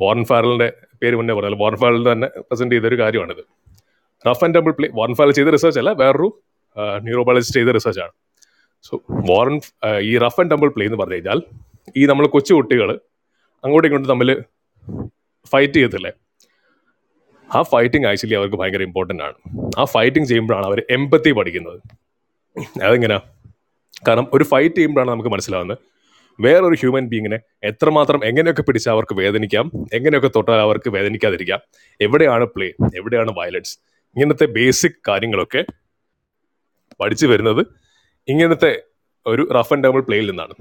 വോറൻ ഫാരലിന്റെ പേര് മുന്നേ പറഞ്ഞാൽ വോറൻ ഫാരൽ തന്നെ പ്രസന്റ് ചെയ്തൊരു കാര്യമാണിത്. Rough and tumble play Warren Farrell ചെയ്ത റിസർച്ച് അല്ല വേറൊരു ന്യൂറോബയോളജിസ്റ്റ് ചെയ്ത റിസർച്ച് ആണ്. സോ വോറൻ ആ, ഈ റഫ് ആൻഡ് ഡംബിൾ പ്ലേ എന്ന് പറഞ്ഞു കഴിഞ്ഞാൽ ഈ നമ്മൾ കൊച്ചു കുട്ടികൾ അങ്ങോട്ടും ഇങ്ങോട്ടും തമ്മിൽ ഫൈറ്റ് ചെയ്യത്തില്ലേ? ആ ഫൈറ്റിംഗ് ആക്ച്വലി അവർക്ക് ഭയങ്കര ഇമ്പോർട്ടന്റ് ആണ്. ആ ഫൈറ്റിംഗ് ചെയ്യുമ്പോഴാണ് അവർ എമ്പത്തി പഠിക്കുന്നത്. അതെങ്ങനെയാ കാരണം ഒരു ഫൈറ്റ് ചെയ്യുമ്പോഴാണ് നമുക്ക് മനസ്സിലാവുന്നത് വേറൊരു ഹ്യൂമൻ ബീങ്ങിനെ എത്രമാത്രം എങ്ങനെയൊക്കെ പിടിച്ചാൽ അവർക്ക് വേദനിക്കാം എങ്ങനെയൊക്കെ തൊട്ടാൽ അവർക്ക് വേദനിക്കാതിരിക്കാം എവിടെയാണ് പ്ലേ എവിടെയാണ് വയലൻസ് ഇങ്ങനത്തെ ബേസിക് കാര്യങ്ങളൊക്കെ പഠിച്ചു വരുന്നത് ഇങ്ങനത്തെ ഒരു റഫ് ആൻഡ് ടേബിൾ പ്ലേയിൽ നിന്നാണ്.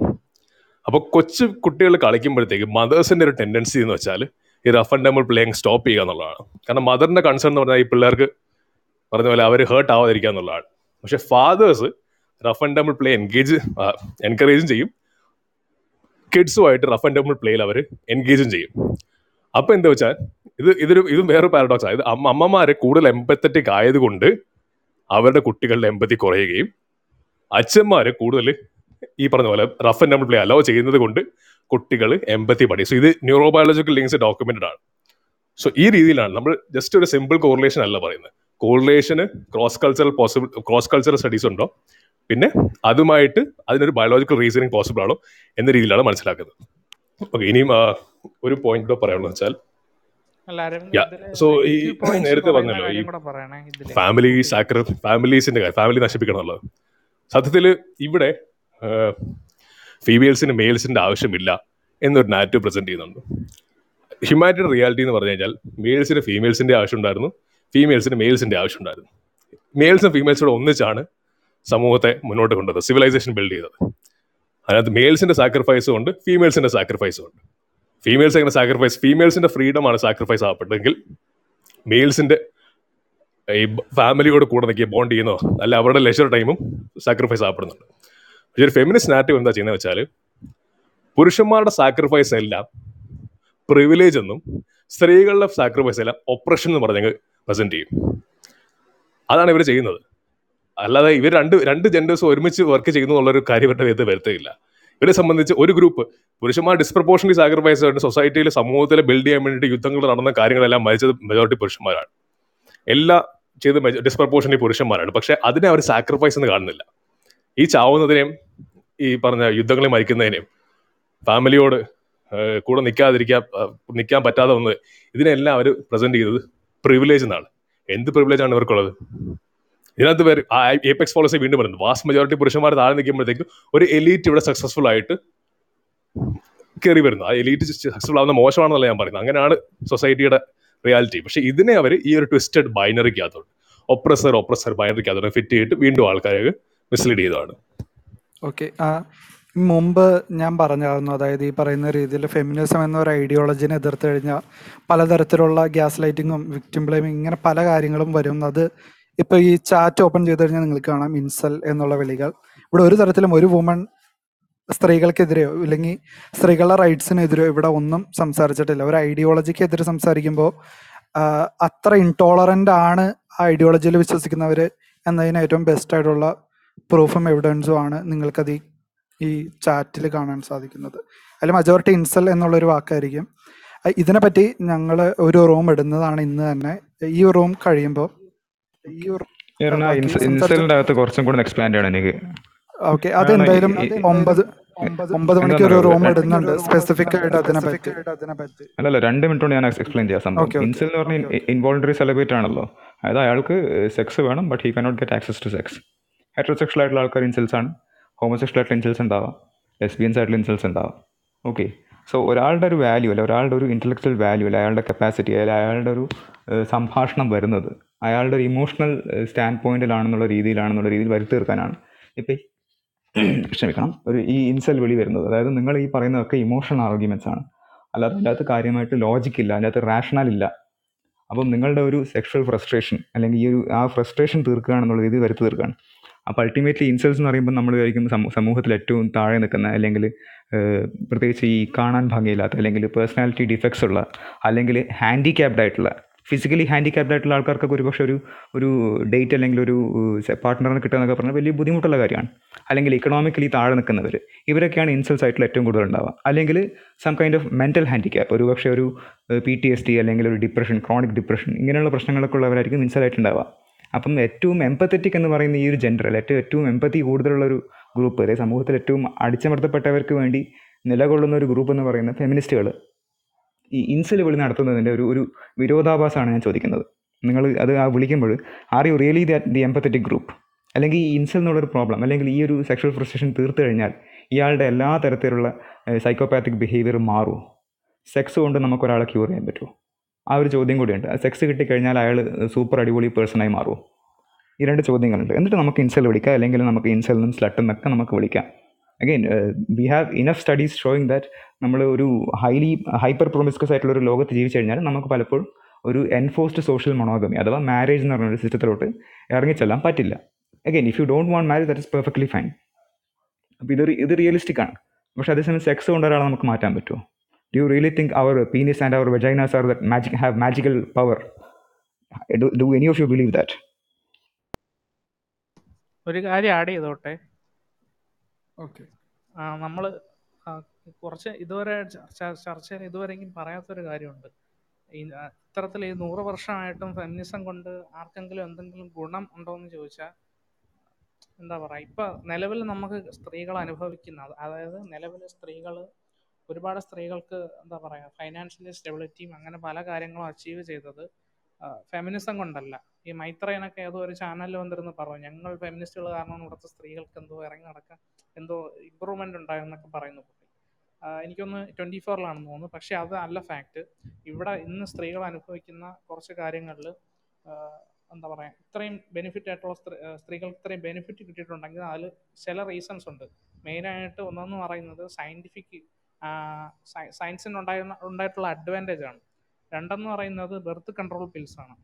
അപ്പോൾ കൊച്ചു കുട്ടികൾ കളിക്കുമ്പോഴത്തേക്ക് മദേഴ്സിന്റെ ഒരു ടെൻഡൻസി എന്ന് വെച്ചാൽ ഈ rough and tumble playing stop ചെയ്യുക എന്നുള്ളതാണ്. കാരണം മദറിന്റെ കൺസേൺ എന്ന് പറഞ്ഞാൽ ഈ പിള്ളേർക്ക് പറഞ്ഞ പോലെ അവർ ഹേർട്ട് ആവാതിരിക്കുക എന്നുള്ളതാണ്. പക്ഷെ fathers rough and table play engage എൻകറേജും ചെയ്യും. കിഡ്സുമായിട്ട് റഫ് ആൻഡ് ടേബിൾ പ്ലേയിൽ അവർ എൻഗേജും ചെയ്യും. അപ്പോൾ എന്താ വെച്ചാൽ ഇത് ഇതൊരു ഇതും വേറൊരു പാരഡോക്സ് ആണ് അമ്മമാരെ കൂടുതൽ എമ്പത്തറ്റിക് ആയതുകൊണ്ട് അവരുടെ കുട്ടികളുടെ എമ്പത്തി കുറയുകയും അച്ഛന്മാരെ കൂടുതൽ ഈ പറഞ്ഞ പോലെ rough and double play allow ചെയ്യുന്നത് കൊണ്ട് കുട്ടികൾ എമ്പത്തി പഠിക്കും സോ ഇത് ന്യൂറോബയോളജിക്കൽ ലിങ്ക്സ് ഡോക്യുമെന്റഡ് ആണ്. സോ ഈ രീതിയിലാണ് നമ്മൾ ജസ്റ്റ് ഒരു സിമ്പിൾ കോറിലേഷൻ അല്ല പറയുന്നത്. കോറിലേഷന് cross cultural possible cross cultural studies ഉണ്ടോ? പിന്നെ അതുമായിട്ട് അതിനൊരു ബയോളജിക്കൽ റീസണിങ് പോസിബിൾ ആണോ എന്ന രീതിയിലാണ് മനസ്സിലാക്കുന്നത്. ഓക്കെ ഇനിയും ഒരു പോയിന്റ് കൂടെ പറയാനുള്ളത് വെച്ചാൽ സോ ഈ നേരത്തെ പറഞ്ഞല്ലോ, ഈ ഫാമിലി സാക്രി ഫാമിലീസിന്റെ കാര്യം ഫാമിലി നശിപ്പിക്കണം എന്നുള്ളത് സത്യത്തിൽ ഇവിടെ ഫീമെയിൽസിന് മെയിൽസിന്റെ ആവശ്യമില്ല എന്നൊരു നാറ്റീവ് പ്രസന്റ് ചെയ്യുന്നുണ്ട്. ഹ്യൂമാനിറ്റിയുടെ റിയാലിറ്റി എന്ന് പറഞ്ഞു കഴിഞ്ഞാൽ മെയിൽസിന് ഫീമെയിൽസിന്റെ ആവശ്യം ഉണ്ടായിരുന്നു ഫീമെയിൽസിന് മെയിൽസിന്റെ ആവശ്യം ഉണ്ടായിരുന്നു മെയിൽസും ഫീമെയിൽസും ഒന്നിച്ചാണ് സമൂഹത്തെ മുന്നോട്ട് കൊണ്ടുവന്നത് സിവിലൈസേഷൻ ബിൽഡ് ചെയ്തത്. അതിനകത്ത് മെയിൽസിന്റെ സാക്രിഫൈസും ഉണ്ട് ഫീമെയിൽസിന്റെ സാക്രിഫൈസും ഉണ്ട്. ഫീമെയിൽസ് എങ്ങനെ സാക്രിഫൈസ് ഫീമെയിൽസിന്റെ ഫ്രീഡമാണ് സാക്രിഫൈസ് ആവപ്പെട്ടതെങ്കിൽ മെയിൽസിന്റെ ഈ ഫാമിലിയോട് കൂടെ നിൽക്കുക ബോണ്ട് ചെയ്യുന്നോ അല്ല അവരുടെ ലെഷർ ടൈമും സാക്രിഫൈസ് ആപ്പെടുന്നുണ്ട് പക്ഷേ ഒരു ഫെമിനിസ്റ്റ് നാറ്റീവ് എന്താ ചെയ്യുന്നത് വെച്ചാൽ പുരുഷന്മാരുടെ സാക്രിഫൈസ് എല്ലാം പ്രിവിലേജ് എന്നും സ്ത്രീകളുടെ സാക്രിഫൈസ് എല്ലാം ഓപ്പറേഷൻ എന്ന് പറഞ്ഞ് പ്രസന്റ് ചെയ്യും. അതാണ് ഇവർ ചെയ്യുന്നത്. അല്ലാതെ ഇവർ രണ്ട് രണ്ട് ജെൻഡേഴ്സ് ഒരുമിച്ച് വർക്ക് ചെയ്യുന്നു എന്നുള്ളൊരു കാര്യം ഇവരുടെ ഇത് വരുത്തുകയില്ല ഇവരെ സംബന്ധിച്ച് ഒരു ഗ്രൂപ്പ് പുരുഷന്മാർ ഡിസ്പ്രപ്പോർഷണലി സാക്രിഫൈസ് ആയിട്ട് സൊസൈറ്റിയിൽ സമൂഹത്തിൽ ബിൽഡ് ചെയ്യാൻ വേണ്ടിയിട്ട് യുദ്ധങ്ങൾ നടന്ന കാര്യങ്ങളെല്ലാം മരിച്ചത് മെജോറിറ്റി പുരുഷന്മാരാണ്. എല്ലാ ചെയ്ത് ഡിസ്പ്രപ്പോർഷണലി പുരുഷന്മാരാണ്. പക്ഷെ അതിനെ അവർ സാക്രിഫൈസ് എന്ന് കാണുന്നില്ല. ഈ ചാവുന്നതിനെയും ഈ പറഞ്ഞ യുദ്ധങ്ങളിൽ മരിക്കുന്നതിനെയും ഫാമിലിയോട് കൂടെ നിൽക്കാതിരിക്കാൻ നിൽക്കാൻ പറ്റാതെ വന്ന് ഇതിനെല്ലാം അവർ പ്രസന്റ് ചെയ്തത് പ്രിവിലേജ് എന്നാണ്. എന്ത് പ്രിവിലേജ് ആണ് ഇവർക്കുള്ളത്? ഇതിനകത്ത് പേര് എപെക്സ് പോളിസി വീണ്ടും പറയുന്നത് വാസ്റ്റ് മെജോറിറ്റി പുരുഷന്മാർ താഴെ നിൽക്കുമ്പോഴത്തേക്ക് ഒരു എലീറ്റ് ഇവിടെ സക്സസ്ഫുൾ ആയിട്ട് കയറി വരുന്നു. ആ എലീറ്റ് സക്സസ്ഫുൾ ആവുന്ന മോശമാണെന്നല്ല ഞാൻ പറയുന്നത്. അങ്ങനെയാണ് സൊസൈറ്റിയുടെ റിയാലിറ്റി പക്ഷേ ഇതിനെ അവർ ഈ ഒരു ട്വിസ്റ്റഡ് ബൈനറിക്കകത്തോട്ട് ഒപ്രസർ ഒപ്രസർ ബൈനറിക്കകത്തോട്ട് ഫിറ്റ് ചെയ്തിട്ട് വീണ്ടും ആൾക്കാരെ മിസ്ലീഡ് ചെയ്തതാണ്. ഓക്കെ മുമ്പ് ഞാൻ പറഞ്ഞായിരുന്നു അതായത് ഈ പറയുന്ന രീതിയിൽ ഫെമിനിസം എന്ന ഒരു ഐഡിയോളജിനെ എതിർത്ത് കഴിഞ്ഞാൽ പലതരത്തിലുള്ള ഗ്യാസ് ലൈറ്റിങ്ങും വിക്ടിം ബ്ലെയിമിങ് ഇങ്ങനെ പല കാര്യങ്ങളും വരും. അത് ഇപ്പോൾ ഈ ചാറ്റ് ഓപ്പൺ ചെയ്ത് കഴിഞ്ഞാൽ നിങ്ങൾക്ക് കാണാം. ഇൻസൽ എന്നുള്ള വിളികൾ. ഇവിടെ ഒരു തരത്തിലും ഒരു വുമൺ സ്ത്രീകൾക്കെതിരെയോ ഇല്ലെങ്കിൽ സ്ത്രീകളുടെ റൈറ്റ്സിനെതിരെയോ ഇവിടെ ഒന്നും സംസാരിച്ചിട്ടില്ല. ഒരു ഐഡിയോളജിക്കെതിരെ സംസാരിക്കുമ്പോൾ അത്ര ഇൻടോളറന്റ് ആണ് ആ ഐഡിയോളജിയിൽ വിശ്വസിക്കുന്നവർ എന്നതിന് ഏറ്റവും ബെസ്റ്റ് ആയിട്ടുള്ള പ്രൂഫും എവിഡൻസും ആണ് നിങ്ങൾക്കത് ഈ ചാറ്റിൽ കാണാൻ സാധിക്കുന്നത്. അതിൽ മജോറിറ്റി ഇൻസൽ എന്നുള്ളൊരു വാക്കായിരിക്കും. ഇതിനെപ്പറ്റി ഞങ്ങൾ ഒരു റൂം ഇടുന്നതാണ് ഇന്ന് തന്നെ. ഈ റൂം കഴിയുമ്പോൾ ഈ റൂം കുറച്ചും കൂടെ എക്സ്പാൻഡ് ചെയ്യണം എനിക്ക്. ഓക്കെ അതെന്തായാലും ഒമ്പത് ഒമ്പത് മണിക്ക് ഒരു റൂം ഇടുന്നുണ്ട് സ്പെസിഫിക് ആയിട്ട് അതിനെപ്പറ്റി അല്ലല്ല രണ്ട് മിനിറ്റ് കൊണ്ട് ഞാൻ എക്സ്പ്ലെയിൻ ചെയ്യാം സംഭവം. ഇൻസൽ എന്ന് പറഞ്ഞാൽ ഇൻവോളണ്ടറി സെലിബ്രേറ്റ് ആണല്ലോ. അതായത് അയാൾക്ക് സെക്സ് വേണം but he cannot get access to sex heterosexual ആയിട്ടുള്ള ആൾക്കാർ ഇൻസിൽസ് ആണ്. ഹോമോസെക്ഷൽ ആയിട്ടുള്ള ഇൻസിൽസ് ഉണ്ടാവാം. ലെസ്ബിയൻസ് ആയിട്ടുള്ള ഇൻസിൽസ് ഉണ്ടാവാം. ഓക്കെ സോ ഒരാളുടെ ഒരു വാല്യൂ അല്ല ഒരാളുടെ ഒരു ഇന്റലക്ച്വൽ വാല്യൂ അല്ല അയാളുടെ കപ്പാസിറ്റി അല്ല അയാളുടെ ഒരു സംഭാഷണം വരുന്നത്. അയാളുടെ ഒരു ഇമോഷണൽ സ്റ്റാൻഡ് പോയിന്റിലാണെന്നുള്ള രീതിയിലാണെന്നുള്ള രീതിയിൽ വരുത്തി തീർക്കാനാണ്. ഇപ്പം ക്ഷമിക്കണം. ഒരു ഈ ഇൻസൽ വിളി വരുന്നത്. അതായത് നിങ്ങൾ ഈ പറയുന്നതൊക്കെ ഇമോഷണൽ ആർഗ്യുമെന്റ്സ് ആണ്. അല്ലാതെ അതിന്റെ കാര്യമായിട്ട് ലോജിക് ഇല്ല. അതിന്റെ അകത്ത് റാഷണൽ ഇല്ല. അപ്പം നിങ്ങളുടെ ഒരു സെക്ഷൽ ഫ്രസ്ട്രേഷൻ അല്ലെങ്കിൽ ഈ ഒരു ആ ഫ്രസ്ട്രേഷൻ തീർക്കുകയാണെന്നുള്ള രീതി വരുത്തി തീർക്കുകയാണ്. അപ്പോൾ അൾട്ടിമേറ്റ്ലി ഇൻസൾസ് എന്ന് പറയുമ്പോൾ നമ്മൾ വിചാരിക്കും സമൂ- സമൂഹത്തിൽ ഏറ്റവും താഴെ നിൽക്കുന്ന അല്ലെങ്കിൽ പ്രത്യേകിച്ച് ഈ കാണാൻ ഭംഗിയില്ലാത്ത അല്ലെങ്കിൽ പേഴ്സണാലിറ്റി ഡിഫക്ട്സ് ഉള്ള അല്ലെങ്കിൽ ഹാൻഡിക്യാപ്ഡ് ആയിട്ടുള്ള ഫിസിക്കലി ഹാൻഡിക്യാപ്ഡ് ആയിട്ടുള്ള ആൾക്കാർക്കൊക്കെ ഒരുപക്ഷെ ഒരു ഒരു ഡേറ്റ് അല്ലെങ്കിൽ ഒരു പാർട്ട്ണറിന് കിട്ടുക എന്നൊക്കെ പറഞ്ഞാൽ വലിയ ബുദ്ധിമുട്ടുള്ള കാര്യമാണ്. അല്ലെങ്കിൽ ഇക്കണോമിക്കലി താഴെ നിൽക്കുന്നവർ ഇവരൊക്കെയാണ് ഇൻസൾസ് ആയിട്ടുള്ള ഏറ്റവും കൂടുതൽ ഉണ്ടാവുക. അല്ലെങ്കിൽ some kind of mental handicap ഒരു പക്ഷേ ഒരു പി ടി എസ് ടി അല്ലെങ്കിൽ ഒരു ഡിപ്രഷൻ ക്രോണിക് ഡിപ്രഷൻ ഇങ്ങനെയുള്ള പ്രശ്നങ്ങളൊക്കെ ഉള്ളവരായിരിക്കും ഇൻസലായിട്ടുണ്ടാവുക അപ്പം ഏറ്റവും എംപത്തറ്റിക് എന്ന് പറയുന്ന ഈ ഒരു ജെൻഡർ ഏറ്റവും ഏറ്റവും എമ്പത്തി കൂടുതലുള്ള ഒരു ഗ്രൂപ്പ് അതായത് സമൂഹത്തിൽ ഏറ്റവും അടിച്ചമർത്തപ്പെട്ടവർക്ക് വേണ്ടി നിലകൊള്ളുന്ന ഒരു ഗ്രൂപ്പ് എന്ന് പറയുന്ന ഫെമിനിസ്റ്റുകൾ ഈ ഇൻസൽ വിളി നടത്തുന്നതിന്റെ ഒരു ഒരു വിരോധാഭാസമാണ് ഞാൻ ചോദിക്കുന്നത്. നിങ്ങൾ അത് ആ വിളിക്കുമ്പോൾ are you really that the empathetic group അല്ലെങ്കിൽ ഈ ഇൻസൽ എന്നുള്ളൊരു പ്രോബ്ലം അല്ലെങ്കിൽ ഈ ഒരു സെക്ഷൽ ഫ്രസ്ട്രേഷൻ തീർത്തു കഴിഞ്ഞാൽ ഇയാളുടെ എല്ലാ തരത്തിലുള്ള സൈക്കോപാത്തിക് ബിഹേവിയർ മാറുമോ സെക്സ് കൊണ്ട് നമുക്ക് ഒരാളെ ക്യൂർ ചെയ്യാൻ പറ്റുമോ ആ ഒരു ചോദ്യം കൂടിയുണ്ട്. സെക്സ് കിട്ടിക്കഴിഞ്ഞാൽ അയാൾ സൂപ്പർ അടിപൊളി പേഴ്സണായി മാറുമോ ഈ രണ്ട് ചോദ്യങ്ങളുണ്ട്. എന്നിട്ട് നമുക്ക് ഇൻസൽ വിളിക്കാം അല്ലെങ്കിൽ നമുക്ക് ഇൻസൽ നിന്നും എന്നൊക്കെ നമുക്ക് വിളിക്കാം. Again we have enough studies showing that നമ്മൾ ഒരു ഹൈലി ഹൈപ്പർ പ്രൊമിസ്കസ് ആയിട്ടുള്ള ഒരു ലോകത്ത് ജീവിച്ചു കഴിഞ്ഞാൽ നമുക്ക് പലപ്പോഴും ഒരു എൻഫോഴ്സ്ഡ് സോഷ്യൽ മൊണോഗമി അഥവാ മാരേജ് എന്ന് പറഞ്ഞ ഒരു സിസ്റ്റത്തിലോട്ട് ഇറങ്ങിച്ചെല്ലാൻ പറ്റില്ല. Again if you don't want marriage that is perfectly fine അപ്പോൾ ഇത് ഇത് റിയലിസ്റ്റിക് ആണ്. പക്ഷേ അതേസമയം സെക്സ് കൊണ്ട് ഒരാളെ നമുക്ക് മാറ്റാൻ പറ്റുമോ do you really think our penis and our vaginas are that magic have magical power do any of you believe that ഒരു കാര്യം ആഡ് ചെയ്തോട്ടെ. നമ്മൾ കുറച്ച് ഇതുവരെ ചർച്ച ഇതുവരെയും പറയാത്തൊരു കാര്യമുണ്ട്. ഈ ഇത്തരത്തിൽ ഈ നൂറ് വർഷമായിട്ടും ഫെമിനിസം കൊണ്ട് ആർക്കെങ്കിലും എന്തെങ്കിലും ഗുണം ഉണ്ടോ എന്ന് ചോദിച്ചാൽ എന്താ പറയുക ഇപ്പം നിലവിൽ നമുക്ക് സ്ത്രീകൾ അനുഭവിക്കുന്ന അതായത് നിലവിൽ സ്ത്രീകൾ ഒരുപാട് സ്ത്രീകൾക്ക് എന്താ പറയുക ഫൈനാൻഷ്യലി സ്റ്റെബിലിറ്റിയും അങ്ങനെ പല കാര്യങ്ങളും അച്ചീവ് ചെയ്തത് ഫെമിനിസം കൊണ്ടല്ല. ഈ മൈത്രേനൊക്കെ ഏതോ ഒരു ചാനലിൽ വന്നിരുന്ന് പറഞ്ഞു ഞങ്ങൾ ഫെമിനിസ്റ്റുകൾ കാരണം ഇവിടുത്തെ സ്ത്രീകൾക്ക് എന്തോ ഇറങ്ങി നടക്കാൻ എന്തോ ഇമ്പ്രൂവ്മെന്റ് ഉണ്ടായെന്നൊക്കെ പറയുന്നു എനിക്കൊന്ന് ട്വന്റി ഫോറിലാണെന്ന് തോന്നുന്നു. പക്ഷെ അത് അല്ല ഫാക്ട് ഇവിടെ ഇന്ന് സ്ത്രീകൾ അനുഭവിക്കുന്ന കുറച്ച് കാര്യങ്ങളിൽ എന്താ പറയാ ഇത്രയും ബെനിഫിറ്റ് ആയിട്ടുള്ള സ്ത്രീ സ്ത്രീകൾക്ക് ഇത്രയും ബെനിഫിറ്റ് കിട്ടിയിട്ടുണ്ടെങ്കിൽ അതിൽ ചില റീസൺസ് ഉണ്ട്. മെയിനായിട്ട് ഒന്നെന്ന് പറയുന്നത് സയന്റിഫിക് സയൻസിന് ഉണ്ടായിട്ടുള്ള അഡ്വാന്റേജ് ആണ്. രണ്ടെന്ന് പറയുന്നത് ബെർത്ത് കൺട്രോൾ പിൽസ് ആണ്.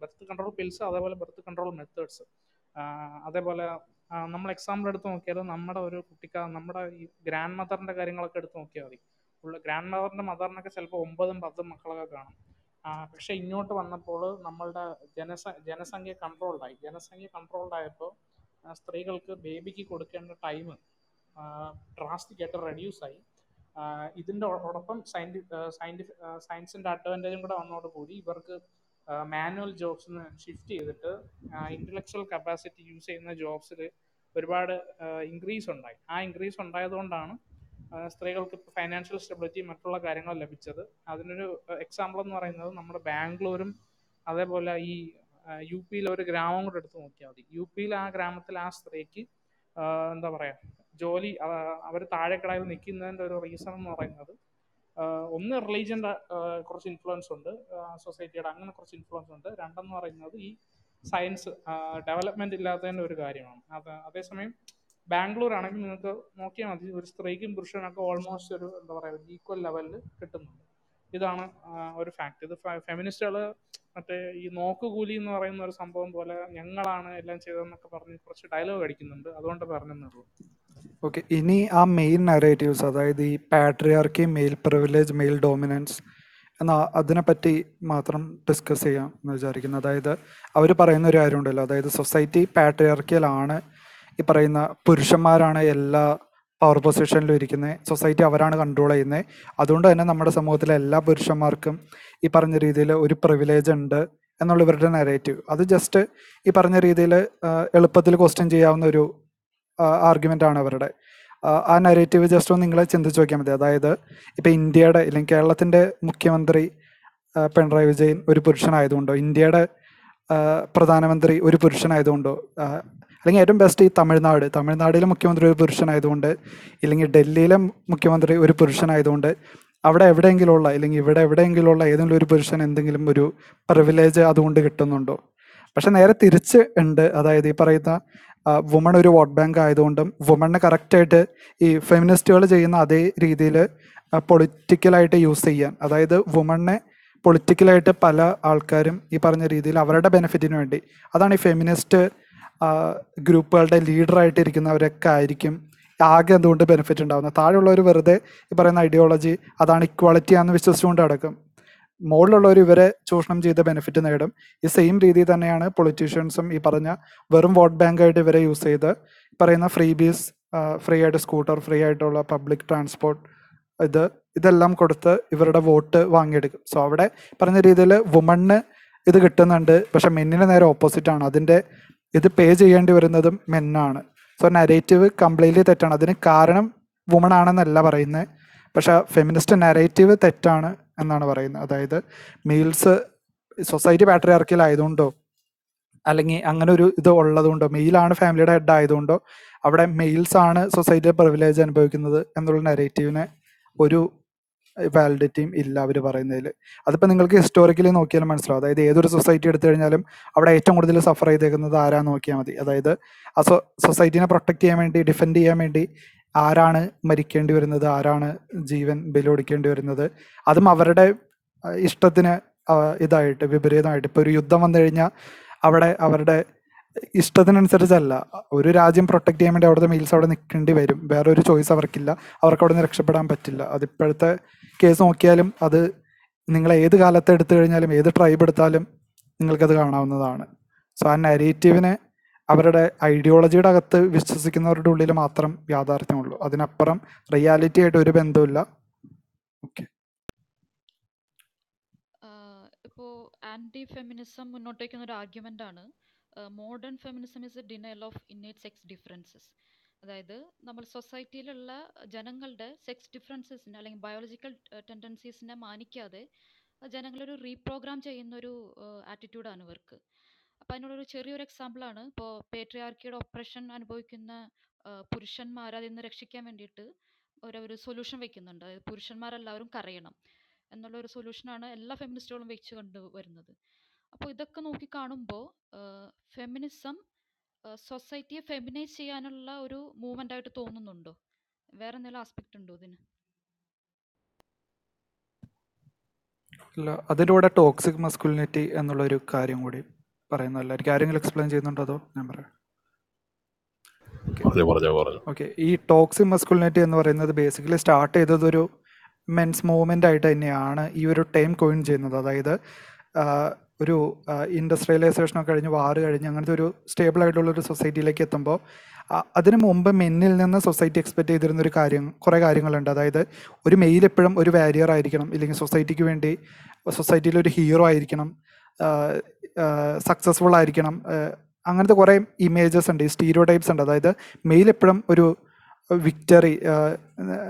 ബെർത്ത് കൺട്രോൾ പിൽസ് അതേപോലെ ബെർത്ത് കൺട്രോൾ മെത്തേഡ്സ് അതേപോലെ നമ്മൾ എക്സാമ്പിൾ എടുത്ത് നോക്കിയാൽ നമ്മുടെ ഒരു കുട്ടിക്ക നമ്മുടെ ഈ ഗ്രാൻഡ് മദറിന്റെ കാര്യങ്ങളൊക്കെ എടുത്ത് നോക്കിയാൽ മതി. ഉള്ള ഗ്രാൻഡ് മദറിന്റെ മദറിനൊക്കെ ചിലപ്പോൾ ഒമ്പതും പത്തും മക്കളൊക്കെ കാണും. പക്ഷെ ഇങ്ങോട്ട് വന്നപ്പോൾ നമ്മളുടെ ജനസ ജനസംഖ്യ കൺട്രോൾഡായി ജനസംഖ്യ കൺട്രോൾഡായപ്പോൾ സ്ത്രീകൾക്ക് ബേബിക്ക് കൊടുക്കേണ്ട ടൈം ഡ്രാസ്റ്റിക് ആയിട്ട് റെഡ്യൂസ് ആയി. ഇതിന്റെ ഒപ്പം സയന്റി സയന്റിഫിക് സയൻസിന്റെ അഡ്വാന്റേജും കൂടെ വന്നതോടുകൂടി ഇവർക്ക് മാനുവൽ ജോബ്സിന് ഷിഫ്റ്റ് ചെയ്തിട്ട് ഇന്റലക്ച്വൽ കപ്പാസിറ്റി യൂസ് ചെയ്യുന്ന ജോബ്സിൽ ഒരുപാട് ഇൻക്രീസ് ഉണ്ടായി. ആ ഇൻക്രീസ് ഉണ്ടായതുകൊണ്ടാണ് സ്ത്രീകൾക്ക് ഇപ്പോൾ ഫൈനാൻഷ്യൽ സ്റ്റെബിലിറ്റി മറ്റുള്ള കാര്യങ്ങൾ ലഭിച്ചത്. അതിനൊരു എക്സാമ്പിൾ എന്ന് പറയുന്നത് നമ്മുടെ ബാംഗ്ലൂരും അതേപോലെ ഈ യു പിയിലെ ഒരു ഗ്രാമം കൂടെ എടുത്ത് നോക്കിയാൽ മതി. യു പിയിൽ ആ ഗ്രാമത്തിൽ ആ സ്ത്രീക്ക് എന്താ പറയുക ജോലി അവർ താഴെക്കടയിൽ നിൽക്കുന്നതിന്റെ ഒരു റീസൺ എന്ന് പറയുന്നത് ഒന്ന് റിലീജിയന്റെ കുറച്ച് ഇൻഫ്ലുവൻസ് ഉണ്ട്. സൊസൈറ്റിയുടെ അങ്ങനെ കുറച്ച് ഇൻഫ്ലുവൻസ് ഉണ്ട്. രണ്ടെന്ന് പറയുന്നത് ഈ സയൻസ് ഡെവലപ്മെന്റ് ഇല്ലാത്തതിന്റെ ഒരു കാര്യമാണ്. അത് അതേസമയം ബാംഗ്ലൂർ ആണെങ്കിൽ നിങ്ങൾക്ക് നോക്കിയാൽ മതി. ഒരു സ്ത്രീക്കും പുരുഷനൊക്കെ ഓൾമോസ്റ്റ് ഒരു എന്താ പറയുക ഈക്വൽ ലെവലിൽ കിട്ടുന്നുണ്ട്. ഇതാണ് ഒരു ഫാക്ട് ഇത് ഫെമിനിസ്റ്റുകൾ മറ്റേ ഈ നോക്കുകൂലി എന്ന് പറയുന്ന ഒരു സംഭവം പോലെ ഞങ്ങളാണ് എല്ലാം ചെയ്തതെന്നൊക്കെ പറഞ്ഞ് കുറച്ച് ഡയലോഗ് അടിക്കുന്നുണ്ട്. അതുകൊണ്ട് പറഞ്ഞതേ ഉള്ളൂ. ഓക്കെ ഇനി ആ മെയിൻ നറേറ്റീവ്സ് അതായത് ഈ patriarchy male privilege male dominance എന്ന അതിനെപ്പറ്റി മാത്രം ഡിസ്കസ് ചെയ്യാം എന്ന് വിചാരിക്കുന്നു. അതായത് അവർ പറയുന്ന ഒരു കാര്യമുണ്ടല്ലോ. അതായത് സൊസൈറ്റി പാട്രിയാർക്കിയിലാണ് ഈ പറയുന്ന പുരുഷന്മാരാണ് എല്ലാ പവർ പൊസിഷനിലും ഇരിക്കുന്നത് സൊസൈറ്റി അവരാണ് കൺട്രോൾ ചെയ്യുന്നത് അതുകൊണ്ട് തന്നെ നമ്മുടെ സമൂഹത്തിലെ എല്ലാ പുരുഷന്മാർക്കും ഈ പറഞ്ഞ രീതിയിൽ ഒരു പ്രിവിലേജ് ഉണ്ട് എന്നുള്ള ഇവരുടെ നെറേറ്റീവ് അത് ജസ്റ്റ് ഈ പറഞ്ഞ രീതിയിൽ എളുപ്പത്തിൽ ക്വസ്റ്റ്യൻ ചെയ്യാവുന്ന ഒരു ആർഗ്യുമെന്റ് ആണ് അവരുടെ. ആ, നരേറ്റീവ് ജസ്റ്റ് ഒന്ന് നിങ്ങളെ ചിന്തിച്ച് നോക്കിയാൽ മതി. അതായത് ഇപ്പം ഇന്ത്യയുടെ അല്ലെങ്കിൽ കേരളത്തിന്റെ മുഖ്യമന്ത്രി പിണറായി വിജയൻ ഒരു പുരുഷനായതുകൊണ്ടോ ഇന്ത്യയുടെ പ്രധാനമന്ത്രി ഒരു പുരുഷനായതുകൊണ്ടോ അല്ലെങ്കിൽ ഏറ്റവും ബെസ്റ്റ് ഈ തമിഴ്നാട് തമിഴ്നാടിലെ മുഖ്യമന്ത്രി ഒരു പുരുഷനായതുകൊണ്ട് ഇല്ലെങ്കിൽ ഡൽഹിയിലെ മുഖ്യമന്ത്രി ഒരു പുരുഷനായതുകൊണ്ട് അവിടെ എവിടെയെങ്കിലുമുള്ള അല്ലെങ്കിൽ ഇവിടെ എവിടെയെങ്കിലുമുള്ള ഏതെങ്കിലും ഒരു പുരുഷൻ എന്തെങ്കിലും ഒരു പ്രിവിലേജ് അതുകൊണ്ട് കിട്ടുന്നുണ്ടോ? പക്ഷെ നേരെ തിരിച്ച് ഉണ്ട്. അതായത് ഈ പറയുന്ന വുമൺ ഒരു വോട്ട് ബാങ്ക് ആയതുകൊണ്ടും വുമണിനെ കറക്റ്റായിട്ട് ഈ ഫെമിനിസ്റ്റുകൾ ചെയ്യുന്ന അതേ രീതിയിൽ പൊളിറ്റിക്കലായിട്ട് യൂസ് ചെയ്യാൻ. അതായത് വുമണിനെ പൊളിറ്റിക്കലായിട്ട് പല ആൾക്കാരും ഈ പറഞ്ഞ രീതിയിൽ അവരുടെ ബെനിഫിറ്റിന് വേണ്ടി. അതാണ് ഈ ഫെമിനിസ്റ്റ് ഗ്രൂപ്പുകളുടെ ലീഡറായിട്ട് ഇരിക്കുന്നവരൊക്കെ ആയിരിക്കും ആകെ എന്തുകൊണ്ട് ബെനിഫിറ്റ് ഉണ്ടാകുന്നത് താഴെയുള്ളവർ വെറുതെ ഈ പറയുന്ന ഐഡിയോളജി അതാണ് ഇക്വാളിറ്റി ആണെന്ന് വിശ്വസിച്ചുകൊണ്ട് അടക്കും മുകളിലുള്ളവർ ഇവരെ ചൂഷണം ചെയ്ത് ബെനിഫിറ്റ് നേടും. ഈ സെയിം രീതി തന്നെയാണ് പൊളിറ്റീഷ്യൻസും ഈ പറഞ്ഞ വെറും വോട്ട് ബാങ്കായിട്ട് ഇവരെ യൂസ് ചെയ്ത് പറയുന്ന ഫ്രീ ബീസ് ഫ്രീ ആയിട്ട് സ്കൂട്ടർ ഫ്രീ ആയിട്ടുള്ള പബ്ലിക് ട്രാൻസ്പോർട്ട് ഇത് ഇതെല്ലാം കൊടുത്ത് ഇവരുടെ വോട്ട് വാങ്ങിയെടുക്കും. സോ അവിടെ പറഞ്ഞ രീതിയിൽ വുമണ്ണ് ഇത് കിട്ടുന്നുണ്ട്. പക്ഷെ മെന്നിന് നേരെ ഓപ്പോസിറ്റ് ആണ്. അതിന്റെ ഇത് പേ ചെയ്യേണ്ടി വരുന്നതും മെന്നാണ് സോ നരേറ്റീവ് കംപ്ലീറ്റ്ലി തെറ്റാണ്. അതിന് കാരണം വുമൺ ആണെന്നല്ല പറയുന്നത്. പക്ഷെ ഫെമിനിസ്റ്റ് നരേറ്റീവ് തെറ്റാണ്. എന്നാണ് പറയുന്നത്. അതായത് മെയിൽസ് സൊസൈറ്റി പാട്രിയാർക്കിൽ ആയതുകൊണ്ടോ അല്ലെങ്കിൽ അങ്ങനെ ഒരു ഇത് ഉള്ളതുകൊണ്ടോ മെയിലാണ് ഫാമിലിയുടെ ഹെഡ് ആയതുകൊണ്ടോ അവിടെ മെയിൽസ് ആണ് സൊസൈറ്റിയിൽ പ്രിവിലേജ് അനുഭവിക്കുന്നത് എന്നുള്ള നെറേറ്റീവിന് ഒരു വാലിഡിറ്റിയും ഇല്ല അവർ പറയുന്നതിൽ അതിപ്പോൾ നിങ്ങൾക്ക് ഹിസ്റ്റോറിക്കലി നോക്കിയാലും മനസ്സിലാവും. അതായത് ഏതൊരു സൊസൈറ്റി എടുത്തു കഴിഞ്ഞാലും അവിടെ ഏറ്റവും കൂടുതൽ സഫർ ചെയ്തേക്കുന്നത് ആരാ നോക്കിയാൽ മതി. അതായത് ആ സൊ സൊസൈറ്റീനെ പ്രൊട്ടക്ട് ചെയ്യാൻ വേണ്ടി ഡിഫെൻഡ് ചെയ്യാൻ വേണ്ടി ആരാണ് മരിക്കേണ്ടി വരുന്നത്? ആരാണ് ജീവൻ ബലിയൊടിക്കേണ്ടി വരുന്നത്? അതും അവരുടെ ഇഷ്ടത്തിന് ഇതായിട്ട് വിപരീതമായിട്ട്. ഇപ്പോൾ ഒരു യുദ്ധം വന്നു കഴിഞ്ഞാൽ അവിടെ അവരുടെ ഇഷ്ടത്തിനനുസരിച്ചല്ല. ഒരു രാജ്യം പ്രൊട്ടക്ട് ചെയ്യാൻ വേണ്ടി അവിടുത്തെ മെയിൽസ് അവിടെ നിൽക്കേണ്ടി വരും. വേറെ ഒരു ചോയ്സ് അവർക്കില്ല. അവർക്ക് അവിടെ നിന്ന് രക്ഷപ്പെടാൻ പറ്റില്ല. അതിപ്പോഴത്തെ കേസ് നോക്കിയാലും അത് നിങ്ങൾ ഏത് കാലത്ത് എടുത്തു കഴിഞ്ഞാലും ഏത് ട്രൈബ് എടുത്താലും നിങ്ങൾക്കത് കാണാവുന്നതാണ്. സോ ആ നരേറ്റീവിനെ അവരുടെ ഐഡിയോളജിയുടെ അകത്ത് വിശ്വസിക്കുന്നവരുടെ ഉള്ളിൽ മാത്രം യാഥാർത്ഥ്യമുള്ളൂ. അതിനപ്പുറം റിയാലിറ്റി ആയിട്ട് ഒരു ബന്ധമില്ല ഓക്കെ ആന്റി ഫെമിനിസം മുന്നോട്ട് വയ്ക്കുന്ന ഒരു ആർഗ്യുമെന്റ് ആണ്. Modern feminism is a denial of innate sex differences അതായത് നമ്മൾ സൊസൈറ്റിയിലുള്ള ജനങ്ങളുടെ സെക്സ് ഡിഫറൻസസിനെ അല്ലെങ്കിൽ ബയോളജിക്കൽ ടെൻഡൻസീസിനെ മാനിക്കാതെ ജനങ്ങളൊരു റീപ്രോഗ്രാം ചെയ്യുന്ന ഒരു ആറ്റിറ്റ്യൂഡാണ് ഇവർക്ക്. അപ്പോൾ അതിനുള്ളൊരു ചെറിയൊരു എക്സാമ്പിളാണ്. ഇപ്പോൾ പേട്രിയാർക്കിയുടെ ഒപ്രഷൻ അനുഭവിക്കുന്ന പുരുഷന്മാർ അതിൽ നിന്ന് രക്ഷിക്കാൻ വേണ്ടിയിട്ട് ഒരു ഒരു സൊല്യൂഷൻ വെക്കുന്നുണ്ട്. പുരുഷന്മാരെല്ലാവരും കരയണം എന്നുള്ള ഒരു സൊല്യൂഷനാണ് എല്ലാ ഫെമിനിസ്റ്റുകളും വെച്ച് കണ്ടു വരുന്നത്. അപ്പോൾ ഇതൊക്കെ നോക്കി കാണുമ്പോൾ ഫെമിനിസം സൊസൈറ്റിയെ ഫെമിനൈസ് ചെയ്യാനുള്ള ഒരു മൂവ്മെന്റ് ആയിട്ട് തോന്നുന്നുണ്ടോ? വേറെ എന്തെങ്കിലും ആസ്പെക്റ്റ് ഉണ്ടോ ഇതിന്? അതിലൂടെ ടോക്സിക് മസ്കുലിനിറ്റി എന്നുള്ളൊരു കാര്യം കൂടി. പറയുന്നതല്ലായിരിക്കും ആരെങ്കിലും എക്സ്പ്ലെയിൻ ചെയ്യുന്നുണ്ടോ അതോ ഞാൻ പറയാം? ഓക്കെ ഈ ടോക്സിക് മസ്കുലിനിറ്റി എന്ന് പറയുന്നത് ബേസിക്കലി സ്റ്റാർട്ട് ചെയ്തത് ഒരു മെൻസ് മൂവ്മെന്റ് ആയിട്ട് തന്നെയാണ് ഈ ഒരു ടൈം കോയിൻ ചെയ്യുന്നത്. അതായത് ഒരു ഇൻഡസ്ട്രിയലൈസേഷൻ ഒക്കെ കഴിഞ്ഞ് വാറ് കഴിഞ്ഞ് അങ്ങനത്തെ ഒരു സ്റ്റേബിൾ ആയിട്ടുള്ള ഒരു സൊസൈറ്റിയിലേക്ക് എത്തുമ്പോൾ അതിന് മുമ്പ് മെന്നിൽ നിന്ന് സൊസൈറ്റി എക്സ്പെക്ട് ചെയ്തിരുന്ന ഒരു കാര്യം കുറേ കാര്യങ്ങളുണ്ട്. അതായത് ഒരു മെയിൽ എപ്പോഴും ഒരു വാരിയർ ആയിരിക്കണം. ഇല്ലെങ്കിൽ സൊസൈറ്റിക്ക് വേണ്ടി സൊസൈറ്റിയിൽ ഒരു ഹീറോ ആയിരിക്കണം. സക്സസ്ഫുൾ ആയിരിക്കണം. അങ്ങനത്തെ കുറേ ഇമേജസ് ഉണ്ട് സ്റ്റീരിയോ ടൈപ്സ് ഉണ്ട്. അതായത് മെയിൽ എപ്പോഴും ഒരു വിക്ടറി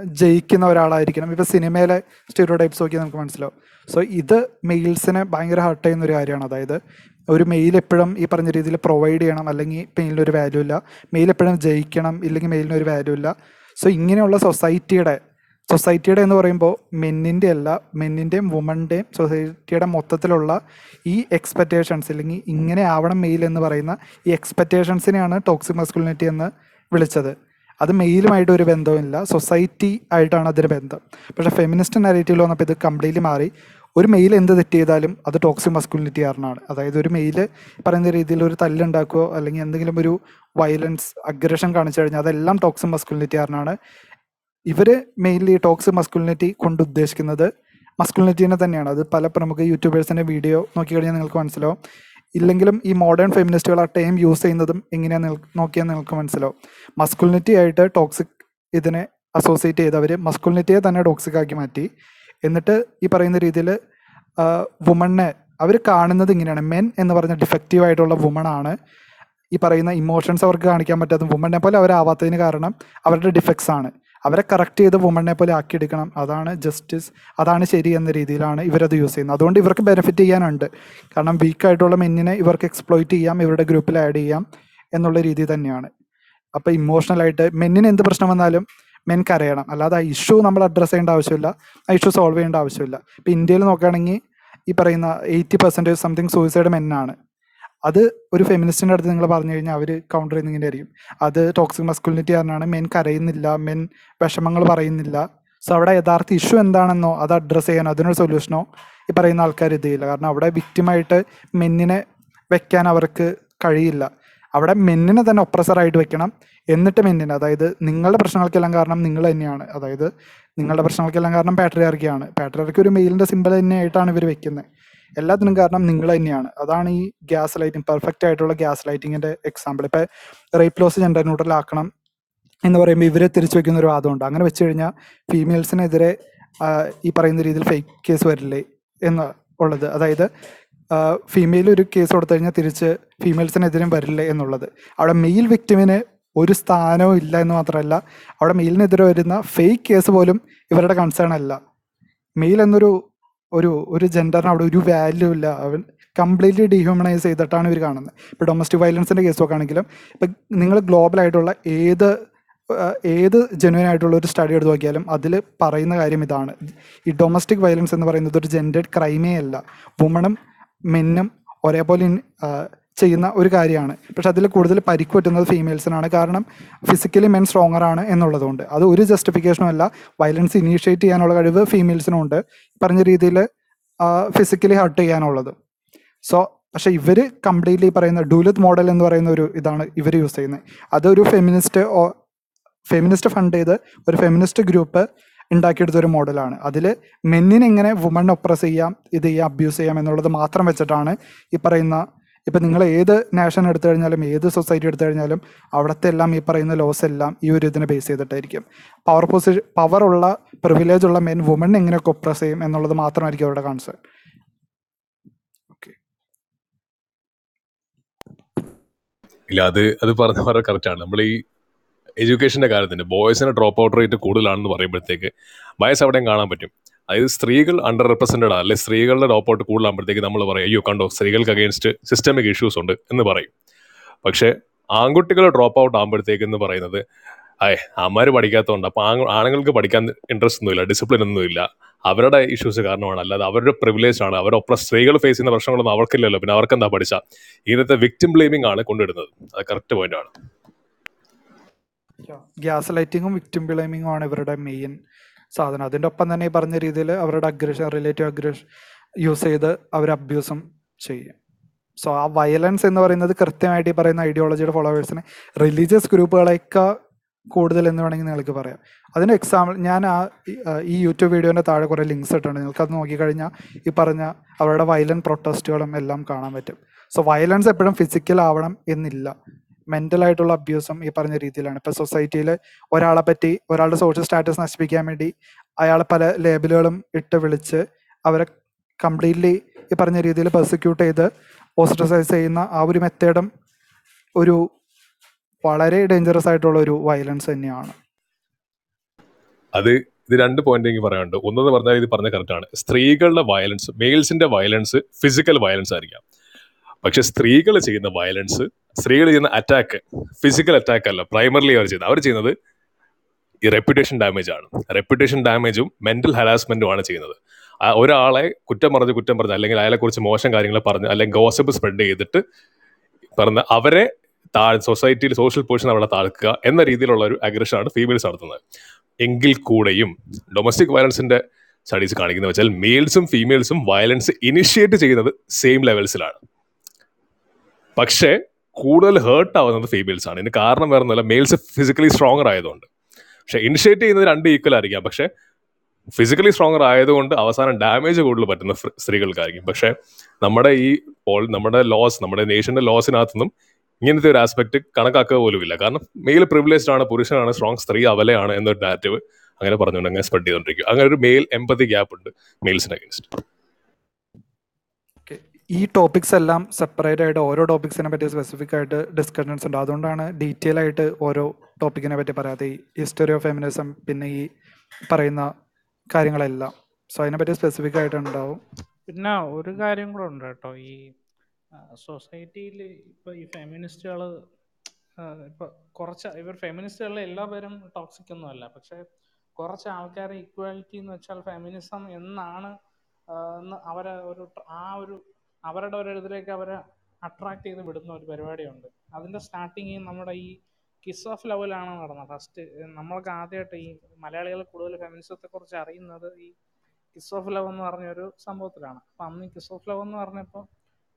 ജയിക്കുന്ന ഒരാളായിരിക്കണം. ഇപ്പോൾ സിനിമയിലെ സ്റ്റീരിയോ ടൈപ്സ് നോക്കിയാൽ നമുക്ക് മനസ്സിലാവും. സോ ഇത് മെയിൽസിനെ ഭയങ്കര ഹർട്ട് ചെയ്യുന്ന ഒരു കാര്യമാണ്. അതായത് ഒരു മെയിൽ എപ്പോഴും ഈ പറഞ്ഞ രീതിയിൽ പ്രൊവൈഡ് ചെയ്യണം അല്ലെങ്കിൽ മെയിലിനൊരു വാല്യൂ ഇല്ല. മെയിൽ എപ്പോഴും ജയിക്കണം ഇല്ലെങ്കിൽ മെയിലിനൊരു വാല്യൂ ഇല്ല. സോ ഇങ്ങനെയുള്ള സൊസൈറ്റിയുടെ സൊസൈറ്റിയുടെ എന്ന് പറയുമ്പോൾ മെന്നിന്റെ അല്ല മെന്നിന്റെയും വുമന്റെയും സൊസൈറ്റിയുടെ മൊത്തത്തിലുള്ള ഈ എക്സ്പെക്റ്റേഷൻസ് അല്ലെങ്കിൽ ഇങ്ങനെ ആവണം മെയിൽ എന്ന് പറയുന്ന ഈ എക്സ്പെക്റ്റേഷൻസിനെയാണ് ടോക്സിക് മസ്കുലിനിറ്റി എന്ന് വിളിച്ചത്. അത് മെയിലുമായിട്ട് ഒരു ബന്ധവുമില്ല സൊസൈറ്റി ആയിട്ടാണ് അതിന് ബന്ധം. പക്ഷേ ഫെമിനിസ്റ്റ് നരേറ്റീവിൽ വന്നപ്പോൾ ഇത് കംപ്ലീറ്റ്ലി മാറി. ഒരു മെയിൽ എന്ത് തെറ്റ് ചെയ്താലും അത് ടോക്സിക് മസ്കുലിനിറ്റി കാരണമാണ് അതായത് ഒരു മെയിൽ പറയുന്ന രീതിയിൽ ഒരു തല്ലുണ്ടാക്കുകയോ അല്ലെങ്കിൽ എന്തെങ്കിലും ഒരു വയലൻസ് അഗ്രഷൻ കാണിച്ചു കഴിഞ്ഞാൽ അതെല്ലാം ടോക്സിക് മസ്കുലിനിറ്റി കാരണമാണ് ഇവർ മെയിൻലി ടോക്സിക് മസ്കുലിനിറ്റി കൊണ്ട് ഉദ്ദേശിക്കുന്നത് മസ്കുലിനിറ്റീനെ തന്നെയാണ്. അത് പല പ്രമുഖ യൂട്യൂബേഴ്സിന്റെ വീഡിയോ നോക്കിക്കഴിഞ്ഞാൽ നിങ്ങൾക്ക് മനസ്സിലാവും. ഇല്ലെങ്കിലും ഈ മോഡേൺ ഫെമിനിസ്റ്റുകൾ ആ ടൈം യൂസ് ചെയ്യുന്നതും എങ്ങനെയാന്ന് നോക്കിയാൽ നിങ്ങൾക്ക് മനസ്സിലാവും. മസ്കുലിനിറ്റി ആയിട്ട് ടോക്സിക് ഇതിനെ അസോസിയേറ്റ് ചെയ്തവർ മസ്കുലിനിറ്റിയെ തന്നെ ടോക്സിക് ആക്കി മാറ്റി. എന്നിട്ട് ഈ പറയുന്ന രീതിയിൽ വുമണിനെ അവർ കാണുന്നത് ഇങ്ങനെയാണ്. മെൻ എന്ന് പറഞ്ഞ ഡിഫക്റ്റീവ് ആയിട്ടുള്ള വുമൺ ആണ്. ഈ പറയുന്ന ഇമോഷൻസ് അവർക്ക് കാണിക്കാൻ പറ്റാത്ത വുമണിനെ പോലെ അവരാവാത്തതിന് കാരണം അവരുടെ ഡിഫക്ട്സ് ആണ്. അവരെ കറക്റ്റ് ചെയ്ത് വുമണിനെ പോലെ ആക്കിയെടുക്കണം. അതാണ് ജസ്റ്റിസ് അതാണ് ശരി എന്ന രീതിയിലാണ് ഇവരത് യൂസ് ചെയ്യുന്നത്. അതുകൊണ്ട് ഇവർക്ക് ബെനിഫിറ്റ് ചെയ്യാനുണ്ട്. കാരണം വീക്ക് ആയിട്ടുള്ള മെന്നിനെ ഇവർക്ക് എക്സ്പ്ലോയിറ്റ് ചെയ്യാം ഇവരുടെ ഗ്രൂപ്പിൽ ആഡ് ചെയ്യാം എന്നുള്ള രീതി തന്നെയാണ്. അപ്പോൾ ഇമോഷണലായിട്ട് മെന്നിന് എന്ത് പ്രശ്നം വന്നാലും മെൻ കരയണം. അല്ലാതെ ആ ഇഷ്യൂ നമ്മൾ അഡ്രസ്സ് ചെയ്യേണ്ട ആവശ്യമില്ല. ആ ഇഷ്യൂ സോൾവ് ചെയ്യേണ്ട ആവശ്യമില്ല. ഇപ്പോൾ ഇന്ത്യയിൽ നോക്കുകയാണെങ്കിൽ ഈ പറയുന്ന എയ്റ്റി പെർസെന്റേജ് സംതിങ് സൂയിസൈഡ് മെന്നാണ് അത് ഒരു ഫെമിനിസ്റ്റിന്റെ അടുത്ത് നിങ്ങൾ പറഞ്ഞു കഴിഞ്ഞാൽ അവർ കൗണ്ടർ ചെയ്യുന്ന ഇങ്ങനെ ആയിരിക്കും. അത് ടോക്സിക് മസ്കുലിനിറ്റി കാരണമാണ് മെൻ കരയുന്നില്ല മെൻ വിഷമങ്ങൾ പറയുന്നില്ല. സോ അവിടെ യഥാർത്ഥ ഇഷ്യൂ എന്താണെന്നോ അത് അഡ്രസ്സ് ചെയ്യാനോ അതിനൊരു സൊല്യൂഷനോ ഈ പറയുന്ന ആൾക്കാർ ഇത് ചെയ്യില്ല. കാരണം അവിടെ വിക്റ്റിമായിട്ട് മെന്നിനെ വെക്കാൻ അവർക്ക് കഴിയില്ല. അവിടെ മെന്നിനെ തന്നെ ഒപ്രസറായിട്ട് വെക്കണം. എന്നിട്ട് മെന്നിനെ അതായത് നിങ്ങളുടെ പ്രശ്നങ്ങൾക്കെല്ലാം കാരണം നിങ്ങൾ തന്നെയാണ്. അതായത് നിങ്ങളുടെ പ്രശ്നങ്ങൾക്കെല്ലാം കാരണം പാട്രിയാർക്കിയാണ് പാട്രിയാർക്കി ഒരു മെയിലിന്റെ സിമ്പിൾ തന്നെയായിട്ടാണ് ഇവർ വെക്കുന്നത് എല്ലാത്തിനും കാരണം നിങ്ങൾ തന്നെയാണ്. അതാണ് ഈ ഗ്യാസ് ലൈറ്റിംഗ് പെർഫെക്റ്റ് ആയിട്ടുള്ള ഗ്യാസ് ലൈറ്റിങ്ങിന്റെ എക്സാമ്പിൾ ഇപ്പൊ റേപ്പ് ലോസ് ജെൻഡർ ന്യൂട്രൽ ആക്കണം എന്ന് പറയുമ്പോൾ ഇവരെ തിരിച്ചു വെക്കുന്ന ഒരു വാദമുണ്ട്. അങ്ങനെ വെച്ച് കഴിഞ്ഞാൽ ഫീമെയിൽസിനെതിരെ ഈ പറയുന്ന രീതിയിൽ ഫേക്ക് കേസ് വരില്ലേ എന്ന് ഉള്ളത്. അതായത് ഫീമെയിൽ ഒരു കേസ് കൊടുത്തു കഴിഞ്ഞാൽ തിരിച്ച് ഫീമെയിൽസിനെതിരും വരില്ലേ എന്നുള്ളത്. അവിടെ മെയിൽ വിക്ടിമിന് ഒരു സ്ഥാനവും ഇല്ല എന്ന് മാത്രമല്ല അവിടെ മെയിലിനെതിരെ വരുന്ന ഫേക്ക് കേസ് പോലും ഇവരുടെ കൺസേൺ അല്ല. മെയിൽ എന്നൊരു ഒരു ഒരു ജെൻഡറിന് അവിടെ ഒരു വാല്യൂ ഇല്ല. അവൻ കംപ്ലീറ്റ്ലി ഡീഹ്യൂമനൈസ് ചെയ്തിട്ടാണ് ഇവർ കാണുന്നത് ഇപ്പോൾ ഡൊമസ്റ്റിക് വയലൻസിന്റെ കേസ് നോക്കുകയാണെങ്കിലും ഇപ്പം നിങ്ങൾ ഗ്ലോബലായിട്ടുള്ള ഏത് ഏത് ജെനുവൻ ആയിട്ടുള്ള ഒരു സ്റ്റഡി എടുത്ത് നോക്കിയാലും അതിൽ പറയുന്ന കാര്യം ഇതാണ്. ഈ ഡൊമസ്റ്റിക് വയലൻസ് എന്ന് പറയുന്നത് ഒരു ജെൻഡേഡ് ക്രൈമേ അല്ല. വുമണും മെന്നും ഒരേപോലെ ചെയ്യുന്ന ഒരു കാര്യമാണ്. പക്ഷെ അതിൽ കൂടുതൽ പരിക്ക് പറ്റുന്നത് ഫീമെയിൽസിനാണ് കാരണം ഫിസിക്കലി മെൻ സ്ട്രോങ്ങർ ആണ് എന്നുള്ളതുകൊണ്ട്. അത് ഒരു ജസ്റ്റിഫിക്കേഷനും അല്ല. വയലൻസ് ഇനീഷ്യേറ്റ് ചെയ്യാനുള്ള കഴിവ് ഫീമെയിൽസിനും ഉണ്ട്. പറഞ്ഞ രീതിയിൽ ഫിസിക്കലി ഹർട്ട് ചെയ്യാനുള്ളത്. സോ പക്ഷേ ഇവർ കംപ്ലീറ്റ്ലി പറയുന്ന ഡൂലത്ത് മോഡൽ എന്ന് പറയുന്ന ഒരു ഇതാണ് ഇവർ യൂസ് ചെയ്യുന്നത്. അതൊരു ഫെമിനിസ്റ്റ് ഫെമിനിസ്റ്റ് ഫണ്ട് ചെയ്ത് ഒരു ഫെമിനിസ്റ്റ് ഗ്രൂപ്പ് ഉണ്ടാക്കിയെടുത്ത ഒരു മോഡലാണ് അതിൽ മെന്നിനെങ്ങനെ വുമൺ ഒപ്രസ് ചെയ്യാം ഇത് ചെയ്യാം അബ്യൂസ് ചെയ്യാം എന്നുള്ളത് മാത്രം വെച്ചിട്ടാണ് ഈ പറയുന്ന ഇപ്പം നിങ്ങൾ ഏത് നാഷൻ എടുത്തു കഴിഞ്ഞാലും ഏത് സൊസൈറ്റി എടുത്തു കഴിഞ്ഞാലും അവിടുത്തെ എല്ലാം ഈ പറയുന്ന ലോസ് എല്ലാം ഈ ഒരു ഇതിനെ ബേസ് ചെയ്തിട്ടായിരിക്കും. പവർ പൊസിഷൻ പവറുള്ള പ്രിവിലേജ് ഉള്ള മെൻ വുമൺ എങ്ങനെയൊക്കെ ഒപ്രസ് ചെയ്യും എന്നുള്ളത് മാത്രമായിരിക്കും അവരുടെ കൺസേൺ ഇല്ല അത് അത് പറഞ്ഞ പറഞ്ഞ കറക്റ്റാണ് നമ്മൾ ഈ എഡ്യൂക്കേഷന്റെ കാര്യത്തിന് ബോയ്സിന് ഡ്രോപ്പ് ഔട്ട് റേറ്റ് കൂടുതലാണെന്ന് പറയുമ്പോഴത്തേക്ക് ബയസ് അവിടെയും കാണാൻ പറ്റും. അതായത് സ്ത്രീകൾ അണ്ടർ റെപ്രസെന്റഡ് അല്ലെ സ്ത്രീകളുടെ ഡ്രോപ്പ് ഔട്ട് കൂടുതലാകുമ്പോഴത്തേക്ക് നമ്മൾ പറയും അയ്യോ കണ്ടോ സ്ത്രീകൾക്ക് അഗേൻസ്റ്റ് സിസ്റ്റമിക് ഇഷ്യൂസ് ഉണ്ട് എന്ന് പറയും. പക്ഷേ ആൺകുട്ടികൾ ഡ്രോപ്പ് ഔട്ട് ആകുമ്പോഴത്തേക്ക് എന്ന് പറയുന്നത് അയ് അമ്മമാർ പഠിക്കാത്തതുകൊണ്ട് അപ്പോൾ ആണു ആണുങ്ങൾക്ക് പഠിക്കാൻ ഇൻട്രസ്റ്റ് ഒന്നുമില്ല ഡിസിപ്ലിൻ ഒന്നുമില്ല. അവരുടെ ഇഷ്യൂസ് കാരണമാണ്. അല്ലാതെ അവരുടെ പ്രിവിലേജ് ആണ്. അവരുടെ ഒപ്പം സ്ത്രീകൾ ഫേസ് ചെയ്യുന്ന പ്രശ്നങ്ങളൊന്നും അവർക്കില്ലല്ലോ. പിന്നെ അവർക്ക് എന്താ പഠിച്ച? ഇങ്ങനത്തെ വിക്ടിം ബ്ലെയിമിംഗ് ആണ് കൊണ്ടുവരുന്നത്. അത് കറക്റ്റ് പോയിന്റ് ആണ്. ഗ്യാസ് ലൈറ്റിങ്ങും വിക്ടിം ബ്ലെയിമിങ്ങും ആണ് ഇവരുടെ മെയിൻ സാധനം. അതിന്റെ ഒപ്പം തന്നെ ഈ പറഞ്ഞ രീതിയിൽ അവരുടെ അഗ്രഷൻ റിലേറ്റീവ് അഗ്രഷൻ യൂസ് ചെയ്ത് അവർ അബ്യൂസും ചെയ്യും. സോ ആ വയലൻസ് എന്ന് പറയുന്നത് കൃത്യമായിട്ട് ഈ പറയുന്ന ഐഡിയോളജിയുടെ ഫോളോവേഴ്സിനെ റിലീജിയസ് ഗ്രൂപ്പുകളൊക്കെ കൂടുതൽ എന്ന് വേണമെങ്കിൽ നിങ്ങൾക്ക് പറയാം. അതിന് എക്സാമ്പിൾ ഞാൻ ആ ഈ- യൂട്യൂബ് വീഡിയോന്റെ താഴെ കുറേ ലിങ്ക്സ് ഇട്ടുണ്ട് നിങ്ങൾക്ക് അത് നോക്കിക്കഴിഞ്ഞാൽ ഈ പറഞ്ഞ അവരുടെ വയലന്റ് പ്രൊട്ടസ്റ്റുകളും എല്ലാം കാണാൻ പറ്റും. സോ വയലൻസ് എപ്പോഴും ഫിസിക്കൽ ആവണം എന്നില്ല. മെന്റൽ ആയിട്ടുള്ള അബ്യൂസും ഈ പറഞ്ഞ രീതിയിലാണ്. ഇപ്പൊ സൊസൈറ്റിയിൽ ഒരാളെ പറ്റി ഒരാളുടെ സോഷ്യൽ സ്റ്റാറ്റസ് നശിപ്പിക്കാൻ വേണ്ടി അയാളെ പല ലേബലുകളും ഇട്ട് വിളിച്ച് അവരെ കംപ്ലീറ്റ്ലി ഈ പറഞ്ഞ രീതിയിൽ പെർസിക്യൂട്ട് ചെയ്ത് ഓസ്ട്രസൈസ് ചെയ്യുന്ന ആ ഒരു മെത്തേഡും ഒരു വളരെ ഡേഞ്ചറസ് ആയിട്ടുള്ള ഒരു വയലൻസ് തന്നെയാണ്. അത് ഇത് രണ്ട് പോയിന്റ് എനിക്ക് പറയാനുണ്ട്. ഒന്നെന്ന് പറഞ്ഞാൽ ഇത് പറഞ്ഞ കറക്റ്റാണ് സ്ത്രീകളുടെ വയലൻസ് മെയിൽസിന്റെ വയലൻസ് ഫിസിക്കൽ വയലൻസ് ആയിരിക്കാം. പക്ഷെ സ്ത്രീകൾ ചെയ്യുന്ന വയലൻസ് സ്ത്രീകൾ ചെയ്യുന്ന അറ്റാക്ക് ഫിസിക്കൽ അറ്റാക്ക് അല്ല പ്രൈമറിലി അവർ ചെയ്യുന്നത്. അവർ ചെയ്യുന്നത് ഈ റെപ്യൂട്ടേഷൻ ഡാമേജ് ആണ്. റെപ്യൂട്ടേഷൻ ഡാമേജും മെന്റൽ ഹരാസ്മെന്റും ആണ് ചെയ്യുന്നത്. ഒരാളെ കുറ്റം പറഞ്ഞ് കുറ്റം പറഞ്ഞ് അല്ലെങ്കിൽ അയാളെ കുറിച്ച് മോശം കാര്യങ്ങൾ പറഞ്ഞ് അല്ലെങ്കിൽ ഗോസപ്പ് സ്പ്രെഡ് ചെയ്തിട്ട് പറഞ്ഞ് അവരെ താഴ് സൊസൈറ്റിയിൽ സോഷ്യൽ പൊസിഷൻ അവിടെ താഴ്ക്കുക എന്ന രീതിയിലുള്ള ഒരു അഗ്രഷനാണ് ഫീമെയിൽസ് നടത്തുന്നത്. എങ്കിൽ കൂടെയും ഡൊമസ്റ്റിക് വയലൻസിന്റെ സ്റ്റഡീസ് കാണിക്കുന്നത് വെച്ചാൽ മെയിൽസും ഫീമെയിൽസും വയലൻസ് ഇനിഷ്യേറ്റ് ചെയ്യുന്നത് സെയിം ലെവൽസിലാണ് പക്ഷേ കൂടുതൽ ഹേർട്ട് ആവുന്നത് ഫീമെയിൽസ് ആണ്. ഇതിന് കാരണം വേറെ ഒന്നുമല്ല. മെയിൽസ് ഫിസിക്കലി സ്ട്രോങ്ങർ ആയതുകൊണ്ട്. പക്ഷേ ഇനിഷ്യേറ്റ് ചെയ്യുന്നത് രണ്ട് ഈക്വൽ ആയിരിക്കാം. പക്ഷേ ഫിസിക്കലി സ്ട്രോങ്ങർ ആയതുകൊണ്ട് അവസാനം ഡാമേജ് കൂടുതൽ പറ്റുന്ന സ്ത്രീകൾക്കായിരിക്കും. പക്ഷെ നമ്മുടെ ഈ പോൾ നമ്മുടെ ലോസ് നമ്മുടെ നേഷന്റെ ലോസിനകത്തുനിന്നും ഇങ്ങനത്തെ ഒരു ആസ്പെക്ട് കണക്കാക്കുക പോലുമില്ല കാരണം മെയിൽ പ്രിവിലേജ്ഡ് ആണ് പുരുഷനാണ് സ്ട്രോങ് സ്ത്രീ അവലയാണ് എന്നൊരു ഡാറ്റീവ് അങ്ങനെ പറഞ്ഞുകൊണ്ട് അങ്ങനെ സ്പ്രെഡ് ചെയ്തുകൊണ്ടിരിക്കും അങ്ങനെ ഒരു മെയിൽ ഗ്യാപ്പ് ഉണ്ട് മെയിൽസിന് അഗേൻസ്റ്റ് ഈ ടോപ്പിക്സ് എല്ലാം സെപ്പറേറ്റ് ആയിട്ട് ഓരോ ടോപ്പിക്സിനെ പറ്റി സ്പെസിഫിക് ആയിട്ട് ഡിസ്കഷൻസ് ഉണ്ട്. അതുകൊണ്ടാണ് ഡീറ്റെയിൽ ആയിട്ട് ഓരോ ടോപ്പിക്കിനെ പറ്റി പറയാതെ ഈ ഹിസ്റ്ററി ഓഫ് ഫെമിനിസം പിന്നെ ഈ പറയുന്ന കാര്യങ്ങളെല്ലാം. സോ അതിനെ പറ്റി സ്പെസിഫിക് ആയിട്ട് ഉണ്ടാവും. പിന്നെ ഒരു കാര്യം കൂടെ ഉണ്ട് കേട്ടോ. ഈ സൊസൈറ്റിയിൽ ഇപ്പോൾ ഈ ഫെമിനിസ്റ്റുകൾ ഇപ്പോൾ കുറച്ച് ഇവർ ഫെമിനിസ്റ്റുകളിൽ എല്ലാ പേരും ടോക്സിക് ഒന്നും അല്ല. പക്ഷേ കുറച്ച് ആൾക്കാരെ ഇക്വാലിറ്റി എന്ന് വെച്ചാൽ ഫെമിനിസം എന്നാണ് അവരെ ഒരു ആ ഒരു അവരുടെ ഒരു ഇതിലേക്ക് അവരെ അട്രാക്ട് ചെയ്ത് വിടുന്ന ഒരു പരിപാടിയുണ്ട്. അതിന്റെ സ്റ്റാർട്ടിങ് നമ്മുടെ ഈ കിസ് ഓഫ് ലെവലാണ് നടന്നത്. ഫസ്റ്റ് നമ്മൾക്ക് ആദ്യമായിട്ട് ഈ മലയാളികൾ കൂടുതൽ ഫെമിനിസത്തെ കുറിച്ച് അറിയുന്നത് ഈ കിസ് ഓഫ് ലവ് എന്ന് പറഞ്ഞൊരു സംഭവത്തിലാണ്. അപ്പം അന്ന് കിസ് ഓഫ് ലവ് എന്ന് പറഞ്ഞപ്പോൾ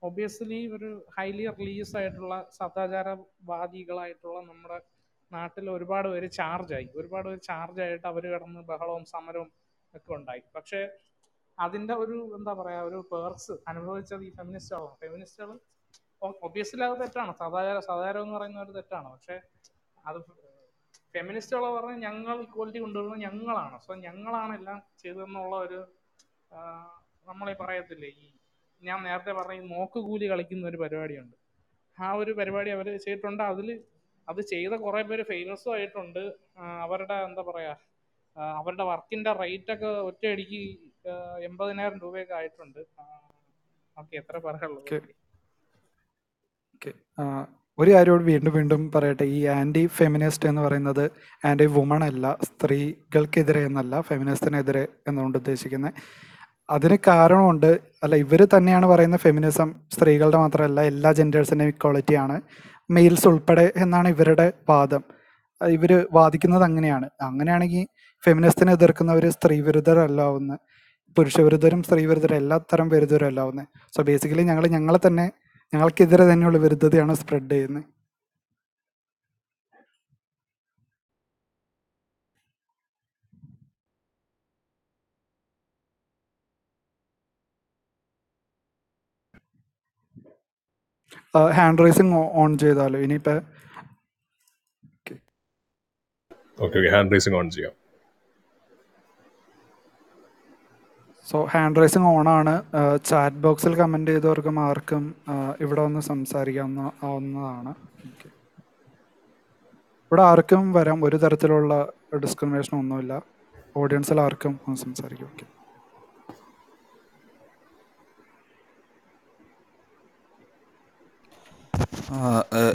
ഒബിയസ്ലി ഒരു ഹൈലി റിലീജിയസ് ആയിട്ടുള്ള സദാചാരവാദികളായിട്ടുള്ള നമ്മുടെ നാട്ടിൽ ഒരുപാട് പേര് ചാർജായി ഒരുപാട് പേര് ചാർജായിട്ട് അവർ കിടന്ന് ബഹളവും സമരവും ഒക്കെ ഉണ്ടായി. പക്ഷേ അതിന്റെ ഒരു എന്താ പറയാ ഒരു പേർസ് അനുഭവിച്ചത് ഈ ഫെമിനിസ്റ്റുകളാണ് ഫെമിനിസ്റ്റുകൾ ഒബിയസ്ലി അത് തെറ്റാണ്. സദാചാര സദാചാരം എന്ന് പറയുന്ന ഒരു തെറ്റാണ്. പക്ഷെ അത് ഫെമിനിസ്റ്റുകൾ പറഞ്ഞ് ഞങ്ങൾ ഇക്വാലിറ്റി കൊണ്ടുവരുന്നത് ഞങ്ങളാണ്. സോ ഞങ്ങളാണ് എല്ലാം ചെയ്തതെന്നുള്ള ഒരു നമ്മളീ പറയത്തില്ലേ ഈ ഞാൻ നേരത്തെ പറഞ്ഞ ഈ നോക്കുകൂലി കളിക്കുന്ന ഒരു പരിപാടിയുണ്ട്. ആ ഒരു പരിപാടി അവർ ചെയ്തിട്ടുണ്ട്. അതിൽ അത് ചെയ്ത കുറേ പേര് ഫെയിലേഴ്സും ആയിട്ടുണ്ട്. അവരുടെ എന്താ പറയാ അവരുടെ അവരുടെ വർക്കിന്റെ റേറ്റൊക്കെ ഒറ്റയടിക്ക് എൺപതിനായിരം രൂപയൊക്കെ ആയിട്ടുണ്ട്. ഓക്കെ. എത്ര പറയുള്ളൂ ഒരു കാര്യം വീണ്ടും വീണ്ടും പറയട്ടെ. ഈ ആന്റി ഫെമിനിസ്റ്റ് എന്ന് പറയുന്നത് ആന്റി വുമൺ അല്ല സ്ത്രീകൾക്കെതിരെ എന്നല്ല ഫെമിനിസ്റ്റിനെതിരെ എന്നുകൊണ്ട് ഉദ്ദേശിക്കുന്നത്. അതിന് കാരണമുണ്ട് അല്ല ഇവർ തന്നെയാണ് പറയുന്ന ഫെമിനിസം സ്ത്രീകളുടെ മാത്രമല്ല എല്ലാ ജെൻഡേഴ്സിന്റെയും ഇക്വാളിറ്റി ആണ്. മെയിൽസ് ഉൾപ്പെടെ എന്നാണ് ഇവരുടെ വാദം. ഇവർ വാദിക്കുന്നത് അങ്ങനെയാണ്. അങ്ങനെയാണെങ്കിൽ ഫെമിനിസ്റ്റിനെ എതിർക്കുന്നവർ സ്ത്രീ വിരുദ്ധരല്ല ആവുന്നത് പുരുഷവിരുദ്ധരും സ്ത്രീ വിരുദ്ധരും എല്ലാ തരം വിരുദ്ധരും അല്ല ആവുന്നത് സോ ബേസിക്കലി ഞങ്ങൾ ഞങ്ങളെ തന്നെ ഞങ്ങൾക്കെതിരെ തന്നെയുള്ള വിരുദ്ധതയാണ് സ്പ്രെഡ് ചെയ്യുന്നത് ഹാൻഡ് റൈസിങ് ഓൺ ചെയ്താലോ? ഇനിയിപ്പോ ഹാൻഡ് റേസിംഗ് ഓൺ ചെയ്യാം. സോ ഹാൻഡ് റൈസിങ് ഓൺ ആണ് ചാറ്റ് ബോക്സിൽ കമന്റ് ചെയ്തവർക്കും ആർക്കും ഇവിടെ വന്ന് സംസാരിക്കാവുന്ന ആവുന്നതാണ്. ഇവിടെ ആർക്കും വരാം ഒരു തരത്തിലുള്ള ഡിസ്ക്രിമിനേഷൻ ഒന്നുമില്ല. ഓഡിയൻസിൽ ആർക്കും ഒന്ന് സംസാരിക്കും ഓക്കെ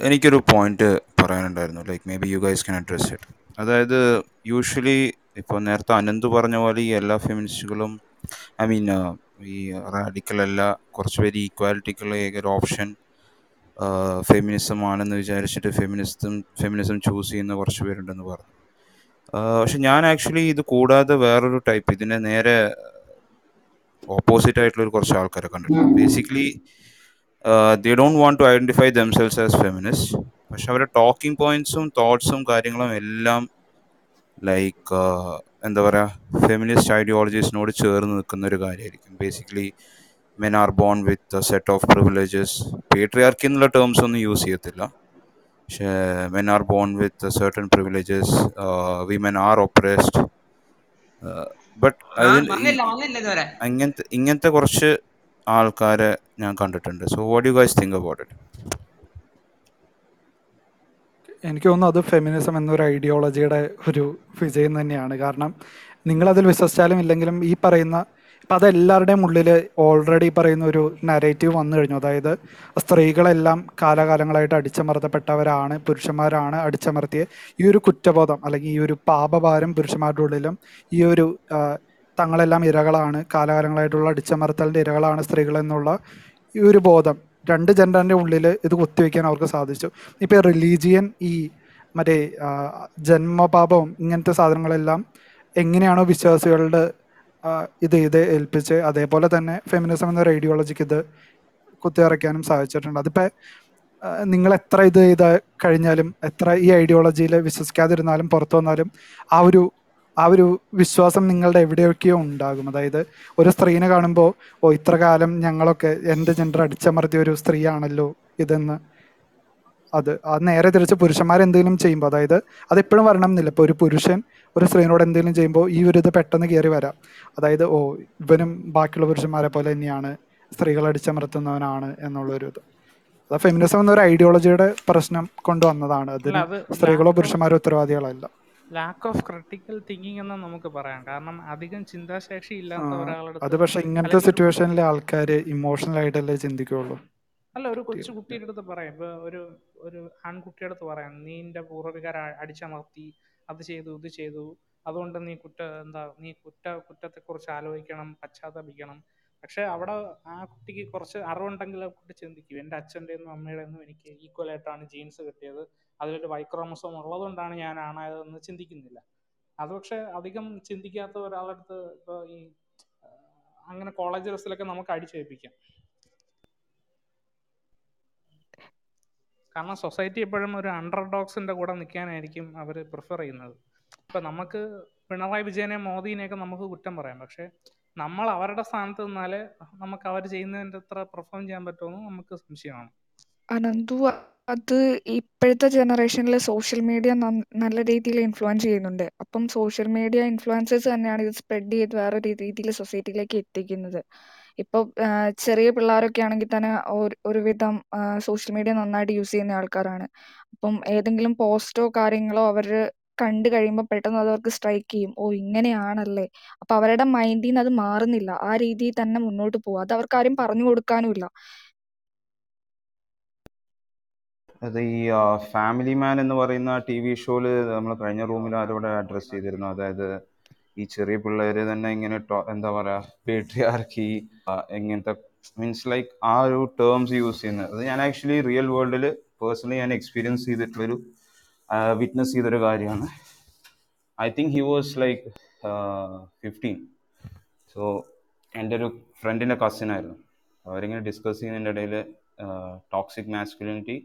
എനിക്കൊരു point പറയാനുണ്ടായിരുന്നു like may be you guys can address it അതായത് യൂഷ്വലി ഇപ്പോൾ നേരത്തെ അനന്ത് പറഞ്ഞ പോലെ ഈ എല്ലാ ഫെമിനിസ്റ്റുകളും ഐ മീൻ ഈ റാഡിക്കൽ അല്ല കുറച്ച് പേര് ഈക്വാലിറ്റിക്കുള്ള ഏക ഒരു ഓപ്ഷൻ ഫെമിനിസം ആണെന്ന് വിചാരിച്ചിട്ട് ഫെമിനിസം ഫെമിനിസം ചൂസ് ചെയ്യുന്ന കുറച്ച് പേരുണ്ടെന്ന് പറഞ്ഞു. ആ, പക്ഷെ ഞാൻ ആക്ച്വലി ഇത് കൂടാതെ വേറൊരു ടൈപ്പ് ഇതിനെ നേരെ ഓപ്പോസിറ്റ് ആയിട്ടുള്ള കുറച്ച് ആൾക്കാരെ കണ്ടിട്ടുണ്ട്. Basically they don't want to identify themselves as feminist പക്ഷെ അവരുടെ ടോക്കിംഗ് പോയിന്റ്സും തോട്ട്സും കാര്യങ്ങളും എല്ലാം ലൈക്ക് എന്താ പറയുക ഫെമിനിസ്റ്റ് ഐഡിയോളജീസിനോട് ചേർന്ന് നിൽക്കുന്ന ഒരു കാര്യമായിരിക്കും. Basically men are born with set of privileges patriarchy എന്നുള്ള ടേംസ് ഒന്നും യൂസ് ചെയ്യത്തില്ല. പക്ഷേ men are born with certain privileges women are oppressed but അതിൽ അങ്ങനത്തെ ഇങ്ങനത്തെ കുറച്ച് ആൾക്കാരെ ഞാൻ കണ്ടിട്ടുണ്ട്. So what you guys think about it എനിക്ക് തോന്നുന്നു അത് ഫെമിനിസം എന്നൊരു ഐഡിയോളജിയുടെ ഒരു വിജയം തന്നെയാണ്. കാരണം നിങ്ങളതിൽ വിശ്വസിച്ചാലും ഇല്ലെങ്കിലും ഈ പറയുന്ന ഇപ്പം അതെല്ലാവരുടെയും ഉള്ളിൽ ഓൾറെഡി പറയുന്ന ഒരു നരേറ്റീവ് വന്നു കഴിഞ്ഞു. അതായത് സ്ത്രീകളെല്ലാം കാലകാലങ്ങളായിട്ട് അടിച്ചമർത്തപ്പെട്ടവരാണ് പുരുഷന്മാരാണ് അടിച്ചമർത്തിയ ഈ ഒരു കുറ്റബോധം അല്ലെങ്കിൽ ഈ ഒരു പാപഭാരം പുരുഷന്മാരുടെ ഉള്ളിലും ഈ ഒരു തങ്ങളെല്ലാം ഇരകളാണ് കാലകാലങ്ങളായിട്ടുള്ള അടിച്ചമർത്തലിന്റെ ഇരകളാണ് സ്ത്രീകളെന്നുള്ള ഈ ഒരു ബോധം രണ്ട് ജെൻഡറിന്റെ ഉള്ളിൽ ഇത് കുത്തിവെക്കാൻ അവർക്ക് സാധിച്ചു. ഇപ്പോൾ റിലീജിയൻ ഈ മറ്റേ ജന്മപാപവും ഇങ്ങനത്തെ സാധനങ്ങളെല്ലാം എങ്ങനെയാണോ വിശ്വാസികളുടെ ഇത് ഇത് ഏൽപ്പിച്ച് അതേപോലെ തന്നെ ഫെമിനിസം എന്ന ഐഡിയോളജിക്ക് ഇത് കുത്തിയിറക്കാനും സാധിച്ചിട്ടുണ്ട്. അതിപ്പോൾ നിങ്ങൾ എത്ര ഇത് ചെയ്ത് കഴിഞ്ഞാലും എത്ര ഈ ഐഡിയോളജിയിൽ വിശ്വസിക്കാതിരുന്നാലും പുറത്തു വന്നാലും ആ ഒരു ആ ഒരു വിശ്വാസം നിങ്ങളുടെ എവിടെയൊക്കെയോ ഉണ്ടാകും. അതായത് ഒരു സ്ത്രീനെ കാണുമ്പോൾ ഓ ഇത്ര കാലം ഞങ്ങളൊക്കെ എന്റെ ജെൻഡർ അടിച്ചമർത്തിയ ഒരു സ്ത്രീയാണല്ലോ ഇതെന്ന്. അത് അത് നേരെ തിരിച്ച് പുരുഷന്മാർ എന്തെങ്കിലും ചെയ്യുമ്പോൾ അതായത് അത് എപ്പോഴും വരണം എന്നില്ല ഇപ്പോൾ ഒരു പുരുഷൻ ഒരു സ്ത്രീനോട് എന്തെങ്കിലും ചെയ്യുമ്പോൾ ഈ ഒരു ഇത് പെട്ടെന്ന് കയറി വരാം. അതായത് ഓ ഇവനും ബാക്കിയുള്ള പുരുഷന്മാരെ പോലെ തന്നെയാണ് സ്ത്രീകൾ അടിച്ചമർത്തുന്നവനാണ് എന്നുള്ളൊരു ഇത്. അത് ഫെമിനിസം എന്നൊരു ഐഡിയോളജിയുടെ പ്രശ്നം കൊണ്ടുവന്നതാണ്. അതിൽ സ്ത്രീകളോ പുരുഷന്മാരോ ഉത്തരവാദികളല്ല. ലാക്ക് ഓഫ് ക്രിട്ടിക്കൽ തിങ്കിങ് എന്ന് നമുക്ക് പറയാം. കാരണം അധികം ചിന്താശേഷി ഇല്ലാത്ത ഒരാളുടെ അത് പക്ഷേ ഇങ്ങനത്തെ സിറ്റുവേഷനിലെ ആൾക്കാർ ഇമോഷണൽ ആയിട്ടല്ലേ ചിന്തിക്കുള്ളൂ? അല്ല ഒരു കൊച്ചു കുട്ടിയുടെ അടുത്ത് പറയാം. ഇപ്പൊ ഒരു ഒരു ആൺകുട്ടിയുടെ അടുത്ത് പറയാം. നീ നിന്റെ പൂർവികരെ അടിച്ചമർത്തി. അത് ചെയ്തു ഇത് ചെയ്തു. അതുകൊണ്ട് നീ കുറ്റ എന്താ നീ കുറ്റ കുറ്റത്തെക്കുറിച്ച് ആലോചിക്കണം പശ്ചാത്തപിക്കണം. പക്ഷെ അവിടെ ആ കുട്ടിക്ക് കുറച്ച് അറിവുണ്ടെങ്കിൽ ആ കുട്ടി ചിന്തിക്കും. എന്റെ അച്ഛന്റെയും അമ്മയുടെയൊന്നും എനിക്ക് ഈക്വൽ ആയിട്ടാണ് ജീൻസ് കിട്ടിയത്. അതിലൊരു വൈക്രോമസോം ഉള്ളതുകൊണ്ടാണ് ഞാൻ ആണായതെന്ന് ചിന്തിക്കുന്നില്ല. അത് അധികം ചിന്തിക്കാത്ത ഒരാളടുത്ത് ഇപ്പോൾ ഈ അങ്ങനെ കോളേജ് ഡ്രസ്സിലൊക്കെ നമുക്ക് അടിച്ചേൽപ്പിക്കാം. കാരണം സൊസൈറ്റി എപ്പോഴും ഒരു അണ്ടർ ഡോഗ്സിന്റെ കൂടെ നിൽക്കാനായിരിക്കും അവർ പ്രിഫർ ചെയ്യുന്നത്. ഇപ്പൊ നമുക്ക് പിണറായി വിജയനെ മോദിനെയൊക്കെ നമുക്ക് കുറ്റം പറയാം. പക്ഷെ നമ്മൾ അവരുടെ സ്ഥാനത്ത് നിന്നാലേ നമുക്ക് അവർ ചെയ്യുന്നതിന്റെ അത്ര പെർഫോം ചെയ്യാൻ പറ്റുമെന്ന് നമുക്ക് സംശയമാണ്. അനന്തു അത് ഇപ്പോഴത്തെ ജനറേഷനിൽ സോഷ്യൽ മീഡിയ നല്ല രീതിയിൽ ഇൻഫ്ലുവൻസ് ചെയ്യുന്നുണ്ട്. അപ്പം സോഷ്യൽ മീഡിയ ഇൻഫ്ലുവൻസേഴ്സ് തന്നെയാണ് ഇത് സ്പ്രെഡ് ചെയ്ത് വേറെ രീതിയിൽ സൊസൈറ്റിയിലേക്ക് എത്തിക്കുന്നത്. ഇപ്പോൾ ചെറിയ പിള്ളേരൊക്കെ ആണെങ്കിൽ തന്നെ ഒരുവിധം സോഷ്യൽ മീഡിയ നന്നായിട്ട് യൂസ് ചെയ്യുന്ന ആൾക്കാരാണ്. അപ്പം ഏതെങ്കിലും പോസ്റ്റോ കാര്യങ്ങളോ അവർ കണ്ടു കഴിയുമ്പോൾ പെട്ടെന്ന് അത് അവർക്ക് സ്ട്രൈക്ക് ചെയ്യും. ഓ ഇങ്ങനെയാണല്ലേ? അപ്പൊ അവരുടെ മൈൻഡിൽ നിന്ന് അത് മാറുന്നില്ല. ആ രീതിയിൽ തന്നെ മുന്നോട്ട് പോകും അത് അവർക്ക് ആരും പറഞ്ഞു കൊടുക്കാനുമില്ല അത് ഈ ഫാമിലി മാൻ എന്ന് പറയുന്ന ടി വി ഷോയിൽ നമ്മൾ കഴിഞ്ഞ റൂമിൽ ആരോടെ അഡ്രസ്സ് ചെയ്തിരുന്നു. അതായത് ഈ ചെറിയ പിള്ളേർ തന്നെ ഇങ്ങനെ എന്താ പറയാ പേട്രിയാർക്കി എങ്ങനത്തെ മീൻസ് ലൈക്ക് ആ ഒരു ടേംസ് യൂസ് ചെയ്യുന്നത്. അത് ഞാൻ ആക്ച്വലി റിയൽ വേൾഡിൽ പേഴ്സണലി ഞാൻ എക്സ്പീരിയൻസ് ചെയ്തിട്ടുള്ളൊരു വിറ്റ്നസ് ചെയ്തൊരു കാര്യമാണ്. I think he was like fifteen so എന്റെ ഒരു ഫ്രണ്ടിന്റെ കസിനായിരുന്നു അവരിങ്ങനെ ഡിസ്കസ് ചെയ്യുന്നതിന്റെ ഇടയിൽ toxic masculinity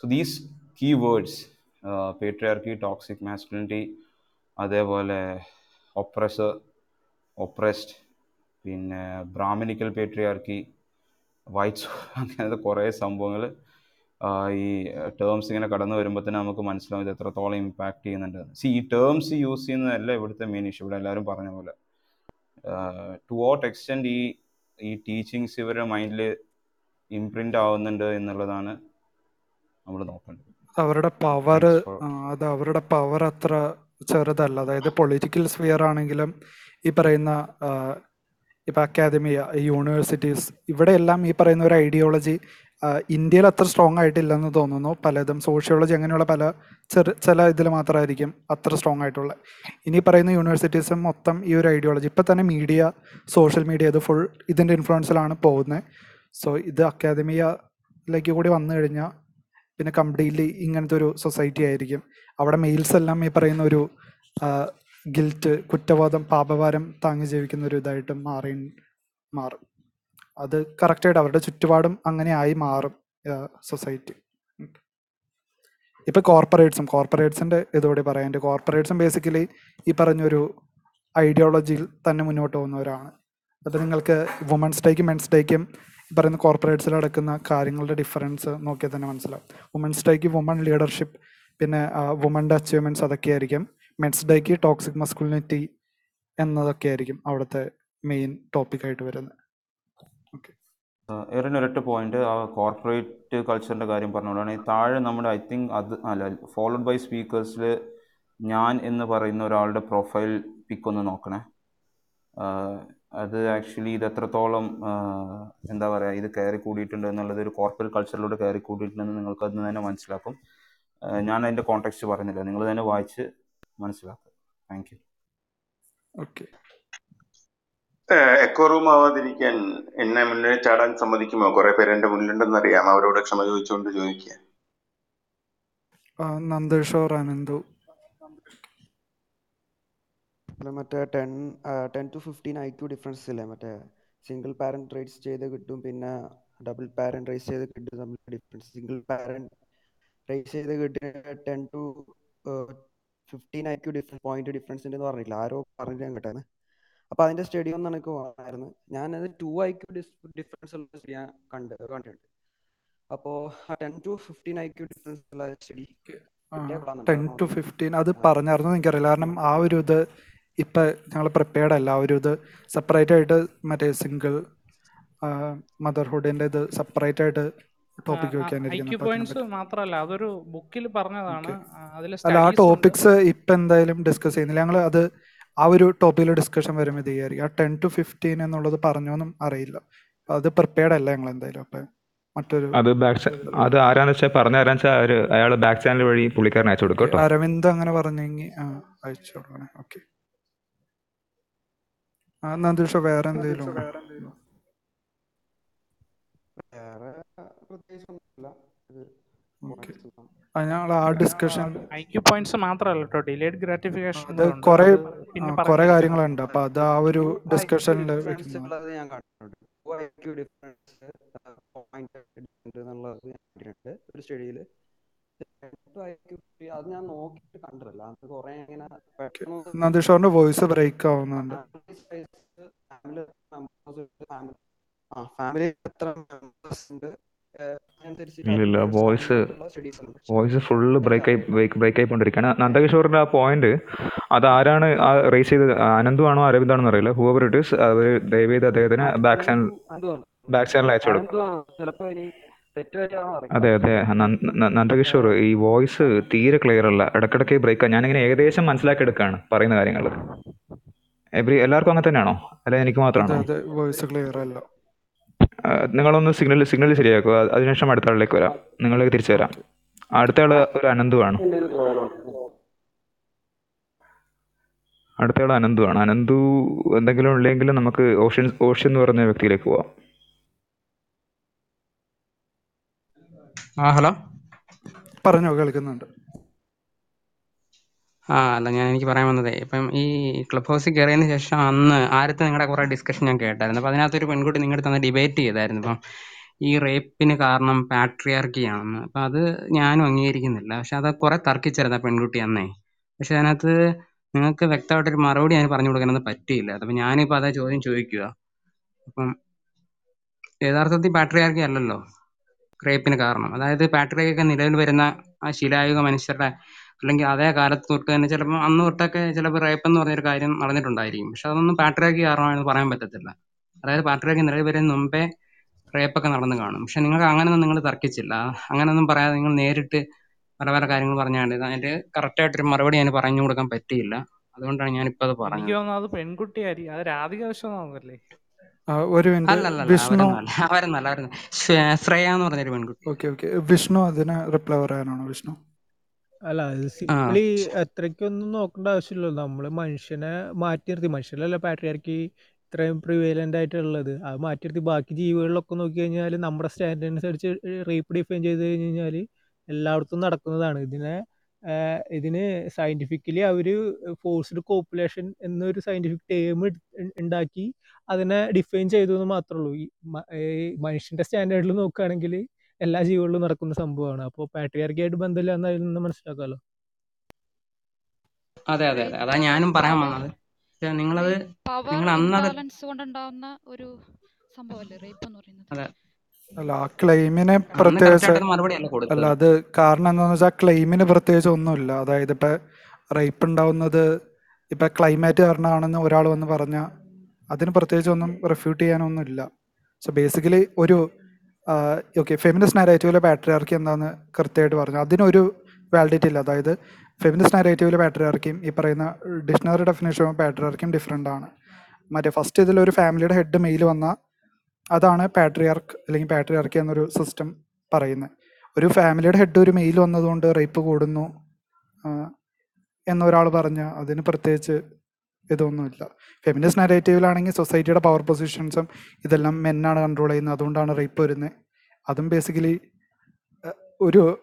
so these key words patriarchy toxic masculinity അതേപോലെ ഒപ്രസ് ഒപ്രസ്ഡ് പിന്നെ ബ്രാഹ്മണിക്കൽ പേട്രിയാർക്കി വൈറ്റ്സ് അങ്ങനത്തെ കുറേ സംഭവങ്ങൾ ഈ ടേംസ് ഇങ്ങനെ കടന്നു വരുമ്പോൾ തന്നെ നമുക്ക് മനസ്സിലാവും ഇത് എത്രത്തോളം ഇമ്പാക്റ്റ് ചെയ്യുന്നുണ്ട്. സി ഈ ടേംസ് യൂസ് ചെയ്യുന്നതല്ല ഇവിടുത്തെ മെയിൻ ഇഷ്യൂ ഇവിടെ എല്ലാവരും പറഞ്ഞ പോലെ. ടു വാട്ട് എക്സ്റ്റെൻഡ് ഈ ഈ ടീച്ചിങ്സ് ഇവരുടെ മൈൻഡിൽ ഇംപ്രിന്റ് ആവുന്നുണ്ട് എന്നുള്ളതാണ് നമ്മൾ നോക്കേണ്ടത്. അവരുടെ പവർ അത് അവരുടെ പവർ അത്ര ചെറുതല്ല. അതായത് പൊളിറ്റിക്കൽ സ്ഫിയർ ആണെങ്കിലും ഈ പറയുന്ന ഇപ്പം അക്കാദമിയ യൂണിവേഴ്സിറ്റീസ് ഇവിടെയെല്ലാം ഈ പറയുന്ന ഒരു ഐഡിയോളജി ഇന്ത്യയിൽ അത്ര സ്ട്രോങ് ആയിട്ടില്ലെന്ന് തോന്നുന്നു. പലതും സോഷ്യോളജി അങ്ങനെയുള്ള പല ചെറു ചില ഇതിൽ മാത്രമായിരിക്കും അത്ര സ്ട്രോങ് ആയിട്ടുള്ളത്. ഇനി പറയുന്ന യൂണിവേഴ്സിറ്റീസും മൊത്തം ഈ ഒരു ഐഡിയോളജി ഇപ്പം തന്നെ മീഡിയ സോഷ്യൽ മീഡിയ ഇത് ഫുൾ ഇതിന്റെ ഇൻഫ്ലുവൻസിലാണ് പോകുന്നത് സോ ഇത് അക്കാദമിയയിലേക്ക് കൂടി വന്നു കഴിഞ്ഞാൽ പിന്നെ കംപ്ലീറ്റ്ലി ഇങ്ങനത്തെ ഒരു സൊസൈറ്റി ആയിരിക്കും. അവിടെ മെയിൽസ് എല്ലാം ഈ പറയുന്ന ഒരു ഗിൽറ്റ് കുറ്റബോധം പാപഭാരം താങ്ങി ജീവിക്കുന്ന ഒരു ഇതായിട്ട് മാറി മാറും. അത് കറക്റ്റായിട്ട് അവരുടെ ചുറ്റുപാടും അങ്ങനെ ആയി മാറും സൊസൈറ്റി ഇപ്പൊ കോർപ്പറേറ്റ്സും കോർപ്പറേറ്റ്സിന്റെ ഇതോടെ പറയാൻ കോർപ്പറേറ്റ്സും ബേസിക്കലി ഈ പറഞ്ഞൊരു ഐഡിയോളജിയിൽ തന്നെ മുന്നോട്ട് പോകുന്നവരാണ്. അത് നിങ്ങൾക്ക് വുമൻസ് ഡേക്കും മെൻസ് ഡേക്കും പറയുന്ന കോർപ്പറേറ്റ്സിൽ നടക്കുന്ന കാര്യങ്ങളുടെ ഡിഫറൻസ് നോക്കിയാൽ തന്നെ മനസ്സിലാവും. വുമൻസ് ഡേക്ക് വുമൺ ലീഡർഷിപ്പ് പിന്നെ വുമന്റെ അച്ചീവ്മെന്റ്സ് അതൊക്കെ ആയിരിക്കും. മെൻസ് ഡേക്ക് ടോക്സിക് മസ്കുലിനിറ്റി എന്നതൊക്കെ ആയിരിക്കും അവിടുത്തെ മെയിൻ ടോപ്പിക്കായിട്ട് വരുന്നത്. എറിന് ഒരൊറ്റ പോയിന്റ് ആ കോർപ്പറേറ്റ് കൾച്ചറിന്റെ കാര്യം പറഞ്ഞുകൊണ്ടാണ് താഴെ നമ്മുടെ ഐ തിങ്ക് അത് അല്ല ഫോളോഡ് ബൈ സ്പീക്കേഴ്സിൽ ഞാൻ എന്ന് പറയുന്ന ഒരാളുടെ പ്രൊഫൈൽ പിക്കൊന്ന് നോക്കണേ. അത് ആക്ച്വലി ഇത് എത്രത്തോളം എന്താ പറയുക ഇത് കയറി കൂടിയിട്ടുണ്ട് എന്നുള്ളത് ഒരു കോർപ്പറേറ്റ് കൾച്ചറിലൂടെ കയറി കൂടിയിട്ടുണ്ടെന്ന് നിങ്ങൾക്ക് അതിന് തന്നെ മനസ്സിലാക്കും. ഞാൻ അതിന്റെ കോൺടാക്സ്റ്റ് പറഞ്ഞില്ല നിങ്ങൾ തന്നെ വായിച്ച് മനസ്സിലാക്കുക. Thank you okay echo room ആവാതിരിക്കാൻ എന്നെ മുന്നിൽ ചാടാൻ സമ്മതിക്കുമോ? കുറെ പേര് എന്റെ മുന്നിലുണ്ടെന്ന് അറിയാം അവരോട് ക്ഷമ ചോദിച്ചുകൊണ്ട് ചോദിക്കുക. നന്ദേഷോർ അനന്തു അല്ല മറ്റേ ten ten to fifteen I Q difference ഇല്ലേ? മറ്റേ സിംഗിൾ പാരന്റ് റേസ് ചെയ്ത് കിട്ടും പിന്നെ ഡബിൾ പാരന്റ് റേസ് ചെയ്ത് കിട്ടും തമ്മിൽ ഡിഫറൻസ് സിംഗിൾ പാരന്റ് റേസ് ചെയ്ത് കിട്ടിയ ten to fifteen I Q difference point difference ഉണ്ടെന്ന് പറഞ്ഞില്ല ആരോ പറഞ്ഞു ഞാൻ കേട്ടായിരുന്നു അപ്പോൾ അതിന്റെ സ്റ്റഡി ഒന്നും എനിക്ക് വേണമായിരുന്നു ഞാനത് ടു ഐ ക്യു ഡിഫറൻസ് ഉള്ള ഞാൻ കണ്ട് കണ്ടിട്ടുണ്ട്. അപ്പോൾ ten to fifteen I Q difference ഉള്ള സ്റ്റഡി ടെൻ ടു ഫിഫ്റ്റീൻ അത് പറഞ്ഞായിരുന്നു എനിക്കറിയില്ല കാരണം ആ ഒരു ഇത് ഇപ്പം ഞങ്ങൾ പ്രിപ്പയർഡ് അല്ല ആ ഒരു ഇത് സെപ്പറേറ്റ് ആയിട്ട് മറ്റേ സിംഗിൾ മദർഹുഡിന്റെ ഇത് സെപ്പറേറ്റ് ആയിട്ട് ടോപ്പിക് പോയിന്റ്സ് മാത്രമല്ല അതൊരു ബുക്കിൽ പറഞ്ഞതാണ് അല്ല ആ ടോപ്പിക്സ് ഇപ്പം എന്തായാലും ഡിസ്കസ് ചെയ്യുന്നില്ല. ഞങ്ങൾ അത് ആ ഒരു ടോപ്പിക്കിൽ ഡിസ്കഷൻ വരുമ്പോൾ ഇത് ചെയ്യായിരിക്കും. ആ ടെൻ ടു ഫിഫ്റ്റീൻ എന്നുള്ളത് പറഞ്ഞോന്നും അറിയില്ല. അത് പ്രിപ്പയർഡ് അല്ല ഞങ്ങൾ എന്തായാലും അപ്പം മറ്റൊരു അത് ബാക്ക് അത് ആരാന്ന് വെച്ചാൽ പറഞ്ഞ ആരാന്ന് വെച്ചാൽ അയാൾ ബാക്ക് ചാനൽ വഴി പുള്ളിക്കാരൻ അയച്ചു കൊടുക്കും അരവിന്ദ് അങ്ങനെ പറഞ്ഞെങ്കിൽ അയച്ചു കൊടുക്കണേ. ഓക്കെ നന്ദുഷ വേറെ എന്തെങ്കിലും വേറെ പ്രത്യേകിച്ചൊന്നുമില്ല. ഞങ്ങൾ ആ ഡിസ്കഷൻ ഐക്യു പോയിന്റ്സ് മാത്രമല്ല കേട്ടോ. ഡിലേഡ് ഗ്രാറ്റിഫിക്കേഷൻ അത് കൂടെ കുറെ കുറെ കാര്യങ്ങളുണ്ട്. അപ്പൊ അത് ആ ഒരു ഡിസ്കഷനിൽ ഒരു സ്റ്റഡിയിൽ അത് ഞാൻ നോക്കിയിട്ട് കണ്ടിട്ടില്ല. വോയിസ് ബ്രേക്ക് ആവുന്നുണ്ട് ഫാമിലി മെമ്പേഴ്സ് ഫാമിലി ആ ഫാമിലി എത്ര മെമ്പേഴ്സ് ഉണ്ട്? ഇല്ലില്ല വോയിസ് വോയിസ് ഫുള്ള് ബ്രേക്ക് ആയി ബ്രേക്ക് ആയിക്കൊണ്ടിരിക്കുകയാണ്. നന്ദകിഷോറിന്റെ ആ പോയിന്റ് അത് ആരാണ് ആ റേസ് ചെയ്തത്? അനന്തു ആണോ അരവിന്ദാണോ അറിയില്ല. ഹൂവർ ഇറ്റ് ഇസ് അവർ ദയവേത് അദ്ദേഹത്തിന് ബാക്ക് ചാനൽ ബാക്ക് ചാനൽ അയച്ചു കൊടുക്കും. ചിലപ്പോ ഇനി തെറ്റ് പറ്റിയാണോ അറിയില്ല. അതെ അതെ. നന്ദ- നന്ദകിഷോർ ഈ വോയിസ് തീരെ ക്ലിയർ അല്ല. ഇടക്കിടക്ക് ബ്രേക്ക് ഞാനിങ്ങനെ ഏകദേശം മനസ്സിലാക്കി എടുക്കാണ് പറയുന്ന കാര്യങ്ങൾ എവറി എല്ലാവർക്കും അങ്ങനെ തന്നെയാണോ? അല്ലെ എനിക്ക് മാത്രമാണോ? വോയിസ് ക്ലിയർ അല്ല. നിങ്ങളൊന്ന് സിഗ്നൽ സിഗ്നൽ ശരിയാക്കുക അതിനുശേഷം അടുത്ത ആളിലേക്ക് വരാം. നിങ്ങളിലേക്ക് തിരിച്ചു വരാം. അടുത്ത ആൾ ഒരു അനന്തു ആണ്. അടുത്ത ആൾ അനന്തു ആണ്. അനന്തു എന്തെങ്കിലും ഉണ്ടെങ്കിൽ നമുക്ക് ഓഷ്യൻ ഓഷ്യൻ എന്ന് പറഞ്ഞ വ്യക്തിയിലേക്ക് പോവാം. ആ ഹലോ. പറഞ്ഞോ കേൾക്കുന്നുണ്ട്. ആ അല്ല ഞാൻ എനിക്ക് പറയാൻ വന്നതേ ഇപ്പം ഈ ക്ലബ് ഹൗസിൽ കയറിയതിന് ശേഷം അന്ന് ആരത്തെ നിങ്ങളുടെ കുറേ ഡിസ്കഷൻ ഞാൻ കേട്ടായിരുന്നു. അപ്പോൾ അതിനകത്തൊരു പെൺകുട്ടി നിങ്ങളുടെ അടുത്ത് ഡിബേറ്റ് ചെയ്തായിരുന്നു. ഇപ്പം ഈ റേപ്പിന് കാരണം പാട്രിയാർക്കി ആണെന്ന് അപ്പം അത് ഞാനും അംഗീകരിക്കുന്നില്ല. പക്ഷെ അത് കുറേ തർക്കിച്ചായിരുന്നു ആ പെൺകുട്ടി അന്നേ. പക്ഷെ അതിനകത്ത് നിങ്ങൾക്ക് വ്യക്തമായിട്ടൊരു മറുപടി ഞാൻ പറഞ്ഞു കൊടുക്കാനൊന്നും പറ്റിയില്ല. അപ്പം ഞാനിപ്പോൾ അതേ ചോദ്യം ചോദിക്കുക. അപ്പം യഥാർത്ഥത്തിൽ പാട്രിയാർക്കി അല്ലല്ലോ റേപ്പിന് കാരണം. അതായത് പാട്രിയാർക്കി നിലവിൽ വരുന്ന ആ ശിലായുഗ മനുഷ്യരുടെ അല്ലെങ്കിൽ അതേ കാലത്ത് തൊട്ട് തന്നെ ചിലപ്പോൾ അന്ന് തൊട്ടൊക്കെ ചിലപ്പോൾ റേപ്പ് എന്ന് പറഞ്ഞൊരു കാര്യം നടന്നിട്ടുണ്ടായിരിക്കും. പക്ഷെ അതൊന്നും പാട്രിയാക്കി കാരണമാണെന്ന് പറയാൻ പറ്റത്തില്ല. അതായത് പാട്രിയാർക്കി നിലവിൽ വരുന്നതിന് മുമ്പേ റേപ്പൊക്കെ നടന്നു കാണും. പക്ഷെ നിങ്ങൾക്ക് അങ്ങനെയൊന്നും നിങ്ങൾ തർക്കിച്ചില്ല. അങ്ങനെയൊന്നും പറയാതെ നിങ്ങൾ നേരിട്ട് പല പല കാര്യങ്ങൾ പറഞ്ഞാണ്ട് അതിന്റെ കറക്റ്റ് ആയിട്ടൊരു മറുപടി ഞാൻ പറഞ്ഞു കൊടുക്കാൻ പറ്റിയില്ല. അതുകൊണ്ടാണ് ഞാൻ ഇപ്പൊ അത് എനിക്ക് പറഞ്ഞത് തോന്നുന്നു അത് പെൺകുട്ടിയായിരിക്കും. അത് രാധിക വിശ്വനാഥല്ലേ ആ, ഒരു മിനിറ്റ്. വിഷ്ണു അവരൊന്നല്ല ശ്രേയ എന്ന് പറഞ്ഞൊരു പെൺകുട്ടി. Okay okay. വിഷ്ണു അതിന് റിപ്ലൈ പറയാനാണോ? വിഷ്ണു. അല്ല അത് ആ. സിംപ്ലി അത്രയ്ക്കൊന്നും നോക്കേണ്ട ആവശ്യമില്ല. നമ്മൾ മനുഷ്യനെ മാറ്റി നിർത്തി. മനുഷ്യരല്ല പാട്രിയാർക്കി ഇത്രയും പ്രിവേലന്റ് ആയിട്ടുള്ളത്. അത് മാറ്റി നിർത്തി. ബാക്കി ജീവികളിലൊക്കെ നോക്കി കഴിഞ്ഞാൽ നമ്മുടെ സ്റ്റാൻഡേർഡ് അനുസരിച്ച് റേപ്പ് ഡിഫൈൻ ചെയ്ത് കഴിഞ്ഞ് കഴിഞ്ഞാൽ എല്ലായിടത്തും നടക്കുന്നതാണ്. ഇതിനെ ഇതിന് സയന്റിഫിക്കലി അവർ ഫോഴ്സ്ഡ് കോപ്പുലേഷൻ എന്നൊരു സയന്റിഫിക് ടേം ഉണ്ടാക്കി അതിനെ ഡിഫൈൻ ചെയ്തു എന്ന് മാത്രമേ ഉള്ളൂ. ഈ മ- ഈ മനുഷ്യന്റെ സ്റ്റാൻഡേർഡിൽ നോക്കുകയാണെങ്കിൽ എല്ലാ ജീവികളിലും നടക്കുന്ന സംഭവമാണ്. അപ്പോൾ പാട്രിയാർക്കി ആയിട്ട് ബന്ധമില്ല എന്ന് അതിൽ നിന്ന് മനസ്സിലാക്കാമല്ലോ അതെ അതെ അതെ. അതാ ഞാനും പറയാൻ വന്നത്. നിങ്ങളത് നിങ്ങൾ അന്നത് കൊണ്ടുണ്ടാവുന്ന ഒരു സംഭവമല്ലേ റേപ്പ് എന്ന് പറയുന്നത്? അതെ. അല്ല ആ ക്ലെയിമിന് പ്രത്യേകിച്ച് മറുപടി അല്ല അല്ല അത് കാരണം എന്താണെന്ന് വെച്ചാൽ ക്ലെയിമിന് പ്രത്യേകിച്ച് ഒന്നുമില്ല. അതായത് ഇപ്പൊ റേപ്പ് ഉണ്ടാവുന്നത് ഇപ്പൊ ക്ലൈമാറ്റ് കാരണമാണെന്ന് ഒരാൾ വന്ന് പറഞ്ഞ അതിന് പ്രത്യേകിച്ച് ഒന്നും റിഫ്യൂട്ട് ചെയ്യാനൊന്നുമില്ല. സോ ബേസിക്കലി ഒരു ഓക്കെ ഫെമിനിസ്റ്റ് നാരേറ്റീവിലെ പാട്രിയാർക്കി എന്താന്ന് കൃത്യമായിട്ട് പറഞ്ഞു. അതിനൊരു വാലിഡിറ്റി ഇല്ല. അതായത് ഫെമിനിസ്റ്റ് നാരേറ്റീവിലെ പാട്രിയാർക്കിയും ഈ പറയുന്ന ഡിക്ഷണറി ഡെഫിനേഷൻ പാട്രിയാർക്കിയും ഡിഫറെന്റ് ആണ്. മറ്റേ ഫസ്റ്റ് ഇതിലൊരു ഫാമിലിയുടെ ഹെഡ് മെയിൽ വന്നാൽ അതാണ് പാട്രിയാർക്ക് അല്ലെങ്കിൽ പാട്രിയാർക്കി എന്നൊരു സിസ്റ്റം പറയുന്നത് ഒരു ഫാമിലിയുടെ ഹെഡ് ഒരു മെയിൽ വന്നതുകൊണ്ട് റേപ്പ് കൂടുന്നു എന്നൊരാൾ പറഞ്ഞ അതിന് പ്രത്യേകിച്ച് ഇതൊന്നുമില്ല. ഫെമിനിസ്റ്റ് നരേറ്റീവിലാണെങ്കിൽ സൊസൈറ്റിയുടെ പവർ പൊസിഷൻസും ഇതെല്ലാം മെന്നാണ് കൺട്രോൾ ചെയ്യുന്നത്. അതുകൊണ്ടാണ് റേപ്പ് വരുന്നത് അതും ബേസിക്കലി ഒരു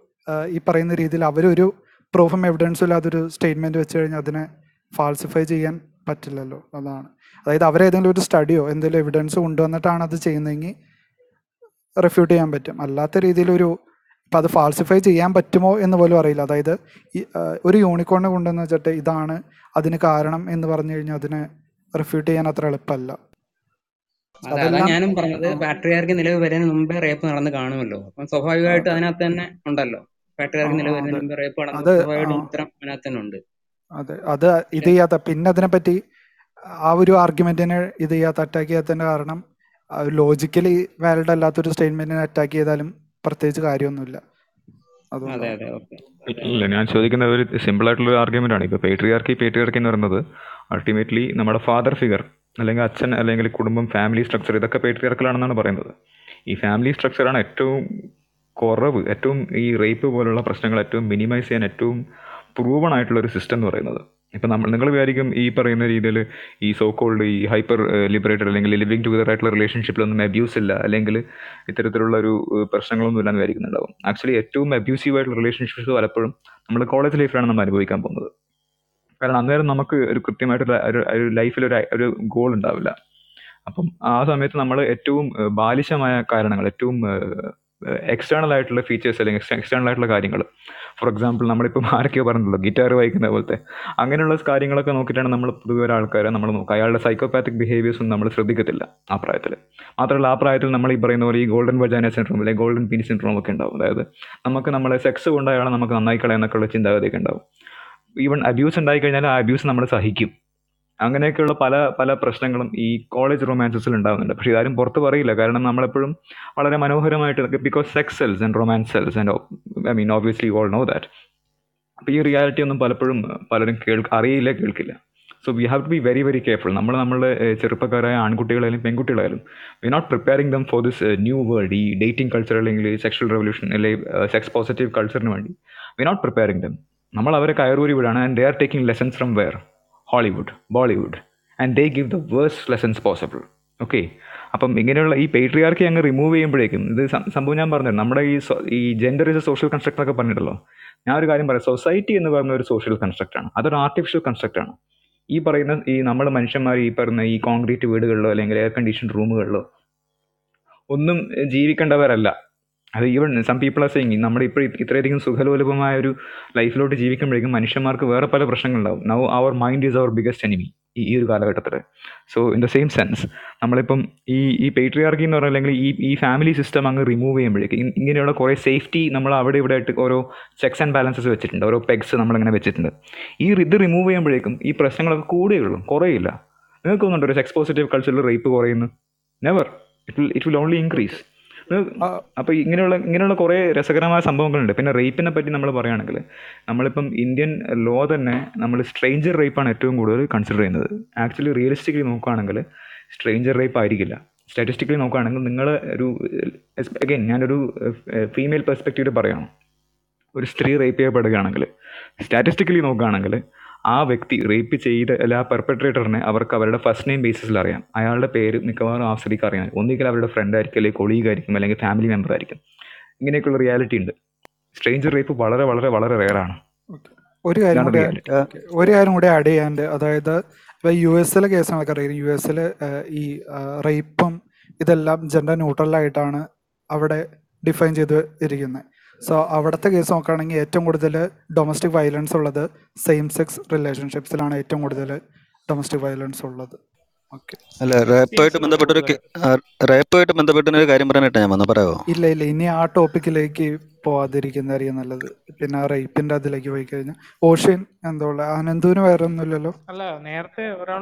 ഈ പറയുന്ന രീതിയിൽ അവരൊരു പ്രൂഫും എവിഡൻസും ഇല്ലാതെ ഒരു സ്റ്റേറ്റ്മെന്റ് വെച്ച് കഴിഞ്ഞാൽ അതിനെ ഫാൾസിഫൈ ചെയ്യാൻ പറ്റില്ലല്ലോ. അതാണ്. അതായത് അവരേതെങ്കിലും ഒരു സ്റ്റഡിയോ എന്തെങ്കിലും എവിഡൻസ് കൊണ്ടുവന്നിട്ടാണ് അത് ചെയ്യുന്നതെങ്കിൽ റിഫ്യൂട്ട് ചെയ്യാൻ പറ്റും. അല്ലാത്ത രീതിയിലൊരു അപ്പം അത് ഫാൾസിഫൈ ചെയ്യാൻ പറ്റുമോ എന്ന് പോലും അറിയില്ല. അതായത് ഒരു യൂണിക്കോണിനെ കൊണ്ടുവന്ന് വെച്ചിട്ട് ഇതാണ് അതിന് കാരണം എന്ന് പറഞ്ഞു കഴിഞ്ഞാൽ അതിനെ റിഫ്യൂട്ട് ചെയ്യാൻ അത്ര എളുപ്പമല്ല. അതെ ഞാനും പറഞ്ഞത്. പാട്രിയാർക്ക് നിലവ് വരുന്നതിന് മുമ്പേ റേപ്പ് നടന്ന് കാണുമല്ലോ. അപ്പം സ്വാഭാവികമായിട്ട് അതെ. അതിനകത്ത് തന്നെ ഉണ്ടല്ലോ. പാട്രിയാർക്ക് നിലവ് വരുന്നതിന് മുമ്പേ റേപ്പ് ആ സ്വാഭാവികമായിട്ടും ഉത്തരം അതിനകത്ത് തന്നെ ഉണ്ട്. അതെ. അത് ഇത് ചെയ്യാത്ത പിന്നെ അതിനെപ്പറ്റി ആ ഒരു ആർഗ്യുമെന്റിനെ ഇത് ചെയ്യാത്ത അറ്റാക്ക് ചെയ്യാത്തതിന്റെ കാരണം ലോജിക്കലി വാലിഡ് അല്ലാത്തൊരു സ്റ്റേറ്റ്മെന്റിനെ അറ്റാക്ക് ചെയ്താലും പ്രത്യേകിച്ച് കാര്യമൊന്നുമില്ല. അതെ അതെ ഓക്കെ. ഇല്ല ഞാൻ ചോദിക്കുന്ന ഒരു സിമ്പിൾ ആയിട്ടുള്ള ഒരു ആർഗ്യുമെന്റ് ആണ്. ഇപ്പൊ പേട്രിയാർക്കി പേട്രിയാർക്കി എന്ന് പറയുന്നത് അൾട്ടിമേറ്റ്ലി നമ്മുടെ ഫാദർ ഫിഗർ അല്ലെങ്കിൽ അച്ഛൻ അല്ലെങ്കിൽ കുടുംബം ഫാമിലി സ്ട്രക്ചർ ഇതൊക്കെ പേട്രിയാർക്കലാണെന്നാണ് പറയുന്നത്. ഈ ഫാമിലി സ്ട്രക്ചറാണ് ഏറ്റവും കുറവ് ഏറ്റവും ഈ റേപ്പ് പോലുള്ള പ്രശ്നങ്ങൾ ഏറ്റവും മിനിമൈസ് ചെയ്യാൻ ഏറ്റവും പ്രൂവൺ ആയിട്ടുള്ള ഒരു സിസ്റ്റം എന്ന് പറയുന്നത്. ഇപ്പം നമ്മൾ നിങ്ങൾ വിചാരിക്കും ഈ പറയുന്ന രീതിയിൽ ഈ സോ കോൾഡ് ഈ ഹൈപ്പർ ലിബറേറ്റഡ് അല്ലെങ്കിൽ ലിവിങ് ടുഗദർ ആയിട്ടുള്ള റിലേഷൻഷിപ്പിലൊന്നും അബ്യൂസ് ഇല്ല. അല്ലെങ്കിൽ ഇത്തരത്തിലുള്ള ഒരു പ്രശ്നങ്ങളൊന്നും ഇല്ലാന്ന് വിചാരിക്കുന്നുണ്ടാവും. ആക്ച്വലി ഏറ്റവും അബ്യൂസീവ് ആയിട്ടുള്ള റിലേഷൻഷിപ്സ് പലപ്പോഴും നമ്മൾ കോളേജ് ലൈഫിലാണ് നമ്മൾ അനുഭവിക്കാൻ പോകുന്നത്. കാരണം അന്നേരം നമുക്ക് ഒരു കൃത്യമായിട്ടുള്ള ഒരു ലൈഫിൽ ഒരു ഒരു ഗോൾ ഉണ്ടാവില്ല. അപ്പം ആ സമയത്ത് നമ്മൾ ഏറ്റവും ബാലിശമായ കാരണങ്ങൾ ഏറ്റവും എക്സ്റ്റേണൽ ആയിട്ടുള്ള ഫീച്ചേഴ്സ് അല്ലെങ്കിൽ എക്സ്റ്റേണൽ ആയിട്ടുള്ള കാര്യങ്ങൾ. ഫോർ എക്സാമ്പിൾ നമ്മളിപ്പോൾ ആരൊക്കെയോ പറഞ്ഞല്ലോ ഗിറ്റാർ വായിക്കുന്ന പോലത്തെ. അങ്ങനെയുള്ള കാര്യങ്ങളൊക്കെ നോക്കിയിട്ടാണ് നമ്മൾ പൊതുവെ ഒരു ആൾക്കാരെ നമ്മൾ നോക്കുക. അയാളുടെ സൈക്കോപാത്തിക് ബിഹേവിയേഴ്സ് ഒന്നും നമ്മൾ ശ്രദ്ധിക്കത്തില്ല ആ പ്രായത്തിൽ മാത്രമല്ല ആ പ്രായത്തിൽ നമ്മൾ ഈ പറയുന്ന പോലെ ഈ ഗോൾഡൻ വജാന സിൻഡ്രോം അല്ലെങ്കിൽ ഗോൾഡൻ പീനി സിൻഡ്രോം ഒക്കെ ഉണ്ടാവും. അതായത് നമുക്ക് നമ്മളെ സെക്സ് കൊണ്ട് അയാളെ നമുക്ക് നന്നായി കളയാന്നൊക്കെയുള്ള ചിന്താഗതിയൊക്കെ ഉണ്ടാവും. ഈവൻ അബ്യൂസ് ഉണ്ടായി കഴിഞ്ഞാൽ ആ അബ്യൂസ് നമ്മൾ സഹിക്കും. അങ്ങനെയൊക്കെയുള്ള പല പല പ്രശ്നങ്ങളും ഈ കോളേജ് റൊമാൻസസിൽ ഉണ്ടാകുന്നുണ്ട് പക്ഷേ ഇതാരും പുറത്ത് പറയില്ല. കാരണം നമ്മളെപ്പോഴും വളരെ മനോഹരമായിട്ട് because sex sells and romance sells and I mean obviously all know that അപ്പോൾ ഈ റിയാലിറ്റി ഒന്നും പലപ്പോഴും പലരും കേൾ അറിയില്ല കേൾക്കില്ല. So we have to be very very careful നമ്മൾ നമ്മളുടെ ചെറുപ്പക്കാരായ ആൺകുട്ടികളായാലും പെൺകുട്ടികളായാലും we not preparing them for this new world ഈ ഡേറ്റിംഗ് കൾച്ചർ അല്ലെങ്കിൽ സെക്ഷൽ റെവല്യൂഷൻ അല്ലെങ്കിൽ സെക്സ് പോസിറ്റീവ് കൾച്ചറിന് വേണ്ടി. വി നോട്ട് പ്രിപ്പയറിംഗ് ദം നമ്മൾ അവരെ കയറൂരി വിടാണ് and they are taking lessons from where Hollywood Bollywood and they give the worst lessons possible okay അപ്പം ഇങ്ങനെയുള്ള ഈ പേട്രിയാർക്കി അങ്ങ് റിമൂവ് ചെയ്യുമ്പോഴേക്കും ഇത് സംഭവം ഞാൻ പറഞ്ഞു നമ്മുടെ ഈ ഈ gender is a social construct ഒക്കെ പറഞ്ഞിട്ടല്ലോ. ഞാൻ ഒരു കാര്യം പറയാം സൊസൈറ്റി എന്ന് പറയുന്ന ഒരു സോഷ്യൽ കൺസ്ട്രക്റ്റ് ആണ്. അതൊരു ആർട്ടിഫിഷ്യൽ കൺസ്ട്രക്റ്റ് ആണ്. ഈ പറയുന്ന ഈ നമ്മൾ മനുഷ്യന്മാർ ഈ പറയുന്ന ഈ കോൺക്രീറ്റ് വീടുകളിലോ അല്ലെങ്കിൽ എയർ കണ്ടീഷൻ റൂമുകളിലോ ഒന്നും ജീവിക്കേണ്ടവരല്ല. അത് even some people are saying നമ്മുടെ ഇപ്പോൾ ഇത്രയധികം സുഖലോലഭമായ ഒരു ലൈഫിലോട്ട് ജീവിക്കുമ്പോഴേക്കും മനുഷ്യന്മാർക്ക് വേറെ പല പ്രശ്നങ്ങളുണ്ടാവും. Now our mind is our biggest enemy ഈ ഒരു കാലഘട്ടത്തിൽ so in the same sense നമ്മളിപ്പം ഈ ഈ പേട്രിയാർക്കി എന്ന് പറഞ്ഞാൽ അല്ലെങ്കിൽ ഈ ഈ ഫാമിലി സിസ്റ്റം അങ്ങ് റിമൂവ് ചെയ്യുമ്പോഴേക്ക് ഇങ്ങനെയുള്ള കുറേ സേഫ്റ്റി നമ്മൾ അവിടെ ഇവിടെ ആയിട്ട് ഓരോ ചെക്സ് ആൻഡ് ബാലൻസസ് വെച്ചിട്ടുണ്ട്. ഓരോ പെഗ്സ് നമ്മളിങ്ങനെ വെച്ചിട്ടുണ്ട്. ഈ ഇത് റിമൂവ് ചെയ്യുമ്പോഴേക്കും ഈ പ്രശ്നങ്ങളൊക്കെ കൂടുകയുള്ളൂ കുറയില്ല നിങ്ങൾക്ക് തോന്നുന്നുണ്ടോ ഒരു സെക്സ് പോസിറ്റീവ് കൾച്ചറിൽ റേപ്പ് കുറയുന്നു. Never it will it will only increase അപ്പോൾ ഇങ്ങനെയുള്ള ഇങ്ങനെയുള്ള കുറേ രസകരമായ സംഭവങ്ങളുണ്ട്. പിന്നെ റേപ്പിനെ പറ്റി നമ്മൾ പറയുകയാണെങ്കിൽ നമ്മളിപ്പം ഇന്ത്യൻ ലോ തന്നെ നമ്മൾ സ്ട്രേഞ്ചർ റേപ്പാണ് ഏറ്റവും കൂടുതൽ കൺസിഡർ ചെയ്യുന്നത്. ആക്ച്വലി റിയലിസ്റ്റിക്കലി നോക്കുകയാണെങ്കിൽ സ്ട്രേഞ്ചർ റേപ്പ് ആയിരിക്കില്ല. സ്റ്റാറ്റിസ്റ്റിക്കലി നോക്കുകയാണെങ്കിൽ നിങ്ങൾ ഒരു അഗൈൻ ഞാനൊരു ഫീമെയിൽ പെർസ്പെക്റ്റീവ് പറയണം. ഒരു സ്ത്രീ റേപ്പ് ചെയ്യപ്പെടുകയാണെങ്കിൽ സ്റ്റാറ്റിസ്റ്റിക്കലി നോക്കുകയാണെങ്കിൽ ആ വ്യക്തി റേപ്പ് ചെയ്ത അല്ല ആ പെർപ്പട്രേറ്ററിനെ അവർക്ക് അവരുടെ ഫസ്റ്റ് നെയിം ബേസിസിൽ അറിയാം. അയാളുടെ പേര് മിക്കവാറും ആ സ്ത്രീക്ക് അറിയാം. ഒന്നുകിൽ അവരുടെ ഫ്രണ്ട് ആയിരിക്കും അല്ലെങ്കിൽ കൊളീഗ് ആയിരിക്കും അല്ലെങ്കിൽ ഫാമിലി മെമ്പർ ആയിരിക്കും. ഇങ്ങനെയൊക്കെയുള്ള റിയാലിറ്റി ഉണ്ട്. സ്ട്രേഞ്ചർ റേപ്പ് വളരെ വളരെ വളരെ റെയറാണ് ഒരു കാര്യം കൂടി ഒരു കാര്യം കൂടി ആഡ് ചെയ്യാണ്ട് അതായത് ഇപ്പൊ യു എസിലെ കേസുകളൊക്കെ അറിയാം. യു എസിൽ ഈ റേപ്പും ഇതെല്ലാം ജെൻഡർ ന്യൂട്രലായിട്ടാണ് അവിടെ ഡിഫൈൻ ചെയ്ത് ഇരിക്കുന്നത് സോ അവിടുത്തെ കേസ് നോക്കുകയാണെങ്കിൽ ഏറ്റവും കൂടുതൽ ഡൊമസ്റ്റിക് വയലൻസ് ഉള്ളത് സെയിം സെക്സ് റിലേഷൻഷിപ്സിലാണ് ഏറ്റവും കൂടുതൽ ഡൊമസ്റ്റിക് വയലൻസ് ഉള്ളത്. ഓക്കെ അല്ല ബന്ധപ്പെട്ടൊരു കാര്യം പറയാനായിട്ടാ ഞാൻ പറയാമോ ഇല്ല ഇല്ല. ഇനി ആ ടോപ്പിക്കിലേക്ക് പോവാതിരിക്കുന്നതായിരിക്കും നല്ലത്. പിന്നെ ആ റേപ്പിന്റെ അതിലേക്ക് പോയി കഴിഞ്ഞാൽ ഓഷ്യൻ എന്തോ ഉള്ളത് അനന്തുവിന് വേറെ ഒന്നുമില്ലല്ലോ അല്ല നേരത്തെ ഒരാൾ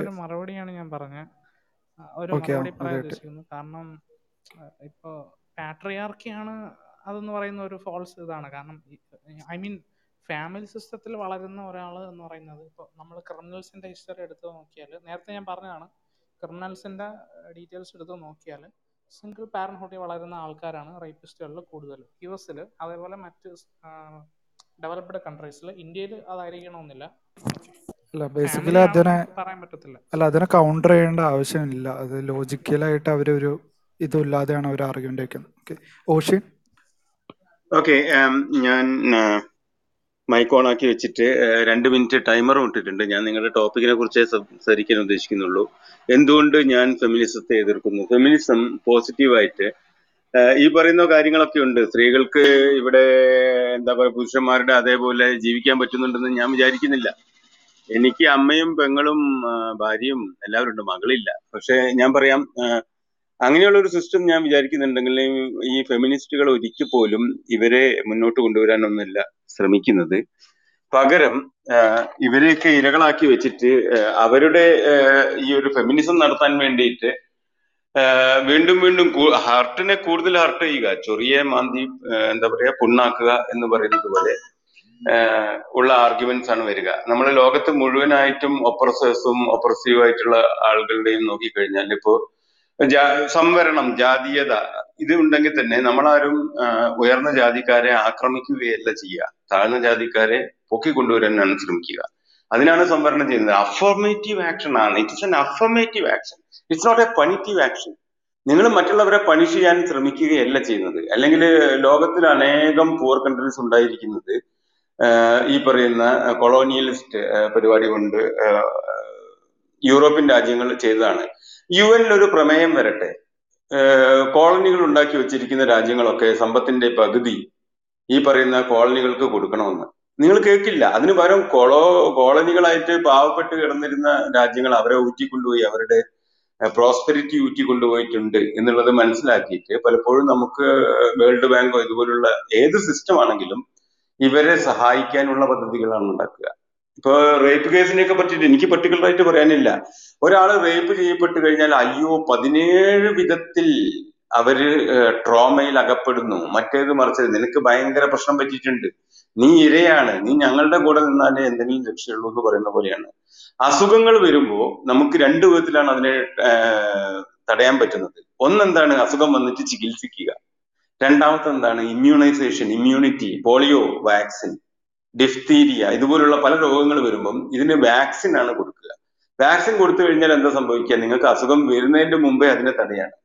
ഒരു മറുപടിയാണ് ഞാൻ പറഞ്ഞത് ഒരു ഓക്കെ മറുപടി പറയാൻ കാരണം ഇപ്പോ പാട്രിയാർക്കിയാണ് അതെന്ന് പറയുന്ന ഒരു ഫോൾസ് ഇതാണ്. കാരണം ഐ മീൻ ഫാമിലി സിസ്റ്റത്തിൽ വളരുന്ന ഒരാൾ എന്ന് പറയുന്നത് ഇപ്പോൾ നമ്മൾ ക്രിമിനൽസിന്റെ ഹിസ്റ്ററി എടുത്ത് നോക്കിയാൽ നേരത്തെ ഞാൻ പറഞ്ഞതാണ് ക്രിമിനൽസിന്റെ ഡീറ്റെയിൽസ് എടുത്ത് നോക്കിയാൽ സിംഗിൾ പാരൻഹുഡിൽ വളരുന്ന ആൾക്കാരാണ് റേപ്പിസ്റ്റുകളിൽ കൂടുതൽ യു എസിൽ അതേപോലെ മറ്റ് ഡെവലപ്ഡ് കൺട്രീസിൽ ഇന്ത്യയിൽ അതായിരിക്കണമെന്നില്ല. അല്ല ബേസിക്കലി അതിനെ പറയാൻ പറ്റത്തില്ല. അല്ല അതിനെ കൗണ്ടർ ചെയ്യേണ്ട ആവശ്യമില്ല. അത് ലോജിക്കലായിട്ട് അവരൊരു ഇതുമില്ലാതെയാണ് അവർ ആർഗ്യുമെന്റ് വയ്ക്കുന്നത് ഓക്കെ ഓഷ്യൻ ഓക്കെ ഞാൻ മൈക്ക് ഓൺ ആക്കി വെച്ചിട്ട് ഏഹ്, രണ്ട് മിനിറ്റ് ടൈമറും ഇട്ടിട്ടുണ്ട്. ഞാൻ നിങ്ങളുടെ ടോപ്പിക്കിനെ കുറിച്ച് സംസാരിക്കാൻ ഉദ്ദേശിക്കുന്നുള്ളൂ. എന്തുകൊണ്ട് ഞാൻ ഫെമിനിസത്തെ എതിർക്കുന്നു? ഫെമിനിസം പോസിറ്റീവായിട്ട് ഈ പറയുന്ന കാര്യങ്ങളൊക്കെ ഉണ്ട്. സ്ത്രീകൾക്ക് ഇവിടെ എന്താ പറയുക പുരുഷന്മാരുടെ അതേപോലെ ജീവിക്കാൻ പറ്റുന്നുണ്ടെന്ന് ഞാൻ വിചാരിക്കുന്നില്ല. എനിക്ക് അമ്മയും പെങ്ങളും ഭാര്യയും എല്ലാവരും ഉണ്ട് മകളില്ല. പക്ഷെ ഞാൻ പറയാം അങ്ങനെയുള്ള ഒരു സിസ്റ്റം ഞാൻ വിചാരിക്കുന്നുണ്ടെങ്കിൽ ഈ ഫെമിനിസ്റ്റുകൾ ഒരിക്കൽ പോലും ഇവരെ മുന്നോട്ട് കൊണ്ടുവരാനൊന്നുമില്ല ശ്രമിക്കുന്നത്. പകരം ഇവരെയൊക്കെ ഇരകളാക്കി വെച്ചിട്ട് അവരുടെ ഈ ഒരു ഫെമിനിസം നടത്താൻ വേണ്ടിയിട്ട് വീണ്ടും വീണ്ടും ഹാർട്ടിനെ കൂടുതൽ ഹാർട്ട് ചെയ്യുക ചൊറിയെ മാന്തി എന്താ പറയാ പുണ്ണാക്കുക എന്ന് പറയുന്നത് പോലെ ഉള്ള ആർഗ്യുമെന്റ്സ് ആണ് വരിക. നമ്മൾ ലോകത്ത് മുഴുവനായിട്ടും ഒപ്രസേഴ്സും ഒപ്രസീവ് ആയിട്ടുള്ള ആളുകളുടെയും നോക്കിക്കഴിഞ്ഞാൽ ഇപ്പോ സംവരണം ജാതീയത ഇത് ഉണ്ടെങ്കിൽ തന്നെ നമ്മളാരും ഉയർന്ന ജാതിക്കാരെ ആക്രമിക്കുകയല്ല ചെയ്യുക. താഴ്ന്ന ജാതിക്കാരെ പൊക്കിക്കൊണ്ടുവരാനാണ് ശ്രമിക്കുക. അതിനാണ് സംവരണം ചെയ്യുന്നത്. അഫർമേറ്റീവ് ആക്ഷൻ ആണ്. It's an affirmative action it's not a punitive action നിങ്ങൾ മറ്റുള്ളവരെ പണിഷ് ചെയ്യാൻ ശ്രമിക്കുകയല്ല ചെയ്യുന്നത്. അല്ലെങ്കിൽ ലോകത്തിൽ അനേകം പൂർ കൺട്രീസ് ഉണ്ടായിരിക്കുന്നത് ഈ പറയുന്ന കൊളോണിയലിസ്റ്റ് പരിപാടി കൊണ്ട് യൂറോപ്യൻ രാജ്യങ്ങൾ ചെയ്തതാണ്. യു എനിൽ ഒരു പ്രമേയം വരട്ടെ. കോളനികൾ ഉണ്ടാക്കി വെച്ചിരിക്കുന്ന രാജ്യങ്ങളൊക്കെ സമ്പത്തിന്റെ പകുതി ഈ പറയുന്ന കോളനികൾക്ക് കൊടുക്കണമെന്ന്. നിങ്ങൾ കേൾക്കില്ല. അതിന് പകരം കൊളോ കോളനികളായിട്ട് പാവപ്പെട്ട് കിടന്നിരുന്ന രാജ്യങ്ങൾ അവരെ ഊറ്റിക്കൊണ്ടുപോയി അവരുടെ പ്രോസ്പെരിറ്റി ഊറ്റിക്കൊണ്ടുപോയിട്ടുണ്ട് എന്നുള്ളത് മനസ്സിലാക്കിയിട്ട് പലപ്പോഴും നമുക്ക് വേൾഡ് ബാങ്കോ ഇതുപോലുള്ള ഏത് സിസ്റ്റം ആണെങ്കിലും ഇവരെ സഹായിക്കാനുള്ള പദ്ധതികളാണ് ഉണ്ടാക്കുക. ഇപ്പൊ റേപ്പ് കേസിനെയൊക്കെ പറ്റിയിട്ട് എനിക്ക് പർട്ടിക്കുലർ ആയിട്ട് പറയാനില്ല. ഒരാൾ റേപ്പ് ചെയ്യപ്പെട്ട് കഴിഞ്ഞാൽ അയ്യോ പതിനേഴ് വിധത്തിൽ അവർ ട്രോമയിൽ അകപ്പെടുന്നു. മറ്റേത് മറിച്ചത് നിനക്ക് ഭയങ്കര പ്രശ്നം പറ്റിയിട്ടുണ്ട്. നീ ഇരയാണ്. നീ ഞങ്ങളുടെ കൂടെ നിന്നാലേ എന്തെങ്കിലും രക്ഷയുള്ളൂ എന്ന് പറയുന്ന പോലെയാണ്. അസുഖങ്ങൾ വരുമ്പോ നമുക്ക് രണ്ടു വിധത്തിലാണ് അതിനെ തടയാൻ പറ്റുന്നത്. ഒന്നെന്താണ് അസുഖം വന്നിട്ട് ചികിത്സിക്കുക. രണ്ടാമത്തെ എന്താണ് immunisation immunity polio vaccine diphtheria ഇതുപോലുള്ള പല രോഗങ്ങൾ വരുമ്പം ഇതിന് വാക്സിൻ ആണ് കൊടുക്കുക. വാക്സിൻ കൊടുത്തു കഴിഞ്ഞാൽ എന്താ സംഭവിക്കുക? നിങ്ങൾക്ക് അസുഖം വരുന്നതിന്റെ മുമ്പേ അതിനെ തടയാണ്.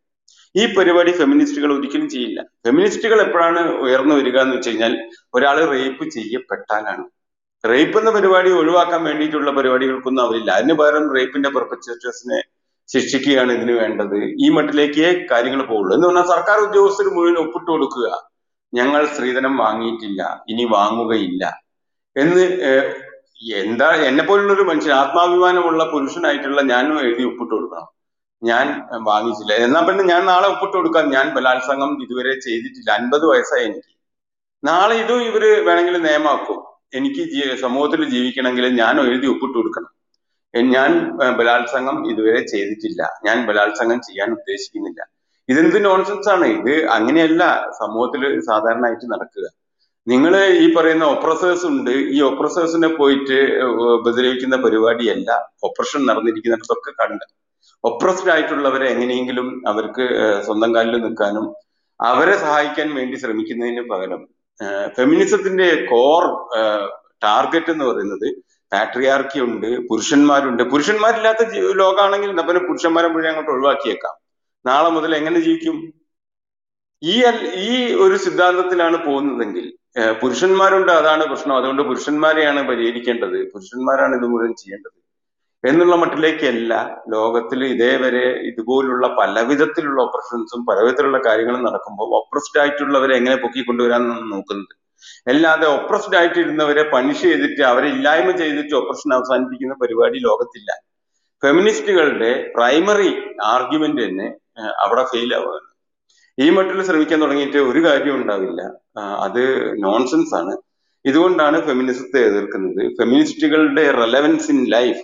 ഈ പരിപാടി ഫെമിനിസ്റ്റുകൾ ഒരിക്കലും ചെയ്യില്ല. ഫെമിനിസ്റ്റുകൾ എപ്പോഴാണ് ഉയർന്നു വരിക എന്ന് വെച്ച് കഴിഞ്ഞാൽ ഒരാൾ റേപ്പ് ചെയ്യപ്പെട്ടാലാണ്. റേപ്പ് എന്ന പരിപാടി ഒഴിവാക്കാൻ വേണ്ടിയിട്ടുള്ള പരിപാടികൾക്കൊന്നും അവരില്ല. അതിന് പകരം റേപ്പിന്റെ പെർപ്പച്ചേറ്റേഴ്സിനെ ശിക്ഷിക്കുകയാണ് ഇതിന് വേണ്ടത്. ഈ മട്ടിലേക്കേ കാര്യങ്ങൾ പോകുള്ളൂ എന്ന് പറഞ്ഞാൽ സർക്കാർ ഉദ്യോഗസ്ഥർ മുഴുവൻ ഒപ്പിട്ട് കൊടുക്കുക. ഞങ്ങൾ സ്ത്രീധനം വാങ്ങിയിട്ടില്ല. ഇനി വാങ്ങുകയില്ല. എന്ന് എന്താ എന്നെ പോലുള്ളൊരു മനുഷ്യൻ ആത്മാഭിമാനമുള്ള പുരുഷനായിട്ടുള്ള ഞാനും എഴുതി ഒപ്പിട്ട് കൊടുക്കണം. ഞാൻ വാങ്ങിച്ചില്ല. എന്നാ പിന്നെ ഞാൻ നാളെ ഒപ്പിട്ട് കൊടുക്കാം. ഞാൻ ബലാത്സംഗം ഇതുവരെ ചെയ്തിട്ടില്ല. അൻപത് വയസ്സായി എനിക്ക്. നാളെ ഇതും ഇവർ വേണമെങ്കിൽ നിയമാക്കും എനിക്ക് സമൂഹത്തിൽ ജീവിക്കണമെങ്കിൽ ഞാൻ എഴുതി ഒപ്പിട്ട് കൊടുക്കണം. ഞാൻ ബലാത്സംഗം ഇതുവരെ ചെയ്തിട്ടില്ല. ഞാൻ ബലാത്സംഗം ചെയ്യാൻ ഉദ്ദേശിക്കുന്നില്ല. ഇതെന്ത് നോൺസെൻസ് ആണ് ഇത് അങ്ങനെയല്ല. സമൂഹത്തിൽ സാധാരണയായിട്ട് നടക്കുക. നിങ്ങൾ ഈ പറയുന്ന ഒപ്രസേഴ്സ് ഉണ്ട്. ഈ ഒപ്രസേഴ്സിനെ പോയിട്ട് ഉപദ്രവിക്കുന്ന പരിപാടിയല്ല. ഒപ്രഷൻ നടന്നിരിക്കുന്നിടത്തൊക്കെ കണ്ട്. ഒപ്രസ്ഡ് ആയിട്ടുള്ളവരെ എങ്ങനെയെങ്കിലും അവർക്ക് സ്വന്തം കാലിൽ നിൽക്കാനും അവരെ സഹായിക്കാൻ വേണ്ടി ശ്രമിക്കുന്നതിന് പകരം ഫെമിനിസത്തിന്റെ കോർ ടാർഗറ്റ് എന്ന് പറയുന്നത് പാട്രിയാർക്കി ഉണ്ട് പുരുഷന്മാരുണ്ട്. പുരുഷന്മാരില്ലാത്ത ലോകമാണെങ്കിൽ പിന്നെ പുരുഷന്മാരെ മുഴുവൻ അങ്ങോട്ട് ഒഴിവാക്കിയേക്കാം. നാളെ മുതൽ എങ്ങനെ ജീവിക്കും? ഈ ഈ ഒരു സിദ്ധാന്തത്തിലാണ് പോകുന്നതെങ്കിൽ പുരുഷന്മാരുണ്ട് അതാണ് പ്രശ്നം. അതുകൊണ്ട് പുരുഷന്മാരെയാണ് പരിഹരിക്കേണ്ടത്. പുരുഷന്മാരാണ് ഇത് മുഴുവൻ ചെയ്യേണ്ടത്. എന്നുള്ള മട്ടിലേക്കല്ല ലോകത്തിൽ ഇതേവരെ ഇതുപോലുള്ള പലവിധത്തിലുള്ള ഓപ്പറേഷൻസും പലവിധത്തിലുള്ള കാര്യങ്ങളും നടക്കുമ്പോൾ ഒപ്രസ്ഡ് ആയിട്ടുള്ളവരെ എങ്ങനെ പൊക്കി പൊക്കിക്കൊണ്ടുവരാനാണ് നോക്കുന്നത്. അല്ലാതെ ഒപ്രസ്ഡ് ആയിട്ടിരുന്നവരെ പണിഷ് ചെയ്തിട്ട് അവരെ ഇല്ലായ്മ ചെയ്തിട്ട് ഓപ്പറേഷൻ അവസാനിപ്പിക്കുന്ന പരിപാടി ലോകത്തില്ല. ഫെമിനിസ്റ്റുകളുടെ പ്രൈമറി ആർഗ്യുമെന്റ് തന്നെ അവിടെ ഫെയിൽ ആവുകയാണ്. ഈ മട്ടിൽ ശ്രമിക്കാൻ തുടങ്ങിയിട്ട് ഒരു കാര്യം ഉണ്ടാവില്ല. അത് നോൺസെൻസ് ആണ്. ഇതുകൊണ്ടാണ് ഫെമിനിസത്തെ എതിർക്കുന്നത്. ഫെമിനിസ്റ്റുകളുടെ റെലവൻസ് ഇൻ ലൈഫ്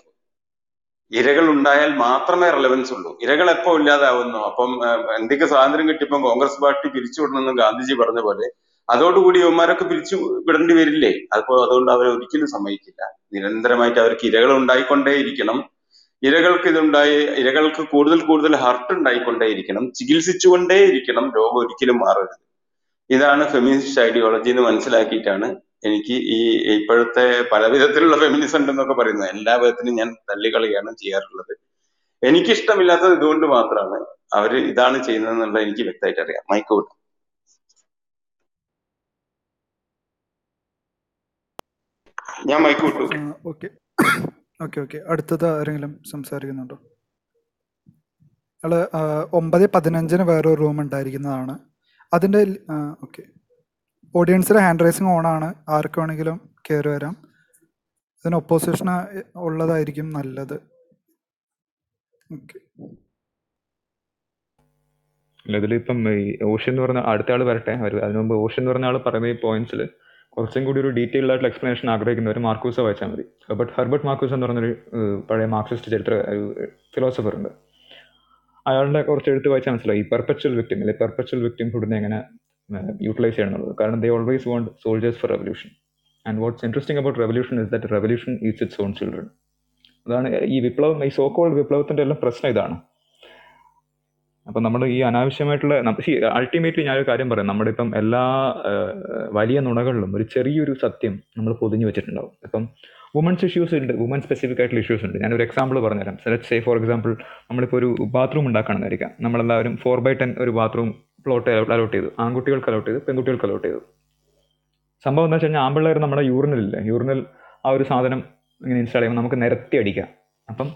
ഇരകൾ ഉണ്ടായാൽ മാത്രമേ റെലവൻസ് ഉള്ളൂ. ഇരകൾ എപ്പോ ഇല്ലാതാവുന്നു? അപ്പം എന്തൊക്കെ സ്വാതന്ത്ര്യം കിട്ടിയപ്പം കോൺഗ്രസ് പാർട്ടി പിരിച്ചുവിടണമെന്ന് ഗാന്ധിജി പറഞ്ഞ പോലെ അതോടുകൂടി ഇവന്മാരൊക്കെ പിരിച്ചു വിടേണ്ടി വരില്ലേ? അപ്പോ അതുകൊണ്ട് അവർ ഒരിക്കലും സമ്മതിക്കില്ല. നിരന്തരമായിട്ട് അവർക്ക് ഇരകൾ ഉണ്ടായിക്കൊണ്ടേയിരിക്കണം. ഇരകൾക്ക് ഇതുണ്ടായി ഇരകൾക്ക് കൂടുതൽ കൂടുതൽ ഹർട്ട് ഉണ്ടായിക്കൊണ്ടേയിരിക്കണം ചികിത്സിച്ചുകൊണ്ടേയിരിക്കണം രോഗം ഒരിക്കലും മാറരുത്. ഇതാണ് ഫെമിനിസ്റ്റ് ഐഡിയോളജി എന്ന് മനസ്സിലാക്കിയിട്ടാണ് എനിക്ക് ഈ ഇപ്പോഴത്തെ പല വിധത്തിലുള്ള ഫെമിനിസം ഉണ്ടെന്നൊക്കെ പറയുന്നത്. എല്ലാ വിധത്തിലും ഞാൻ തള്ളിക്കളിയാണ് ചെയ്യാറുള്ളത്. എനിക്കിഷ്ടമില്ലാത്തത് ഇതുകൊണ്ട് മാത്രമാണ് അവർ ഇതാണ് ചെയ്യുന്നതെന്നുള്ളത് എനിക്ക് വ്യക്തമായിട്ട് അറിയാം. മൈക്കോട്ട് ഞാൻ മൈക്ക് ഓക്കെ. Okay okay. അടുത്തത് ആരെങ്കിലും സംസാരിക്കുന്നുണ്ടോ? ആ, ഒമ്പത് പതിനഞ്ചിന് വേറൊരു റൂം ഉണ്ടായിരിക്കുന്നതാണ്. അതിന്റെ ഓക്കെ. ഓഡിയൻസിലെ ഹാൻഡ് റൈസിങ് ഓണാണ് ആർക്ക് വേണമെങ്കിലും കയറി വരാം. ഇതിന് ഒപ്പോസിഷൻ ഉള്ളതായിരിക്കും നല്ലത്. ഓക്കെ. ഇതിലിപ്പം ഈ ഓഷ്യൻ എന്ന് പറഞ്ഞ അടുത്ത ആൾ വരട്ടെ. അതിനു അതിന് മുമ്പ് ഓഷ്യൻ എന്ന് പറഞ്ഞ ആൾ പറയുന്ന ഈ പോയിന്റ്സിൽ കുറച്ചും കൂടി ഒരു ഡീറ്റെയിൽഡ് ആയിട്ടുള്ള എക്സ്പ്ലനേഷൻ ആഗ്രഹിക്കുന്നവർ മാർക്കൂസ വായിച്ചാൽ മതി. ബട്ട് ഹെർബർട്ട് മാർക്കൂസ് എന്ന് പറഞ്ഞൊരു പഴയ മാർക്സിസ്റ്റ് ചരിത്ര ഫിലോസഫർ ഉണ്ട്. അയാളുടെ കുറച്ച് എഴുത്ത് വായിച്ചാൽ മനസ്സിലായി ഈ പെർപ്പച്വൽ വിക്ടിം അല്ലെങ്കിൽ പെർപ്പച്വൽ വിക്ടിംഹുഡിനെ എങ്ങനെ യൂട്ടിലൈസ് ചെയ്യണം എന്നുള്ളത്. കാരണം they always want soldiers for revolution and what's interesting about revolution is that revolution is it's on children അതാണ് ഈ വിപ്ലവം ഈ സോ കോൾഡ് വിപ്ലവത്തിന്റെ എല്ലാം പ്രശ്നം ഇതാണ്. അപ്പം നമ്മൾ ഈ അനാവശ്യമായിട്ടുള്ള അൾട്ടിമേറ്റ്ലി ഞാനൊരു കാര്യം പറയാം. നമ്മുടെ ഇപ്പം എല്ലാ വലിയ നുണകളിലും ഒരു ചെറിയൊരു സത്യം നമ്മൾ പൊതിഞ്ഞു വെച്ചിട്ടുണ്ടാവും. ഇപ്പം വുമൻസ് ഇഷ്യൂസ് ഉണ്ട് വുമൻ സ്പെസിഫിക് ആയിട്ടുള്ള ഇഷ്യൂസ് ഉണ്ട്. ഞാനൊരു എക്സാമ്പിൾ പറഞ്ഞുതരാം. സെലക്ട് സേ ഫോർ എക്സാമ്പിൾ നമ്മളിപ്പോൾ ഒരു ബാത്റൂം ഉണ്ടാക്കണമെന്നായിരിക്കാം. നമ്മളെല്ലാവരും ഫോർ ബൈ ടെൻ ഒരു ബാത്റൂം പ്ലോട്ട് അലോട്ട് ചെയ്തു. ആൺകുട്ടികൾക്ക് അലോട്ട് ചെയ്തു പെൺകുട്ടികൾക്ക് അലോട്ട് ചെയ്തു. സംഭവം എന്താ വെച്ച് കഴിഞ്ഞാൽ ആമ്പിള്ളേർ നമ്മുടെ യൂറിനലില്ല യൂറിനൽ ആ ഒരു സാധനം ഇങ്ങനെ ഇൻസ്റ്റാൾ ചെയ്യുമ്പോൾ നമുക്ക് നിരത്തി അടിക്കാം. അപ്പം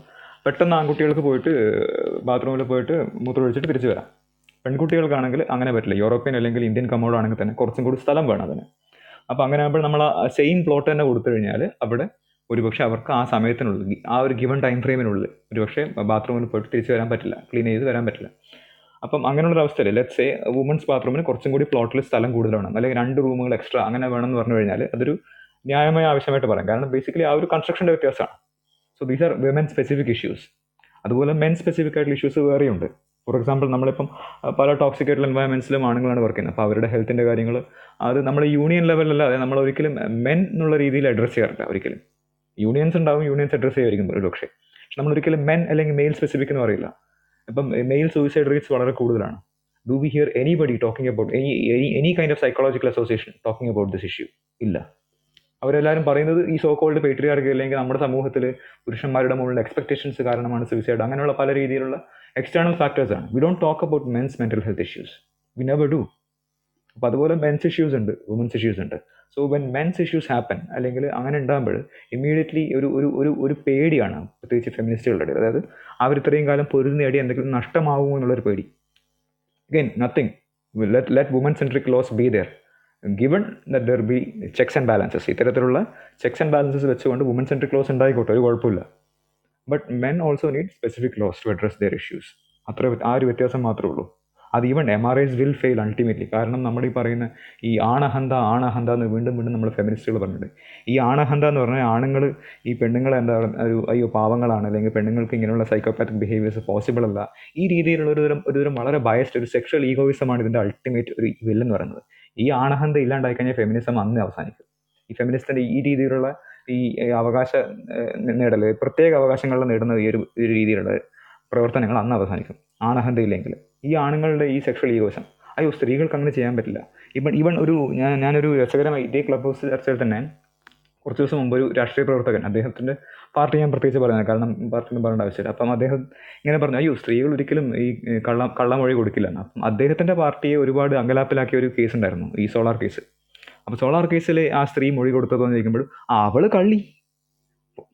പെട്ടെന്ന് ആൺകുട്ടികൾക്ക് പോയിട്ട് ബാത്റൂമിൽ പോയിട്ട് മൂത്രം ഒഴിച്ചിട്ട് തിരിച്ചു വരാം. പെൺകുട്ടികൾക്കാണെങ്കിൽ അങ്ങനെ പറ്റില്ല. യൂറോപ്യൻ അല്ലെങ്കിൽ ഇന്ത്യൻ കമോഡ് ആണെങ്കിൽ തന്നെ കുറച്ചും കൂടി സ്ഥലം വേണം അതിന്. അപ്പോൾ അങ്ങനെ ആകുമ്പോൾ നമ്മൾ ആ സെയിം പ്ലോട്ട് തന്നെ കൊടുത്തു കഴിഞ്ഞാൽ അവിടെ ഒരുപക്ഷെ അവർക്ക് ആ സമയത്തിനുള്ളിൽ ആ ഒരു ഗിവൺ ടൈം ഫ്രെയിമിനുള്ളിൽ ഒരുപക്ഷെ ബാത്റൂമിൽ പോയിട്ട് തിരിച്ചു വരാൻ പറ്റില്ല. ക്ലീൻ ചെയ്ത് വരാൻ പറ്റില്ല. അപ്പം അങ്ങനെയുള്ള അവസ്ഥയിൽ ലെറ്റ് സേ വുമൻസ് ബാത്റൂമിന് കുറച്ചും കൂടി പ്ലോട്ടിൽ സ്ഥലം കൂടുതൽ വേണം. അല്ലെങ്കിൽ രണ്ട് റൂമുകൾ എക്സ്ട്രാ അങ്ങനെ വേണമെന്ന് പറഞ്ഞു കഴിഞ്ഞാൽ അതൊരു ന്യായമായ ആവശ്യമായിട്ട് പറയാം. കാരണം ബേസിക്കലി ആ ഒരു കൺസ്ട്രക്ഷന്റെ വ്യത്യാസമാണ്. So these are women specific issues അതുപോലെ മെൻ സ്പെസിഫിക് ആയിട്ടുള്ള ഇഷ്യൂസ് വേറെയുണ്ട്. ഫോർ എക്സാമ്പിൾ നമ്മളിപ്പം പല ടോക്സിക് ആയിട്ടുള്ള എൻവയൺമെന്റ്സിലും ആണുങ്ങളാണ് വർക്ക് ചെയ്യുന്നത്. അപ്പോൾ അവരുടെ ഹെൽത്തിന്റെ കാര്യങ്ങൾ അത് നമ്മൾ യൂണിയൻ ലെവലല്ലാതെ നമ്മൾ ഒരിക്കലും മെൻ എന്നുള്ള രീതിയിൽ അഡ്രസ്സ് ചെയ്യാറില്ല ഒരിക്കലും. യൂണിയൻസ് ഉണ്ടാവും യൂണിയൻസ് അഡ്രസ്സ് ചെയ്യുമായിരിക്കും ഒരു പക്ഷേ പക്ഷെ നമ്മൾ ഒരിക്കലും മെൻ അല്ലെങ്കിൽ മെയിൽ സ്പെസിഫിക് എന്ന് പറയില്ല. ഇപ്പം മെയിൽ സൂയിസൈഡ് റേറ്റ്സ് വളരെ കൂടുതലാണ്. Do we hear anybody talking about any any any kind of psychological association talking about this issue ഇല്ല. അവരെല്ലാവരും പറയുന്നത് ഈ സോ കോൾഡ് പേട്രിയാർക്ക് അല്ലെങ്കിൽ നമ്മുടെ സമൂഹത്തിൽ പുരുഷന്മാരുടെ മുകളിൽ എക്സ്പെക്ടേഷൻസ് കാരണമാണ് സൂയിസൈഡ് അങ്ങനെയുള്ള പല രീതിയിലുള്ള എക്സ്റ്റേണൽ ഫാക്ടേഴ്സ് ആണ്. We don't talk about men's mental health issues we never do അപ്പോൾ അതുപോലെ മെൻസ് ഇഷ്യൂസ് ഉണ്ട് വുമൻസ് ഇഷ്യൂസ് ഉണ്ട്. So when men's issues happen അല്ലെങ്കിൽ അങ്ങനെ ഉണ്ടാകുമ്പോൾ ഇമ്മീഡിയറ്റ്ലി ഒരു ഒരു ഒരു ഒരു പേടിയാണ് പ്രത്യേകിച്ച് ഫെമിനിസ്റ്റുകളുടെ ഇടയിൽ. അതായത് അവർ ഇത്രയും കാലം പൊരുതി നേടി എന്തെങ്കിലും നഷ്ടമാകുമോ എന്നുള്ളൊരു പേടി. Again nothing let let women centric laws be be there given that there and checks and balances. ഇത്തരത്തിലുള്ള ചെക്സ് ആൻഡ് ബാലൻസസ് വെച്ചുകൊണ്ട് വുമൻ സെൻട്രിക് ലോസ് ഉണ്ടായിക്കോട്ടെ ഒരു കുഴപ്പമില്ല. But men also need specific laws to address their issues അത്ര ആ ഒരു വ്യത്യാസം മാത്രമേ ഉള്ളൂ. അത് even M R I's will fail ultimately കാരണം നമ്മൾ ഈ പറയുന്ന ഈ ആണഹന്ത ആണഹന്ത എന്ന് വീണ്ടും വീണ്ടും നമ്മൾ ഫെമിനിസ്റ്റുകൾ പറഞ്ഞിട്ടുണ്ട്. ഈ ആണഹന്ത എന്ന് പറഞ്ഞാൽ ആണുങ്ങൾ ഈ പെണ്ണുങ്ങളെ എന്താ പറയുക ഒരു അയ്യോ പാവങ്ങളാണ്. അല്ലെങ്കിൽ പെണ്ണുങ്ങൾക്ക് ഇങ്ങനെയുള്ള സൈക്കോപാത്തിക് ബിഹേവിയേഴ്സ് പോസിബിൾ അല്ല. ഈ രീതിയിലുള്ള ഒരു തരം ഒരു തരം വളരെ ബയസ്ഡ് ഒരു സെക്ഷൽ ഈഗോയിസമാണ് ഇതിന്റെ അൾട്ടിമേറ്റ് ഒരു വില്ലെന്ന് പറയുന്നത്. ഈ ആണഹന്ത ഇല്ലാണ്ടായി കഴിഞ്ഞാൽ ഫെമിനിസം അന്ന് അവസാനിക്കും. ഈ ഫെമിനിസ്റ്റിന്റെ ഈ രീതിയിലുള്ള ഈ അവകാശ നേടൽ പ്രത്യേക അവകാശങ്ങൾ നേടുന്ന ഈ ഒരു ഒരു രീതിയിലുള്ള പ്രവർത്തനങ്ങൾ അന്ന് അവസാനിക്കും. ആണഹന്തയില്ലെങ്കിൽ ഈ ആണുങ്ങളുടെ ഈ സെക്ഷൽ ഈഗോസം അയ്യോ സ്ത്രീകൾക്ക് അങ്ങനെ ചെയ്യാൻ പറ്റില്ല. ഇവൺ ഇവൺ ഒരു ഞാൻ ഞാനൊരു രസകരമായി ഇതേ ക്ലബ് ഹൗസ് ചർച്ചയിൽ തന്നെ കുറച്ച് ദിവസം മുമ്പ് ഒരു രാഷ്ട്രീയ പ്രവർത്തകൻ അദ്ദേഹത്തിന്റെ പാർട്ടി ഞാൻ പ്രത്യേകിച്ച് പറയുന്നത് കാരണം പാർട്ടി പറയേണ്ട ആവശ്യമില്ല. അപ്പം അദ്ദേഹം ഇങ്ങനെ പറഞ്ഞു അയ്യോ സ്ത്രീകൾ ഒരിക്കലും ഈ കള്ള കള്ളമൊഴി കൊടുക്കില്ല എന്ന് അപ്പം അദ്ദേഹത്തിന്റെ പാർട്ടിയെ ഒരുപാട് അങ്കലാപ്പിലാക്കിയ ഒരു കേസ് ഉണ്ടായിരുന്നു ഈ സോളാർ കേസ് അപ്പോൾ സോളാർ കേസിൽ ആ സ്ത്രീ മൊഴി കൊടുത്തതെന്ന് ചോദിക്കുമ്പോൾ അവൾ കള്ളി.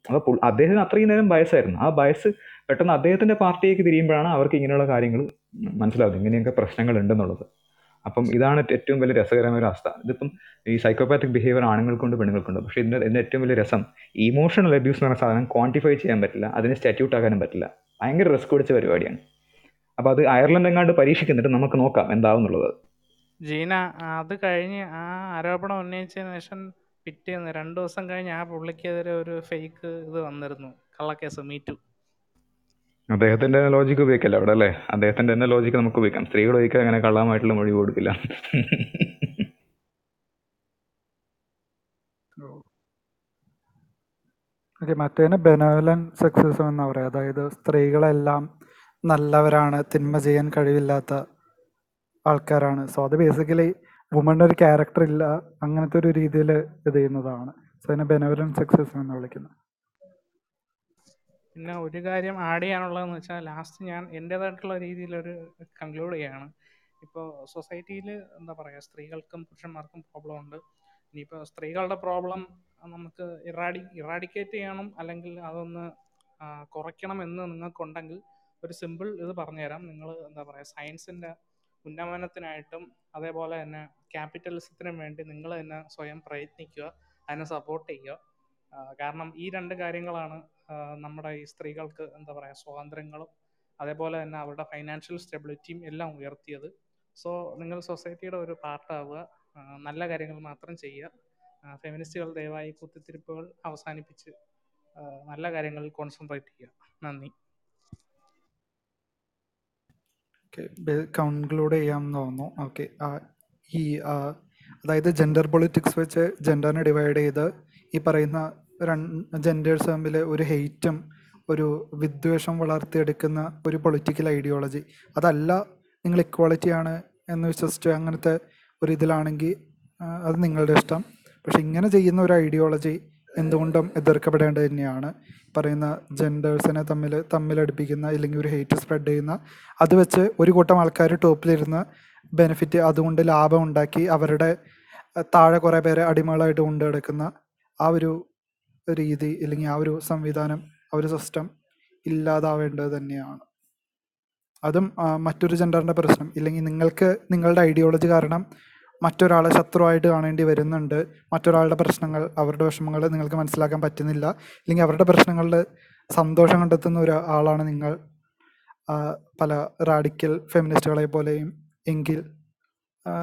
അപ്പോൾ പുൾ- അദ്ദേഹത്തിന് അത്രയും നേരം വയസ്സായിരുന്നു ആ വയസ്സ് പെട്ടെന്ന് അദ്ദേഹത്തിന്റെ പാർട്ടിയേക്ക് തിരിയുമ്പോഴാണ് അവർക്ക് ഇങ്ങനെയുള്ള കാര്യങ്ങൾ മനസ്സിലാവുന്നത്. ഇങ്ങനെയൊക്കെ പ്രശ്നങ്ങൾ ഉണ്ടെന്നുള്ളത് അപ്പം ഇതാണ് ഏറ്റവും വലിയ രസകരമായ ഒരു അവസ്ഥ. ഇതിപ്പം ഈ സൈക്കോപാത്തിക് ബിഹേവിയർ ആണുങ്ങൾക്കുണ്ട് പെണ്ണുങ്ങൾക്കുണ്ട്. പക്ഷേ ഇതിന്റെ ഇതിന്റെ ഏറ്റവും വലിയ രസം ഇമോഷണൽ അബ്യൂസ് എന്ന് പറഞ്ഞ സാധനം ക്വാണ്ടിഫൈ ചെയ്യാൻ പറ്റില്ല അതിനെ സ്റ്റാറ്റ്യൂട്ട് ആക്കാനും പറ്റില്ല. ഭയങ്കര റിസ്ക് പിടിച്ച പരിപാടിയാണ്. അപ്പോൾ അത് അയർലൻഡ് എങ്ങാണ്ട് പരീക്ഷിക്കുന്നിട്ട് നമുക്ക് നോക്കാം എന്താവുന്നുള്ളത്. ജീന അത് കഴിഞ്ഞ് ആ ആരോപണം ഉന്നയിച്ചതിന് ശേഷം പിറ്റേന്ന് രണ്ട് ദിവസം കഴിഞ്ഞ് ആ പുള്ളിക്കെതിരെ ഒരു ഫേക്ക് ഇത് വന്നിരുന്നു. കള്ളക്കേസ് മീറ്റു അദ്ദേഹത്തിന്റെ ലോജിക്ക് ഉപയോഗിക്കല്ല അവിടെ അല്ലേ? അദ്ദേഹത്തിന്റെ തന്നെ ലോജിക്ക് നമുക്ക് ഉപയോഗിക്കാം. സ്ത്രീകൾ ഉപയോഗിക്കാൻ അങ്ങനെ കള്ളമായിട്ടുള്ള മൊഴി കൊടുക്കില്ല. ഓക്കെ മറ്റേതിന് ബെനോലൻ സെക്സിസം എന്ന് പറയാം. അതായത് സ്ത്രീകളെല്ലാം നല്ലവരാണ് തിന്മ ചെയ്യാൻ കഴിവില്ലാത്ത ആൾക്കാരാണ്. സോ അത് ബേസിക്കലി വുമണിന്റെ ഒരു ക്യാരക്ടർ ഇല്ല അങ്ങനത്തെ ഒരു രീതിയിൽ ഇത് ചെയ്യുന്നതാണ്. സോ അതിനെ ബെനോലൻ സെക്സിസം എന്ന് വിളിക്കുന്നത് പിന്നെ ഒരു കാര്യം ആഡ് ചെയ്യാനുള്ളതെന്ന് വെച്ചാൽ ലാസ്റ്റ് ഞാൻ എന്റേതായിട്ടുള്ള രീതിയിലൊരു കൺക്ലൂഡ് ചെയ്യാണ്. ഇപ്പോൾ സൊസൈറ്റിയിൽ എന്താ പറയുക സ്ത്രീകൾക്കും പുരുഷന്മാർക്കും പ്രോബ്ലം ഉണ്ട്. ഇനിയിപ്പോൾ സ്ത്രീകളുടെ പ്രോബ്ലം നമുക്ക് ഇറാഡി ഇറാഡിക്കേറ്റ് ചെയ്യണം അല്ലെങ്കിൽ അതൊന്ന് കുറയ്ക്കണം എന്ന് നിങ്ങൾക്കുണ്ടെങ്കിൽ ഒരു സിമ്പിൾ ഇത് പറഞ്ഞുതരാം. നിങ്ങൾ എന്താ പറയുക സയൻസിന്റെ ഉന്നമനത്തിനായിട്ടും അതേപോലെ തന്നെ ക്യാപിറ്റലിസത്തിനും വേണ്ടി നിങ്ങൾ തന്നെ സ്വയം പ്രയത്നിക്കുക അതിനെ സപ്പോർട്ട് ചെയ്യുക. കാരണം ഈ രണ്ട് കാര്യങ്ങളാണ് നമ്മുടെ ഈ സ്ത്രീകൾക്ക് എന്താ പറയുക സ്വാതന്ത്ര്യങ്ങളും അതേപോലെ തന്നെ അവരുടെ ഫൈനാൻഷ്യൽ സ്റ്റെബിലിറ്റിയും എല്ലാം ഉയർത്തിയത്. സോ നിങ്ങൾ സൊസൈറ്റിയുടെ ഒരു പാർട്ടാവുക നല്ല കാര്യങ്ങൾ മാത്രം ചെയ്യുക. ഫെമിനിസ്റ്റുകൾ ദയവായി കുത്തിത്തിരിപ്പുകൾ അവസാനിപ്പിച്ച് നല്ല കാര്യങ്ങളിൽ കോൺസെൻട്രേറ്റ് ചെയ്യുക. നന്ദി. കൺക്ലൂഡ് ചെയ്യാമെന്ന് തോന്നുന്നു. ഓക്കെ ഈ അതായത് ജെൻഡർ പൊളിറ്റിക്സ് വെച്ച് ജെൻഡറിനെ ഡിവൈഡ് ചെയ്ത് ഈ പറയുന്ന ജെൻഡേഴ്സ് തമ്മിൽ ഒരു ഹെയ്റ്റും ഒരു വിദ്വേഷം വളർത്തിയെടുക്കുന്ന ഒരു പൊളിറ്റിക്കൽ ഐഡിയോളജി അതല്ല നിങ്ങൾ ഇക്വാളിറ്റി ആണ് എന്ന് വിശ്വസിച്ച് അങ്ങനത്തെ ഒരു ഇതിലാണെങ്കിൽ അത് നിങ്ങളുടെ ഇഷ്ടം. പക്ഷെ ഇങ്ങനെ ചെയ്യുന്ന ഒരു ഐഡിയോളജി എന്തുകൊണ്ടും എതിർക്കപ്പെടേണ്ടത് തന്നെയാണ്. പറയുന്ന ജെൻഡേഴ്സിനെ തമ്മിൽ തമ്മിലടുപ്പിക്കുന്ന ഇല്ലെങ്കിൽ ഒരു ഹെയ്റ്റ് സ്പ്രെഡ് ചെയ്യുന്ന അത് വെച്ച് ഒരു കൂട്ടം ആൾക്കാർ ടോപ്പിലിരുന്ന് ബെനിഫിറ്റ് അതുകൊണ്ട് ലാഭം ഉണ്ടാക്കി അവരുടെ താഴെ കുറേ പേരെ അടിമകളായിട്ട് കൊണ്ടു കിടക്കുന്ന ആ ഒരു രീതി അല്ലെങ്കിൽ ആ ഒരു സംവിധാനം ആ ഒരു സിസ്റ്റം ഇല്ലാതാവേണ്ടത് തന്നെയാണ്. അതും മറ്റൊരു ജെൻഡറിന്റെ പ്രശ്നം. ഇല്ലെങ്കിൽ നിങ്ങൾക്ക് നിങ്ങളുടെ ഐഡിയോളജി കാരണം മറ്റൊരാളെ ശത്രുവായിട്ട് കാണേണ്ടി വരുന്നുണ്ട്. മറ്റൊരാളുടെ പ്രശ്നങ്ങൾ അവരുടെ വിഷമങ്ങൾ നിങ്ങൾക്ക് മനസ്സിലാക്കാൻ പറ്റുന്നില്ല. ഇല്ലെങ്കിൽ അവരുടെ പ്രശ്നങ്ങളിൽ സന്തോഷം കണ്ടെത്തുന്ന ഒരാളാണ് നിങ്ങൾ. പല റാഡിക്കൽ ഫെമിനിസ്റ്റുകളെ പോലെയും എങ്കിൽ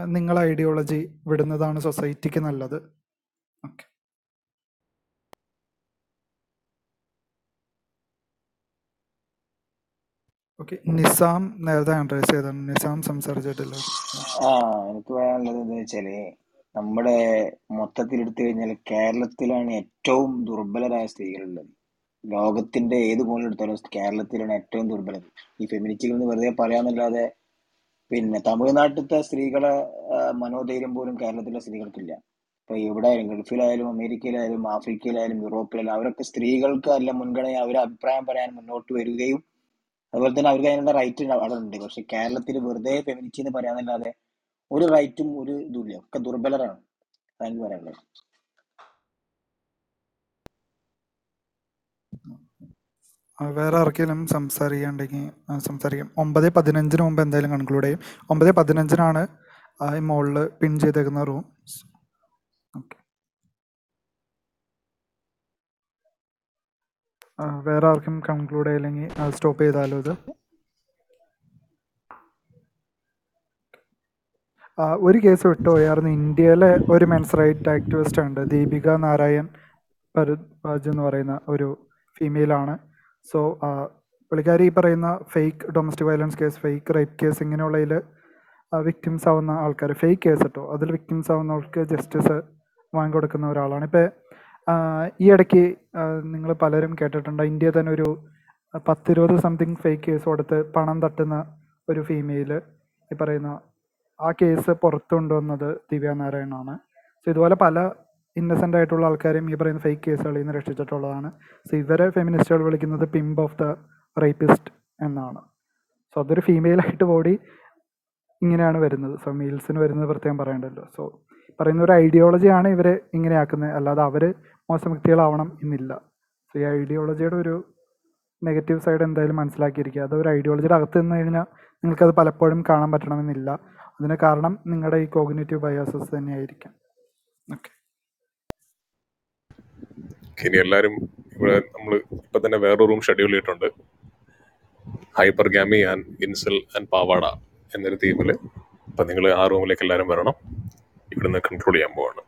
നിങ്ങളെ ഐഡിയോളജി വിടുന്നതാണ് സൊസൈറ്റിക്ക് നല്ലത് ഓക്കെ ഓക്കെ നിസാം നേരത്തെ അഡ്രസ് ചെയ്താണ് നിസാം സംസാരിച്ചിട്ടില്ല. ആ എനിക്ക് പറയാനുള്ളത് എന്താ വെച്ചാൽ നമ്മുടെ മൊത്തത്തിൽ എടുത്തു കഴിഞ്ഞാൽ കേരളത്തിലാണ് ഏറ്റവും ദുർബലരായ സ്ത്രീകളുള്ളത്. ലോകത്തിന്റെ ഏത് കോണിൽ എടുത്താലും കേരളത്തിലാണ് ഏറ്റവും ദുർബലത ഈ ഫെമിനിസ്റ്റുകൾ നിന്ന് വെറുതെ പറയാന്നല്ലാതെ പിന്നെ തമിഴ്നാട്ടിലത്തെ സ്ത്രീകളെ മനോധൈര്യം പോലും കേരളത്തിലെ സ്ത്രീകൾക്കില്ല. ഇപ്പൊ എവിടെ ആയാലും ഗൾഫിലായാലും അമേരിക്കയിലായാലും ആഫ്രിക്കയിലായാലും യൂറോപ്പിലായാലും അവരൊക്കെ സ്ത്രീകൾക്ക് അല്ല മുൻഗണന അവരെ അഭിപ്രായം പറയാൻ മുന്നോട്ട് വരികയും അതുപോലെ തന്നെ അവർക്ക് അതിനുള്ള റൈറ്റ് അവിടെ ഉണ്ട്. പക്ഷെ കേരളത്തിൽ വെറുതെ ഫെമിനിറ്റി എന്ന് പറയാന്നല്ലാതെ ഒരു റൈറ്റും ഒരു ഇതുമില്ല ഒക്കെ ദുർബലരാണ്. അതാണ് എനിക്ക് പറയാനുള്ളത്. വേറെ ആർക്കെങ്കിലും സംസാരിക്കാണ്ടെങ്കിൽ സംസാരിക്കാം. ഒമ്പത് പതിനഞ്ചിന് മുമ്പ് എന്തായാലും കൺക്ലൂഡ് ചെയ്യും. ഒമ്പത് പതിനഞ്ചിനാണ് ഈ മോളിൽ പിൻ ചെയ്തേക്കുന്ന റൂം വേറെ ആർക്കും കൺക്ലൂഡ് ചെയ്യില്ലെങ്കിൽ സ്റ്റോപ്പ് ചെയ്താലോ ഇത്? ഒരു കേസ് വിട്ടുപോയായിരുന്നു ഇന്ത്യയിലെ ഒരു മെൻസ് റൈറ്റ് ആക്ടിവിസ്റ്റ് ഉണ്ട്. ദീപിക നാരായൺ ഭരദ്വാജ് എന്ന് പറയുന്ന ഒരു ഫീമെയിലാണ് സോ പുള്ളിക്കാരി ഈ പറയുന്ന fake domestic violence case fake rape case ഇങ്ങനെയുള്ളതിൽ victims ആവുന്ന ആൾക്കാർ ഫേക്ക് കേസ് കേട്ടോ അതിൽ വിക്ടിംസ് ആവുന്നവർക്ക് ജസ്റ്റിസ് വാങ്ങിക്കൊടുക്കുന്ന ഒരാളാണ്. ഇപ്പോൾ ഈ ഇടയ്ക്ക് നിങ്ങൾ പലരും കേട്ടിട്ടുണ്ട്. ഇന്ത്യ തന്നെ ഒരു പത്തിരുപത് സംതിങ് ഫേക്ക് കേസ് കൊടുത്ത് പണം തട്ടുന്ന ഒരു ഫീമെയിൽ ഈ പറയുന്ന ആ കേസ് പുറത്തു കൊണ്ടുവന്നത് ദിവ്യ നാരായണാണ്. സോ ഇതുപോലെ പല ഇന്നസെന്റ് ആയിട്ടുള്ള ആൾക്കാരെയും ഈ പറയുന്ന ഫേക്ക് കേസുകളിൽ നിന്ന് രക്ഷിച്ചിട്ടുള്ളതാണ്. സോ ഇവരെ ഫെമിനിസ്റ്റുകൾ വിളിക്കുന്നത് പിംബ് ഓഫ് ദ റേപ്പിസ്റ്റ് എന്നാണ്. സോ അതൊരു ഫീമെയിലായിട്ട് ഓടി ഇങ്ങനെയാണ് വരുന്നത്. സോ മെയിൽസിന് വരുന്നത് പ്രത്യേകം പറയേണ്ടല്ലോ. സോ പറയുന്ന ഒരു ഐഡിയോളജിയാണ് ഇവരെ ഇങ്ങനെയാക്കുന്നത്. അല്ലാതെ അവർ മോശം വ്യക്തികളാവണം എന്നില്ല. സോ ഈ ഐഡിയോളജിയുടെ ഒരു നെഗറ്റീവ് സൈഡ് എന്തായാലും മനസ്സിലാക്കിയിരിക്കുക. അത് ഒരു ഐഡിയോളജിയുടെ അകത്ത് നിന്ന് കഴിഞ്ഞാൽ നിങ്ങൾക്കത് പലപ്പോഴും കാണാൻ പറ്റണമെന്നില്ല. അതിന് കാരണം നിങ്ങളുടെ ഈ കോഗ്നേറ്റീവ് ബയാസസ് തന്നെയായിരിക്കാം. ഓക്കെ ഇനി എല്ലാവരും ഇവിടെ നമ്മൾ ഇപ്പം തന്നെ വേറൊരു റൂം ഷെഡ്യൂൾ ചെയ്തിട്ടുണ്ട്. Hypergamy and incel and പാവാട എന്നൊരു തീമിൽ അപ്പം നിങ്ങൾ ആ റൂമിലേക്ക് എല്ലാവരും വരണം. ഇവിടുന്ന് കൺട്രോൾ ചെയ്യാൻ പോവാണ്.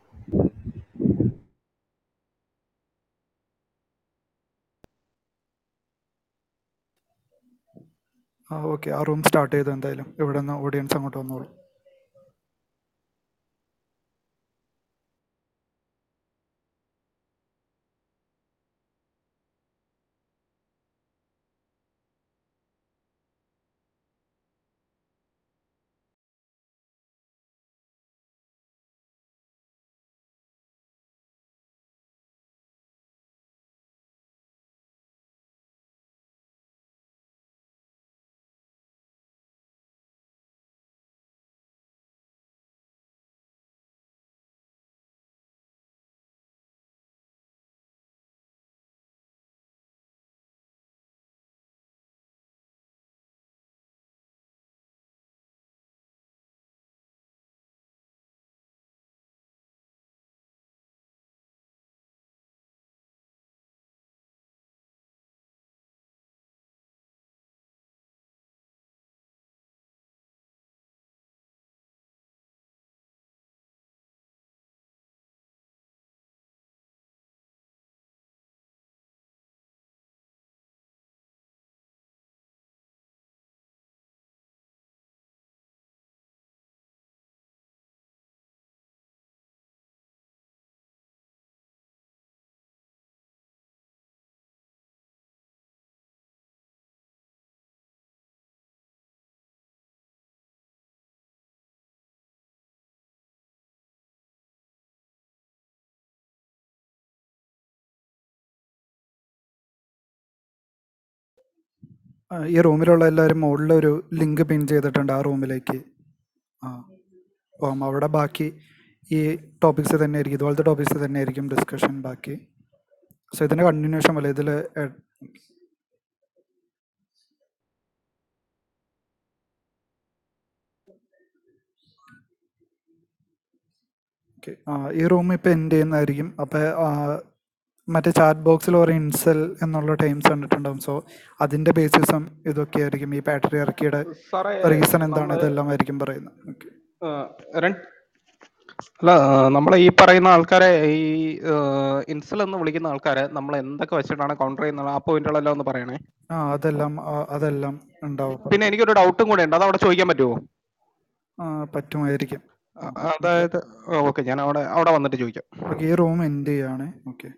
ആ ഓക്കെ. ആ റൂം സ്റ്റാർട്ട് ചെയ്തു എന്തായാലും? ഇവിടെ നിന്ന് ഓഡിയൻസ് അങ്ങോട്ട് വന്നോളൂ. ഈ റൂമിലുള്ള എല്ലാവരും മുകളിൽ ഒരു ലിങ്ക് പിൻ ചെയ്തിട്ടുണ്ട് ആ റൂമിലേക്ക്. ആ അപ്പം അവിടെ ബാക്കി ഈ ടോപ്പിക്സ് തന്നെ ആയിരിക്കും ഇതുപോലത്തെ ടോപ്പിക്സ് തന്നെ ആയിരിക്കും ഡിസ്കഷൻ ബാക്കി. സോ ഇതിന്റെ കണ്ടിന്യൂഷൻ പോലെ ഇതിൽ ഈ റൂം ഇപ്പം എൻഡ് ചെയ്യുന്നതായിരിക്കും. അപ്പോൾ മറ്റേ ചാറ്റ് ബോക്സിൽ ഓരോ ഇൻസെൽ എന്നുള്ള ടൈംസ് കണ്ടിട്ടുണ്ടാവും. സോ അതിന്റെ ബേസിസും ഇതൊക്കെ ആയിരിക്കും. ഈ ബാറ്ററി ഇറക്കിയുടെ റീസൺ എന്താണ്? ഇതെല്ലാം ആയിരിക്കും പറയുന്നത്. അല്ല നമ്മൾ ഈ പറയുന്ന ആൾക്കാരെ ഈ ഇൻസൽ എന്ന് വിളിക്കുന്ന ആൾക്കാരെ നമ്മൾ എന്തൊക്കെ വെച്ചിട്ടാണ് കൗണ്ടർ ചെയ്യുന്നത്? ആ പോയിന്റുകളെല്ലാം ഒന്ന് പറയണേ. ആ അതെല്ലാം അതെല്ലാം ഉണ്ടാവും. പിന്നെ എനിക്കൊരു ഡൗട്ടും കൂടെ ഉണ്ട്. അത് അവിടെ ചോദിക്കാൻ പറ്റുമോ പറ്റുമായിരിക്കും. അതായത് ഓക്കെ ഞാൻ അവിടെ അവിടെ വന്നിട്ട് ചോദിക്കാം. ഈ റൂം എൻഡ് ചെയ്യാണ്? ഓക്കെ.